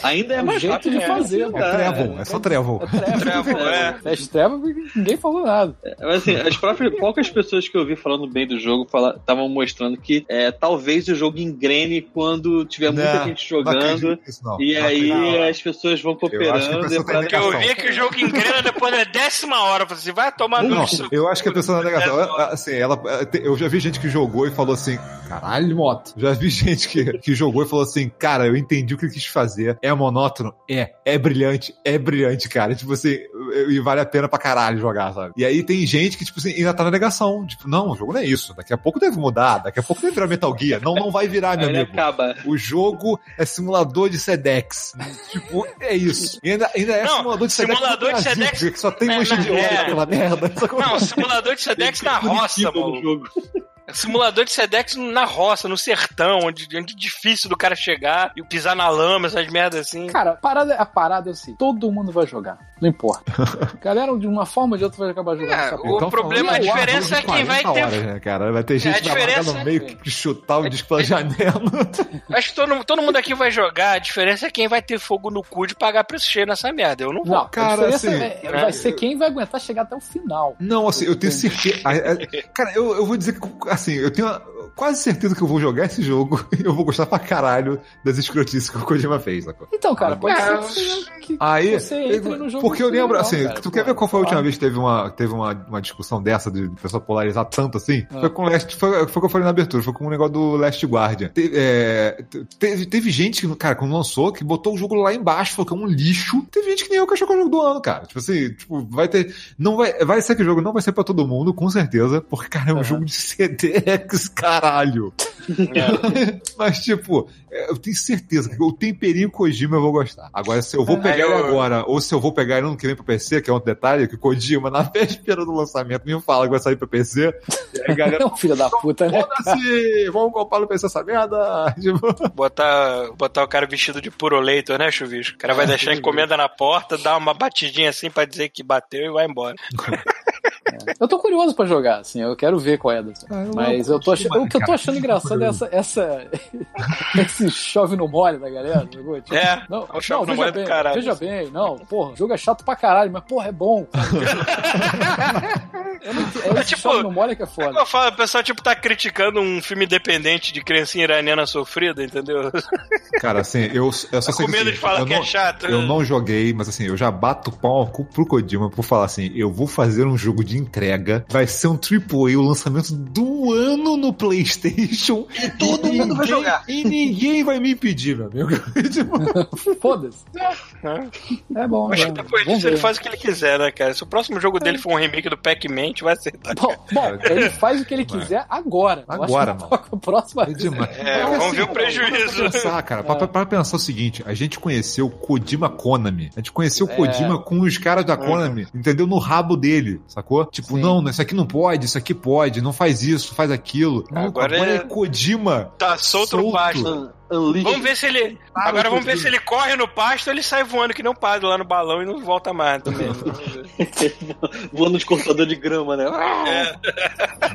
Ainda é o mais jeito rápido de que fazer, é. mano. É é só Trevor. É travel. Travel, é. Fast travel, ninguém falou nada. Mas assim, as próprias poucas pessoas que eu vi falando bem do jogo estavam mostrando que é, talvez o jogo engrene quando tiver muita Não, gente não jogando. não. E Não aí acredito. as pessoas vão cooperando. pessoa e pra- eu Negação. vi que o jogo engrena depois da décima hora. Eu falei assim, vai tomar no Não, cu. eu acho que a pessoa na negação, ela- assim, ela, eu já vi gente que jogou e falou assim, caralho, moto. Já vi gente que, que jogou e falou assim, cara, eu entendi o que ele quis fazer. É monótono? É. É brilhante? É brilhante, cara. Tipo assim, e vale a pena pra caralho jogar, sabe? E aí tem gente que, tipo assim, ainda tá na negação. Tipo, não, o jogo não é isso. Daqui a pouco deve mudar, daqui a pouco deve virar Metal Gear. Não, não vai virar, meu Aí amigo. acaba. O jogo é simulador de Sedex. tipo, é isso. E ainda, ainda é Não, simulador de Sedex. simulador no de Sedex- porque Só tem É, mancha de óleo é. naquela merda. Não, simulador de Sedex na roça, mano. Simulador de Sedex na roça, no sertão, onde, onde é difícil do cara chegar e pisar na lama, essas merdas assim. Cara, a parada, a parada é assim, todo mundo vai jogar, não importa. Galera, de uma forma ou de outra, vai acabar jogando É, essa o. Então, problema, falando a diferença é quem vai 40 ter- Horas, né, cara? Vai ter gente a que vai diferença- no meio que chutar o disco pela janela. Acho que todo, todo mundo aqui vai jogar, a diferença é quem vai ter fogo no cu de pagar preço cheio nessa merda. Eu não vou. Não, Cara, a diferença assim, é- né? vai ser quem vai aguentar chegar até o final. Não, assim, eu tenho certeza. Cara, eu, eu vou dizer que, assim, eu tenho quase certeza que eu vou jogar esse jogo e eu vou gostar pra caralho das escrotices que o Kojima fez, sacou? Então, cara, pode É, ser que que Aí, você entre no jogo. Porque eu lembro, legal, assim, cara. tu quer ver qual foi a última vez que teve uma, teve uma, uma discussão dessa, de pessoa polarizar tanto assim? Ah. Foi com o Last, foi, foi o que eu falei na abertura, foi com o negócio do Last Guardian. Te- é, te- teve, teve gente que, cara, quando lançou, que botou o jogo lá embaixo, falou que é um lixo. Teve gente que nem eu que achou que é o jogo do ano, cara. Tipo assim, tipo, vai ter, não vai, vai ser que o jogo não vai ser pra todo mundo, com certeza, porque, cara, é um Aham. jogo de CDX, caralho. Mas, tipo, é, eu tenho certeza que o temperinho Kojima eu vou gostar. Agora, se eu vou É, pegar eu- ele agora, ou se eu vou pegar ele no que vem pro PC, que é outro detalhe, que o Kojima, na véspera do lançamento, me fala que vai sair pro PC, e aí, galera, É um filho da puta, né? foda-se, vamos comprar no PC essa merda. Botar, botar o cara vestido de puroleito, né, chuvisco? O cara vai deixar a encomenda na porta, dar uma batidinha assim pra dizer que bateu e vai embora. Eu tô curioso pra jogar, assim, eu quero ver qual é. Ah, eu Mas não eu tô achando, o que eu tô cara. achando engraçado é essa, essa esse chove no mole da galera, jogou? Tipo, É, não, o chove no veja mole do bem, caralho. Veja bem, não, porra, o jogo é chato pra caralho, mas porra, é bom. eu não, é É tipo- chove no mole que é É foda. eu falo, o pessoal, tipo, tá criticando um filme independente de criancinha iraniana sofrida, entendeu? Cara, assim, eu, eu só Tá sei com que, medo assim, de falar eu que não, é chato. Eu não joguei, mas assim, eu já bato o pau pro Kojima por falar assim, eu vou fazer um jogo de entrega, vai ser um AAA, o lançamento do ano no Playstation. E todo mundo vai jogar. E ninguém vai me impedir, meu amigo. Tipo, Foda-se. É bom, Acho né? que depois disso ele ver. faz o que ele quiser, né, cara? Se o próximo jogo dele for um remake do Pac-Man, a gente vai acertar. Bom, bom, ele faz o que ele quiser agora. Agora, mano. A próxima é demais. É, Mas, vamos ver o pra prejuízo. pensar, cara, pra, pra- pra pensar o seguinte, a gente conheceu Kojima Konami. A gente conheceu É. Kojima com os caras da Konami, entendeu? No rabo dele, sacou? Tipo, Sim. não, isso aqui não pode, isso aqui pode, não faz isso, faz aquilo. Não, Agora agora é- é Kojima. Tá solto, no pasto. Unleashed. Vamos ver se ele. Agora vamos ver se ele corre no pasto ou ele sai voando que não padre lá no balão e não volta mais também. Voando de cortador de grama, né?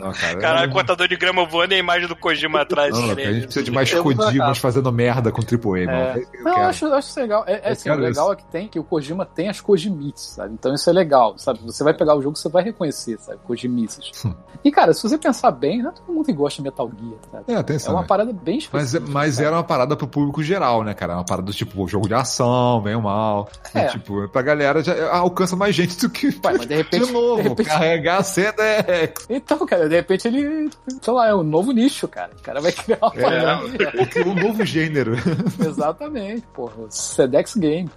Não, cara, Caralho, contador de grama voando e a imagem do Kojima atrás Não, cara, a gente precisa de mais Eu Kojimas fazendo merda com AAA, mano. É. Eu- eu Não, eu acho, eu acho isso legal. É, é Eu assim, o legal isso. é que tem que o Kojima tem as Kojimices, sabe? Então isso é legal, sabe? Você vai pegar o jogo, você vai reconhecer, sabe? Kojimices. Hum. e, cara, se você pensar bem, não é todo mundo que gosta de Metal Gear, sabe? É, tem É uma parada bem Mas, específica. mas sabe? era uma parada pro público geral, né, cara? Uma parada tipo, jogo de ação, bem ou mal. É. E, tipo, pra galera já alcança mais gente do que. Pai, mas de repente- de novo, de repente- carregar a Sedex. Então, cara, de repente ele, sei lá, é um novo nicho, cara. O cara vai criar uma É. parada. Um novo gênero. Exatamente, porra. Sedex Game.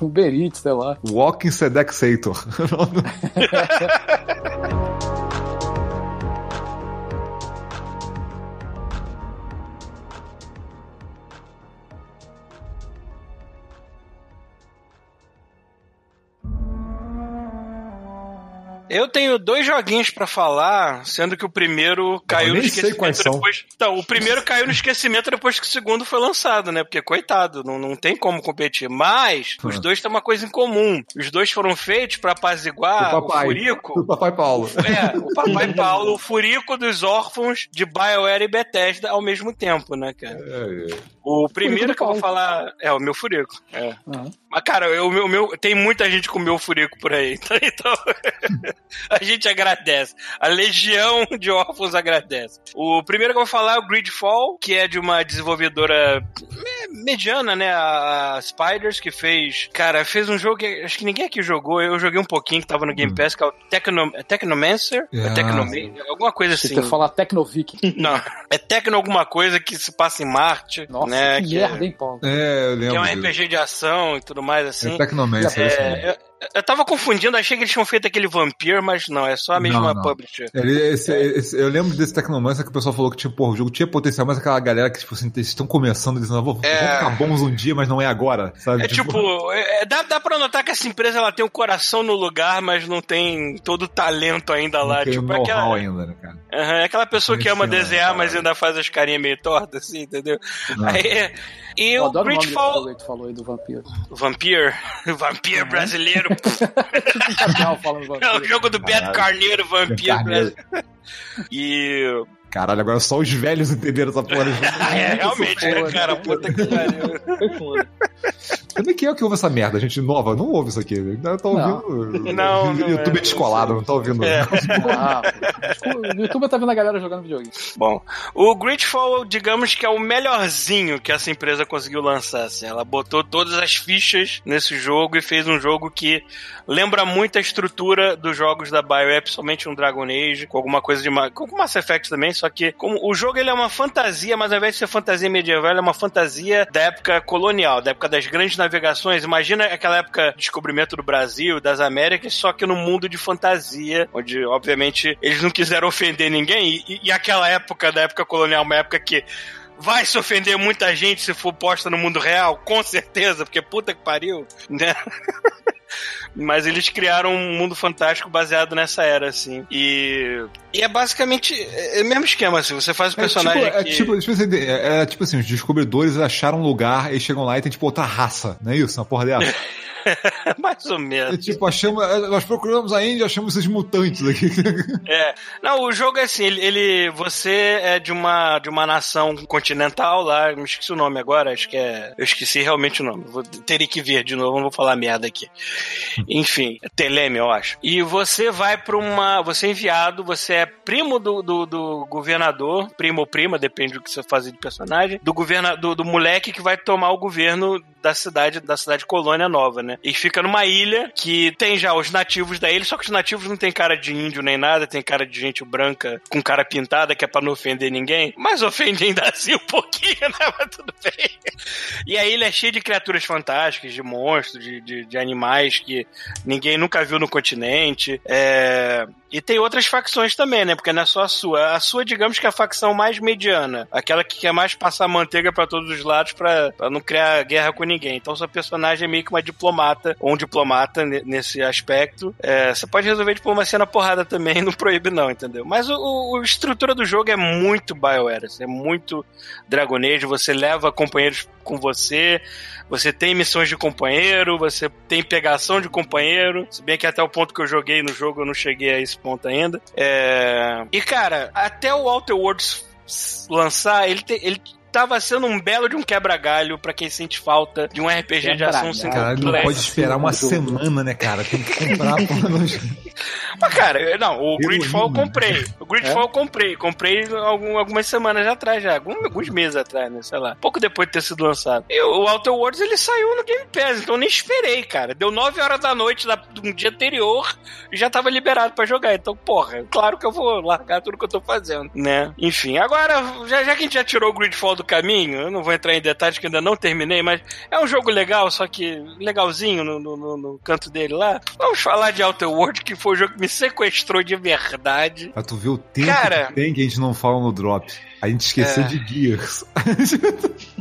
Uber Eats, sei lá. Walking Sedexator. Eu tenho dois joguinhos pra falar, sendo que o primeiro caiu no esquecimento quais são. depois. Então, o primeiro caiu no esquecimento depois que o segundo foi lançado, né? Porque, coitado, não, não tem como competir. Mas, os Hum. dois têm uma coisa em comum. Os dois foram feitos pra apaziguar o o, papai. furico. O papai Paulo. É, o Papai Paulo, o furico dos órfãos de BioWare e Bethesda ao mesmo tempo, né, cara? É, é. O primeiro que eu vou falar é o meu furico. É. Aham. Mas, cara, eu, meu, meu, tem muita gente com meu furico por aí. Então, a gente agradece. A legião de órfãos agradece. O primeiro que eu vou falar é o Gridfall, que é de uma desenvolvedora me- mediana, né? A, Spiders, que fez. Cara, fez um jogo que acho que ninguém aqui jogou. Eu joguei um pouquinho, que tava no Game Pass, que é o Tecno, é Technomancer. É Ah, Tecnoman- alguma coisa Você assim. quer falar Tecnovic. Não, é Tecno alguma coisa que se passa em Marte. Nossa, né? Que que é- merda, hein, Paulo? É, eu que é lembro. um. RPG de ação e tudo mais assim. É Tecnomancer, é. É, eu, tava confundindo, achei que eles tinham feito aquele Vampire, mas não, é só a mesma Não, não. publisher. Ele- esse- esse- eu lembro desse Tecnomancer que o pessoal falou que tipo, o jogo tinha potencial, mas aquela galera que tipo assim, estão começando dizendo, vou, É. vão ficar bons um dia, mas não é agora, sabe? É tipo, é, é, dá, dá pra notar que essa empresa ela tem o coração no lugar, mas não tem todo o talento ainda não lá. tem Tipo, é aquela, ainda, né, cara? É aquela pessoa que ama desenhar, mas ainda faz as carinhas meio tortas, assim, entendeu? Não. Aí, e Eu o adoro o tu falou aí do vampiro. Vampire? Vampire brasileiro. Falando É vampiro. o jogo do Beto. Carneiro, Carneiro. brasileiro. E. Caralho, agora só os velhos entenderam essa porra. É, realmente, né, cara? Puta que pariu. Foi foda. Como é que é que ouve essa merda? A gente nova não ouve isso aqui. Tá Não. ouvindo. Não, não YouTube é, descolado, não tá ouvindo. É. Ah, o YouTube tá vendo a galera jogando videogame. Bom, o Gridfall, digamos que é o melhorzinho que essa empresa conseguiu lançar. Assim. Ela botou todas as fichas nesse jogo e fez um jogo que lembra muito a estrutura dos jogos da BioWare, principalmente um Dragon Age, com alguma coisa de com o Mass Effect também, só que como o jogo ele é uma fantasia, mas ao invés de ser fantasia medieval, ele é uma fantasia da época colonial, da época das grandes navegações. Imagina aquela época de descobrimento do Brasil, das Américas, só que no mundo de fantasia, onde obviamente eles não quiseram ofender ninguém e, e aquela época da época colonial, uma época que Vai se ofender muita gente se for posta no mundo real, com certeza, porque puta que pariu, né? Mas eles criaram um mundo fantástico baseado nessa era, assim. E, e é basicamente é o mesmo esquema, assim. Você faz o É personagem tipo, é, que... tipo, ver se- é, é tipo assim, os descobridores acharam um lugar, eles chegam lá e tem tipo outra raça, não é isso? Uma porra dessa. Mais ou menos. tipo, achamos, nós procuramos a Índia, achamos esses mutantes aqui. É. Não, o jogo é assim, ele, ele- você é de uma de uma nação continental lá, me esqueci o nome agora, acho que é, eu esqueci realmente o nome. Vou, teria que ver de novo, não vou falar merda aqui. Enfim, é Teleme, eu acho. E você vai pra uma, você é enviado, você é primo do, do, do governador, primo ou prima, depende do que você fazer de personagem, do governa, do, do moleque que vai tomar o governo da cidade, da cidade colônia nova, né? E fica numa ilha que tem já os nativos da ilha, só que os nativos não tem cara de índio nem nada, tem cara de gente branca com cara pintada, que é pra não ofender ninguém, mas ofende ainda assim um pouquinho, né? Mas tudo bem. E a ilha é cheia de criaturas fantásticas, de monstros, de, de, de animais que ninguém nunca viu no continente. É... E tem outras facções também, né? Porque não é só a sua. A sua, digamos que é a facção mais mediana. Aquela que quer mais passar manteiga pra todos os lados pra não criar guerra com ninguém. Então seu personagem é meio que uma diplomata, ou um diplomata ne- nesse aspecto. É, você pode resolver diplomacia na porrada também, não proíbe não, entendeu? Mas o, o- a estrutura do jogo é muito BioWare, é muito Dragon Age, você leva companheiros com você, você tem missões de companheiro, você tem pegação de companheiro, se bem que até o ponto que eu joguei no jogo eu não cheguei a esse ponto ainda. É... E cara, até o Outer Worlds lançar, ele, te- ele tava sendo um belo de um quebra-galho pra quem sente falta de um RPG de ação single Caralho, não pode esperar uma semana, né, cara? Tem que comprar porra, no- Mas, cara, não, o. Gridfall eu comprei. O Gridfall É? eu comprei. Comprei algum- algumas semanas atrás já. Algum- alguns meses atrás, né? Sei lá. Pouco depois de ter sido lançado. E o Outer Worlds, ele saiu no Game Pass, então eu nem esperei, cara. Deu 9 horas da noite da, um dia anterior e já tava liberado pra jogar. Então, porra, claro que eu vou largar tudo que eu tô fazendo, né? Enfim, agora, já, já que a gente já tirou o Gridfall do caminho, eu não vou entrar em detalhes que ainda não terminei, mas é um jogo legal, só que legalzinho no, no- no- no canto dele lá. Vamos falar de Outer World, que foi o jogo que me sequestrou de verdade. Pra tu ver o tempo Cara. que tem que a gente não fala no drop. A gente esqueceu É. de Gears.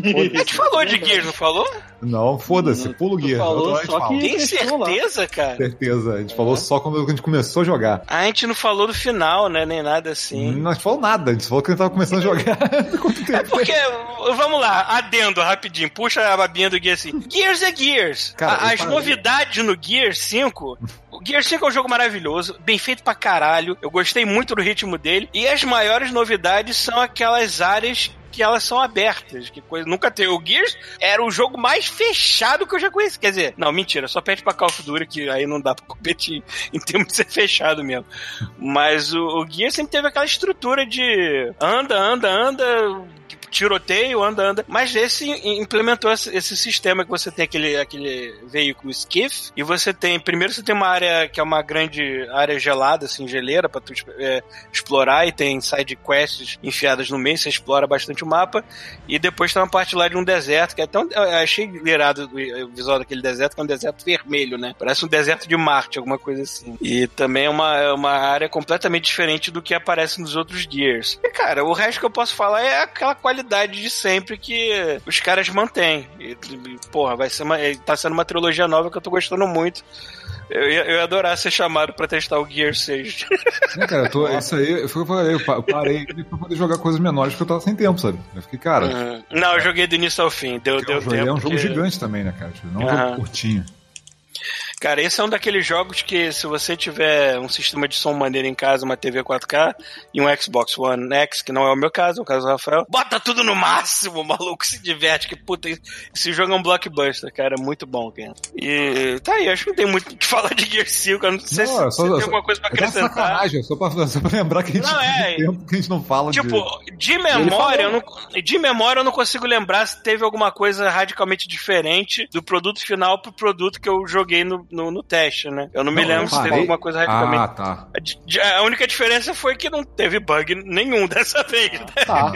A gente falou de Gears, não falou? não, foda-se, pula o Gears. falou só fala. que- Tem certeza, cara? Certeza, a gente falou só quando a gente começou a jogar. A gente não falou do final, né? Nem nada assim. Não a gente falou nada, a gente falou que a gente tava começando a jogar. Tempo? Porque, vamos lá, adendo rapidinho, puxa a babinha do Gears assim. Gears é Gears. Cara, A- As parei. novidades no Gears 5. O Gears 5 é um jogo maravilhoso, bem feito pra caralho. Eu gostei muito do ritmo dele. E as maiores novidades são aquelas áreas que elas são abertas, que coisa nunca teve. O Gears era o jogo mais fechado que eu já conheci. Quer dizer, não, mentira, só pede pra Call of Duty que aí não dá pra competir em termos de ser fechado mesmo. Mas o, o Gears sempre teve aquela estrutura de anda, anda, anda, tiroteio, anda, anda. Mas esse implementou esse, sistema que você tem aquele, aquele veículo skiff e você tem, primeiro você tem uma área que é uma grande área gelada, assim, geleira pra tu é, explorar e tem side quests enfiadas no meio, você explora bastante o mapa e depois tem uma parte lá de um deserto, que é tão, eu achei irado o visual daquele deserto, que é um deserto vermelho, né? Parece um deserto de Marte, alguma coisa assim. E também é uma, é uma área completamente diferente do que aparece nos outros Gears. E, cara, o resto que eu posso falar é aquela qualidade de sempre que os caras mantêm. E, porra, vai ser uma, tá sendo uma trilogia nova que eu tô gostando muito. Eu ia, eu ia adorar ser chamado pra testar o Gear 6. Né, cara, eu tô, isso aí, foi o que eu falei, eu pa- parei pra poder jogar coisas menores porque eu tava sem tempo, sabe? Eu fiquei, cara, Uhum. Não, eu joguei do início ao fim. Deu, deu tempo. é um jogo que- gigante também, né, cara? Tipo, não é um Aham. jogo curtinho. Cara, esse é um daqueles jogos que se você tiver um sistema de som maneiro em casa, uma TV 4K e um Xbox One X, que não é o meu caso, é o caso do Rafael, bota tudo no máximo, o maluco se diverte, que puta, esse jogo é um blockbuster, cara, é muito bom, cara. E tá aí, acho que não tem muito o que falar de Gear 5, eu não sei Não, é se só- tem só- alguma coisa pra É uma acrescentar. sacanagem, só pra, só pra lembrar que a gente Não, é. tem tempo que a gente não fala Tipo, de... de memória, eu não, de memória eu não consigo lembrar se teve alguma coisa radicalmente diferente do produto final pro produto que eu joguei no, no, no teste, né? Eu não, me Não, lembro eu se teve alguma coisa radicalmente Ah, tá. A A única diferença foi que não teve bug nenhum dessa vez, né? Tá.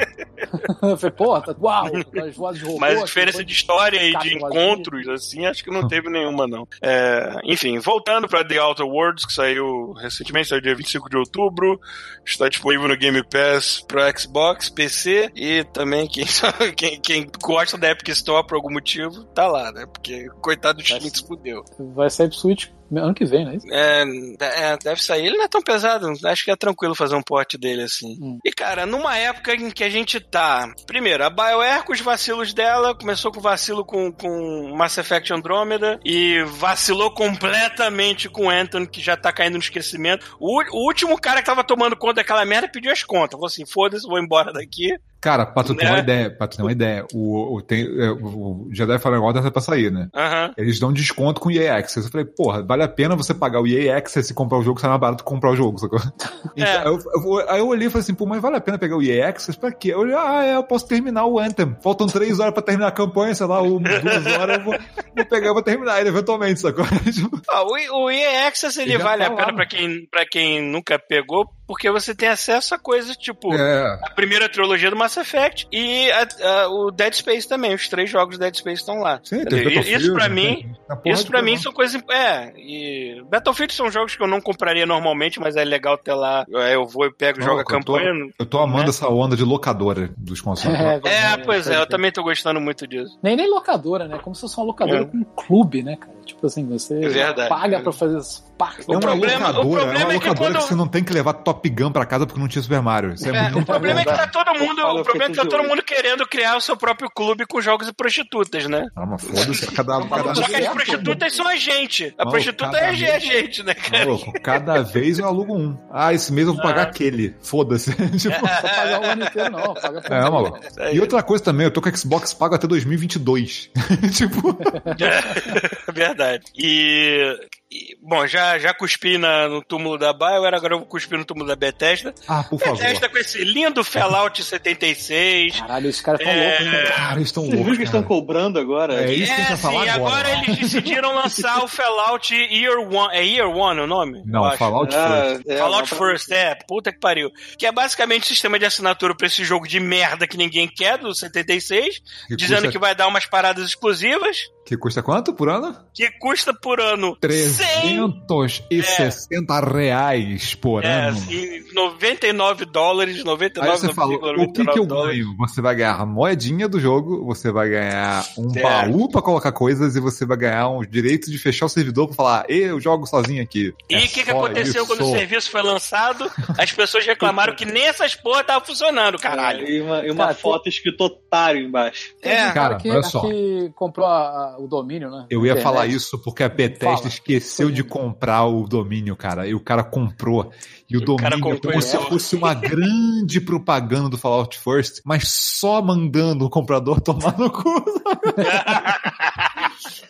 Eu falei, pô, tá, uau, as vozes de robô. Mas a assim, diferença de história e de vazio. encontros, assim, acho que não teve nenhuma, não. É, enfim, voltando pra The Outer Worlds, que saiu recentemente, saiu dia 25 de outubro, está disponível no Game Pass pra Xbox, PC e também quem, quem, quem gosta da Epic Store por algum motivo, tá lá, né? Porque coitado do Steam se fudeu. Vai sair Switch ano que vem, né? É, é, deve sair. Ele não é tão pesado, acho que é tranquilo fazer um porte dele assim. Hum. E cara, numa época em que a gente tá. Primeiro, a BioWare com os vacilos dela, começou com vacilo com, com Mass Effect Andromeda e vacilou completamente com Anthem, que já tá caindo no esquecimento. O, o último cara que tava tomando conta daquela merda pediu as contas. Falou assim: foda-se, vou embora daqui. Cara, pra tu ter Né? uma ideia, pra tu ter uma ideia, o, o, tem, é, o Jedi Fallen Order tá pra sair, né? Aham. Eles dão desconto com o EA Access. Eu falei, porra, vale a pena você pagar o EA Access e comprar o jogo, sai mais barato que comprar o jogo, sacou? Então, eu, eu- aí eu olhei e falei assim, pô, mas vale a pena pegar o EA Access pra quê? Eu olhei, ah, é, eu posso terminar o Anthem. Faltam três horas pra terminar a campanha, sei lá, ou duas horas, eu vou, vou pegar e vou terminar ele eventualmente, sacou? Ah, o, o EA Access ele Ele vale tá a pena pra quem, pra quem nunca pegou porque você tem acesso a coisas tipo É. a primeira trilogia do Mass Effect e a- a- o Dead Space também. Os três jogos do Dead Space estão lá. Sim, E- isso pra né? mim, porra isso pra mim são coisas. É, e Battlefield são jogos que eu não compraria normalmente, mas é legal ter lá. É, Eu vou e pego, Não, jogo a eu tô- campanha. Eu tô amando né? essa onda de locadora dos consoles. É, pois é, eu pode também tô gostando muito disso. Nem, nem locadora, né? Como se fosse uma locadora É. com um clube, né, cara? Tipo assim, você É verdade. paga pra fazer as partes. O é uma problema- o locadora, problema é uma é que locadora que, quando- você não tem que levar Top Gun pra casa porque não tinha Super Mario. Isso é, É, muito o problema é que tá todo mundo. Fala O problema é que tá todo mundo querendo criar o seu próprio clube com jogos e prostitutas, né? Ah, mas foda-se, cada, cada, Só que as prostitutas são a gente. A prostituta é a gente, a gente, né, cara? Maluco, cada vez eu alugo um. Ah, esse mês eu vou pagar aquele. Foda-se. tipo, Não pagar o ano inteiro, não. Paga por é, maluco. E outra coisa também, eu tô com Xbox pago até 2022. tipo, Verdade. E. e, bom, já, já cuspi na- no túmulo da BioWare, agora eu vou cuspir no túmulo da Bethesda. ah, por favor. Bethesda com esse lindo Fallout 76. Caralho, esses caras tão É. loucos, né? Cara, eles estão Vocês loucos. que estão cobrando agora? É isso que a gente vai falar sim, agora. eles decidiram lançar o Fallout Year One. É Year One o nome? Não. Fallout Ah, First. é, Fallout uma- First, é, puta que pariu. Que é basicamente o sistema de assinatura pra esse jogo de merda que ninguém quer, do 76, Que dizendo custa- que vai dar umas paradas exclusivas, Que custa quanto por ano? que custa por ano 100 360 reais por é, ano. e 99 dólares, Aí 99 você falou, o que que eu dólares. ganho? Você vai ganhar a moedinha do jogo, você vai ganhar um É. baú pra colocar coisas e você vai ganhar um direito de fechar o servidor pra falar, eu jogo sozinho aqui. E É o que, que só aconteceu isso. quando o serviço foi lançado? As pessoas reclamaram que nem essas porra tava funcionando, caralho. E uma, e uma Cara, foto escrito otário embaixo. É, Cara, que, olha só. que comprou a- a- o domínio, né? Eu ia Internet. falar isso porque a Bethesda Fala. esqueceu de comprar o domínio, cara. E o cara comprou. E o, O cara domínio é comprou como se fosse uma grande propaganda do Fallout First, mas só mandando o comprador tomar no cu.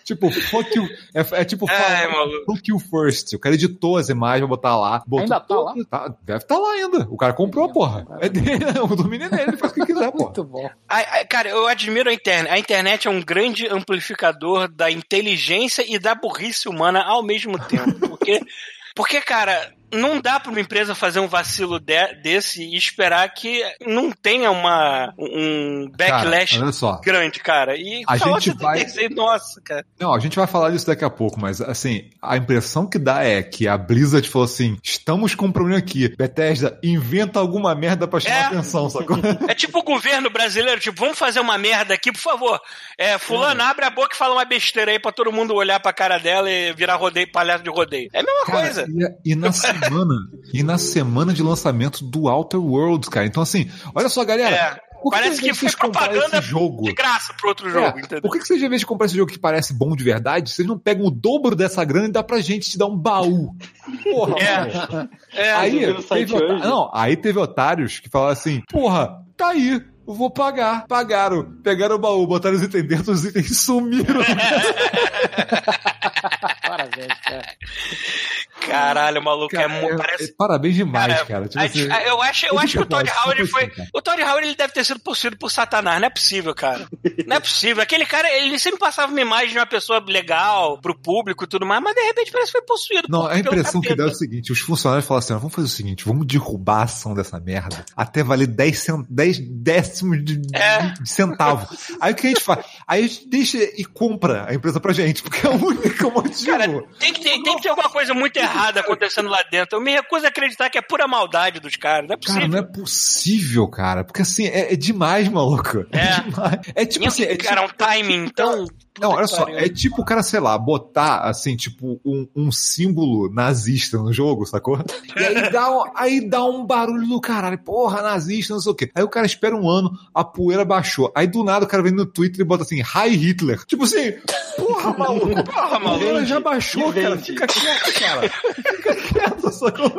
tipo, fuck you. É, é tipo, maluco. fuck you first. O cara editou as imagens, vai botar lá. Botou Ainda tá lá? Tá, deve estar lá ainda. O cara comprou, porra. É dele, o domínio é dele, ele faz o que quiser, porra. Muito bom. Ai, ai, cara, eu admiro a internet. A internet é um grande amplificador da inteligência e da burrice humana ao mesmo tempo. Porque, porque cara, não dá pra uma empresa fazer um vacilo de- desse e esperar que não tenha uma, um backlash Cara, grande, cara. E A gente vai- 76, nossa, cara. Não, a gente vai falar disso daqui a pouco, mas assim, a impressão que dá é que a Blizzard falou assim: estamos com um problema aqui. Bethesda, inventa alguma merda pra chamar É. atenção, sacou? É tipo o governo brasileiro, tipo, vamos fazer uma merda aqui, por favor. É, fulano, abre a boca e fala uma besteira aí pra todo mundo olhar pra cara dela e virar rodeio, palhaço de rodeio. É a mesma Cara, coisa. E, e na semana, e na semana de lançamento do Outer Worlds, cara. Então, assim, olha só, galera. É. por que Parece que de foi propaganda jogo. de graça pro outro É, jogo, entendeu? por que, que vocês, ao invés de comprar esse jogo que parece bom de verdade, vocês não pegam o dobro dessa grana e dá pra gente te dar um baú? Porra, É. É, Aí teve, hoje. não, aí teve otários que falaram assim, porra, tá aí, vou pagar. Pagaram, pegaram o baú, botaram os itens dentro, os itens sumiram. Parabéns, cara. Caralho, maluco, é, Cara, mu- é- parece... é parabéns demais, Cara, cara. Tipo a- assim, eu acho, eu acho que o Todd propósito, Howard foi. assim. O Todd Howard ele deve ter sido possuído por Satanás. Não é possível, cara. Não é possível. Aquele cara, ele sempre passava uma imagem de uma pessoa legal pro público e tudo mais, mas de repente parece que foi possuído. Não, a pelo impressão que dá é o seguinte: os funcionários falam assim: "Ó, vamos fazer o seguinte, vamos derrubar a ação dessa merda até valer 10, cent... 10 de, É. de centavo. Aí o que a gente faz? Aí a gente deixa e compra a empresa pra gente, porque é o único motivo. Cara, tem que, ter, tem que ter alguma coisa muito errada acontecendo lá dentro. Eu me recuso a acreditar que é pura maldade dos caras. Não é Cara, possível. não é possível, cara. Porque assim, é, é demais, maluco. É. demais. É tipo Tinha assim. É cara, tipo, um timing tão. Não, olha só, é tipo o cara, sei lá, botar, assim, tipo, um, um símbolo nazista no jogo, sacou? E aí dá, um- aí dá um barulho do caralho, porra, nazista, não sei o quê. Aí o cara espera um ano, a poeira baixou. Aí do nada o cara vem no Twitter e bota assim, Hi Hitler. Tipo assim, porra, maluco, porra, maluco. A poeira já baixou, cara. Vende. Fica quieto, cara. Fica quieto, sacou?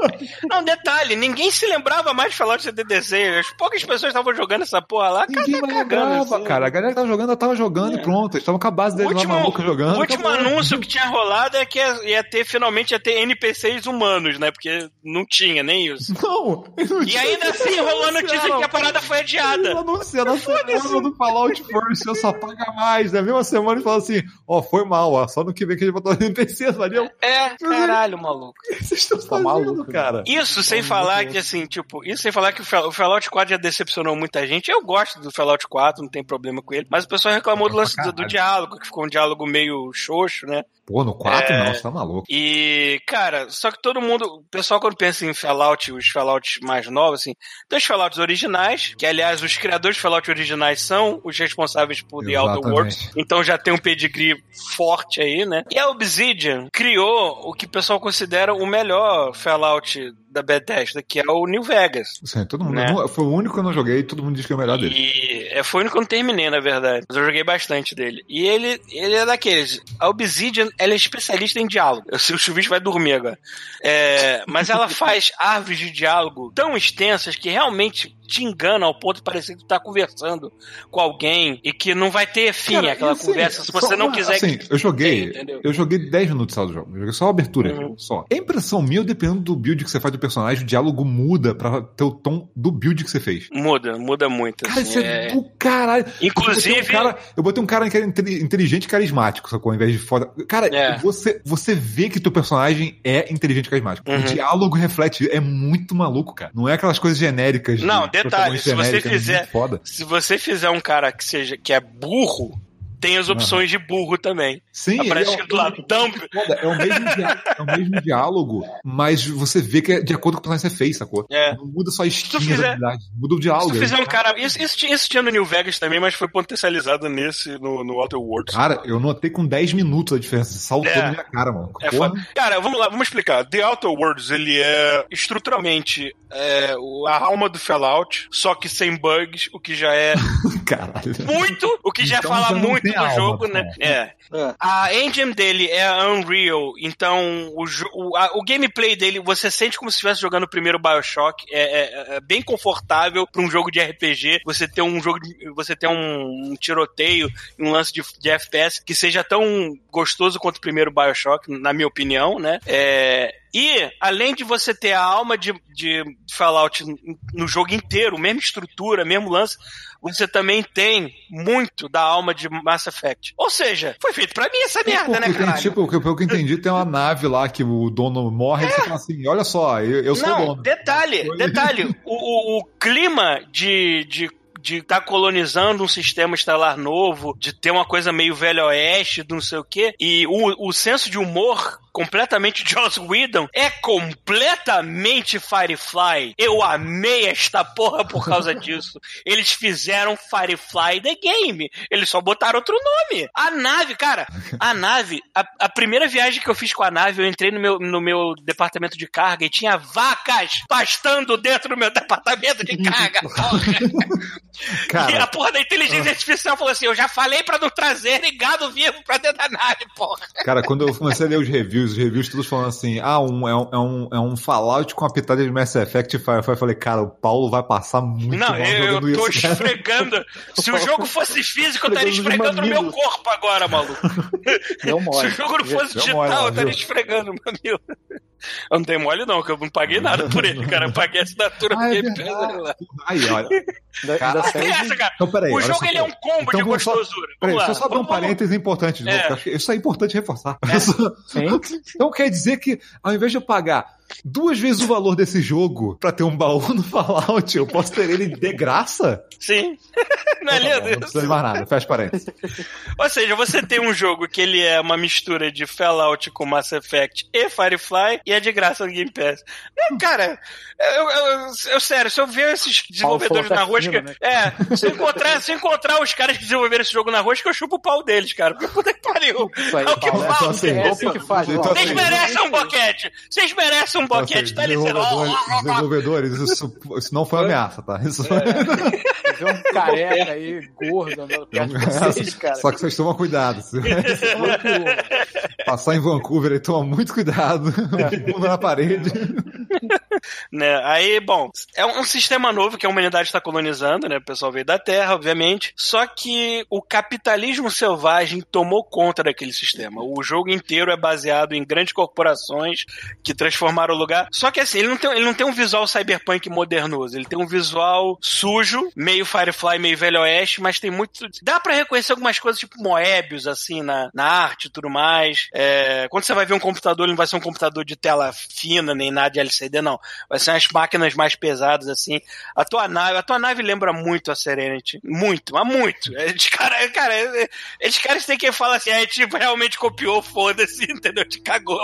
Não, detalhe, ninguém se lembrava mais de Fallout 76. As poucas pessoas estavam jogando essa porra lá. cara, Ninguém tá mais cagando, lembrava, assim. cara. A galera que tava jogando, ela tava jogando e pronto. Eles estavam a O dele lá último, maluco jogando. o último acabou. anúncio que tinha rolado é que ia, ia ter, finalmente, ia ter NPCs humanos, né? Porque não tinha nem isso. Não, não E ainda assim rolou a notícia que a parada foi adiada. anuncia na semana do Fallout First, eu só paga mais. Na mesma semana ele fala assim: Ó, foi mal, ó, só no que vem que ele botou NPC, valeu? É, caralho, maluco. Vocês estão Tá fazendo, maluco, cara? Isso sem falar que, assim, tipo, isso sem falar que o Fallout 4 já decepcionou muita gente. Eu gosto do Fallout 4, não tem problema com ele. Mas o pessoal reclamou do lance do, do diálogo, que ficou um diálogo meio xoxo, né? Pô, no 4 É. não, você tá maluco. E, cara, só que todo mundo, o pessoal quando pensa em Fallout, os Fallouts mais novos, assim, tem os Fallouts originais, que aliás os criadores de Fallout originais são os responsáveis por The Outer. Worlds, então já tem um pedigree forte aí, né? E a Obsidian criou o que o pessoal considera o melhor Fallout da Bethesda, que é o New Vegas. Sim, todo mundo, Né? não- foi o único que eu não joguei, todo mundo diz que é o melhor dele. E é, foi o único que eu não terminei, na verdade. Mas eu joguei bastante dele. E ele, ele é daqueles. A Obsidian, ela é especialista em diálogo. O seu chuvisco vai dormir agora. É, mas ela faz árvores de diálogo tão extensas que realmente te engana ao ponto de parecer que tu tá conversando com alguém e que não vai ter fim Cara, aquela assim, conversa se você não uma- quiser. Assim, eu joguei. Entendeu? eu joguei 10 minutos do jogo. Eu joguei só a abertura, Uhum. só. A impressão minha, dependendo do build que você faz do personagem, o diálogo muda pra ter o tom do build que você fez. Muda, muda muito. Cara, assim, isso é, é- do caralho. Inclusive- Eu botei, um cara, eu botei um cara que era inte- inteligente e carismático, sacou? Ao invés de foda. Cara, É. você, você vê que teu personagem é inteligente e carismático. Uhum. O diálogo reflete. É muito maluco, cara. Não é aquelas coisas genéricas. de Não, detalhe, se você é fizer- foda. Se você fizer um cara que seja que é burro, tem as opções de burro também. Sim, Aparece escrito lá, dump. É o, mesmo diálogo, é o mesmo diálogo, mas você vê que é de acordo com o que você fez, sacou? É. Não muda só a skin fizer- da habilidade, muda o Se diálogo. tu fizer um cara. Isso, isso, tinha- isso tinha no New Vegas também, mas foi potencializado nesse, no, no Outer Worlds. Cara, eu notei com 10 minutos a diferença. Saltou É. na minha cara, mano. É. Cara, vamos lá, vamos explicar. The Outer Worlds, ele é estruturalmente é, a alma do Fallout, só que sem bugs, o que já é Caralho. muito, o que já Então fala já não muito do alma, jogo, né? É. É. A engine dele é Unreal, então o, o, a- o gameplay dele você sente como se estivesse jogando o primeiro Bioshock. É, é- é bem confortável para um jogo de RPG. Você ter um jogo, de, você ter um, um tiroteio, um lance de, de FPS que seja tão gostoso quanto o primeiro Bioshock, na minha opinião, né? É, e, além de você ter a alma de, de Fallout no jogo inteiro, mesma estrutura, mesmo lance, você também tem muito da alma de Mass Effect. Ou seja, foi feito pra mim essa merda, né, caralho? tipo, pelo que eu entendi, tem uma nave lá que o dono morre e você fala assim: olha só, eu, eu sou o Não, dono. detalhe, detalhe. O, o, o clima de. de de estar colonizando um sistema estelar novo, de ter uma coisa meio velho oeste, do não sei o quê, e o, o senso de humor completamente Joss Whedon é completamente Firefly. Eu amei esta porra por causa disso. Eles fizeram Firefly The Game. Eles só botaram outro nome. A nave, cara, a nave, a, a primeira viagem que eu fiz com a nave, eu entrei no meu, no meu departamento de carga e tinha vacas pastando dentro do meu departamento de carga, porra. E a Cara, porra da inteligência artificial falou assim: eu já falei pra não trazer gado vivo pra dentro da nave, porra. cara, quando eu comecei a ler os reviews, os reviews todos falando assim: ah, um, é, um, é, um, é um Fallout com a pitada de Mass Effect e Firefly. Eu falei, cara, o Paulo vai passar muito Não, mal eu, jogando eu tô isso. cara. esfregando. Se o jogo fosse físico, eu estaria Esfregando no meu corpo agora, maluco. Deu Se mole. o jogo não fosse Deu digital, mole, eu estaria esfregando no mamilo. Eu não tenho mole, não, que eu não paguei nada por ele, cara. Eu paguei a assinatura Ah, é lá. Aí, olha. Cara, ainda Que serve- essa, cara? Então, peraí. o jogo só, ele é um combo Então, de vamos só- gostosura. Peraí, Vamos deixa lá. eu só abrir um parênteses importante de novo. É. Isso é importante reforçar. Sim. Então quer dizer que, ao invés de eu pagar duas vezes o valor desse jogo pra ter um baú no Fallout, eu posso ter ele de graça? Sim. Não é Então tá lindo não isso? precisa de mais nada, fecha parênteses. Ou seja, você tem um jogo que ele é uma mistura de Fallout com Mass Effect e Firefly e é de graça no Game Pass. É, cara, eu, eu- eu- sério, se eu ver esses desenvolvedores na rosca, Fortino, né? é, se eu encontrar, se encontrar os caras que desenvolveram esse jogo na rosca, eu chupo o pau deles, cara. Porque puta que pariu. Aí, É o que que ó. Vocês merecem um boquete! Vocês merecem um Então, boquete, assim, dá licença. desenvolvedores, desenvolvedores isso, isso não foi ameaça, tá? Isso Vê um careca aí, gordo, andando perto de vocês, cara. Só que vocês tomam cuidado. Passar em Vancouver aí, toma muito cuidado. Bunda na parede. né? Aí, bom, é um sistema novo que a humanidade está colonizando, né? O pessoal veio da Terra, obviamente. Só que o capitalismo selvagem tomou conta daquele sistema. O jogo inteiro é baseado em grandes corporações que transformaram o lugar. Só que assim, ele não tem, ele não tem um visual cyberpunk modernoso. Ele tem um visual sujo, meio Firefly, meio Velho Oeste, mas tem muito. Dá para reconhecer algumas coisas tipo Moebius, assim, na, na arte e tudo mais. É, quando você vai ver um computador, ele não vai ser um computador de tela fina, nem nada de LCD, não. Vai ser umas máquinas mais pesadas, assim. A tua nave, a tua nave lembra muito a Serenity. Muito, mas muito. Eles, cara, cara, eles caras têm que falar assim, é tipo, realmente copiou, foda-se, entendeu? Te cagou.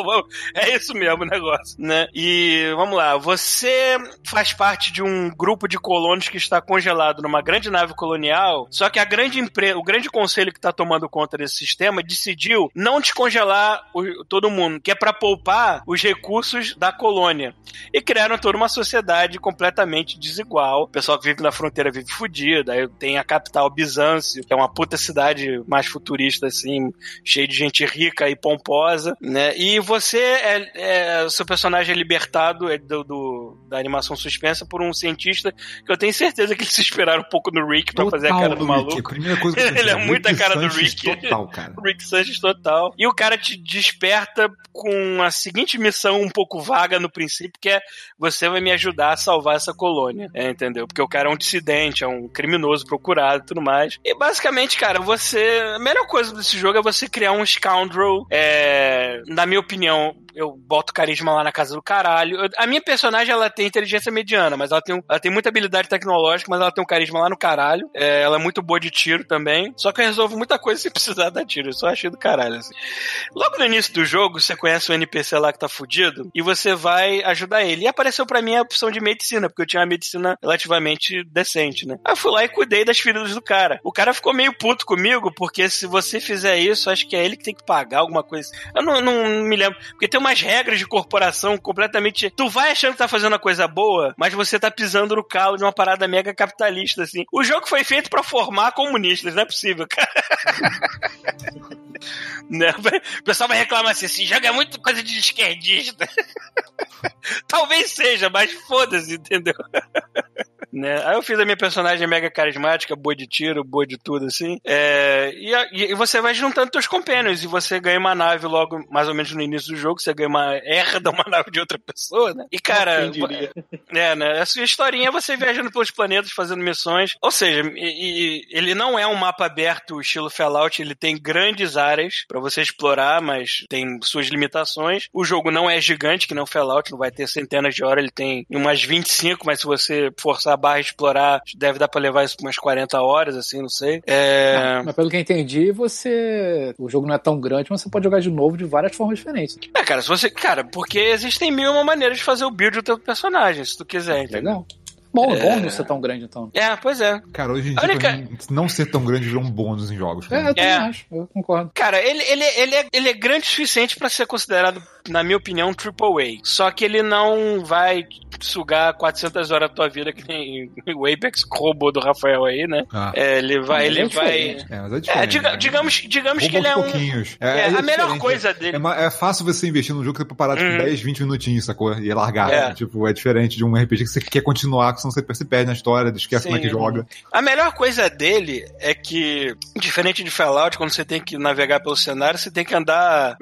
É isso mesmo o negócio, né? E vamos lá, você faz parte de um grupo de colonos que está congelado numa grande nave colonial, só que a grande empresa, o grande conselho que está tomando conta desse sistema decidiu não descongelar o, todo mundo, que é para poupar os recursos da colônia. E criaram toda uma sociedade completamente desigual. O pessoal que vive na fronteira vive fudido. Aí tem a capital Bizâncio, que é uma puta cidade mais futurista, assim, cheia de gente rica e pomposa, né? E você é, é seu personagem é libertado é do, do, da animação suspensa por um cientista que eu tenho certeza que eles se esperaram um pouco no Rick pra fazer a cara do maluco. Rick. Primeira coisa que eu Ele é muito a cara do Sanchez Rick. Total, cara. Rick Sanchez total. E o cara te desperta com a seguinte missão um pouco vaga no princípio, que é você vai me ajudar a salvar essa colônia. É, entendeu? Porque o cara é um dissidente, é um criminoso procurado e tudo mais. E basicamente, cara, você. A melhor coisa desse jogo é você criar um scoundrel. É, na minha opinião, eu boto carisma lá na casa do caralho. Eu- a minha personagem, ela tem inteligência mediana, mas ela tem, um- ela tem muita habilidade tecnológica, mas ela tem um carisma lá no caralho. É, ela é muito boa de tiro também. Só que eu resolvo muita coisa sem precisar dar tiro. Eu só achei do caralho, assim. Logo no início do jogo, você conhece o NPC lá que tá fudido e você vai ajudar ele. E apareceu pra mim a opção de medicina, porque eu tinha uma medicina relativamente decente, né? Aí eu fui lá e cuidei das feridas do cara. O cara ficou meio puto comigo, porque se você fizer isso, acho que é ele que tem que pagar alguma coisa. Eu não, não me lembro. Porque tem umas regras de corporação completamente. Tu vai achando que tá fazendo uma coisa boa, mas você tá pisando no calo de uma parada mega capitalista, assim. O jogo foi feito pra formar comunistas, não é possível, cara. Né? O pessoal vai reclamar assim: esse jogo é muito coisa de esquerdista. Talvez seja, mas foda-se, entendeu? né? Aí eu fiz a minha personagem mega carismática, boa de tiro, boa de tudo, assim. É, e, a- e você vai juntando teus companions e você ganha uma nave logo, mais ou menos no início do jogo, você ganha uma herda, uma nave de outra pessoa, né? E cara, Quem diria? é, né? A sua historinha é você viajando pelos planetas, fazendo missões. Ou seja, e- e- ele não é um mapa aberto estilo Fallout, ele tem grandes áreas pra você explorar, mas tem suas limitações. O jogo não é gigante, que não Fallout, não vai ter centenas de horas, ele tem umas 25, mas se você forçar a barra e explorar, deve dar pra levar isso pra umas 40 horas, assim, não sei. É... Mas pelo que eu entendi, você. O jogo não é tão grande, mas você pode jogar de novo de várias formas diferentes. É, cara, se você. Cara, porque existem mil e uma maneiras de fazer o build do teu personagem, se tu quiser, entendeu? Legal. Bom, é bom não ser tão grande então. É, pois é. Cara, hoje em A dia, única- não ser tão grande virou um bônus em jogos. É, cara. eu também É. acho, eu concordo. Cara, ele, ele, ele, é, ele é grande o suficiente pra ser considerado, na minha opinião, um AAA. Só que ele não vai sugar 400 horas da tua vida, que nem o Apex robô do Rafael aí, né? Ah. É, ele vai. Ele Ele é vai. É, é É, diga- né? digamos, digamos que ele é um. pouquinhos. É, a melhor diferente. coisa dele. É, é fácil você investir num jogo que você parar tipo, Hum. 10, 20 minutinhos, sacou? E largar. É. Tipo, é diferente de um RPG que você quer continuar, senão você se perde na história, esquece como é que Sim. joga. A melhor coisa dele é que, diferente de Fallout, quando você tem que navegar pelo cenário, você tem que andar.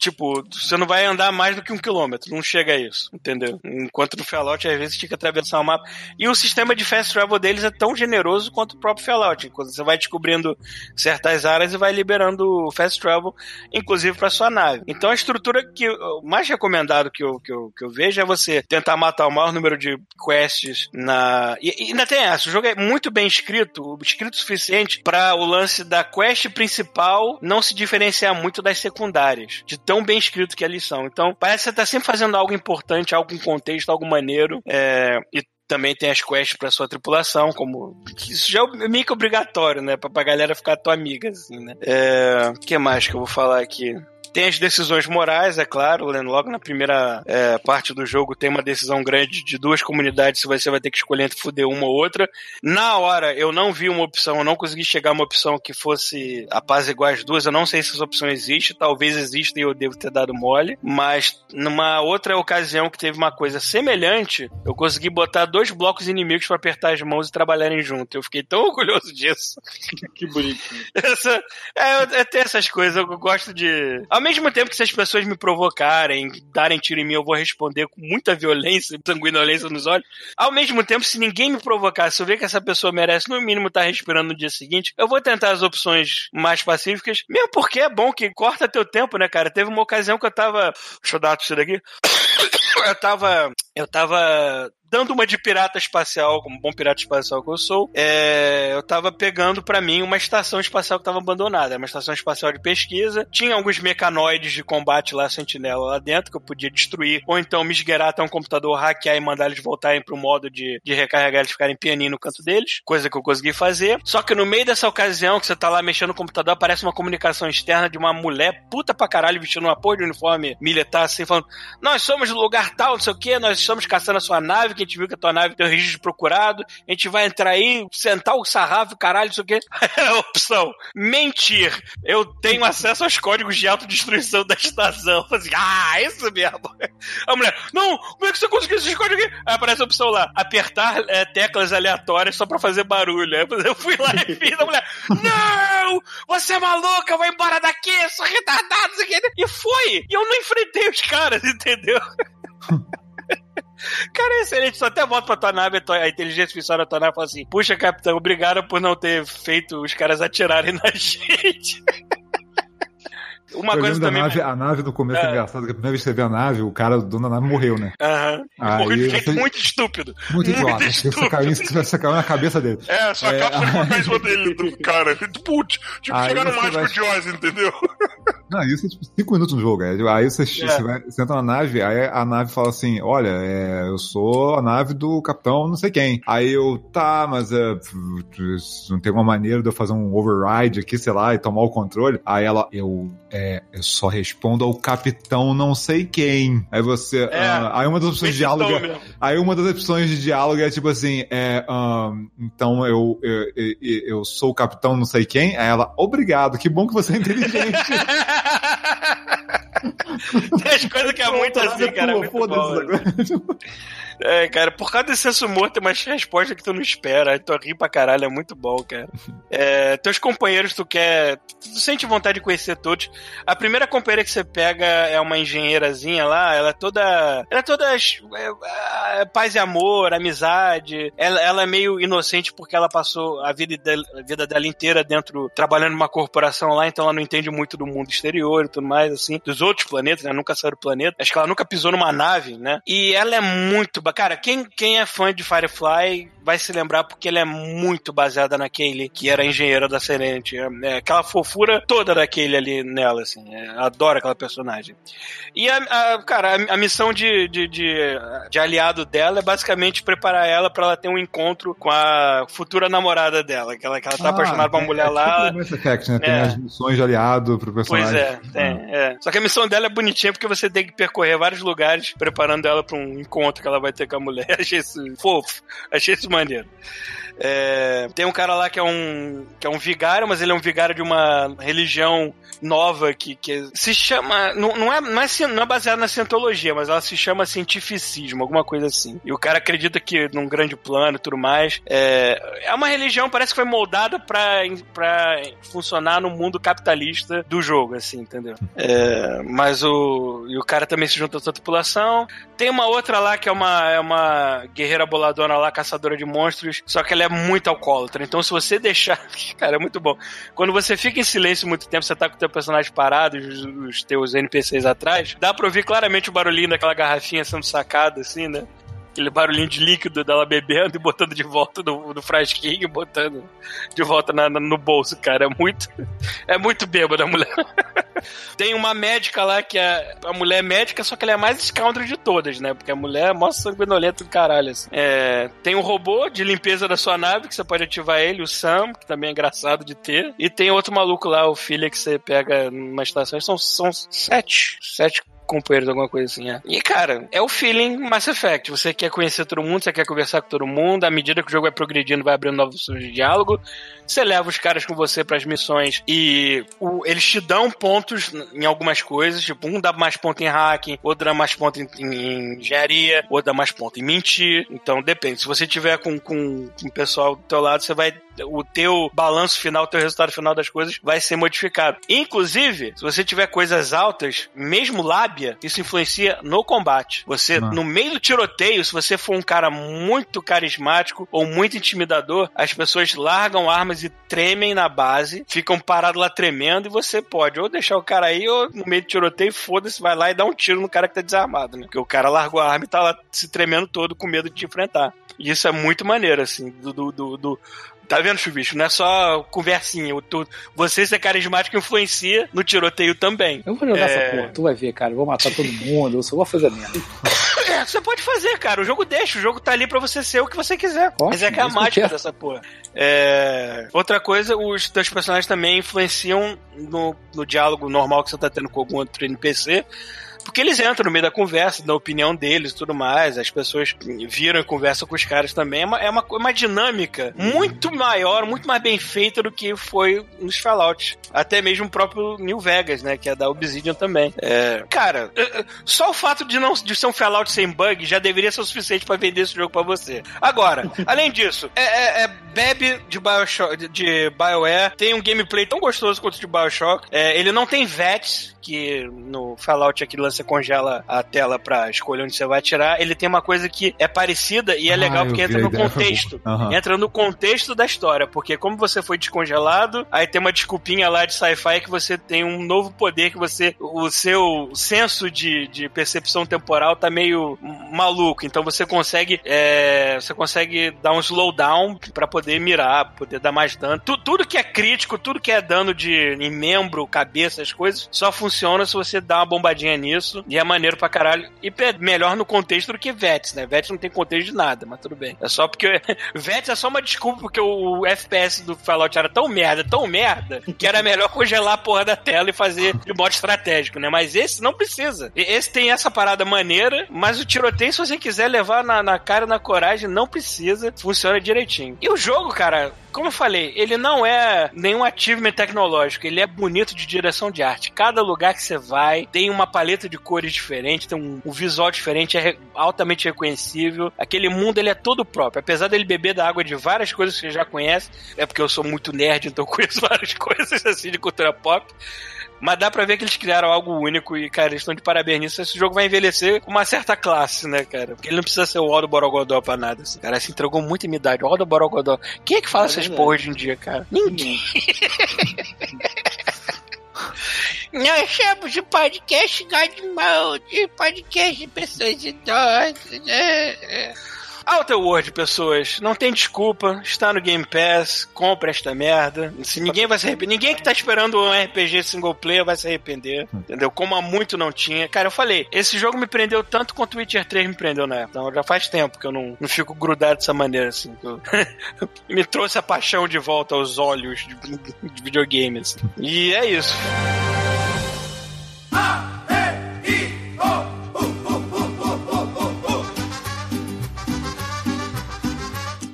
Tipo, você não vai andar mais do que um quilômetro, não chega a isso, entendeu? Enquanto no Fallout, às vezes, tinha que atravessar o mapa. E o sistema de fast travel deles é tão generoso quanto o próprio Fallout. Quando você vai descobrindo certas áreas e vai liberando fast travel, inclusive para sua nave. Então a estrutura que o mais recomendado que eu, que, eu, que eu vejo é você tentar matar o maior número de quests na. E, e ainda tem essa, o jogo é muito bem escrito, escrito o suficiente para o lance da quest principal não se diferenciar muito das secundárias, de tão bem escrito que eles são. Então, parece que você tá sempre fazendo algo importante, algo com contexto, algo maneiro. É, e também tem as quests pra sua tripulação, como. Isso já é meio que obrigatório, né? Pra, pra galera ficar tua amiga, assim, né? É. Que mais que eu vou falar aqui? Tem as decisões morais, é claro, né? logo na primeira é, parte do jogo tem uma decisão grande de duas comunidades, se você vai ter que escolher entre fuder uma ou outra. Na hora, eu não vi uma opção, eu não consegui chegar a uma opção que fosse apaziguar as duas, eu não sei se essa opção existe, talvez exista e eu devo ter dado mole, mas numa outra ocasião que teve uma coisa semelhante, eu consegui botar dois blocos inimigos para apertar as mãos e trabalharem junto. Eu fiquei tão orgulhoso disso. Que bonitinho. Essa, é, é ter essas coisas, eu gosto de. Ao mesmo tempo que se as pessoas me provocarem, darem tiro em mim, eu vou responder com muita violência, sanguinolência nos olhos. Ao mesmo tempo, se ninguém me provocar, se eu ver que essa pessoa merece no mínimo estar respirando no dia seguinte, eu vou tentar as opções mais pacíficas, mesmo porque é bom que corta teu tempo, né, cara? Teve uma ocasião que eu tava. Deixa eu dar uma daqui. Eu tava. Eu tava dando uma de pirata espacial, como bom pirata espacial que eu sou, é, eu tava pegando para mim uma estação espacial que tava abandonada. Era uma estação espacial de pesquisa. Tinha alguns mecanoides de combate lá, sentinela lá dentro, que eu podia destruir, ou então me esgueirar até um computador, hackear e mandar eles voltarem pro modo de, de recarregar eles ficarem pianinho no canto deles, coisa que eu consegui fazer. Só que no meio dessa ocasião que você tá lá mexendo no computador, aparece uma comunicação externa de uma mulher puta pra caralho vestindo uma porra de uniforme militar, assim, falando: Nós somos lugar tal, não sei o que, nós estamos caçando a sua nave, que a gente viu que a tua nave tem um registro procurado, a gente vai entrar aí, sentar o sarrafo, caralho, isso aqui. Opção: mentir. Eu tenho acesso aos códigos de autodestruição da estação. Assim, ah, isso mesmo. A mulher, não, como é que você conseguiu esses códigos aqui? Aí aparece a opção lá: apertar é, teclas aleatórias só pra fazer barulho. Aí eu fui lá e fiz a mulher, não, você é maluca, vai embora daqui, sou retardado, isso aqui. E foi. E eu não enfrentei os caras, entendeu? Cara, é excelente. Só até volta pra tua nave, a inteligência artificial da tua nave fala assim: Puxa, capitão, obrigado por não ter feito os caras atirarem na gente. Uma Eu coisa também. nave, a nave no começo é. É. engraçado, que a primeira vez que você vê a nave, o cara, o dono da nave morreu, né? Aham. Morreu de você- jeito muito estúpido. Muito idiota. Muito Você estúpido. caiu, em- você caiu na cabeça dele. É, sua É, ficou em cima dele, do cara. Putz, tipo, Aí chegar no você mágico vai- de Oz, entendeu? Não, isso é tipo 5 minutos no jogo. é. Aí você, É. você, vai, você entra na nave, aí a nave fala assim: Olha, é, eu sou a nave do capitão não sei quem. Aí eu, tá, mas é, não tem uma maneira de eu fazer um override aqui, sei lá, e tomar o controle. Aí ela, eu, é, eu só respondo ao capitão não sei quem. Aí você, É. ah, aí uma das opções de diálogo. É-. Aí uma das opções de diálogo é tipo assim, é, ahn, então eu, eu, eu, eu sou o capitão não sei quem, aí ela, obrigado, que bom que você é inteligente. Tem as coisas que é muito assim, cara. é muito bom. É, cara, por causa desse senso morto, tem umas respostas que tu não espera. Tu ri pra caralho, é muito bom, cara. É, teus companheiros, tu quer. Tu sente vontade de conhecer todos. A primeira companheira que você pega é uma engenheirazinha lá, ela é toda. Ela é toda. é, é, paz e amor, amizade. Ela, ela é meio inocente porque ela passou a vida, dela, a vida dela inteira dentro, trabalhando numa corporação lá, então ela não entende muito do mundo exterior e tudo mais, assim, dos outros planetas, né? Nunca saiu do planeta. Acho que ela nunca pisou numa nave, né? E ela é muito. Cara, quem, quem é fã de Firefly vai se lembrar porque ela é muito baseada naquele que era engenheiro da Serenity. É, é aquela fofura toda daquele ali nela, assim. É, adoro aquela personagem. E a, a- cara, a, a missão de, de, de, de aliado dela é basicamente preparar ela pra ela ter um encontro com a futura namorada dela, que ela, que ela tá apaixonada por uma mulher lá. Tipo Effect, né? Tem É. as missões de aliado pro Pois personagem. é, tem, é. Só que a missão dela é bonitinha porque você tem que percorrer vários lugares preparando ela pra um encontro que ela vai ter a mulher. Achei isso fofo, achei isso maneiro. É, tem um cara lá que é um que é um vigário, mas ele é um vigário de uma religião nova que, que se chama. Não, não, é, não, é, não é baseado na cientologia, mas ela se chama cientificismo, alguma coisa assim. E o cara acredita que num grande plano e tudo mais. É, é uma religião, parece que foi moldada pra, pra funcionar no mundo capitalista do jogo, assim, entendeu? É, mas o. E o cara também se junta a essa tripulação. Tem uma outra lá que é uma, é uma guerreira boladona lá, caçadora de monstros, só que ela é muito alcoólatra. Então, se você deixar. Cara, é muito bom. Quando você fica em silêncio muito tempo, você tá com o teu personagem parado, os, os teus NPCs atrás, dá pra ouvir claramente o barulhinho daquela garrafinha sendo sacada, assim, né? Aquele barulhinho de líquido dela bebendo e botando de volta no, no frasquinho, botando de volta na- no bolso, cara. É muito. É muito bêbada a mulher. Tem uma médica lá que é a mulher médica, só que ela é a mais scoundrel de todas, né? Porque a mulher é mó sanguinolenta do caralho. Assim. É, tem um robô de limpeza da sua nave, que você pode ativar ele, o Sam, que também é engraçado de ter. E tem outro maluco lá, o filho que você pega numa estação. São, são sete. Sete companheiros, alguma coisa assim, é. E, cara, é o feeling Mass Effect. Você quer conhecer todo mundo, você quer conversar com todo mundo, à medida que o jogo vai progredindo, vai abrindo novos de diálogo, você leva os caras com você para as missões e o- eles te dão pontos em algumas coisas, tipo, um dá mais ponto em hacking, outro dá mais ponto em, em- em engenharia, outro dá mais ponto em mentir. Então, depende. Se você tiver com, com, com o pessoal do teu lado, você vai o teu balanço final, o teu resultado final das coisas vai ser modificado. Inclusive, se você tiver coisas altas, mesmo lábia, isso influencia no combate. Você, Ah. no meio do tiroteio, se você for um cara muito carismático ou muito intimidador, as pessoas largam armas e tremem na base, ficam parados lá tremendo e você pode ou deixar o cara aí ou no meio do tiroteio, foda-se, vai lá e dá um tiro no cara que tá desarmado, né? Porque o cara largou a arma e tá lá se tremendo todo com medo de te enfrentar. E isso é muito maneiro, assim, do, do, do, do- Tá vendo, Chubicho? Não é só conversinha. Tu, você ser carismático influencia no tiroteio também. Eu vou jogar É. essa porra, tu vai ver, cara. Eu vou matar todo mundo, eu só vou fazer merda. É, você pode fazer, cara. O jogo deixa. O jogo tá ali pra você ser o que você quiser. Ótimo, Mas é que é a mágica dessa porra. É... Outra coisa, os teus personagens também influenciam no, no diálogo normal que você tá tendo com algum outro NPC. Porque eles entram no meio da conversa, da opinião deles e tudo mais. As pessoas viram e conversam com os caras também. É uma, é uma, uma dinâmica muito maior, muito mais bem feita do que foi nos Fallout. Até mesmo o próprio New Vegas, né? Que é da Obsidian também. É, cara, é, é, só o fato de não de ser um Fallout sem bug já deveria ser o suficiente pra vender esse jogo pra você. Agora, além disso, é, é- é bebe de Bioshock, de- de BioWare, tem um gameplay tão gostoso quanto o de Bioshock. É, ele não tem VETs, que no Fallout aqui você congela a tela pra escolher onde você vai atirar. Ele tem uma coisa que é parecida e é Ah, legal porque entra no contexto. Aham. Entra no contexto da história, porque como você foi descongelado, aí tem uma desculpinha lá de sci-fi que você tem um novo poder que você. O seu senso de, de percepção temporal tá meio maluco. Então você consegue. é, você consegue dar um slowdown pra poder mirar, poder dar mais dano. Tu- tudo que é crítico, tudo que é dano de em membro, cabeça, as coisas, só funciona se você dá uma bombadinha nisso. E é maneiro pra caralho. E pe- melhor no contexto do que VETS, né? VETS não tem contexto de nada, mas tudo bem. É só porque. VETS é só uma desculpa porque o FPS do Fallout era tão merda, tão merda, que era melhor congelar a porra da tela e fazer de modo estratégico, né? Mas esse não precisa. Esse tem essa parada maneira, mas o tiroteio, se você quiser levar na, na cara, na coragem, não precisa. Funciona direitinho. E o jogo, cara, como eu falei, ele não é nenhum achievement tecnológico, ele é bonito de direção de arte. Cada lugar que você vai tem uma paleta de cores diferente, tem um, um visual diferente, é re- altamente reconhecível. Aquele mundo ele é todo próprio. Apesar dele beber da água de várias coisas que você já conhece, é porque eu sou muito nerd, então conheço várias coisas assim de cultura pop. Mas dá pra ver que eles criaram algo único e, cara, eles estão de parabéns nisso. Esse jogo vai envelhecer com uma certa classe, né, cara? Porque ele não precisa ser o Aldo Borogodó pra nada. Assim. Cara, se entregou muita imidade. O Aldo Borogodó. Quem é que fala É essas verdade. porra hoje em dia, cara? Ninguém. Nós chamamos de podcast Godmode, podcast de pessoas idosas. É, é. Outer World, pessoas, não tem desculpa, está no Game Pass, compra esta merda. Se ninguém vai se arrepender, ninguém que tá esperando um RPG single player vai se arrepender, entendeu? Como há muito não tinha. Cara, eu falei, esse jogo me prendeu tanto quanto o Witcher 3 me prendeu na época. Então já faz tempo que eu não, não fico grudado dessa maneira, assim. eu- me trouxe a paixão de volta aos olhos de, de videogame, assim. E é isso.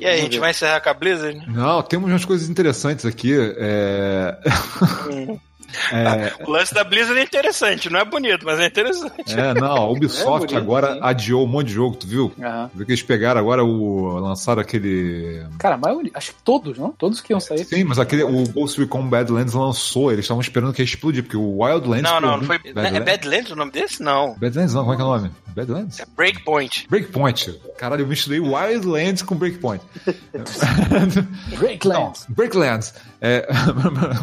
E aí, a gente vai encerrar com a Blizzard? Não, temos umas coisas interessantes aqui. É... é... O lance da Blizzard é interessante, não é bonito, mas é interessante. é, não, a Ubisoft É bonito, agora sim. adiou um monte de jogo, tu viu? Aham. Viu que eles pegaram agora o. lançaram aquele. Cara, a maioria, acho que todos, não? Todos que iam sair. Sim, mas aquele, o Ghost Recon Badlands lançou, eles estavam esperando que ia explodir, porque o Wildlands. Não, não, não foi. É Badlands o nome desse? Não. Badlands não, como é que é o nome? Badlands? É Breakpoint. Breakpoint. Caralho, eu misturei Wildlands com Breakpoint. Breaklands. Breaklands. É,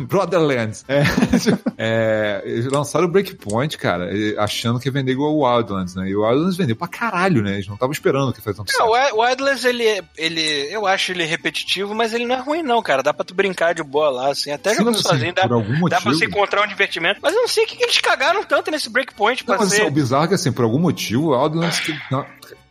Brotherlands. É, É, eles lançaram o Breakpoint, cara, achando que ia vender igual o Wildlands, né? E o Wildlands vendeu pra caralho, né? Eles não estavam esperando que faz tanto É, o Wi- o Wildlands, ele, ele. Eu acho ele repetitivo, mas ele não é ruim, não, cara. Dá pra tu brincar de boa lá, assim. Até Sim, jogando mas, assim, sozinho, dá, algum dá motivo... pra você encontrar um divertimento. Mas eu não sei o que, que eles cagaram tanto nesse breakpoint pra Não, mas assim, ser. o bizarro é que, assim, por algum motivo, o Wildlands, não,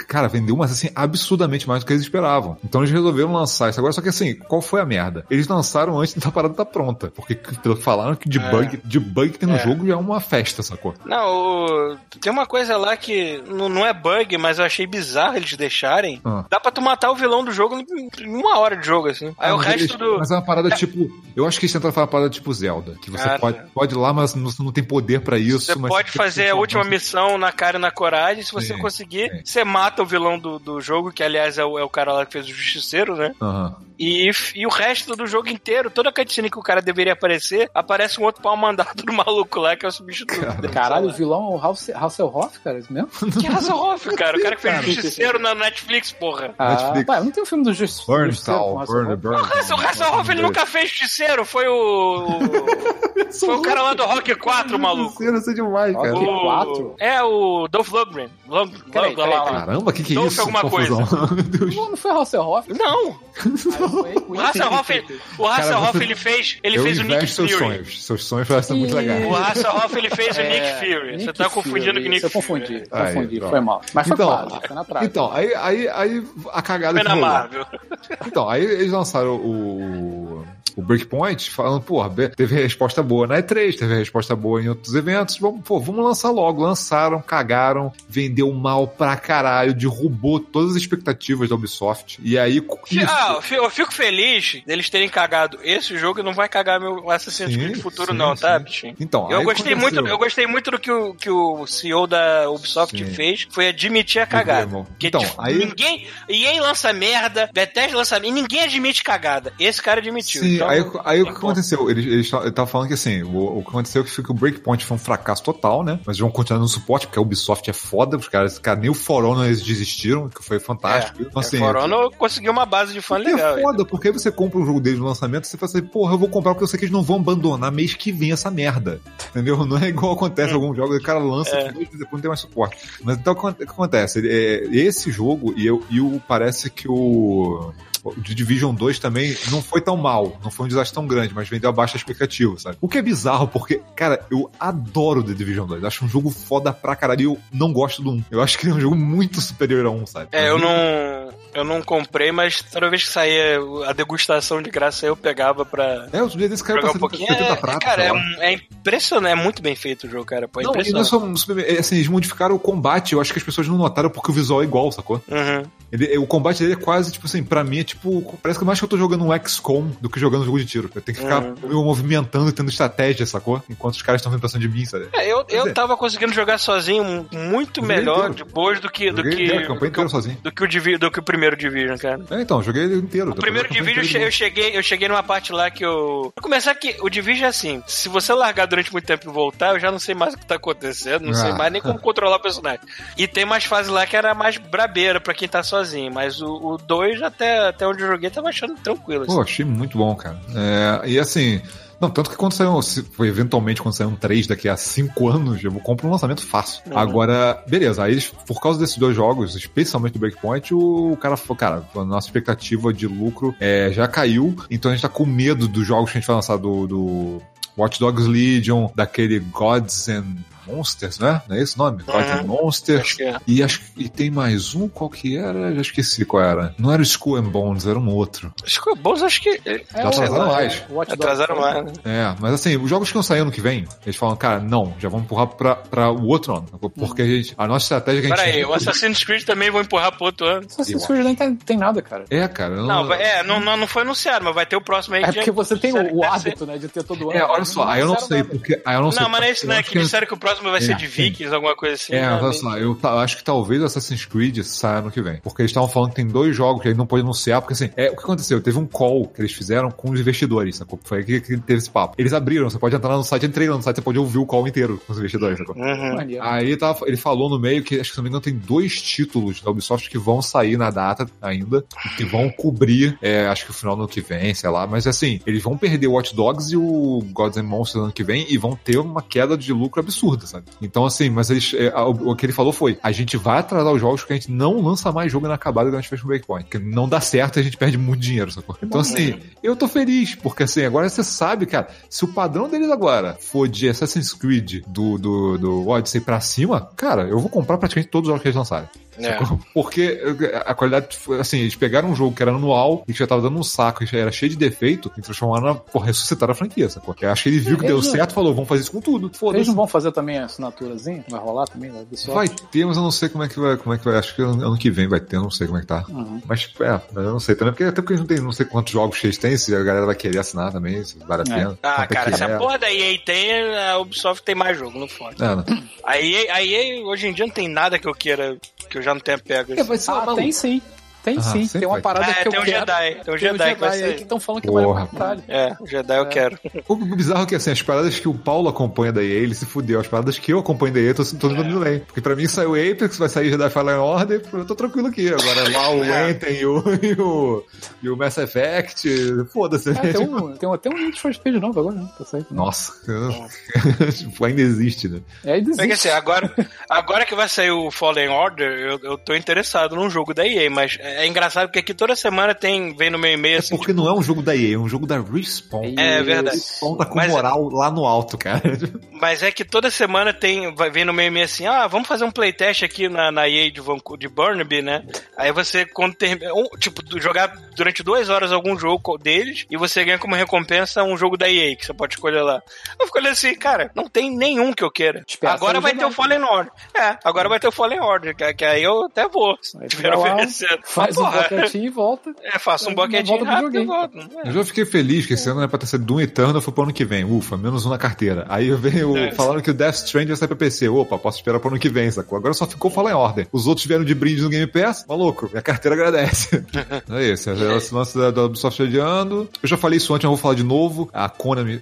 cara, vendeu, mas assim, absurdamente mais do que eles esperavam. Então eles resolveram lançar isso agora. Só que assim, qual foi a merda? Eles lançaram antes da parada estar pronta. Porque que falaram que de bug, de bug tem no É. jogo é uma festa, sacou? Não, o- tem uma coisa lá que não, não é bug, mas eu achei bizarro eles deixarem. Ah. Dá pra tu matar o vilão do jogo em uma hora de jogo, assim. Aí Ah, o resto eles- do. Mas é uma parada tipo. Eu acho que eles tentaram fazer uma parada tipo Zelda. Que você pode, pode ir lá, mas não- você não tem poder pra isso. Você pode fazer a última missão na cara e na coragem. Se você Sim, conseguir, sim. você mata o vilão do, do jogo, que aliás é o, é o cara lá que fez o Justiceiro, né? Aham. E, e o resto do jogo inteiro, toda a cutscene que o cara deveria aparecer, aparece um outro pau mandado do maluco lá, que é o substituto. dele, Caralho, o vilão é o Hassel- Hasselhoff, cara, é isso mesmo? Que Hasselhoff, cara. O cara que fez o Justiceiro na Netflix, porra. Ah, Netflix. pá, não tem um filme do Justiceiro Burnstall, Hasselhoff? Burn, Burn. O Hasselhoff ele nunca fez Justiceiro, foi o. foi o cara lá do Rock 4, maluco. Isso é demais, cara. O- quatro? É o Dolph Lundgren. Lund. Caramba, que que é Dolph isso? alguma Confusão. Meu Deus. Não, não foi Hasselhoff? Não, o Hasselhoff, o Hasselhoff você- ele fez, ele fez o Nick seus Fury. sonhos. Seus sonhos parecem muito legais. O Hasselhoff ele fez o É, Nick Fury. Você Nick tá confundindo Fury, com o Nick isso Eu confundi, Fury. Aí, confundi, foi mal. Mas foi Então, claro, foi na trave. Então, aí, aí, aí a cagada Foi na. Marvel. Então, aí eles lançaram o, o Breakpoint falando, porra, be- teve resposta boa na E3, teve resposta boa em outros eventos, vamos, pô, vamos lançar logo. Lançaram, cagaram, vendeu mal pra caralho, derrubou todas as expectativas da Ubisoft. E aí, isso, Ah, eu fi- eu fico feliz deles terem cagado esse jogo e não vai cagar meu Assassin's Creed futuro, sim, não, sim. tá, bichinho? então, Eu aí gostei, aconteceu. muito, eu gostei muito do que o, que o CEO da Ubisoft Sim. fez, foi admitir a cagada. Porque, Então, tipo, aí- ninguém. EA lança merda, Bethesda lança merda, e ninguém admite cagada. Esse cara admitiu. Sim, então, aí, aí o que aconteceu? Eles estavam falando que assim, o, o que aconteceu é que foi que o Breakpoint foi um fracasso total, né? Mas vão continuar no suporte, porque a Ubisoft é foda, os caras, cara, nem o For Honor eles desistiram, que foi fantástico. É, então, assim, For Honor conseguiu uma base de fã E legal. é foda, porque aí você compra um jogo deles no lançamento, você fala assim, porra, eu vou comprar porque eu sei que eles não vão abandonar mês que vem essa merda. Entendeu? Não é igual acontece em alguns jogos, o cara lança É. meses depois não tem mais suporte. Mas então o que o acontece? Ele- é, esse jogo, e, eu, e o, parece que o. O Division 2 também não foi tão mal, não foi um desastre tão grande, mas vendeu abaixo da expectativa, sabe? O que é bizarro, porque, cara, eu adoro The Division 2. Acho um jogo foda pra caralho e eu não gosto do 1. Eu acho que ele é um jogo muito superior a 1, sabe? É, eu não. Eu não comprei, mas toda vez que saía a degustação de graça eu pegava pra É, outro dia desse jogar pra um 70, pouquinho. 70 É, prata. cara, é, um- é impressionante, é muito bem feito o jogo, cara. Pô, é Não, e não é só é, assim, eles modificaram o combate, eu acho que as pessoas não notaram porque o visual é igual, sacou? Uhum. Ele, o combate dele é quase, tipo assim, pra mim é tipo, parece que mais que eu tô jogando um XCOM do que jogando um jogo de tiro. Eu tenho que ficar Uhum. me movimentando e tendo estratégia, sacou? Enquanto os caras estão vindo pra cima de mim, sabe? É, eu, eu é. tava conseguindo jogar sozinho muito melhor inteiro. de boas do que, do que, inteiro, do, que, do, que o do que o primeiro Division, cara. É, então, joguei ele inteiro. O primeiro Division eu eu cheguei, eu cheguei numa parte lá que eu. Pra começar que o Division é assim: se você largar durante muito tempo e voltar, eu já não sei mais o que tá acontecendo, não sei Ah. mais nem como controlar o personagem. E tem mais fases lá que era mais brabeira pra quem tá sozinho, mas o 2, até, até onde eu joguei, tava achando tranquilo. assim. Pô, achei muito bom, cara. É, e assim. Não, tanto que quando sair, um- se, eventualmente, quando sair um 3 daqui a 5 anos, eu vou comprar um lançamento fácil. Uhum. Agora, beleza, aí eles, por causa desses dois jogos, especialmente do Breakpoint, o cara falou, cara, a nossa expectativa de lucro é, já caiu, então a gente tá com medo dos jogos que a gente vai lançar do, do Watch Dogs Legion, daquele Gods and Monsters, né? Não é esse o nome? Uhum. and Monsters. Acho que é. E, acho, e tem mais um, qual que era? Já esqueci qual era. Não era o Skull and Bones, era um outro. Acho que o Bons, acho que. É, Já atrasaram o- mais. Dogs Atrasaram mais, né? É, mas assim, os jogos que vão sair ano que vem, eles falam, cara, não, já vamos empurrar pra, pra o outro ano. Porque a, gente, a nossa estratégia é que a Pera gente. aí, o Assassin's Creed também vou empurrar pro outro ano. Assassin's Creed nem tem, tem nada, cara. É, cara. eu Não, é, não, não, não foi anunciado, mas vai ter o próximo aí. É que porque você tem o, o ser. hábito, né, de ter todo ano. É, olha só, aí eu não sei, porque. Aí eu não, sei. Não, mas não é isso, né? Que disseram que o próximo vai ser É, de sim. Vikings, alguma coisa assim. É, olha só, eu acho que talvez o Assassin's Creed saia ano que vem. Porque eles estavam falando que tem dois jogos que ele não pode anunciar, porque assim, é, o que aconteceu? Teve um call que eles fizeram com os investidores, sacou? Foi aí que, teve esse papo. Eles abriram, você pode entrar lá no site, entrei lá no site, você pode ouvir o call inteiro com os investidores, sacou? Uhum. Aí tava, ele falou no meio que, acho que se não me engano, tem dois títulos da Ubisoft que vão sair na data ainda, e que vão cobrir, é, acho que o final do ano que vem, sei lá, mas assim, eles vão perder o Watch Dogs e o Gods and Monsters no ano que vem e vão ter uma queda de lucro absurda, sabe? Então, assim, mas eles, é, o, o que ele falou foi, a gente vai atrasar os jogos porque a gente não lança mais jogo inacabado quando a gente fecha um breakpoint, porque não dá certo e a gente perde muito dinheiro, sacou? Então, assim, eu tô feliz, porque assim, agora você sabe, cara, se o padrão deles agora for de Assassin's Creed do, do, do Odyssey pra cima, cara, eu vou comprar praticamente todos os jogos que eles lançarem. É. Porque a qualidade, foi- assim, eles pegaram um jogo que era anual e que já tava dando um saco e já era cheio de defeito e transformaram na, porra, ressuscitaram a franquia, sacou? Eu acho que ele viu que deu Eles não- certo e falou, vamos fazer isso com tudo. Eles Foda-se. não vão fazer também a assinaturazinha? Vai rolar também? Vai, Ubisoft? Vai ter, mas eu não sei como é que vai, como é que vai. Acho que ano que vem vai ter, eu não sei como é que tá. Uhum. Mas, é, mas eu não sei também, porque até porque a gente não tem, não sei quantos jogos X tem, se a galera vai querer assinar também, se vale a É. pena. Ah, é cara, que se é. a porra da EA tem, a Ubisoft tem mais jogo, não fode. É, né? A EA, a EA hoje em dia não tem nada que eu queira, que eu já não tenha pego. É, vai ser Ah, tem sim. Tem Ah, sim. Tem uma vai. parada É, que eu tem um quero. Jedi, tem um Tem um Jedi que que estão falando que Porra, caralho. É, o Jedi eu É. quero. O bizarro é que, assim, as paradas que o Paulo acompanha da EA, ele se fudeu. As paradas que eu acompanho da EA, eu tô, tô dando delay. Porque pra mim saiu o Apex, vai sair Jedi Fallen Order, eu tô tranquilo aqui. Agora lá o É. Anthem e o, e o, e o Mass Effect, foda-se. Ah, tem, um, tem até um Need for Speed novo agora, né? Tá saindo. Nossa, tipo, ainda existe, né? É, aí Porque desiste. assim, agora, agora que vai sair o Fallen Order, eu, eu tô interessado num jogo da EA, mas é engraçado porque aqui toda semana tem, vem no meu e-mail É assim, porque não é um jogo da EA, é um jogo da Respawn. É verdade. Respawn tá com Mas- moral lá no alto, cara. Mas é que toda semana tem, vem no meio meio assim, ah, vamos fazer um playtest aqui na, na EA de, Vancouver, de Burnaby, né? Aí você, quando termina, um, tipo, jogar durante duas horas algum jogo deles e você ganha como recompensa um jogo da EA, que você pode escolher lá. Eu fico olhando assim, cara, não tem nenhum que eu queira. Espera agora vai ter o. Fallen Order. É, agora vai ter o Fallen Order, que, que aí eu até vou. Se tiver oferecendo. Faz um Porra, boquetinho e volta. É, faço um boquetinho volta rápido e volto. É. Eu já fiquei feliz que esse ano era pra ter sido Doom Eternal, foi pro ano que vem. Ufa, menos um na carteira. Aí veio É. falando que o Death Strand vai sair pra PC. Opa, posso esperar pro ano que vem, sacou? Agora só ficou Fallen Order. Os outros vieram de brinde no Game Pass. Maluco, minha carteira agradece. é isso, é o lance da, da Ubisoft adiando. Eu já falei isso antes, mas vou falar de novo. A Konami...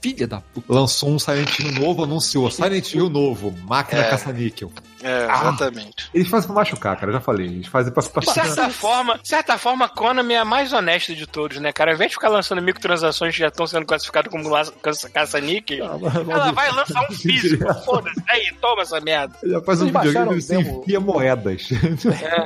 Filha da puta. Lançou um Silent Hill novo, anunciou. Silent Hill novo, máquina É. caça-níquel. É, exatamente. Eles fazem pra machucar, cara, eu já falei. Eles fazem pra... pra... De certa forma, de certa forma, a Konami é a mais honesta de todos, né, cara? Ao invés de ficar lançando microtransações que já estão sendo classificadas como caça-níquel, ela vai lançar um físico. Foda-se. Aí, toma essa merda. Já faz um Vocês baixaram videogame e demo? enfia moedas.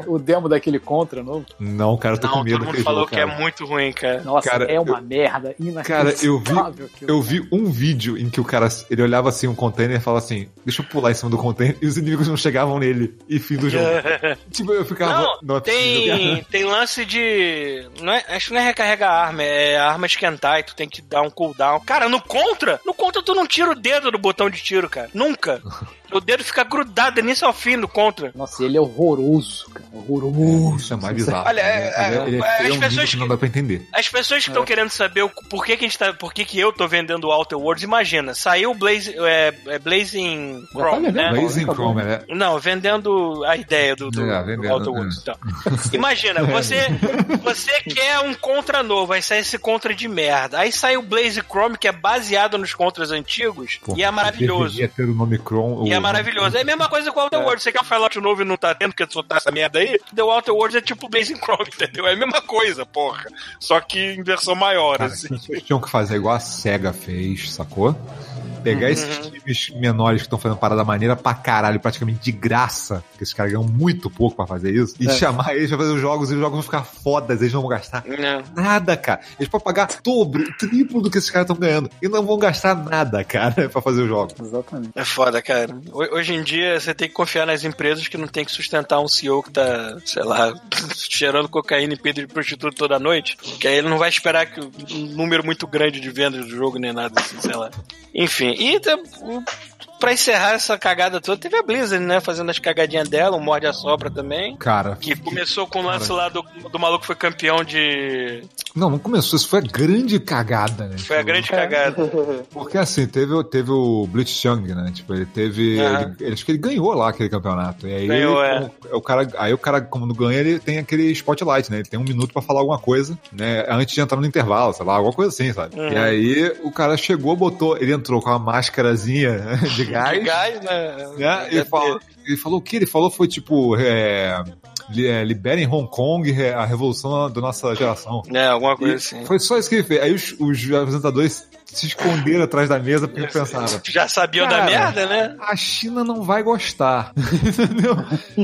O demo daquele Contra novo. Não, cara, eu tô com Não, medo todo mundo falou jogo, que é muito ruim, cara. Nossa, Cara, é uma merda Cara, eu vi, eu vi um vídeo em que o cara, ele olhava assim um container e falava assim, deixa eu pular em cima do container, e os inimigos não chegavam nele, e fim do jogo. tipo, eu ficava, Não, é tem, tem lance de. Não é, acho que não é recarregar a arma, é a arma esquentar e tu tem que dar um cooldown. Cara, no contra, no contra tu não tira o dedo do botão de tiro, cara. Nunca. O dedo fica grudado início ao fim do contra. Nossa, ele é horroroso, cara. Horroroso. Isso é mais bizarro. Olha, é- ele é- é as feio a um pessoas que não dá pra entender. As pessoas que estão querendo saber o, por que, que a gente tá. Por que, que eu tô vendendo o Outer Worlds, imagina, saiu o Blaze, é, é Blazing tá Chrome, vendendo, né? Blazing. Chrome, né? Não, vendendo a ideia do, do, É, do Outer é. Worlds. Então. Imagina, você, você quer um contra novo, aí sai esse contra de merda. Aí sai o Blaze Chrome, que é baseado nos contras antigos, Pô, e é maravilhoso. Deveria ter o nome Chrome. E o- é maravilhoso. É a mesma coisa com o Outer Worlds. Você quer um Fallout novo e não tá tendo que soltar essa merda aí? The Outer Worlds é tipo Blazing Chrome, entendeu? É a mesma coisa, porra. Só que em versão maior, Cara, assim. vocês tinham que fazer igual a SEGA fez, sacou? Pegar Uhum. esses times menores que estão fazendo parada maneira pra caralho, praticamente de graça, porque esses caras ganham muito pouco pra fazer isso, e É. chamar eles pra fazer os jogos e os jogos vão ficar fodas, eles não vão gastar Não. nada, cara. Eles podem pagar dobro, triplo do que esses caras estão ganhando. E não vão gastar nada, cara, pra fazer os jogos. Exatamente. É foda, cara. Ho- Hoje em dia você tem que confiar nas empresas que não tem que sustentar um CEO que tá, sei lá, cheirando cocaína e peido de prostituta toda noite. Que aí ele não vai esperar que um número muito grande de vendas do jogo nem nada assim, sei lá. Enfim, e pra encerrar essa cagada toda, teve a Blizzard, né? Fazendo as cagadinhas dela, um morde a sobra também. Cara, Que começou com o lance lá do, do maluco que foi campeão de. não, não começou, isso foi a grande cagada, né? Foi a grande cagada. Porque assim, teve, o- teve o Blitzchung, né? Tipo, ele teve. Ele- acho que ele ganhou lá aquele campeonato. E aí, Ganhou, é. como- o cara, aí o cara, como não ganha, ele tem aquele spotlight, né? Ele tem um minuto pra falar alguma coisa, né? Antes de entrar no intervalo, sei lá, alguma coisa assim, sabe? Uhum. E aí o cara chegou, botou. Ele entrou com a máscarazinha de gás. De gás, né? né? E falou, ele falou o que? Ele falou foi tipo. É, é, liberem Hong Kong, a revolução da nossa geração. É, alguma E coisa assim. Foi só isso que ele fez. Aí os, os apresentadores se esconderam atrás da mesa porque pensaram. Já sabiam da merda, né? A China não vai gostar. Entendeu?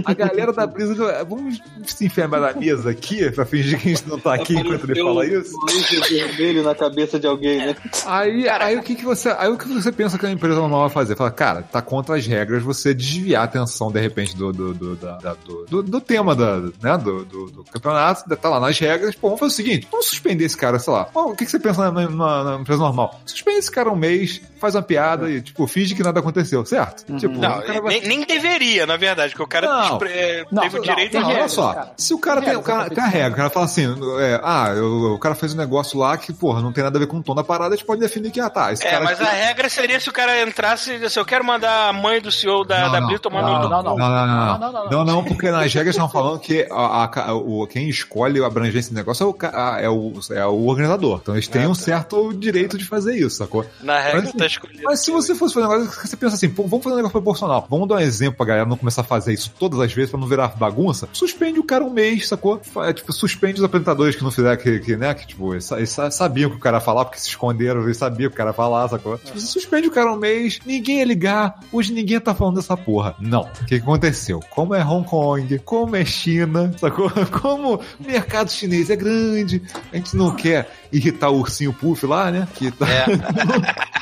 A galera da Blizzard. Vamos se enfermar na mesa aqui pra fingir que a gente não tá aqui enquanto ele fala um isso. luz vermelho na cabeça de alguém, né? Aí, aí o que, que você. Aí o que você pensa que a empresa normal vai fazer? Fala, cara, tá contra as regras você desviar a atenção, de repente, do, do, do, da- da- do, do- do tema da, né, do, do, do campeonato, tá lá nas regras, pô, vamos fazer o seguinte, vamos suspender esse cara, sei lá. O que, que você pensa na, na- na empresa normal? Suspende esse cara um mês, faz uma piada e, tipo, finge que nada aconteceu, certo? Tipo, Não, o cara vai- nem, nem deveria, na verdade, porque o cara Não. é, Não, teve o não, direito tem Não, de. olha só. cara. Se o cara Tem tem, o cara, tem a regra, o cara fala assim, é, ah, o, o cara fez um negócio lá que, porra, não tem nada a ver com o tom da parada, a gente pode definir que, ah, tá, esse É, cara. mas aqui- a regra seria se o cara entrasse e disse, eu quero mandar a mãe do CEO da, Não, da não, Blitz tomar não, no não, não, não, não, Não, não, não, não. não, não, porque nas regras estão falando que a, a- o, quem escolhe a abrangência do negócio é o, é o, é o organizador. Então eles têm um certo direito de fazer isso, sacou? Na regra Mas, tá escolhido. Mas se você fosse fazer um negócio, você pensa assim, vamos fazer um negócio proporcional. Vamos dar um exemplo pra galera não começar a fazer isso todas as vezes pra não virar bagunça. Suspende o cara um mês, sacou? É, tipo, suspende os apresentadores que não fizeram, que, que, né, que tipo, eles, sa- eles sa- sabiam que o cara ia falar, porque se esconderam, eles sabiam que o cara ia falar, sacou? Tipo, suspende o cara um mês, ninguém ia ligar, hoje ninguém tá falando dessa porra. Não. O que, que aconteceu? Como é Hong Kong, como é China, sacou? Como o mercado chinês é grande, a gente não quer irritar o ursinho puff lá, né? Que tá... É.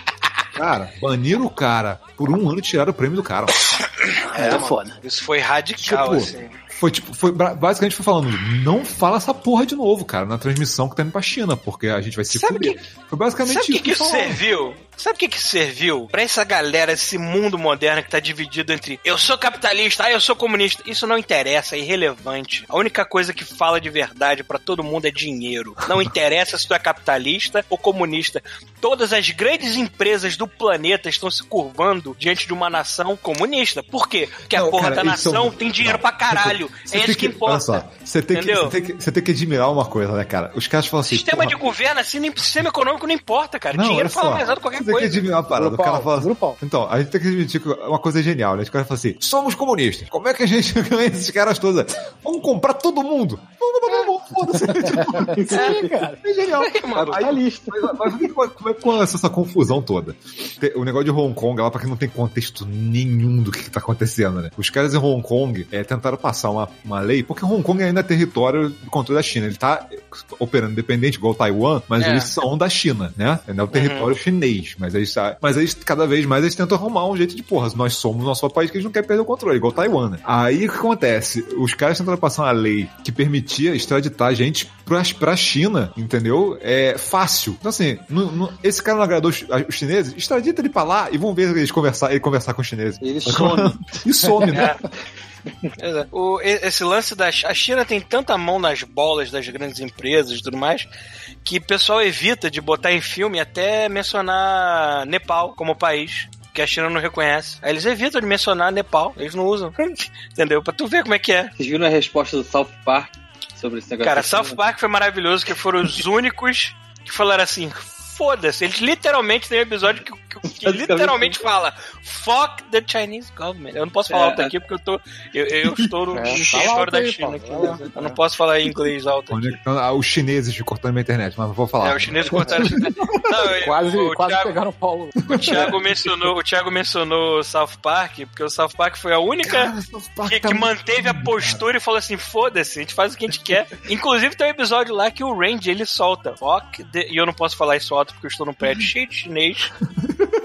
Cara, baniram o cara por um ano e tiraram o prêmio do cara. É, tá mano. foda. Isso foi radical, Tipo, assim. Foi tipo, foi basicamente foi falando, não fala essa porra de novo, cara, na transmissão que tá indo pra China, porque a gente vai se Sabe fuder. Foi basicamente Sabe o que, isso que isso serviu? Sabe o que, que serviu? Pra essa galera, esse mundo moderno que tá dividido entre eu sou capitalista, ah, eu sou comunista. Isso não interessa, é irrelevante. A única coisa que fala de verdade pra todo mundo é dinheiro. Não interessa se tu é capitalista ou comunista. Todas as grandes empresas do planeta estão se curvando diante de uma nação comunista. Por quê? Porque a Não, porra cara, da eles nação são- tem dinheiro não, pra caralho. Você é isso que, importa. Olha só, você tem, que, você, tem que, você tem que admirar uma coisa, né, cara? Os caras falam assim. Sistema porra, de governo, assim, nem sistema econômico não importa, cara. Não, dinheiro fala mais alto que qualquer você tem que coisa. admirar uma parada. O Grupal, cara fala assim, grupal. Então, a gente tem que admitir que é uma coisa genial, né? Os caras falam assim: somos comunistas. Como é que a gente ganha esses caras todos? Vamos comprar todo mundo. Vamos comprar todo mundo. Foda-se. Tipo, Sim, cara. É genial. Capitalista. Mas, mas o que- como é que começa essa confusão toda? O negócio de Hong Kong, lá pra quem não tem contexto nenhum do que, que tá acontecendo, né? Os caras em Hong Kong é, tentaram passar uma, uma lei, porque Hong Kong ainda é território do controle da China. Ele tá operando independente, igual Taiwan, mas É. eles são da China, né? Ainda é o território chinês. Mas eles, mas eles, cada vez mais, eles tentam arrumar um jeito de, porra, nós somos o nosso país que eles não querem perder o controle, igual Taiwan, né? Aí o que acontece? Os caras tentaram passar uma lei que permitia extraditar gente pra, pra China, entendeu? É fácil. Então, assim, não- não- esse cara não agradou os, os chineses, extradita ele pra lá e vão ver eles conversar, ele conversar com os chineses. Ele some. E some, né? Exato. O, esse lance da a China tem tanta mão nas bolas das grandes empresas e tudo mais que o pessoal evita de botar em filme até mencionar Nepal como país. Que a China não reconhece. Aí eles evitam de mencionar Nepal, eles não usam. Entendeu? Pra tu ver como é que é. Vocês viram a resposta do South Park sobre esse negócio? Cara, South? Park foi maravilhoso, que foram os únicos que falaram assim. Foda-se, eles literalmente tem um episódio que, que- que literalmente fala Fuck the Chinese government. Eu não posso falar É. alto aqui porque eu tô. Eu, eu estou no, É, território da aí, China. Aqui? Eu não posso falar em inglês alto aqui. Conectando ah, os chineses cortando minha internet, mas vou falar. É, os chineses cortaram. Não, eu- Quase, o, quase Thiago, pegaram o Paulo. o Thiago mencionou, o Thiago mencionou South Park, porque o South Park foi a única Cara, que, tá que manteve a postura e falou assim: foda-se, a gente faz o que a gente quer. Inclusive tem um episódio lá que o Randy ele solta. Fuck the... E eu não posso falar isso alto porque eu estou num prédio cheio de chinês.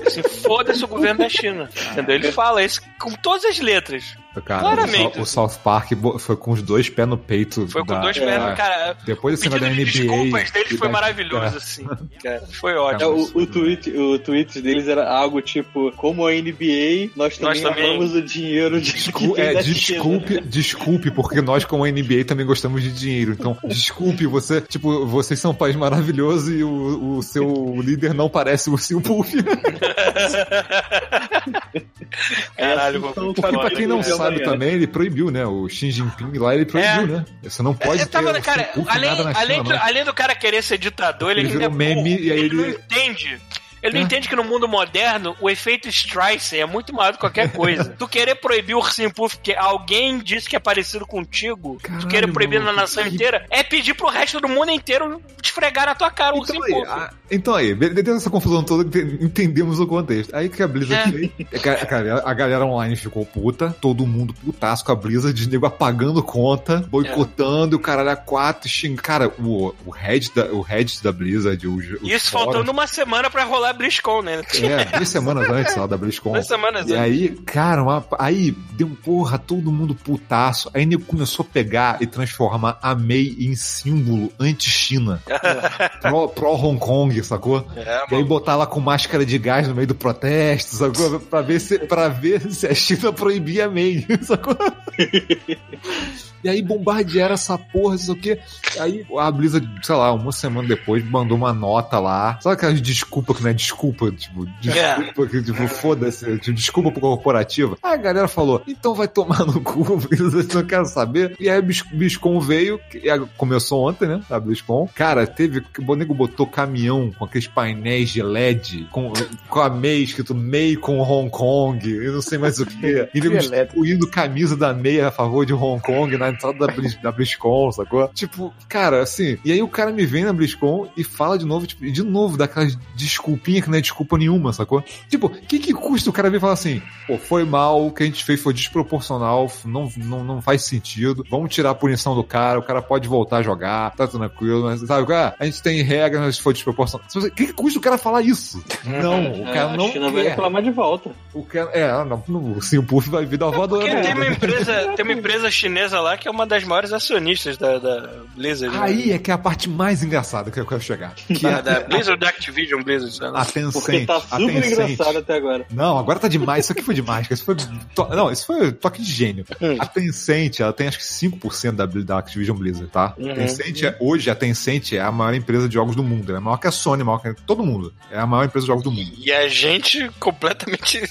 Assim, foda-se o governo da China. Entendeu? Ele fala isso com todas as letras. Cara, Claramente. O, South- o South Park foi com os dois pés no peito. Foi com da- dois pés, é, cara. Depois negócio de da NBA. desculpas deles foi da- maravilhoso, é. assim. Cara, foi É, ótimo. o, o, tweet, o tweet deles era algo tipo: como a NBA, nós também, Nós também. amamos o dinheiro de Descu- que vem é, China. desculpe, desculpe, porque nós, como NBA, também gostamos de dinheiro. Então, desculpe, você, tipo, vocês são um país maravilhoso e o, o seu líder não parece o Puff. Caralho, Então, vou Porque, pra quem não sabe também, ele proibiu, né? O Xi Jinping lá, ele proibiu, É. né? Você não pode tava, ter cara, além, na China, além, do, não. além do cara querer ser ditador, ele, Ele ainda é meme burro. e aí ele não ele- entende. Ele não É. entende que no mundo moderno o efeito Streisand é muito maior do que qualquer coisa. tu querer proibir o ursinho puff porque alguém disse que é parecido contigo, Caralho, tu querer proibir na maluco, nação que- inteira, é pedir pro resto do mundo inteiro esfregar na tua cara o Então ursinho aí, puff. a- então aí, dentro dessa confusão toda, ente- entendemos o contexto. Aí que a Blizzard É. veio, a ga- a galera, online ficou puta, todo mundo putaço com a Blizzard, nego apagando conta, boicotando, e o caralho a quatro, xingando. Cara, o, o head da, o head da Blizzard, o, Isso faltando uma semana pra rolar a BlizzCon, né? É, duas semanas antes lá da BlizzCon. Duas semanas E antes. aí, cara, uma- aí deu um porra, todo mundo putaço. Aí nego começou a pegar e transformar a Mei em símbolo anti-China. Pro, pro Hong Kong, sacou? É, E aí botar ela com máscara de gás no meio do protesto, sacou? Pra ver se, pra ver se a China proibia a Mei, sacou? E aí bombardearam essa porra, não sei o quê. Aí a Blizzard, sei lá, uma semana depois, mandou uma nota lá. Sabe aquelas desculpa que não é desculpa? Tipo, desculpa que, tipo, foda-se, tipo, desculpa pro corporativo. Aí a galera falou, então vai tomar no cu, Blizzard não quer saber. E aí a BlizzCon veio, que é- começou ontem, né? A BlizzCon. Cara, teve, o nego botou caminhão com aqueles painéis de LED, com, com a MEI, escrito MEI com Hong Kong, eu não sei mais o quê. E nego distribuindo camisa da MEI a favor de Hong Kong na entrada da, Blizz, da BlizzCon, sacou? Tipo, cara, assim, e aí o cara me vem na BlizzCon e fala de novo, tipo, de novo, daquelas desculpinhas que não é desculpa nenhuma, sacou? Tipo, o que que custa o cara vir e falar assim, pô, foi mal, o que a gente fez foi desproporcional, não, não, não faz sentido, vamos tirar a punição do cara, o cara pode voltar a jogar, tá tranquilo, mas sabe, cara, a gente tem regras, mas foi desproporcional. O que que custa o cara falar isso? Não, o É, cara não a China vai quer. reclamar de volta. O cara, é, não, no, sim, o Puff vai vir dar uma voadora. Porque tem uma empresa, tem uma empresa chinesa lá que é uma das maiores acionistas da, da Blizzard. né? Aí é que é a parte mais engraçada que eu quero chegar. Que Da, é da Blizzard da Activision Blizzard. sei lá. A Porque Tencent. tá a super engraçado até agora. Não, agora tá demais. Isso aqui foi demais. Isso foi. to- Não, isso foi toque de gênio. Hum. A Tencent, ela tem acho que 5% da, da Activision Blizzard, tá? Uhum. Tencent é, hoje a Tencent é a maior empresa de jogos do mundo. Ela é maior que a Sony, maior que todo mundo. É a maior empresa de jogos do mundo. E a gente completamente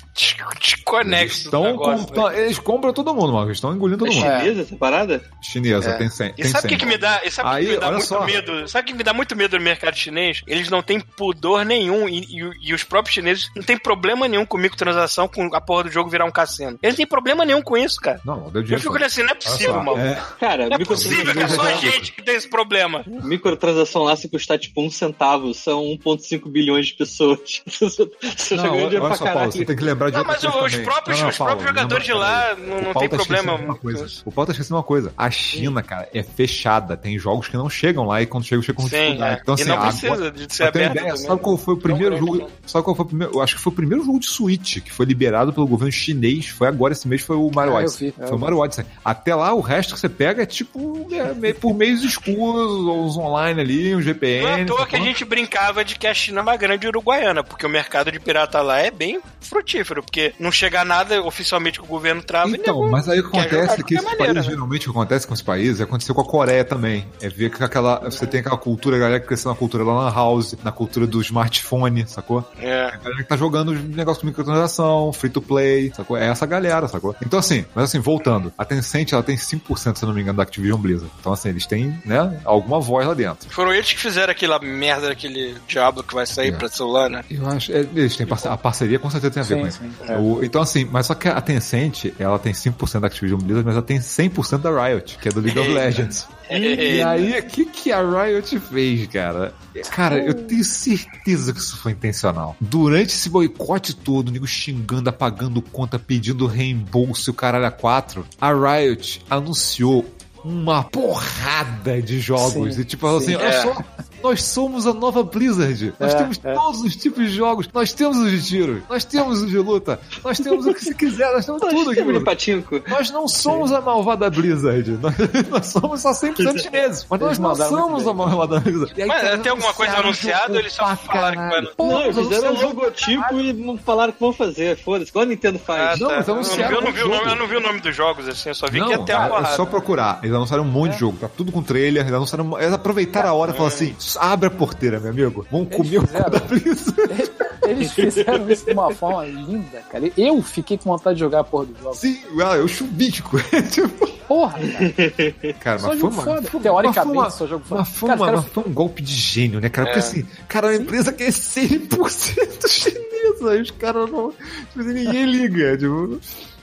desconexo do estão negócio. com- né? eles compram todo mundo, mano. Eles estão engolindo todo É mundo. chinesa essa parada? Chinesa, É. Tencent. E sabe o que, que me dá? E sabe o que Aí, que me dá muito só. medo? Sabe o que me dá muito medo no mercado chinês? Eles não têm pudor nenhum e, e- e os próprios chineses não têm problema nenhum com microtransação, com a porra do jogo virar um cassino. Eles não têm problema nenhum com isso, cara. Não, deu Eu dinheiro. fico só. olhando assim, não é possível, só, mano. é, Cara, Não é possível que é só a gente que tem esse problema. microtransação lá se custar tipo um centavo, são 1,5 bilhões de pessoas. Você Não, já ganhou dinheiro olha pra só, Paulo, caralho. você tem que lembrar de Não, mas coisa os próprios, Não, não, os Paulo, próprios jogadores de lá não, não Paulo tem tá problema. esquecendo uma coisa. O Paulo tá esquecendo uma coisa. A China, cara, é fechada. Tem jogos que não chegam lá e quando chegam, chegam com Sim, dificuldade. é. Então, e assim, não agora- precisa de ser aberto sabe qual foi o primeiro grande, jogo? né? Sabe qual foi o primeiro? Eu acho que foi o primeiro jogo de Switch que foi liberado pelo governo chinês. Foi agora, esse mês foi o Mario Ah, eu Odyssey. vi, é, foi o Mario Odyssey. Até lá, o resto que você pega é tipo é, meio- por meios escuros, os online ali, um Não é GPN. à toa que a gente brincava de que a China é uma grande uruguaiana, porque o mercado de pirata lá é bem frutífero, porque não chega nada oficialmente que o governo trava e Então, mas aí o que acontece é que esses maneira, países, né? geralmente o que acontece com os países, aconteceu com a Coreia também. É ver que aquela. Você tem aquela cultura, a galera que cresceu na cultura da Lan House, na cultura do smartphone, sacou? É. A galera que tá jogando os negócios com microtransação, free to play, sacou? É essa galera, sacou? Então assim, mas assim, voltando, a Tencent ela tem 5%, se não me engano, da Activision Blizzard. Então assim, eles têm, né, alguma voz lá dentro. Foram eles que fizeram aquela merda daquele Diablo que vai sair É. pra celular, né? Eu acho, é, eles têm parce- a parceria com certeza tem a ver Sim, com isso. sim. É. O- então assim, mas só que a Tencent, ela tem 5% da Activision Blizzard, mas ela tem 100% da Riot, que é do League of. Legends. E aí, o que, que a Riot fez, cara? Cara, eu tenho certeza que isso foi intencional. Durante esse boicote todo, nego xingando, apagando conta, pedindo reembolso e o caralho a quatro, a Riot anunciou uma porrada de jogos. Sim, e tipo, assim, sim. olha É. só, nós somos a nova Blizzard. Nós É, temos é. todos os tipos de jogos. Nós temos os de tiro. Nós temos os de luta. Nós temos o que você quiser. Nós temos tudo aqui. Tudo Blizzard. patinco. Nós não somos a malvada Blizzard. Nós, nós somos só 100% chineses. Mas nós não somos a malvada Blizzard. E aí, Mas cara, tem alguma coisa anunciada eles só falaram que vai caralho. anunciar? Não, eles fizeram um logotipo e não falaram o que vão fazer. Foda-se, igual a Nintendo faz. Não, mas eu, anunciaram não vi, eu, não vi o nome, jogo. eu não vi o nome dos jogos, assim, eu só vi Não, que ia ter é só procurar. Eles anunciaram um monte de jogo. Tá tudo com trailer. Eles anunciaram. Eles aproveitaram a hora e falaram assim: abre a porteira, meu amigo. Vamos comer o cu fizeram. da Blizzard. Eles fizeram isso de uma forma linda, cara. Eu fiquei com vontade de jogar a porra do jogo. Sim, ah, eu chubisco. tipo, Porra, cara. cara, mas foi uma. foda. foi- Teoricamente, mas foi uma-. Mas foi, Cara, uma- cara, mas foi um golpe de gênio, né, cara? Porque É. assim, cara, é uma empresa que é 100% chinesa. E os caras não. Tipo assim, ninguém liga. Tipo,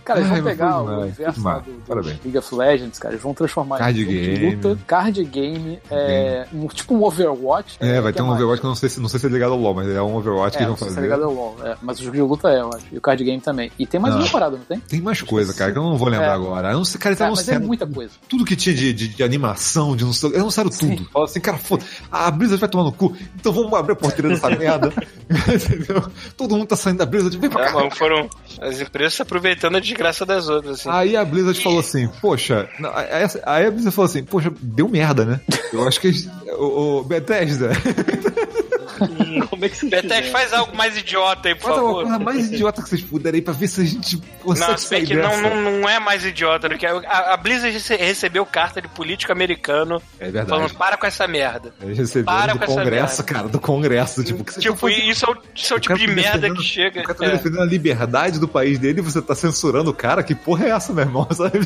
Cara, eles Ai, vão mas pegar o universo lá do, do. League of Legends, cara. Eles vão transformar Card em de game. luta, card game, é, um- tipo um Overwatch. é, vai que ter um mais? Overwatch que eu não sei se, não sei se é ligado ao LoL, mas é um Overwatch que É, eles não vão sei se fazer. é ligado ao LoL, é, mas o jogo de luta é, eu acho. E o card game também. E tem mais Não. uma parada, não tem? Tem mais coisa, cara, que eu não vou lembrar É. agora. Eu não sei, cara, eles Cara, mas é anunciaram muita coisa. tudo que tinha de, de, de animação, de não sei. Eles anunciaram tudo. Fala assim, cara, foda a Blizzard vai tomar no cu, então vamos abrir a porteira dessa merda. Entendeu? Todo mundo tá saindo da Blizzard, vem pra É, cá. mas foram as empresas se aproveitando da desgraça das outras, assim. Aí a Blizzard falou assim, poxa, não, aí, a Blizzard falou assim, poxa, deu merda, né? Eu acho que o, o Bethesda Como é que você Bethesda, fizer? faz algo mais idiota aí, por faz uma favor. coisa mais idiota que vocês puderem aí pra ver se a gente consegue Não, sair que não, dessa. não, não é mais idiota do que. A, a Blizzard rece- recebeu carta de político americano É verdade. falando: para com essa merda. Eles receberam Para do com essa Congresso, merda. cara, do Congresso, tipo, que Tipo, fazendo? isso é o, isso é o O tipo de tá merda que chega. O cara tá É, defendendo a liberdade do país dele e você tá censurando o cara? Que porra é essa, meu irmão? Sabe?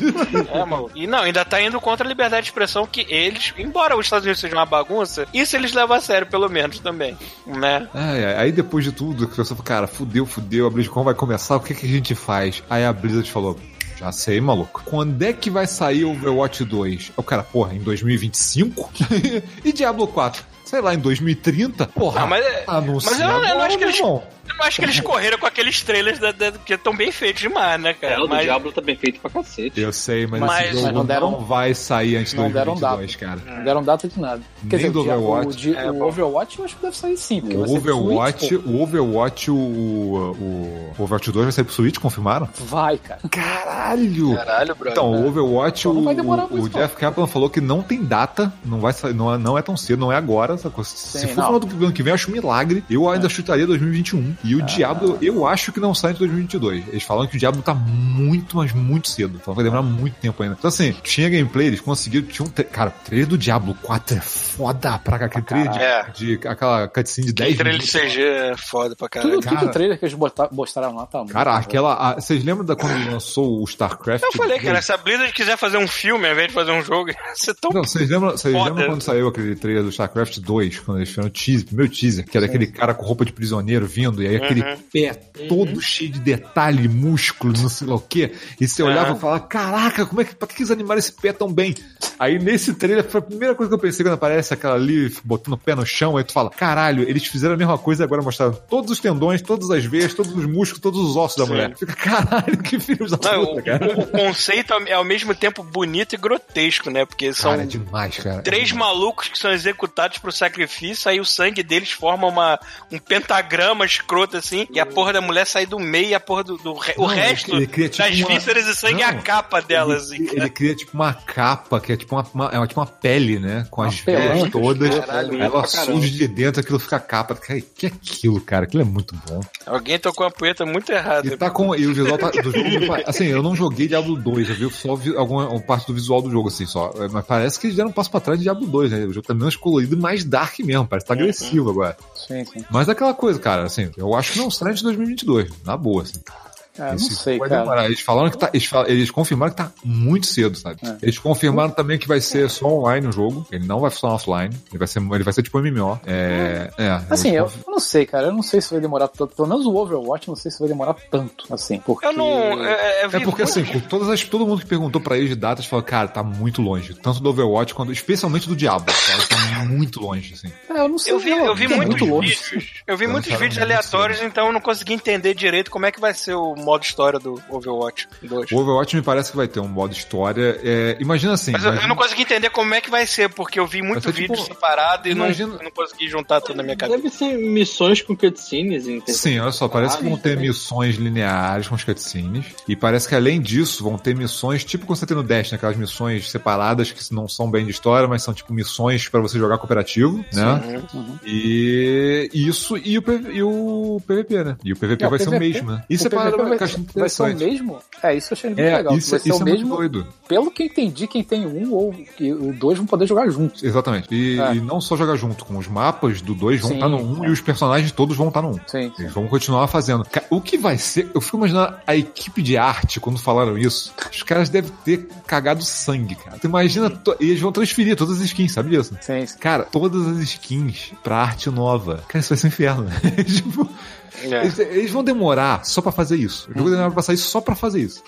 é, mano. E não, ainda tá indo contra a liberdade de expressão que eles, embora os Estados Unidos sejam uma bagunça, isso eles levam a sério, pelo menos, também. Né? Ai, aí depois de tudo, que você falou, cara, fudeu, fudeu, a BlizzCon vai começar, o que, que a gente faz? Aí a Blizzard falou, já sei, maluco. Quando é que vai sair o Overwatch 2? O cara, porra, em 2025? e Diablo 4? Sei lá, em 2030? Porra, Não, mas é- mas eu não- eu não acho que eles-. Eu não acho que eles correram com aqueles trailers da, da- que estão bem feitos demais, né, cara? É, o do Mas- Diablo tá bem feito pra cacete. Eu sei, mas, Mas- esse jogo mas não não, deram- vai sair antes de não deram 2022, cara. Não deram data de nada. Quer Nem dizer, do Overwatch. o, É, o. Overwatch eu acho que deve sair sim. O Overwatch, Switch, o Overwatch, o, o, o Overwatch 2 vai sair pro Switch, confirmaram? Vai, cara. Caralho! Caralho, brother. Então, o Overwatch, Então não o, o Jeff Kaplan falou que não tem data, não vai sair, não, é- não é tão cedo, não é agora. Sacou? Se Sim, for não. final do ano que vem, eu acho um milagre. Eu ainda chutaria 2021. E o Diablo, eu acho que não sai em 2022. Eles falam que o Diablo tá muito, mas muito cedo. Então vai demorar muito tempo ainda. Então, assim, tinha gameplay, eles conseguiram. Tinha um Cara, o trailer do Diablo 4 é foda pra cá. Aquele trailer caralho. de, de- aquela cutscene de 10 Aquele trailer de minutos. CG é foda pra caralho. Tudo, tudo cara. o trailer que eles mostraram lá tá muito Cara, aquela. a- vocês lembram da quando lançou o StarCraft? Eu falei, 2? cara, se a Blizzard quiser fazer um filme ao invés de fazer um jogo, ia ser tão. Não, vocês lembram, vocês lembram quando saiu aquele trailer do StarCraft 2, quando eles fizeram o teaser, primeiro teaser, que era aquele cara com roupa de prisioneiro vindo, e aí aquele Uhum. pé todo cheio de detalhe, músculo, não sei lá o quê, e você olhava Uhum. e falava, caraca, como é que, pra que eles animaram esse pé tão bem? Aí nesse trailer foi a primeira coisa que eu pensei quando aparece aquela ali, botando o pé no chão, aí tu fala, caralho, eles fizeram a mesma coisa e agora mostraram todos os tendões, todas as veias, todos os músculos, todos os ossos da Sim. mulher. Fica, caralho, que filhos da Não, puta, o, cara. o conceito é ao mesmo tempo bonito e grotesco, né? Porque são Cara, é demais, cara. três É demais. malucos que são executados pro sacrifício, aí o sangue deles forma uma, um pentagrama escroto assim, e a porra da mulher sai do meio e a porra do. do re- o Não, resto ele cria, tipo, das uma- vísceras e sangue é a Não, capa delas. Ele, assim, ele cria tipo uma capa, que é tipo uma, uma- é tipo uma pele, né? Com as pelanca, veias todas. caralho, ela surge de dentro, aquilo fica capa. Cara, que é aquilo, cara? Aquilo é muito bom. Alguém tocou a poeta muito errada. E tá com. E o visual tá, do jogo. Assim, eu não joguei Diablo 2, eu vi só vi alguma uma parte do visual do jogo, assim, só. Mas parece que eles deram um passo pra trás de Diablo 2, né? O jogo tá menos colorido e mais dark mesmo, parece que tá agressivo agora. Sim, sim. Mas é aquela coisa, cara, assim, eu acho que não sai de 2022, na boa, assim. É, não sei, vai cara. demorar. Eles falaram que tá. Eles, fal- eles confirmaram que tá muito cedo, sabe? É. Eles confirmaram também que vai ser só online o jogo. Ele não vai funcionar offline. Ele vai ser, ele vai ser tipo MMO. É. é Assim, eu, conf- eu não sei, cara. Eu não sei se vai demorar tanto. Pelo menos o Overwatch, não sei se vai demorar tanto, assim. Porque... Eu não. É, É porque assim, todas as, todo mundo que perguntou pra eles de datas falou, cara, tá muito longe. Tanto do Overwatch quanto, especialmente do Diablo. Cara, tá muito longe, assim. É, eu não sei. Eu vi, eu vi é muitos muito longe. vídeos. Eu vi muitos vídeos aleatórios, então eu não consegui entender direito como é que vai ser o modo história do Overwatch 2. O Overwatch me parece que vai ter um modo história. É, imagina assim. Mas eu, eu imagina- não consegui entender como é que vai ser, porque eu vi muito ser vídeo tipo- separado e não, imagina- não consegui juntar tudo na minha cabeça. Deve ser missões com cutscenes. em Sim, olha só, parece que vão ter também. missões lineares com as cutscenes. E parece que além disso, vão ter missões, tipo quando você tem no Dash, né? Aquelas missões separadas que não são bem de história, mas são tipo missões pra você jogar cooperativo, né? Uhum. E isso e o, PV e o PVP, né? E o PVP É, vai ser o PVP mesmo, né? Isso o é que eu vai, vai ser o mesmo? É, isso eu achei muito É, legal. isso, vai ser isso o é mesmo. doido. Pelo que entendi, quem tem um ou o dois vão poder jogar juntos. Exatamente. E, É. e não só jogar junto com os mapas do 2 vão estar no 1 um, é. e os personagens todos vão estar no 1. Um. Sim. Eles vão continuar fazendo. O que vai ser. Eu fico imaginando a equipe de arte quando falaram isso. Os caras devem ter cagado sangue, cara. Tu imagina. to- E eles vão transferir todas as skins, sabe disso? Sim, sim. Cara, todas as skins pra arte nova. Cara, isso vai ser um inferno. tipo, É. eles, eles vão demorar só pra fazer isso. O jogo vai demorar pra sair só pra fazer isso.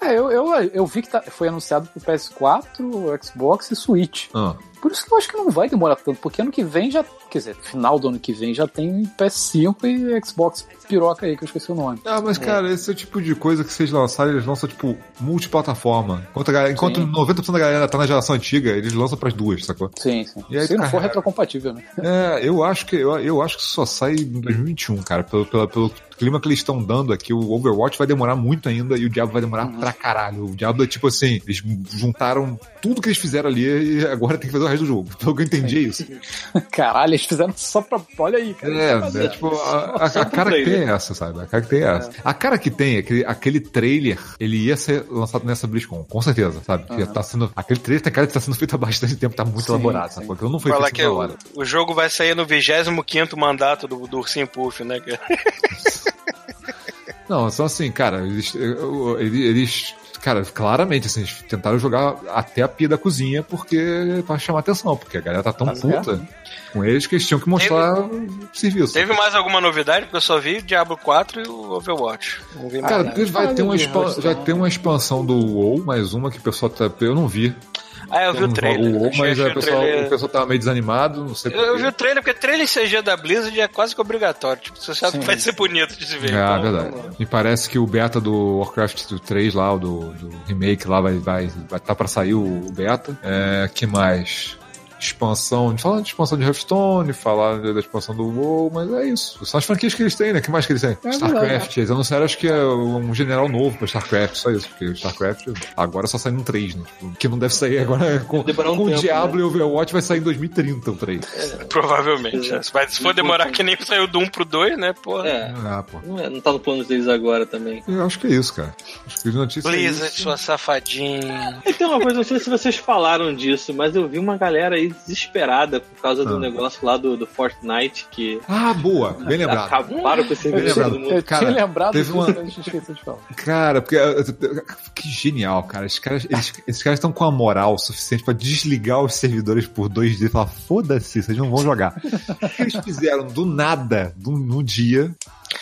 É, eu, eu, eu vi que tá- foi anunciado pro PS4, Xbox e Switch. Ah. Por isso que eu acho que não vai demorar tanto, porque ano que vem já. Quer dizer, final do ano que vem já tem PS5 e Xbox piroca aí, que eu esqueci o nome. Ah, mas cara, esse é o tipo de coisa que vocês lançarem, eles lançam tipo multiplataforma. Enquanto, a galera, enquanto Sim. 90% da galera tá na geração antiga, eles lançam pras duas, sacou? Sim, sim. E aí, Se não for cara, retrocompatível, né? É, eu acho que eu, eu acho que só sai em 2021, cara. Pelo, pelo, pelo clima que eles estão dando aqui, o Overwatch vai demorar muito ainda e o Diablo vai demorar pra caralho. O Diablo é tipo assim, eles juntaram tudo que eles fizeram ali e agora tem que fazer o resto do jogo. Pelo que eu entendi é isso. Caralho, eles fizeram só pra. Olha aí, cara. É, é tipo, a, a- a cara que tem é essa, sabe? A cara que tem é essa. A cara que tem, aquele, aquele trailer, ele ia ser lançado nessa BlizzCon, com certeza, sabe? Porque tá sendo, aquele trailer tem cara que tá sendo feito há bastante tempo, tá muito Sim, elaborado, sim. sabe? Porque não foi Falar feito que na o, hora. o jogo vai sair no 25 mandato do, do Ursinho Puff, né? cara? Não, são assim, cara, eles, eles, cara, claramente, assim, eles tentaram jogar até a pia da cozinha porque pra chamar atenção, porque a galera tá tão Tá puta certo. com eles que eles tinham que mostrar o serviço. Teve mais alguma novidade? Porque eu só vi Diablo 4 e o Overwatch. Cara, vai ter, uma de expa- Hearthstone. vai ter uma expansão do WoW, mais uma que o pessoal tá. Eu não vi. Ah, eu vi o trailer. mas o pessoal, trailer- o pessoal tava meio desanimado, não sei Eu, eu vi o trailer, porque trailer CG da Blizzard é quase que obrigatório. Tipo, você sabe Sim. que vai ser bonito de se ver. É, então, verdade. Me parece que o beta do Warcraft 3 lá, o do, do remake lá, vai vai vai tá pra sair o, o beta. É, que mais? Expansão, falando de expansão de Hearthstone, falar da expansão do WoW, mas é isso. São as franquias que eles têm, né? que mais que eles têm? É StarCraft. Eles anunciaram, acho que é um general novo pra StarCraft, só isso. Porque o StarCraft agora só sai no 3, né? Tipo, que não deve sair agora com, Demorar um com o tempo, Diablo e o Overwatch vai sair em 2030 o 3. Provavelmente. É. Mas se for demorar que nem saiu do 1 pro 2, né? Porra. É, Ah, pô. não, é- não tá no plano deles agora também. Eu acho que é isso, cara. Acho que é Blizzard, isso. sua safadinha. E tem uma coisa, não sei se vocês falaram disso, mas eu vi uma galera aí desesperada por causa do Ah. negócio lá do, do Fortnite que Ah, boa. Bem lembrado. acabaram com esse Bem servidor lembrado. mundo. Eu Cara, tinha lembrado teve disso, uma- a gente esqueceu de falar. Cara, porque. Que genial, cara. Esses caras eles- esses caras estão com a moral suficiente pra desligar os servidores por dois dias e falar: foda-se, vocês não vão jogar. O que eles fizeram do nada, do, no dia?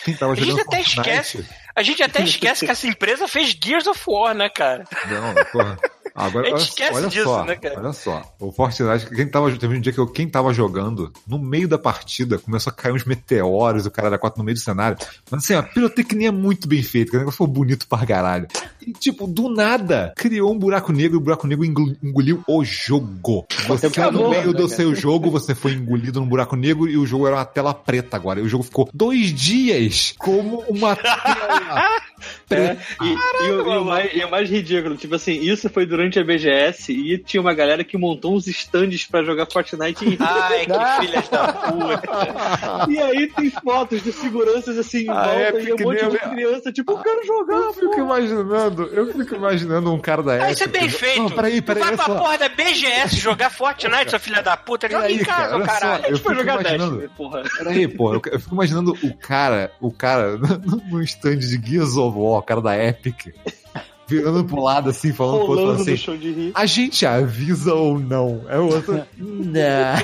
Quem tava A gente jogando até Fortnite? esquece. A gente até esquece que essa empresa fez Gears of War, né, cara? Não, porra. Agora, A gente olha, esquece olha disso, só, né, cara? olha só. O Fortnite, quem tava, teve um dia que eu, quem tava jogando, no meio da partida, começou a cair uns meteoros, o cara era quatro no meio do cenário. Mas assim, a pirotecnia é muito bem feita, que o negócio foi bonito pra caralho. E tipo, do nada, criou um buraco negro e o buraco negro engol- engoliu o jogo. Você no meio né, do seu jogo, você foi engolido num buraco negro e o jogo era uma tela preta agora. E o jogo ficou dois dias como uma tela É, e, e o, e o mais, e o mais ridículo, tipo assim, isso foi durante a BGS e tinha uma galera que montou uns stands pra jogar Fortnite em Ai, que filhas da puta. E aí tem fotos de seguranças assim em Ah, volta Epic e um monte de a- criança, tipo, eu quero jogar, Eu fico imaginando, eu fico imaginando um cara da Ah, Epic. isso é bem feito. Não, peraí, peraí, vai pra só. porra da BGS jogar Fortnite, sua filha da puta. Joga em casa, cara, olha só. caralho. Eu A gente foi fico jogar imaginando- Dash, porra. Peraí, pô, eu, eu fico imaginando o cara, o cara no stand de Gears of War, o cara da Epic, virando pro lado assim, falando pro outro assim. chão de rir. A gente avisa ou não? É o outro. não.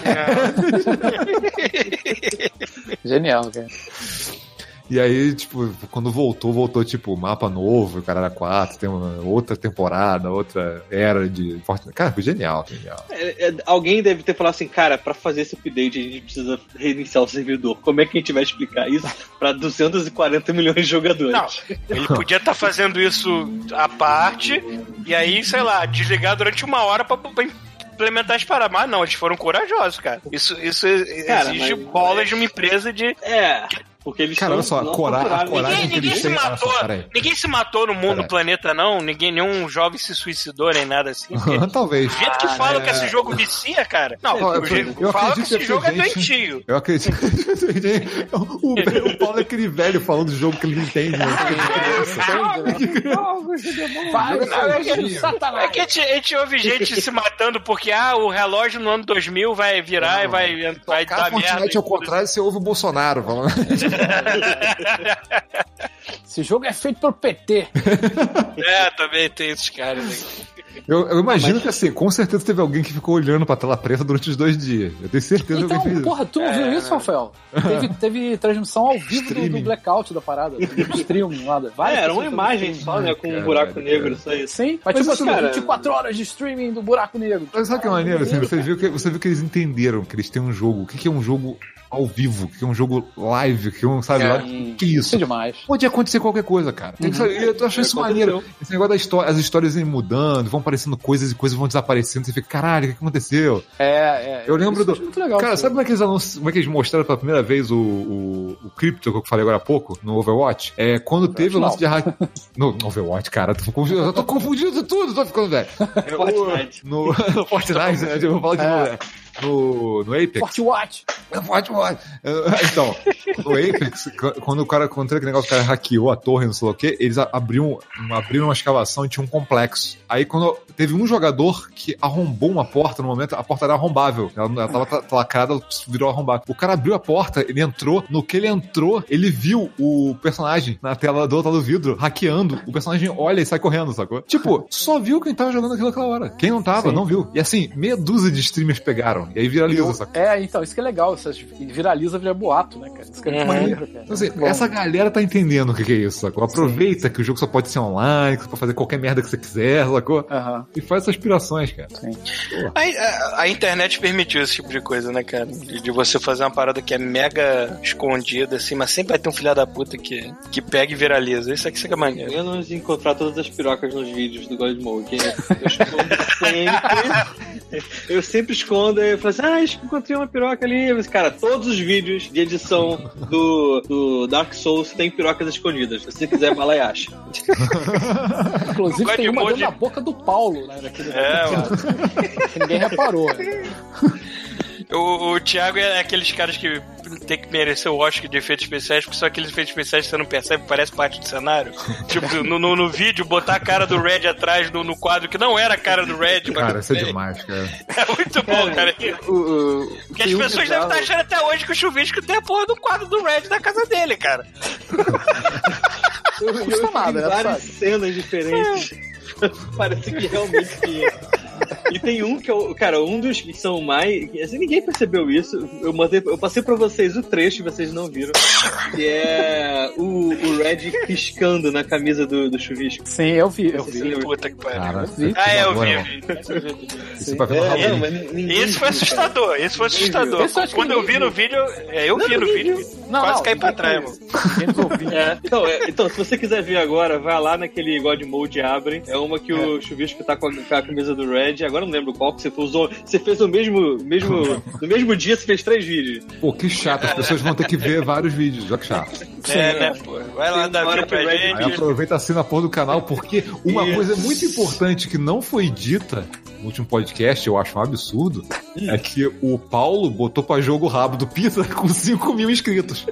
Genial, cara. E aí, tipo, quando voltou, voltou, tipo, mapa novo, o cara era 4, tem uma outra temporada, outra era de Fortnite. Cara, foi genial, genial. É, é, alguém deve ter falado assim, cara, pra fazer esse update a gente precisa reiniciar o servidor. Como é que a gente vai explicar isso pra 240 milhões de jogadores? Não, ele podia estar fazendo isso à parte e aí, sei lá, desligar durante uma hora pra, pra implementar as paradas. Mas não, eles foram corajosos, cara. Isso, isso Cara, exige mas- bolas de uma empresa de. É, porque eles Cara, olha só, a cora- a coragem Ninguém, que ninguém eles se têm- só, matou. peraí. ninguém se matou no mundo, no planeta, não. Ninguém, nenhum jovem se suicidou, nem nada assim. Talvez. Do jeito que falam que esse jogo vicia, cara. Não, Não, eu- o jeito eu fala que esse que jogo é gente- doentio. Eu acredito. o, o Paulo é aquele velho falando do jogo que ele não entende, né? É que-. É a gente, a gente ouve gente se matando porque ah, o relógio no ano 2000 vai virar e vai, vai dar merda. Fortnite ao contrário, você ouve o Bolsonaro falando. Esse jogo é feito por PT. É, também tem esses caras aí. Eu, eu imagino que assim, com certeza teve alguém que ficou olhando pra tela preta durante os dois dias. Eu tenho certeza que Então, alguém fez porra, tu não viu isso, Rafael? Teve, teve transmissão ao vivo do, do blackout da parada, do streaming lá. da- É, várias era uma imagem só, né? Com um buraco cara. negro, só isso. Sim, mas, Mas tipo isso, assim, cara- 24 horas de streaming do buraco negro. Mas sabe que é maneiro? Assim, você, viu que, você viu que eles entenderam que eles têm um jogo. O que, que é um jogo ao vivo? Que é um jogo live? Que é um, sabe? É. lá- que é Isso isso? é demais. Pode acontecer qualquer coisa, cara. Tem que saber- eu tô achando isso maneiro. Esse negócio da história, as histórias vêm mudando, vão aparecendo coisas e coisas vão desaparecendo. Você fica, caralho, o que aconteceu? É, é. Eu lembro isso do. muito legal. Cara, isso. sabe como é que eles anunciam, como é que eles mostraram pela primeira vez o, o, o Crypto que eu falei agora há pouco, no Overwatch? É quando teve o lance de hack. No, no Overwatch, cara, tô confundindo, eu tô confundindo tudo, tô ficando velho. Fortnite. No Fortnite, né? Eu vou falar de novo, né? No, no Apex. Fortwatch. Fortnite. Então, no Apex, quando o cara, quando teve aquele negócio, o cara hackeou a torre, não sei lá o que, eles abriam, abriram uma escavação e tinha um complexo. Aí quando teve um jogador que arrombou uma porta no momento, a porta era arrombável. Ela, ela tava ta- lacrada, virou arrombável. O cara abriu a porta, ele entrou, no que ele entrou, ele viu o personagem na tela do outro lado do vidro, hackeando. O personagem olha e sai correndo, sacou? Tipo, só viu quem tava jogando aquilo naquela hora. Quem não tava, Sim. não viu. E assim, meia dúzia de streamers pegaram. E aí viraliza, sacou? É, então, isso que é legal. Isso viraliza vira boato, né, cara? Isso que é Uhum. maneiro, cara. Então, assim, essa galera tá entendendo o que, que é isso, sacou? Aproveita que o jogo só pode ser online, que você pode fazer qualquer merda que você quiser, sacou? Aham, E faz essas aspirações, cara. sim. A, a- a internet permitiu esse tipo de coisa, né, cara? De, de você fazer uma parada que é mega escondida, assim, mas sempre vai ter um filho da puta que, que pega e viraliza. Isso aqui que é maneiro. Eu não encontrar todas as pirocas nos vídeos do Godmode. Eu escondo sempre. Eu sempre escondo e falo assim: ah, encontrei uma piroca ali. Mas, cara, todos os vídeos de edição do, do Dark Souls tem pirocas escondidas. Se você quiser, vai lá e acha. Inclusive tem uma dentro da boca do Paulo, né? Daquele É, que ninguém reparou. Né? O, o Thiago é aqueles caras que tem que merecer o Oscar de efeitos especiais, porque só aqueles efeitos especiais que você não percebe, parece parte do cenário. tipo, no, no, no vídeo, botar a cara do Red atrás no, no quadro que não era a cara do Red. mas- Cara, isso é demais, cara. É muito bom, cara. O, o, Porque as pessoas devem estar achando até hoje que o chuvisco tem a porra do quadro do Red na casa dele, cara. Eu, eu vi nada, né, várias cenas diferentes. Parece que realmente tinha. E tem um que eu, cara, um dos que são mais. Assim, ninguém percebeu isso. Eu, mandei, eu passei pra vocês o trecho, vocês não viram. Que é o, o Red piscando na camisa do, do chuvisco. Sim, eu vi, eu vi. lembra? Puta que pariu. Ah, é, eu vi, irmão. eu vi. Isso É, Esse foi assustador, esse foi assustador. Quando eu vi no vídeo, é, eu vi no vídeo, Não, quase não, caí pra trás, mano. É, então, é, então, se você quiser ver agora, vai lá naquele God Mode e abre. É uma que o Chuvisco tá com a, com a camisa do Red. Agora eu não lembro qual que você usou. Você fez o mesmo. mesmo no mesmo dia você fez três vídeos. Pô, que chato. As pessoas vão ter que ver vários vídeos. Olha que chato. É, né, pô. Vai lá dar pra Red- Aí gente. aproveita assim na porra do canal, porque uma Isso. coisa muito importante que não foi dita no último podcast, eu acho um absurdo, é que o Paulo botou pra jogo o rabo do Pita com 5 mil inscritos.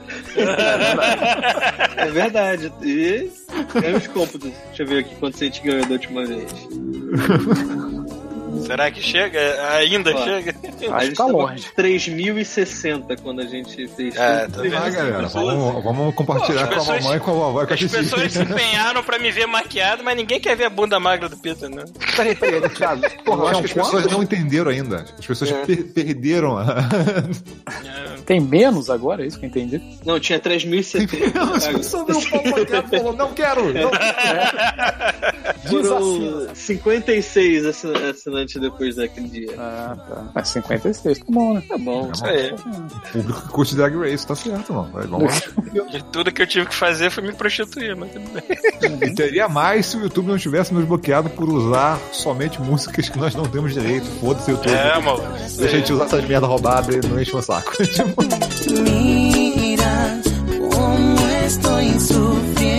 É verdade. E ganhou os cômputos. Deixa eu ver aqui quanto a gente ganhou da última vez. Será que chega? Ainda Ó. chega? a gente que tá tava longe. com 3.060 quando a gente fez. É, tá lá, 300 galera. Vamos, vamos compartilhar Pô, com a pessoas- mamãe, com a vovó e com a As pessoas se empenharam pra me ver maquiado, mas ninguém quer ver a bunda magra do Peter, né? Peraí, peraí, Thiago. Porra, eu acho que as pessoas não entenderam ainda. As pessoas É. per- perderam a... Tem menos agora, é isso que eu entendi? Não, tinha 3.070. Só meu pau bloqueado falou, não quero! Não. Foram 56 assin- depois daquele dia. Ah, tá. Mas 56, tá bom, né? Tá bom. Isso aí. O público que curte Drag Race, tá certo, mano. Vai, vamos lá. E tudo que eu tive que fazer foi me prostituir, mas tudo bem. E teria mais se o YouTube não tivesse nos bloqueado por usar somente músicas que nós não temos direito. Foda-se, YouTube. É, mano. Deixa a gente usar essas merda roubadas e não enche o saco. Mira cómo estoy sufriendo,